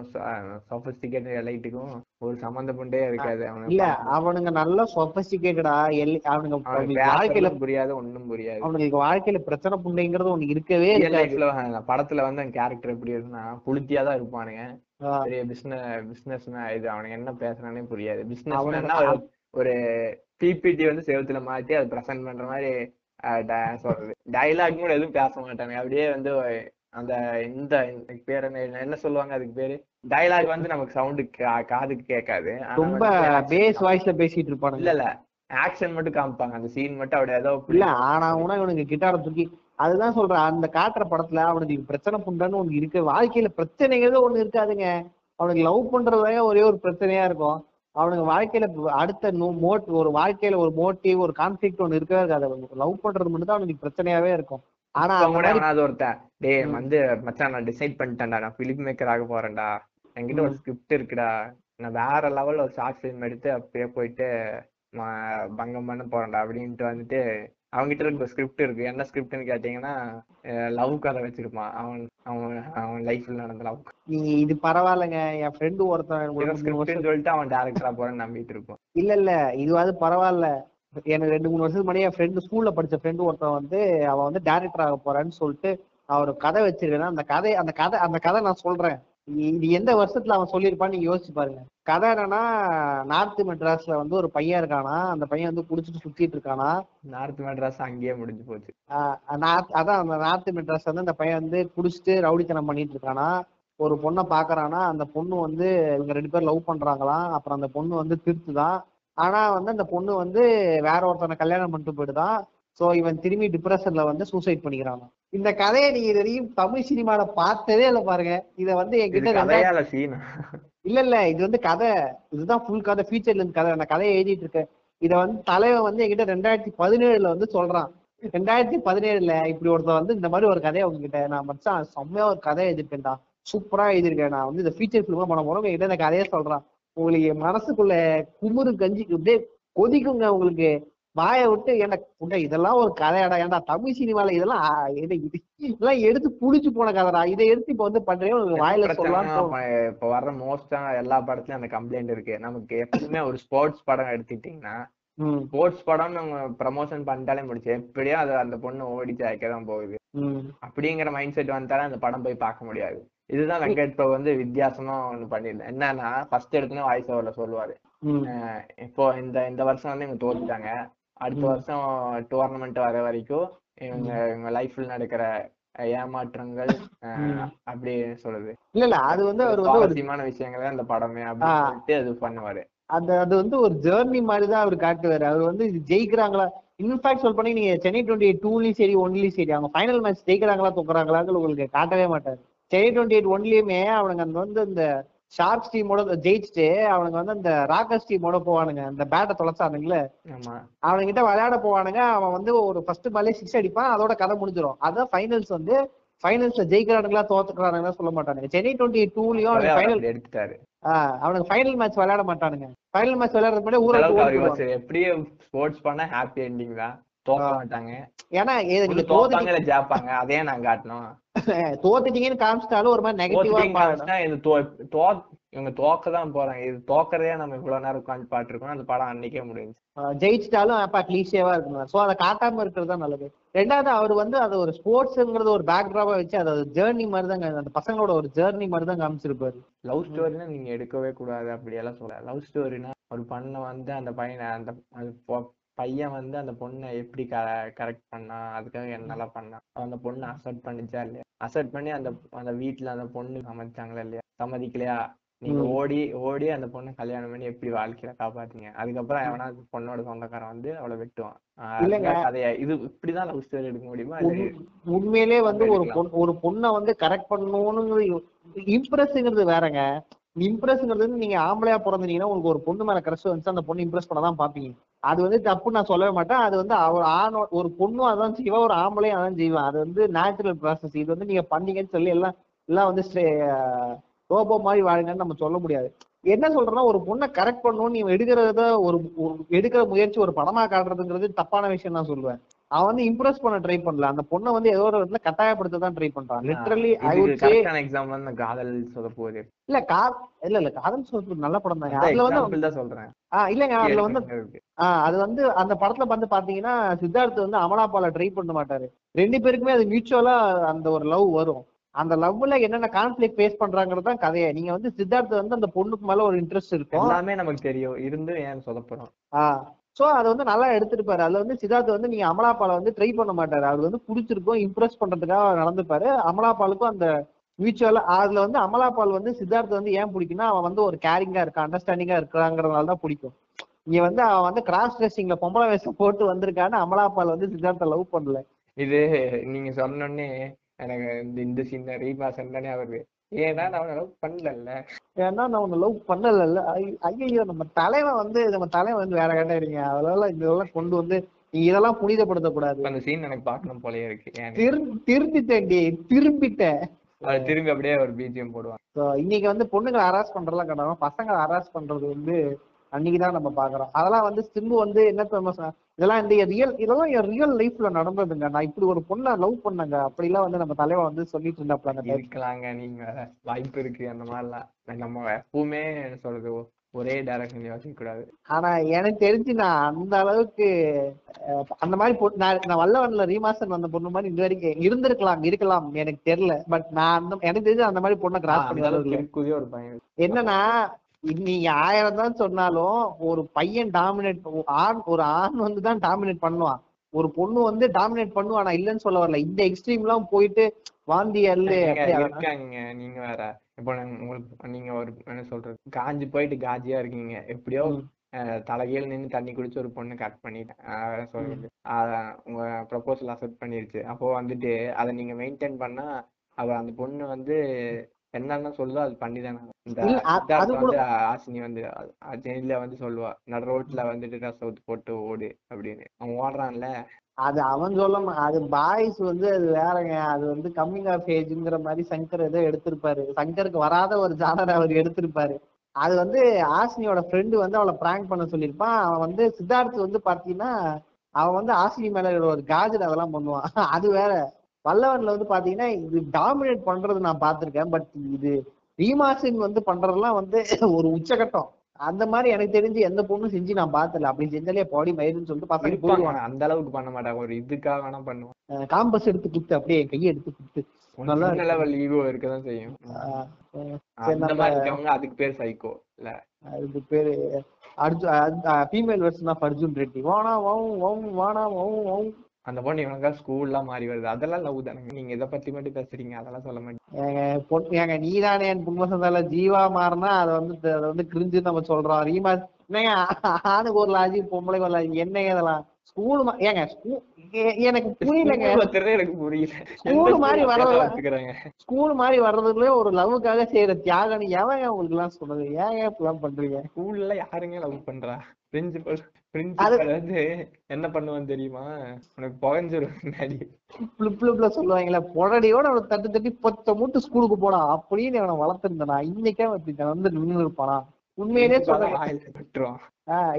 சொபஸ்டிகேட்டட் எலைட்டுக்கும் ஒரு சம்மந்தப்பட்டே இருக்காது இல்ல. அவனுங்க நல்லா சொபஸ்டிகேட்டடா எல் அவனுங்க வாழ்க்கையில புரியாது ஒண்ணும் புரியாது. அவனுக்கு வாழ்க்கையில பிரச்சனை புண்டைங்கிறது ஒண்ணு இருக்கவே லைஃப்ல படத்துல வந்து அந்த கேரக்டர் எப்படி இருக்குன்னா புளுத்தியா தான் இருப்பானுங்க. பெரிய பிசினஸ் பிசினஸ் இது அவனுக்கு என்ன பேசுறானே புரியாது. பிசினஸ் ஒரு பிபிடி வந்து செவத்துல மாத்தி அதை பிரசன்ட் பண்ற மாதிரி சொல்றது. டைலாக் கூட எதுவும் பேச மாட்டாங்க அப்படியே வந்து அந்த இந்த பேர் என்ன என்ன சொல்லுவாங்க அதுக்கு பேரு? டைலாக் வந்து நமக்கு சவுண்டு காதுக்கு கேட்காது. ரொம்ப பேஸ் வாய்ஸ்ல பேசிட்டு இருப்பானுங்க. இல்ல இல்ல. ஆக்ஷன் மட்டும் காமிப்பாங்க. அந்த சீன் மட்டும் அப்படியே ஏதோ இல்ல ஆனா உனா இவனுக்கு கிட்டார தூக்கி அதுதான் சொல்றேன். அந்த காட்டுற படத்துல அவனுக்கு பிரச்சனை புண்டான்னு ஒண்ணு இருக்கு. வாழ்க்கையில பிரச்சனைங்கிறது ஒண்ணு இருக்காதுங்க. அவனுக்கு லவ் பண்றதுதாங்க ஒரே ஒரு பிரச்சனையா இருக்கும். அவனுக்கு வாழ்க்கையில அடுத்த மோட் ஒரு வாழ்க்கையில ஒரு மோட்டிவ் ஒரு கான்ஃபிளிக்ட் ஒண்ணு இருக்கவே இருக்காது. அவனுக்கு லவ் பண்றது மட்டும் தான் அவனுக்கு பிரச்சனையாவே இருக்கும். ஆனா எவனாவது ஒருத்தன். டேய் ம். வந்து மச்சான் நான் டிசைட் பண்ணிட்டேன்டா. நான் பிலிம் மேக்கர் ஆக போறேன்டா. என்கிட்ட ஒரு. ஸ்கிரிப்ட் இருக்குடா. நான் வேற லெவல்ல ஒரு ஷார்ட் ஃபிலிம் எடுத்து அப்படியே போயிட்டு பங்கம் பண்ண போறேன்டா அப்படின்ட்டு வந்துட்டு அவன்கிட்ட இருக்க ஸ்கிரிப்ட் இருக்கு. என்ன ஸ்கிரிப்ட்னு கேட்டீங்கன்னா லவ் கதை வச்சிருப்பான். அவன் அவன் அவன் லைஃப்ல நடந்த லவ் நீ இது பரவாயில்லைங்க. என் ஃப்ரெண்டு ஒருத்தன் சொல்லிட்டு அவன் டேரக்டரா போறேன்னு நம்பிட்டு இருப்பான். இல்ல இல்ல. இதுவாது பரவாயில்ல. எனக்கு ரெண்டு மூணு வருஷத்துக்கு முன்னாடி என் ஃப்ரெண்டு ஸ்கூல்ல படிச்ச ஃப்ரெண்டு ஒருத்தன் வந்து அவன் வந்து டேரக்டர் ஆக போறான்னு சொல்லிட்டு ஒரு கதை வச்சிருக்கேன் அந்த கதை அந்த கதை அந்த கதை நான் சொல்றேன். இது எந்த வருஷத்துல அவன் சொல்லியிருப்பான்னு நீங்க யோசிச்சு பாருங்க. கதை என்னன்னா நார்த் மெட்ராஸ்ல வந்து ஒரு பையன் இருக்கானா அந்த பையன் வந்து குடிச்சிட்டு சுத்திட்டு இருக்கானா. நார்த் மெட்ராஸ் அங்கேயே முடிஞ்சு போச்சு. நார்த் அதான் அந்த நார்த் மெட்ராஸ் வந்து அந்த பையன் வந்து குடிச்சிட்டு ரவுடித்தனம் பண்ணிட்டு இருக்கானா. ஒரு பொண்ணை பாக்குறானா அந்த பொண்ணு வந்து இவங்க ரெண்டு பேரும் லவ் பண்றாங்களாம். அப்புறம் அந்த பொண்ணு வந்து திருத்துதான் ஆனா வந்து அந்த பொண்ணு வந்து வேற ஒருத்தனை கல்யாணம் பண்ணிட்டு போயிடுதான். சோ இவன் திரும்பி டிப்ரெஷன்ல வந்து சூசைட் பண்ணிக்கிறான் இந்த கதையை நீங்க இது தமிழ் சினிமால பார்த்ததே இல்ல பாருங்க. இத வந்து என்கிட்ட இல்ல இல்ல இது வந்து கதை. இதுதான் ஃபுல் கதை ஃபீச்சர்ல இருந்து கதை. அந்த கதையை எழுதிட்டு இருக்கேன். இத வந்து தலைவன் வந்து என்கிட்ட ரெண்டாயிரத்தி பதினேழுல வந்து சொல்றான். ரெண்டாயிரத்தி பதினேழுல இப்படி ஒருத்தன் வந்து இந்த மாதிரி ஒரு கதையை உங்ககிட்ட நான் மச்சான் செம்மையா ஒரு கதை எழுதிருக்கேன்டா சூப்பரா எழுதிருக்கேன் நான். வந்து இந்த ஃபீச்சர் ஃபிலிமா பண்ண போறோம். என்கிட்ட இந்த கதையை சொல்றான். உங்களுக்கு மனசுக்குள்ள குமுறு கஞ்சி அப்படியே கொதிக்குங்க உங்களுக்கு. வாயை விட்டு உண்டா இதெல்லாம் ஒரு கதையாடா ஏன்டா தமிழ் சினிமால இதெல்லாம் என்ன இதெல்லாம் எடுத்து புடிச்சு போன கதைடா. இதை எடுத்து இப்ப வந்து பண்றேன் வாயில சொல்லலாம் இப்ப- வர்ற மோஸ்டா எல்லா படத்துலயும் அந்த கம்ப்ளைண்ட் இருக்கு. நமக்கு எப்பவுமே ஒரு ஸ்போர்ட்ஸ் படம் எடுத்துக்கிட்டீங்கன்னா ம். ஸ்போர்ட்ஸ் படம் நம்ம ப்ரமோஷன் பண்ணிட்டாலே முடிச்சு எப்படியோ அது அந்த பொண்ணு ஓடி ஜாய்க்க தான் போகுது அப்படிங்கிற மைண்ட் செட் வந்தாலே அந்த படம் போய் பார்க்க முடியாது. இதுதான் வெங்கட் பிரபு வந்து வித்தியாசமா ஒண்ணு பண்ணிருந்தேன் என்னன்னா ஃபர்ஸ்ட் எடுத்துனே வாய்ஸ் ஓவர்ல சொல்லுவாரு. இப்போ இந்த இந்த வருஷம் வந்து இவங்க தோத்துட்டாங்க. அடுத்த. வருஷம் டோர்னமெண்ட் வர வரைக்கும் இவங்க இவங்க லைஃப்ல நடக்கிற ஏமாற்றங்கள். அப்படி சொல்லுது இல்ல இல்ல அது வந்து அவர் வந்து ஒரு விஷயங்கள் அந்த படமே அப்படின்னு. சொல்லிட்டு அது பண்ணுவாரு அந்த அது வந்து ஒரு ஜேர்னி மாதிரி தான் அவர் காட்டுவாரு அவர் வந்து இது ஜெயிக்கிறாங்களா இன்ஃபேக்ட் சொல் பண்ணி நீங்க சென்னை டுவெண்ட்டி எயிட் டூலயும் சரி ஒன்லயும் சரி அவங்க ஃபைனல் மேட்ச் ஜெயிக்கிறாங்களா தோக்குறாங்களான்னு உங்களுக்கு காட்டவே மாட்டாரு சென்னை டுவெண்ட்டி எயிட் ஒன்லயுமே அவனுங்க அந்த வந்து இந்த ஷார்ப்ஸ் டீமோட ஜெயிச்சுட்டு அவனுங்க வந்து அந்த ராக்கர்ஸ் டீமோட போவானுங்க. அந்த பேட்டை தொலைச்சானுங்களே. அவனுங்கிட்ட விளையாட போவானுங்க. அவன் வந்து ஒரு ஃபர்ஸ்ட் பாலே சிக்ஸ் அடிப்பான். அதோட கதை முடிஞ்சிடும் அதான் ஃபைனல்ஸ் வந்து ஃபைனல்ஸ்ல ஜெயிக்கிறானுங்களா தோத்துக்கிறானுங்களா சொல்ல மாட்டானுங்க. சென்னை டுவெண்ட்டி டூலயும் அவர் ஃபைனல் எடுத்துட்டாரு. அவனுக்கு ஃபைனல் மேட்ச் விளையாட மாட்டானுங்க. ஃபைனல் மேட்ச் விளையாடுறதுக்கு முன்னாடி ஊரை. எப்படியும் ஸ்போர்ட்ஸ் பண்ணா ஹாப்பி எண்டிங் தான். தோக்க. மாட்டாங்க. ஏன்னா நீங்க ஜாப்பாங்க அதே நான் காட்டணும். (laughs) தோத்துட்டீங்கன்னு காமிச்சிட்டாலும் ஒரு மாதிரி நெகட்டிவா இது தோ- இவங்க தோக்க தான் போறாங்க. இது தோக்கறதே நம்ம இவ்வளவு நேரம் உட்காந்து பாத்துருக்கோம் அந்த படம் அன்னைக்கே முடிஞ்சு ஜெயிச்சிட்டாலும் அப்பா கிளீஷியவா இருக்கணும். சோ அதை காட்டாம இருக்கிறது தான் நல்லது. ரெண்டாவது அவர் வந்து அது ஒரு ஸ்போர்ட்ஸ்ங்கிறது ஒரு பேக் ட்ராப்பா வச்சு அது ஜேர்னி மாதிரி தான் அந்த பசங்களோட ஒரு ஜேர்னி மாதிரி தான் காமிச்சிருப்பாரு. லவ் ஸ்டோரினா நீங்க எடுக்கவே கூடாது அப்படி எல்லாம் சொல்ல லவ் ஸ்டோரினா ஒரு பொண்ணை வந்து அந்த பையனை அந்த பையன் வந்து அந்த பொண்ணை எப்படி கரெக்ட் பண்ணா அதுக்காக என்னெல்லாம் பண்ணா அந்த பொண்ணு அசெப்ட் பண்ணிச்சா இல்லையா? அசெப்ட் பண்ணி அந்த அந்த வீட்டுல அந்த பொண்ணு சம்மதிச்சாங்களா இல்லையா? சம்மதிக்கலையா? நீங்க. ஓடி ஓடி அந்த பொண்ணை கல்யாணம் பண்ணி எப்படி வாழ்க்கையில காப்பாத்தீங்க அதுக்கப்புறம் எவனா பொண்ணோட சொந்தக்காரன் வந்து அவளை வெட்டுவான். கதையா இது இப்படிதான் லவ் ஸ்டோரி எடுக்க முடியுமா இல்ல உண்- உண்மையிலே வந்து ஒரு எடுக்கலாம். பொண் ஒரு பொண்ணை வந்து கரெக்ட் பண்ணணும்னு இம்ப்ரெஸ்ங்கிறது வேறங்க. இம்ப்ரெஸ்ங்கிறது வந்து நீங்க ஆம்பளையா பிறந்தீங்கன்னா உங்களுக்கு ஒரு பொண்ணு மேல கிரஷ் வந்துச்சு அந்த பொண்ணு இம்ப்ரெஸ் பண்ண தான் பாப்பீங்க அது வந்து தப்பு நான் சொல்லவே மாட்டேன். அது வந்து அவர் ஆணோ ஒரு பொண்ணும் அதான் செய்வா ஒரு ஆம்பளையும் அதான் செய்வான் அது வந்து நேச்சுரல் ப்ராசஸ் இது வந்து நீங்க பண்ணீங்கன்னு சொல்லி எல்லாம் எல்லாம் வந்து ரோபோ மாதிரி வாழுங்கன்னு நம்ம சொல்ல முடியாது. என்ன சொல்றேன்னா ஒரு பொண்ணை கரெக்ட் பண்ணணும்னு நீ எடுக்கிறத ஒரு ஒரு- எடுக்கிற முயற்சி ஒரு படமா காட்டுறதுங்கிறது தப்பான விஷயம் நான் சொல்லுவேன். அவன் வந்து இம்ப்ரெஸ் பண்ண ட்ரை பண்ணல. அந்த பொண்ணை வந்து ஏதோ ஒரு இடத்துல கட்டாயப்படுத்த தான் ட்ரை பண்றான் literally I would say example வந்து காதல் சொல்ல போகுது. இல்ல கா இல்ல இல்ல காதல் சோப்பு நல்ல படம் தான். அந்த அதுல வந்து தான் சொல்றேன். ஆஹ் இல்லங்க அதுல வந்து அது வந்து அந்த படத்துல வந்து பாத்தீங்கன்னா சித்தார்த் வந்து அமலாபால ட்ரை பண்ண மாட்டாரு. ரெண்டு பேருக்குமே அது மியூச்சுவலா அந்த ஒரு லவ் வரும். அந்த லவ்ல என்னென்ன கான்ஃபிளிக் ஃபேஸ் பண்றாங்கிறது தான் கதையை. நீங்க வந்து சித்தார்த் வந்து அந்த பொண்ணுக்கு மேல ஒரு இன்ட்ரெஸ்ட் இருக்கும். எல்லாமே நமக்கு தெரியும். இருந்தும் ஏன் சொல்ல போறோம்? ஸோ அதை வந்து நல்லா எடுத்திருப்பாரு அதுல வந்து சித்தார்த் வந்து நீங்க அமலாபாலை வந்து ட்ரை பண்ண மாட்டாரு. அவர் வந்து பிடிச்சிருக்கும் இம்ப்ரெஸ் பண்றதுக்காக நடந்துப்பாரு. அமலாபாலுக்கும் அந்த மியூச்சுவலா அதுல வந்து அமலாபால் வந்து சித்தார்த் வந்து ஏன் பிடிக்கும்னா அவன் வந்து ஒரு கேரிங்கா இருக்கான் அண்டர்ஸ்டாண்டிங்கா இருக்கிறாங்கிறதுனால தான் பிடிக்கும். இங்க வந்து அவன் வந்து கிராஸ் ட்ரெஸ்ஸிங்ல பொம்பளை வேஷம் போட்டு வந்திருக்கான்னு அமலாபால் வந்து சித்தார்த்த லவ் பண்ணல. இது நீங்க சொன்னோடனே எனக்கு இந்த இந்த சீன் ரீமாசன் தானே அவரு ஏன்னா நான் love பண்ணல ஏன்னா நான் லவ் பண்ணல ஐயோ நம்ம தலைவன் வந்து நம்ம தலைவன் வந்து வேற கேட்டாருங்க அதனால இதெல்லாம் கொண்டு வந்து இதெல்லாம் புனிதப்படுத்தக்கூடாது. அந்த சீன் எனக்கு பார்க்கணும் போலயே இருக்கு. திரும்பிட்டேன். அது திரும்பி அப்படியே ஒரு பிஜிஎம் போடுவான் So, இன்னைக்கு வந்து பொண்ணுங்களை ஹராஸ் பண்றதெல்லாம் கிடையாது. பசங்களை ஹராஸ் பண்றது வந்து அன்னைக்குதான் நம்ம பாக்குறோம் அதெல்லாம் வந்து சிம்பு வந்து என்ன சொன்னா, இதெல்லாம் இந்த ரியல் இதெல்லாம் என் ரியல் லைஃப்ல நடந்ததுங்க. நான் இப்படி ஒரு பொண்ணை லவ் பண்ணேங்க. அப்படிலாம் வந்து நம்ம தலைவன் வந்து சொல்லிட்டு இருந்தாப்ல. இருக்கலாங்க. நீங்க. வாய்ப்பு இருக்கு அந்த மாதிரிலாம். நம்ம எப்பவுமே சொல்றது ஒரே டைரக்ஷன் யோசிக்க கூடாது. ஆனா எனக்கு தெரிஞ்சு நான் அந்த அளவுக்கு அந்த மாதிரி நான் நான் வல்லவன்ல ரீமாசன் வந்த பொண்ணு மாதிரி இது வரைக்கும் இருந்திருக்கலாம் இருக்கலாம். எனக்கு தெரியல. பட் நான் அந்த எனக்கு தெரிஞ்சு அந்த மாதிரி பொண்ணை கிராஸ் பண்ணி ஒரு பையன். என்னன்னா நீங்க ஆயிரம் தான் சொன்னாலும் ஒரு பையன் டாமினேட் ஆண் ஒரு ஆண் வந்து தான் டாமினேட் பண்ணுவான். ஒரு பொண்ணு வந்து டாமினேட் பண்ணுவான் நான் இல்லைன்னு சொல்ல வரல. இந்த எக்ஸ்ட்ரீம் எல்லாம் போயிட்டு வாந்தி அல்லு இருக்காங்க நீங்க வேற. இப்போ உங்களுக்கு நீங்க ஒரு என்ன சொல்றது? காஞ்சி போயிட்டு காஜியா இருக்கீங்க. எப்படியோ தலைகீழ நின்னு தண்ணி குடிச்சு ஒரு பொண்ணு கட் பண்ணிட்டேன். அஹ், உங்க ப்ரப்போசல் அக்செப்ட் பண்ணிருச்சு. அப்போ வந்துட்டு அதை நீங்க மெயின்டைன் பண்ணா அவ அந்த பொண்ணு வந்து என்னென்ன சொல்லுதோ அது பண்ணிதானே ஆசினி வந்து ஜெயில வந்து சொல்லுவா நடு ரோட்ல வந்துட்டு ட்ரெஸ் போட்டு ஓடு அப்படின்னு. அவன் ஓடுறான்ல. அது அவன் சொல்ல அது பாய்ஸ் வந்து அது வேறங்க அது வந்து கம்மிங் ஆஃப் ஏஜ்ங்கிற மாதிரி சங்கர் ஏதோ எடுத்திருப்பாரு. சங்கருக்கு வராத ஒரு ஜானர் அவர் எடுத்திருப்பாரு. அது வந்து ஆசினியோட ஃப்ரெண்டு வந்து அவளை பிராங்க் பண்ண சொல்லியிருப்பான். அவன் வந்து சித்தார்த் வந்து பாத்தீங்கன்னா அவன் வந்து ஆசினி மேல ஒரு காஜர் அதெல்லாம் பண்ணுவான். அது வேற. வல்லவன்ல வந்து பாத்தீங்கன்னா இது டாமினேட் பண்றது நான் பார்த்திருக்கேன். பட் இது ரீமாசின் வந்து பண்றதெல்லாம் வந்து (laughs) ஒரு உச்சகட்டம். அந்த மாதிரி எனக்கு தெரிஞ்சு எந்த பொண்ணும் செஞ்சு நான் பார்த்தல அப்படி செஞ்சாலே பாடி மயிருன்னு சொல்லிட்டு இருப்பாங்க. போடுவாங்க. அந்த அளவுக்கு பண்ண மாட்டாங்க. ஒரு இதுக்காக வேணா பண்ணுவான் காம்பஸ் எடுத்து குத்து அப்படியே கையை எடுத்து குத்து நல்லா. லெவல் ஈகோ இருக்கதான் செய்யும். அந்த நம்ம மாதிரி இருக்கவங்க அதுக்கு பேர் சைக்கோ இல்ல. அது பேரு Arjun female version of Arjun Reddy. வானா வவும் வவும் வானா வவும் வவும். அந்த பொண்ணு இவனுக்கா ஸ்கூல்லாம் மாறி வருது. அதெல்லாம் லவ் தானங்க. நீங்க இதை பத்தி மட்டும் பேசுறீங்க? அதெல்லாம் சொல்ல மாட்டீங்க. ஏங்க பொன் ஏங்க நீதானே என் புண்மசந்தால ஜீவா மாறினா அதை வந்து அதை வந்து கிரிஞ்சு நம்ம சொல்றோம். ரீமா என்னங்க ஆணுக்கு ஒரு லாஜிக் பொம்பளைக்கு ஒரு என்னங்க இதெல்லாம்? ஸ்கூல் ஏங்க எனக்கு புரியலங்க. எனக்கு புரியல. School மாதிரி. வச்சுக்கிறாங்க ஸ்கூல் மாதிரி வர்றதுக்குள்ளே ஒரு லவ்வுக்காக செய்யற தியாகம் எவங்க உங்களுக்கு எல்லாம் சொன்னது ஏங்க இப்படிலாம் பண்றீங்க? ஸ்கூல்ல யாருங்க லவ் பண்றா? பிரின்சிபல் பிரின்சிபல் வந்து என்ன பண்ணுவான்னு தெரியுமா? உனக்கு புகஞ்சிரும் சொல்லுவாங்கல்ல பொடடியோட அவனை தட்டு தட்டி பத்த மூட்டு ஸ்கூலுக்கு போனா அப்படின்னு அவனை வளர்த்திருந்தனா? இன்னைக்கே அவன் வந்து நின்று இருப்பானா உண்மையிலே சொல்றேன்.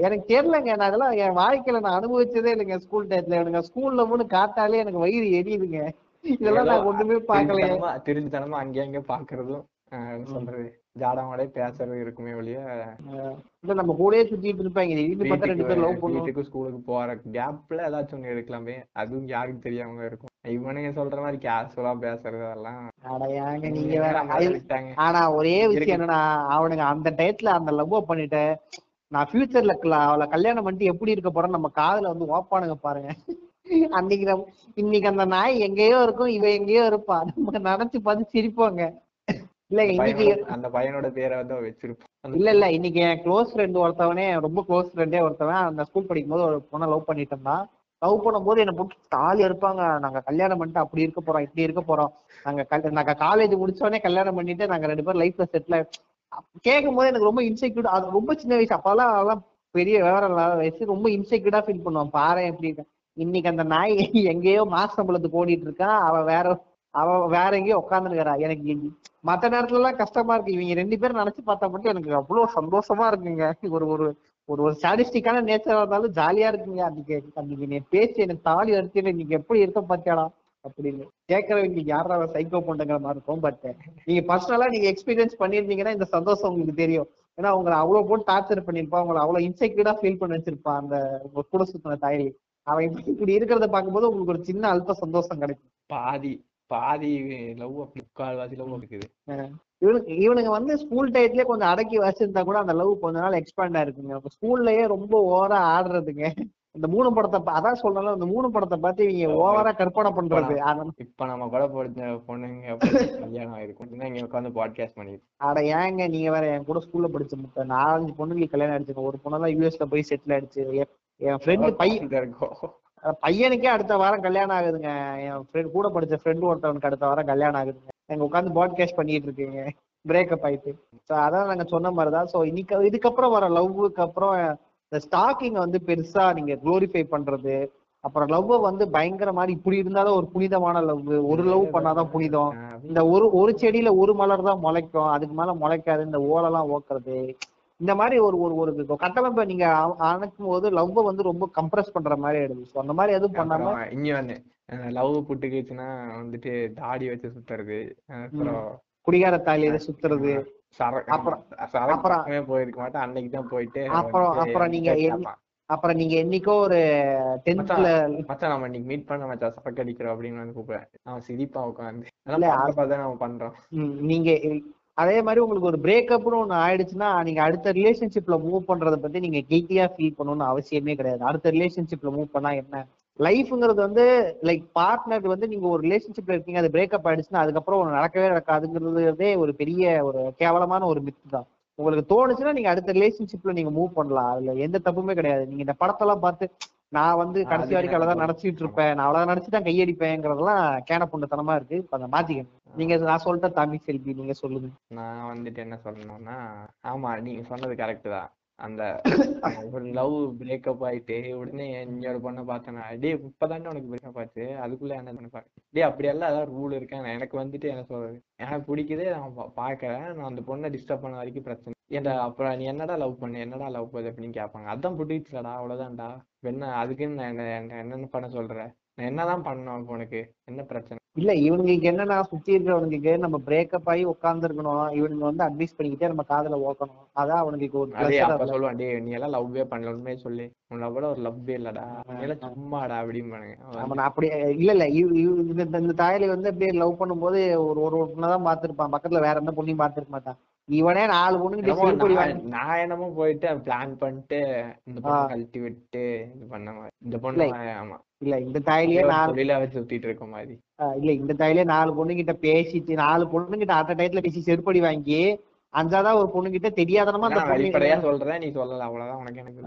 எனக்கு தெரியலங்க நான் அதெல்லாம் என் வாழ்க்கையில நான் அனுபவிச்சதே இல்லைங்க ஸ்கூல் டயத்துல எனக்கு ஸ்கூல்ல மூணு காட்டாலே எனக்கு வயிறு எரியுதுங்க. இதெல்லாம் நான் ஒண்ணுமே பார்க்கலையே. தெரிஞ்சுத்தனமா அங்கே அங்கே பாக்குறதும் சொல்றது? ஜாடமாடே பேசுறது இருக்குமே ஒழிய இல்ல நம்ம கூடயே சுத்திட்டு இருப்பாங்க திடீர்னு பார்த்தா ரெண்டு பேர் லவ் பண்ணுவோம் ஸ்கூலுக்கு போற கேப்ல ஏதாச்சும் ஒண்ணு எடுக்கலாமே. அதுவும் யாருக்கு தெரியாம இருக்கும். இவனுங்க சொல்ற மாதிரி கேஷுவலா பேசுறது அதெல்லாம் அட ஏங்க நீங்க வேற ஆனா ஒரே. விஷயம் என்னன்னா அவனுங்க அந்த டயத்துல அந்த லவ் பண்ணிட்டு நான் ஃபியூச்சர்ல அவளை கல்யாணம் பண்ணிட்டு எப்படி இருக்க போறேன்னு நம்ம காதுல வந்து ஓப்பானுங்க பாருங்க. அன்னைக்கு இன்னைக்கு அந்த நாய் எங்கேயோ இருக்கும் இவ எங்கேயோ இருப்பா. நம்ம நினைச்சு பார்த்து சிரிப்போங்க. அந்த இன்னைக்கு அந்த பையனோட பேரை வந்து வச்சிருப்பான். இல்ல இல்ல இன்னைக்கு என் க்ளோஸ் ஃப்ரெண்ட் ஒருத்தவனே ரொம்ப க்ளோஸ் ஃப்ரெண்டே ஒருத்தவன் அந்த ஸ்கூல் படிக்கும் போது ஒரு பொண்ணை லவ் பண்ணிட்டு இருந்தான். லவ் பண்ணும்போது என்ன போட்டு தாலி இருப்பாங்க. நாங்க கல்யாணம் பண்ணிட்டு அப்படி இருக்க போறோம் இப்படி இருக்க போறோம். நாங்க நாங்க காலேஜ் முடிச்ச உடனே கல்யாணம் பண்ணிட்டு நாங்க ரெண்டு பேரும் லைஃப்ல செட்டில் கேட்கும் போது எனக்கு ரொம்ப இன்செக்யூர் அது ரொம்ப சின்ன வயசு. அப்பெல்லாம் அதெல்லாம் பெரிய விவரம் இல்லாத வயசு. ரொம்ப இன்செக்யூர்டா ஃபீல் பண்ணுவான். பாரு எப்படி. இன்னைக்கு அந்த நாய் எங்கேயோ மாச சம்பளத்துக்கு ஓடிட்டு இருக்கான் அவ வேற அவ வேற எங்கேயோ உட்காந்துருக்கிறா எனக்கு மத்த நேரத்துல எல்லாம் கஷ்டமா இருக்கு. இவங்க ரெண்டு பேரும் நினைச்சு பார்த்தா மட்டும் எனக்கு அவ்வளவு சந்தோஷமா இருக்குங்க. ஒரு ஒரு ஒரு ஒரு சாடிஸ்டிக்கான நேச்சரா இருந்தாலும் ஜாலியா இருக்குங்க. அன்னைக்கு அன்னைக்கு நீ பேச்சு எனக்கு தாலி அடிச்சு நீங்க எப்படி இருக்க பாத்தியாடா? அப்படின்னு கேட்கறவங்க யாரா சைக்கோ பண்ணுங்கிற மாதிரி இருக்கும். பட் நீங்க பர்சனலா நீங்க எக்ஸ்பீரியன்ஸ் பண்ணிருந்தீங்கன்னா இந்த சந்தோஷம் உங்களுக்கு தெரியும். ஏன்னா உங்களை அவ்வளவு போட்டு டார்ச்சர் பண்ணிருப்பா உங்களை அவ்வளவு இன்செக்யூர்டா ஃபீல் பண்ண வச்சிருப்பான் அந்த உங்க கூட சுத்தின தாயலி அவன் இப்படி இருக்கிறத பார்க்கும்போது உங்களுக்கு ஒரு சின்ன அல்ப சந்தோஷம் கிடைக்கும். பாதி. பாதி லவ் அப்படி முக்கால்வாசி லவ் இருக்குது. இவனுக்கு இவனுங்க வந்து ஸ்கூல் டயத்துலயே கொஞ்சம் அடக்கி வச்சிருந்தா கூட அந்த லவ் கொஞ்ச நாள் எக்ஸ்பேண்ட் ஆயிருக்குங்க. ஸ்கூல்லயே ரொம்ப ஓவரா ஆடுறதுங்க. இந்த மூணு படத்தை அதான் சொல்றேன்ல இந்த மூணு படத்தை பார்த்து இவங்க ஓவரா கற்பனை பண்றது. இப்ப நம்ம கூட படிச்ச பொண்ணுங்க கல்யாணம் ஆயிருக்கும் இங்க உட்காந்து பாட்காஸ்ட் பண்ணிட்டு அட ஏங்க நீங்க வேற என் கூட ஸ்கூல்ல படிச்ச முட்டை நாலஞ்சு பொண்ணுங்களுக்கு கல்யாணம் ஆயிடுச்சுங்க. ஒரு பொண்ணெல்லாம் யூஎஸ்ல போய் செட்டில் ஆயிடுச்சு. என்- ஃப்ரெண்டு பையன் இருக்கும் பையனுக்கே அடுத்த வாரம் கல்யாணம் ஆகுதுங்க. என் ஃப்ரெண்ட் கூட படிச்ச ஃப்ரெண்டு ஒருத்தவனுக்கு அடுத்த வாரம் கல்யாணம் ஆகுதுங்க. எங்க உட்காந்து பாட்காஸ்ட் பண்ணிட்டு இருக்கீங்க. பிரேக்கப் ஆயிட்டு. ஸோ அதான் நாங்க சொன்ன மாதிரிதான். ஸோ இன்னைக்கு இதுக்கப்புறம் வர லவ்வுக்கு அப்புறம் இந்த ஸ்டாக்கிங் வந்து பெருசா நீங்க குளோரிஃபை பண்றது. அப்புறம் லவ் வந்து பயங்கர மாதிரி இப்படி இருந்தாலும் ஒரு புனிதமான லவ் ஒரு லவ் பண்ணாதான் புனிதம். இந்த ஒரு ஒரு செடியில ஒரு மலர் தான் முளைக்கும். அதுக்கு மேல முளைக்காது. இந்த ஓலெல்லாம் ஓக்குறது. இந்த மாதிரி ஒரு ஒரு ஒரு கட்டமைப்பை நீங்க அணைக்கும் போது லவ் வந்து ரொம்ப கம்ப்ரஸ் பண்ற மாதிரி ஆயிடுது. ஸோ அந்த மாதிரி எதுவும் பண்ணாம இங்க வந்து லவ் புட்டுக்குச்சுன்னா வந்துட்டு தாடி வச்சு சுத்துறது அப்புறம் குடிகார தாலியில சுத்துறது அப்புறம் அப்புறம் போயிருக்க மாட்டேன். அன்னைக்கு தான் போயிட்டு அப்புறம் அப்புறம் நீங்க அப்புறம் நீங்க என்னைக்கோ ஒரு டென்த்ல மச்சான் நம்ம இன்னைக்கு மீட் பண்ண மச்சான் சரக்கு அடிக்கிறோம் அப்படின்னு வந்து கூப்பிடுறேன் அவன் சிரிப்பா உட்காந்து அதெல்லாம் பண்றோம். நீங்க அதே மாதிரி உங்களுக்கு ஒரு பிரேக்கப்னு ஒண்ணு ஆயிடுச்சுன்னா நீங்க அடுத்த ரிலேஷன்ஷிப்ல மூவ் பண்றத பத்தி நீங்க கில்ட்டியா ஃபீல் பண்ணணும்னு அவசியமே கிடையாது. அடுத்த ரிலேஷன்ஷிப்ல மூவ் பண்ணா என்ன? லைஃப்ங்கிறது வந்து லைக் பார்ட்னர் வந்து நீங்க ஒரு ரிலேஷன்ஷிப்ல இருக்கீங்க அது பிரேக்கப் ஆயிடுச்சுன்னா அதுக்கப்புறம் நடக்கவே நடக்காதுங்கிறதே ஒரு பெரிய ஒரு கேவலமான ஒரு மித்து தான். உங்களுக்கு தோணுச்சுன்னா நீங்க அடுத்த ரிலேஷன்ஷிப்ல நீங்க மூவ் பண்ணலாம். அதுல எந்த தப்புமே கிடையாது. நீங்க இந்த படத்தெல்லாம் பார்த்து நான் வந்து கடைசி வரைக்கும் அவ்வளவுதான் நினைச்சிட்டு இருப்பேன் நான் அவ்வளவுதான் நினைச்சு தான் கையடிப்பேங்கிறதெல்லாம் கேன பொண்ணுத்தனமா இருக்கு. இப்ப அதை மாத்திக்கணும் நீங்க நான் சொல்லிட்ட தாமி செல்வி நீங்க சொல்லுங்க. நான் வந்துட்டு என்ன சொல்லணும்னா ஆமா நீங்க சொன்னது கரெக்ட் தான். (coughs) அந்த ஒரு லவ் பிரேக்கப் ஆயிட்டு உடனே இன்னொரு பொண்ணை பார்த்தேன்னா டேய் இப்பதானே உனக்கு பிரேக்கப் ஆச்சு? அதுக்குள்ள என்ன பண்ண பாரு டேய் அப்படியெல்லாம் ஏதாவது ரூல் இருக்கேன் எனக்கு வந்துட்டு என்ன சொல்றது? எனக்கு பிடிக்குது நான் பா- பார்க்கறேன். நான் அந்த பொண்ணை டிஸ்டர்ப் பண்ண வரைக்கும் பிரச்சனை. ஏன்டா அப்புறம் நீ என்னடா லவ் பண்ணு? என்னடா லவ் பண்ணு அப்படின்னு கேட்பாங்க. அதான் பிடிச்சிலடா அவ்வளவுதான்டா. என்ன அதுக்குன்னு நான் என்ன என்ன- என்னென்ன பண்ண சொல்றேன் நான் என்னதான் பண்ணணும் இப்போ உனக்கு? என்ன பிரச்சனை? இல்ல இவனுங்களுக்கு என்னன்னா சுத்தி இருக்கிறவனுக்கு நம்ம பிரேக்கப் ஆகி உட்கார்ந்து இருக்கணும் இவனுங்க வந்து அட்வைஸ் பண்ணிக்கிட்டே நம்ம காதுல ஓக்கணும். அதான் அவனுக்கு ஒரு. சொல்லுவான் டேய் நீ எல்லாம் லவ்வே பண்ணல உண்மையே சொல்லி. உன் லவ்ல ஒரு லவ்வே இல்லடா. எல்லாம் சும்மாடா அப்படிம்பானுங்க. அவன் அப்படி இல்ல இல்ல இந்த இந்த- தாயலி வந்து அப்படியே லவ் பண்ணும்போது ஒரு ஒரு பொண்ணதான் பார்த்திருப்பான். பக்கத்துல வேற எந்த பொண்ணையும் பார்த்திருக்க மாட்டான். இவனே நாலு சிறுபொடி நான் என்னமோ போயிட்டு பிளான் பண்ணிட்டு இந்த பொண்ணை. கழட்டி விட்டு இது பண்ண மாதிரி. இந்த பொண்ணு ஆமா. இல்ல இந்த தாயிலேயே நாலு தொழிலா வச்சு சுத்திட்டு இருக்க மாதிரி. இல்ல இந்த தாயிலே நாலு பொண்ணுகிட்ட பேசிட்டு நாலு பொண்ணுகிட்ட அட்ட டயத்துல பேசி செருப்படி வாங்கி அஞ்சாவதா ஒரு பொண்ணுகிட்ட தெரியாதனமா அந்த நான் வெளிப்படையா பொண்ணு சொல்றேன் நீ சொல்லல அவ்வளவுதான் உனக்கு எனக்கு.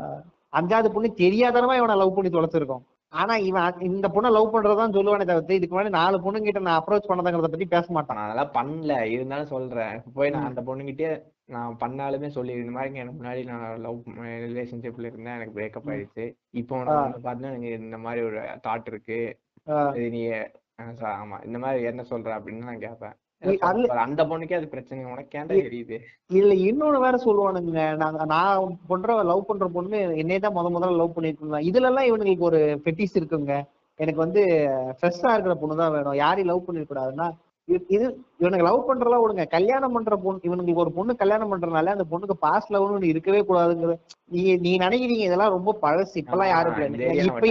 அஞ்சாவது பொண்ணு தெரியாதனமா இவனை லவ் பண்ணி தொலைச்சிருக்கோம். ஆனா இவன் இந்த பொண்ணை லவ் பண்றதான் சொல்லுவானே தவிர்த்து இதுக்கு முன்னாடி நாலு பொண்ணுகிட்ட நான் அப்ரோச் பண்ணதாங்கிறத பத்தி பேச மாட்டான். நான் அதெல்லாம் பண்ணல. இருந்தாலும் சொல்றேன். போய் நான் அந்த பொண்ணுகிட்டே நான் பண்ணாலுமே சொல்லி இந்த மாதிரி எனக்கு முன்னாடி நான் லவ் ரிலேஷன்ஷிப்ல இருந்தேன். எனக்கு பிரேக்கப் ஆயிடுச்சு. இப்போ பார்த்தா எனக்கு இந்த மாதிரி ஒரு தாட் இருக்கு. நீ ஆமா இந்த மாதிரி என்ன சொல்ற அப்படின்னு நான் கேட்பேன் அந்த பொண்ணுக்கே அது பிரச்சனை. உனக்கு ஏன்டா தெரியுது? இதுல இன்னொன்னு வேற சொல்லுவானுங்க. நாங்க நான் பண்ற லவ் பண்ற பொண்ணு என்னைய தான் முத முதல்ல லவ் இருந்தான். இதுல எல்லாம் இவனுங்களுக்கு ஒரு ஃபெட்டிஸ் இருக்குங்க. எனக்கு வந்து ஃப்ரெஷ்ஷா இருக்கிற பொண்ணு தான் வேணும். யாரையும் லவ் பண்ணிட கூடாதுன்னா இது- இது இவனுக்கு லவ் பண்றதெல்லாம் விடுங்க. கல்யாணம் பண்ற பொண்ணு இவனுக்கு ஒரு பொண்ணு கல்யாணம் பண்றதுனால அந்த பொண்ணுக்கு பாஸ்ட் லவ்னு ஒண்ணு இருக்கவே கூடாதுங்கிற நீ நீ நினைக்கிறீங்க இதெல்லாம் ரொம்ப பழசு. இப்பெல்லாம் யாரும் நம்ம இப்ப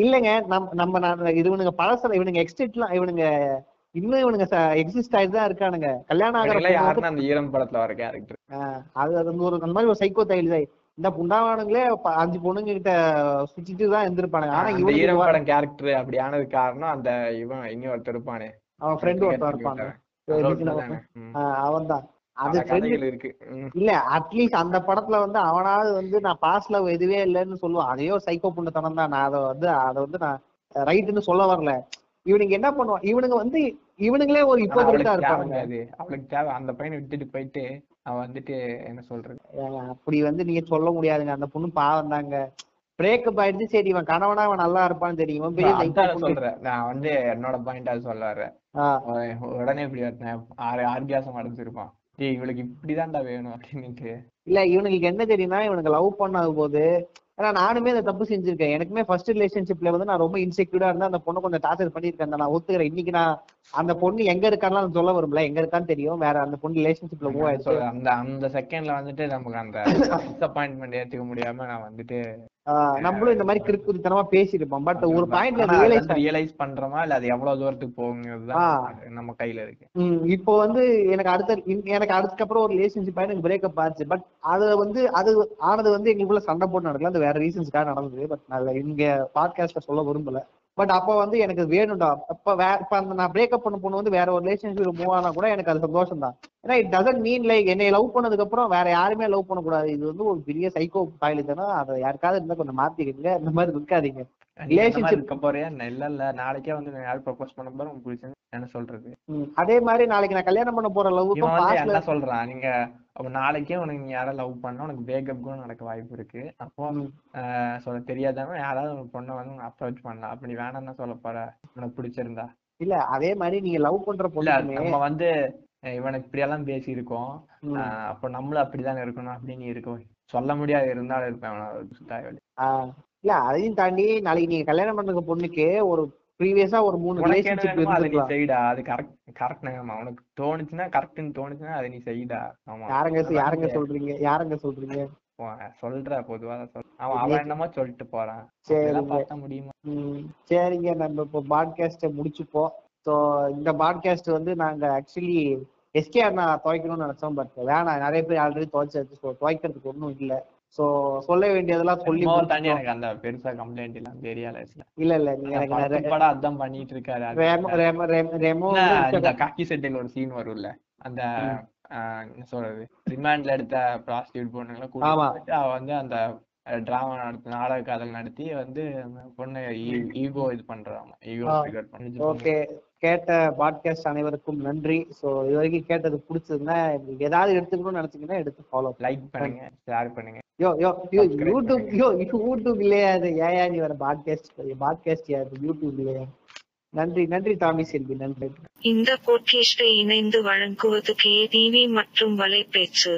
இல்லைங்க. நம் நம்ம நான் இவனுங்க பழசுல இவனுங்க எக்ஸ்டெட்லாம் இவனுங்க இன்னும் இவனுங்க எக்ஸிஸ்ட் ஆயிட்டு தான் இருக்கானுங்க. கல்யாணம் ஆகிற யாருன்னா அந்த ஈரம் படத்துல வர கேரக்டர் அது அது வந்து ஒரு அந்த மாதிரி ஒரு சைக்கோ தான் இந்த புண்டாவானுங்களே அஞ்சு பொண்ணுங்க கிட்ட சுத்திட்டு தான் இருந்திருப்பானுங்க. ஆனா இவனுக்கு ஈரம் படம் கேரக்டர் அப்படி ஆனது காரணம் அந்த இவன் இனி ஒருத்தர் இருப்பானே. அவன் ஃப்ரெண்டு ஒருத்தன் இருப்பாங்க அவன் தான் அது இருக்கு. இல்ல அட்லீஸ்ட் அந்த படத்துல வந்து அவனாவது வந்து நான் பாஸ் லவ் எதுவே இல்லைன்னு சொல்லுவான். அதே ஒரு சைக்கோ புண்டத்தனம் தான் நான் அதை வந்து அதை வந்து நான் ரைட்டுன்னு சொல்ல வரல. இவனுங்க என்ன பண்ணுவான்? இவனுங்க வந்து இவனுங்களே ஒரு ஆனா இப்போதான் அவளுக்கு தேவை அது அந்த பையனை விட்டுட்டு போயிட்டு அவன் வந்துட்டு என்ன சொல்றது? அப்படி வந்து நீங்க சொல்ல முடியாதுங்க. அந்த பொண்ணு பாவம் தாங்க. பிரேக்கப் ஆயிடுச்சு. சரி இவன் கணவனா அவன் நல்லா இருப்பான்னு தெரியும். சொல்றேன். நான் வந்து என்னோட பாயிண்டா சொல்ல வர்றேன் உடனே இப்படி வரேன் ஆறு ஆர்கியாசம் அடைஞ்சிருப்பான். டேய் இவளுக்கு இப்படிதான்டா வேணும் அப்படின்னுட்டு. இல்ல இவனுக்கு என்ன தெரியும்னா இவனுக்கு லவ் பண்ணாத போது ஏன்னா நானுமே இந்த தப்பு செஞ்சிருக்கேன். எனக்குமே ஃபர்ஸ்ட் ரிலேஷன்ஷிப்ல வந்து நான் ரொம்ப இன்செக்யூர்டா இருந்தா அந்த பொண்ணை கொஞ்சம் டார்ச்சர் பண்ணிருக்கேன் நான் ஒத்துக்கிறேன். இன்னைக்கு நான் அந்த பொண்ணு எங்க இருக்கான்னு சொல்ல வரும்ல? எங்க இருக்கான்னு தெரியும். வேற அந்த பொண்ணு ரிலேஷன்ஷிப்ல மூவ் ஆயிடுச்சு. அந்த அந்த செகண்ட்ல வந்துட்டு நமக்கு அந்த டிசப்பாயின்மெண்ட் ஏத்துக்க முடியாம நான் வந்துட்டு நம்மளும் இந்த மாதிரி கிறுக்குத்தனமா பேசியிருப்போம். பட் ஒரு பாயிண்ட்ல ரியலைஸ் ரியலைஸ் பண்றோமா? இல்ல அது எவ்வளவு தூரத்துக்கு போகுங்கிறது நம்ம கையில இருக்கு. இப்போ வந்து எனக்கு அடுத்த எனக்கு அதுக்கப்புறம் ஒரு ரிலேஷன்ஷிப் எனக்கு பிரேக்கப் ஆச்சு. பட் அது வந்து அது ஆனது வந்து எங்களுக்குள்ள சண்டை போட்டு நடக்கல. அது வேற ரீசன்ஸ்க்காக நடந்தது. பட் நான் இங்க பாட்காஸ்ட்ல சொல்ல விரும்பல. பட் அப்ப வந்து எனக்கு வேணும்டா. இப்ப அந்த நான் பிரேக்கப் பண்ண பொண்ணு வந்து வேற ஒரு ரிலேஷன்ஷிப் மூவ் ஆனா கூட எனக்கு அது சந்தோஷம் தான் ஏன்னா இட் டசன்ட் மீன் லைக் என்னை லவ் பண்ணதுக்கு அப்புறம் வேற யாருமே லவ் பண்ணக்கூடாது. இது வந்து ஒரு பெரிய சைக்கோ தானா அதை யாருக்காவது இருந்தா கொஞ்சம் மாத்திக்கங்க இந்த மாதிரி இருக்காதீங்க. இருக்க போறியா? இல்ல இல்ல நாளைக்கே வந்து யார் ப்ரொபோஸ் பண்ண உங்களுக்கு பிடிச்சது என்ன சொல்றது? அதே மாதிரி நாளைக்கு நான் கல்யாணம் பண்ண போற என்ன சொல்றான்? நீங்க அப்ப நாளைக்கே உனக்கு நீ யாராவது லவ் பண்ணா உனக்கு பிரேக்கப் கூட நடக்க வாய்ப்பு இருக்கு. அப்போ சொல்ல தெரியாதவன் யாராவது ஒரு பொண்ணை வந்து உனக்கு அப்ரோச் பண்ணலாம். அப்ப நீ வேணாம்னு சொல்ல போற. உனக்கு பிடிச்சிருந்தா. இல்ல அதே மாதிரி நீங்க லவ் பண்ற பொண்ணுக்குமே நம்ம வந்து இவனுக்கு இப்படியெல்லாம் பேசியிருக்கோம். ம். ஆஹ் அப்போ நம்மளும் அப்படிதானே இருக்கணும்? அப்படின்னு இருக்கும் சொல்ல முடியாது இருந்தாலும் இருப்பேன். இல்ல அதையும் தாண்டி நாளைக்கு நீங்க கல்யாணம் பண்ற பொண்ணுக்கு ஒரு ப்ரீவியஸா ஒரு மூணு ரிலேஷன்ஷிப் இருந்திருக்கலாம். செய்டா. அது கரெக்ட் கரெக்ட் நேரமா உனக்கு தோணுச்சுன்னா கரெக்ட்னு தோணுச்சுன்னா அதை நீ செய்டா. ஆமா. யாருங்க யாருங்க சொல்றீங்க? யாருங்க சொல்றீங்க? சொல்ற பொதுவா சொல்ற அவன் அவன் என்னமோ சொல்லிட்டு போறான். பார்த்தா முடியுமா? சரிங்க. நம்ம இப்போ பாட்காஸ்ட முடிச்சுப்போம். ஸோ இந்த பாட்காஸ்ட் வந்து நாங்க ஆக்சுவலி எஸ்கேஆர் நான் துவைக்கணும்னு நினைச்சோம் பட் வேணாம். நிறைய பேர் ஆல்ரெடி துவைச்சாச்சு ஸோ துவைக்கிறதுக்கு ஒன்றும் இல்லை. ஸோ சொல்ல வேண்டியதெல்லாம் சொல்லி தாண்டி. எனக்கு அந்த பெருசா கம்ப்ளைண்ட் எல்லாம் தெரியல இல்ல இல்ல நீங்க எனக்கு படம் அதான் பண்ணிட்டு இருக்காரு ரெமோ இந்த காக்கி செட்டில் ஒரு சீன் வரும்ல அந்த சொல்றது ரிமாண்ட்ல எடுத்த ப்ராஸ்டியூட் பொண்ணுங்களை. கூட்டிட்டு அவ வந்து அந்த டிராமா நடத்தி நாடக காதல் நடத்தி வந்து அந்த பொண்ணு ஈகோ இது பண்றாங்க. Ego okay. கேட்ட பாட்காஸ்ட் அனைவருக்கும் நன்றி. ஸோ இது வரைக்கும் கேட்டது பிடிச்சதுன்னா ஏதாவது எடுத்துக்கணும்னு நினைச்சீங்கன்னா எடுத்து ஃபாலோ லைக் பண்ணுங்க. ஷேர் பண்ணுங்க. யோ யோ யூடியூப் யோ யூடியூப் இல்லையா? அது ஏயா நீ வர பாட்காஸ்ட் பாட்காஸ்ட் யா? அது யூடியூப் இல்லையா? நன்றி நன்றி தாமி செல்வி நன்றி. இந்த போட்கேஸ்டை இணைந்து வழங்குவது கே டிவி மற்றும் வலைப்பேச்சு.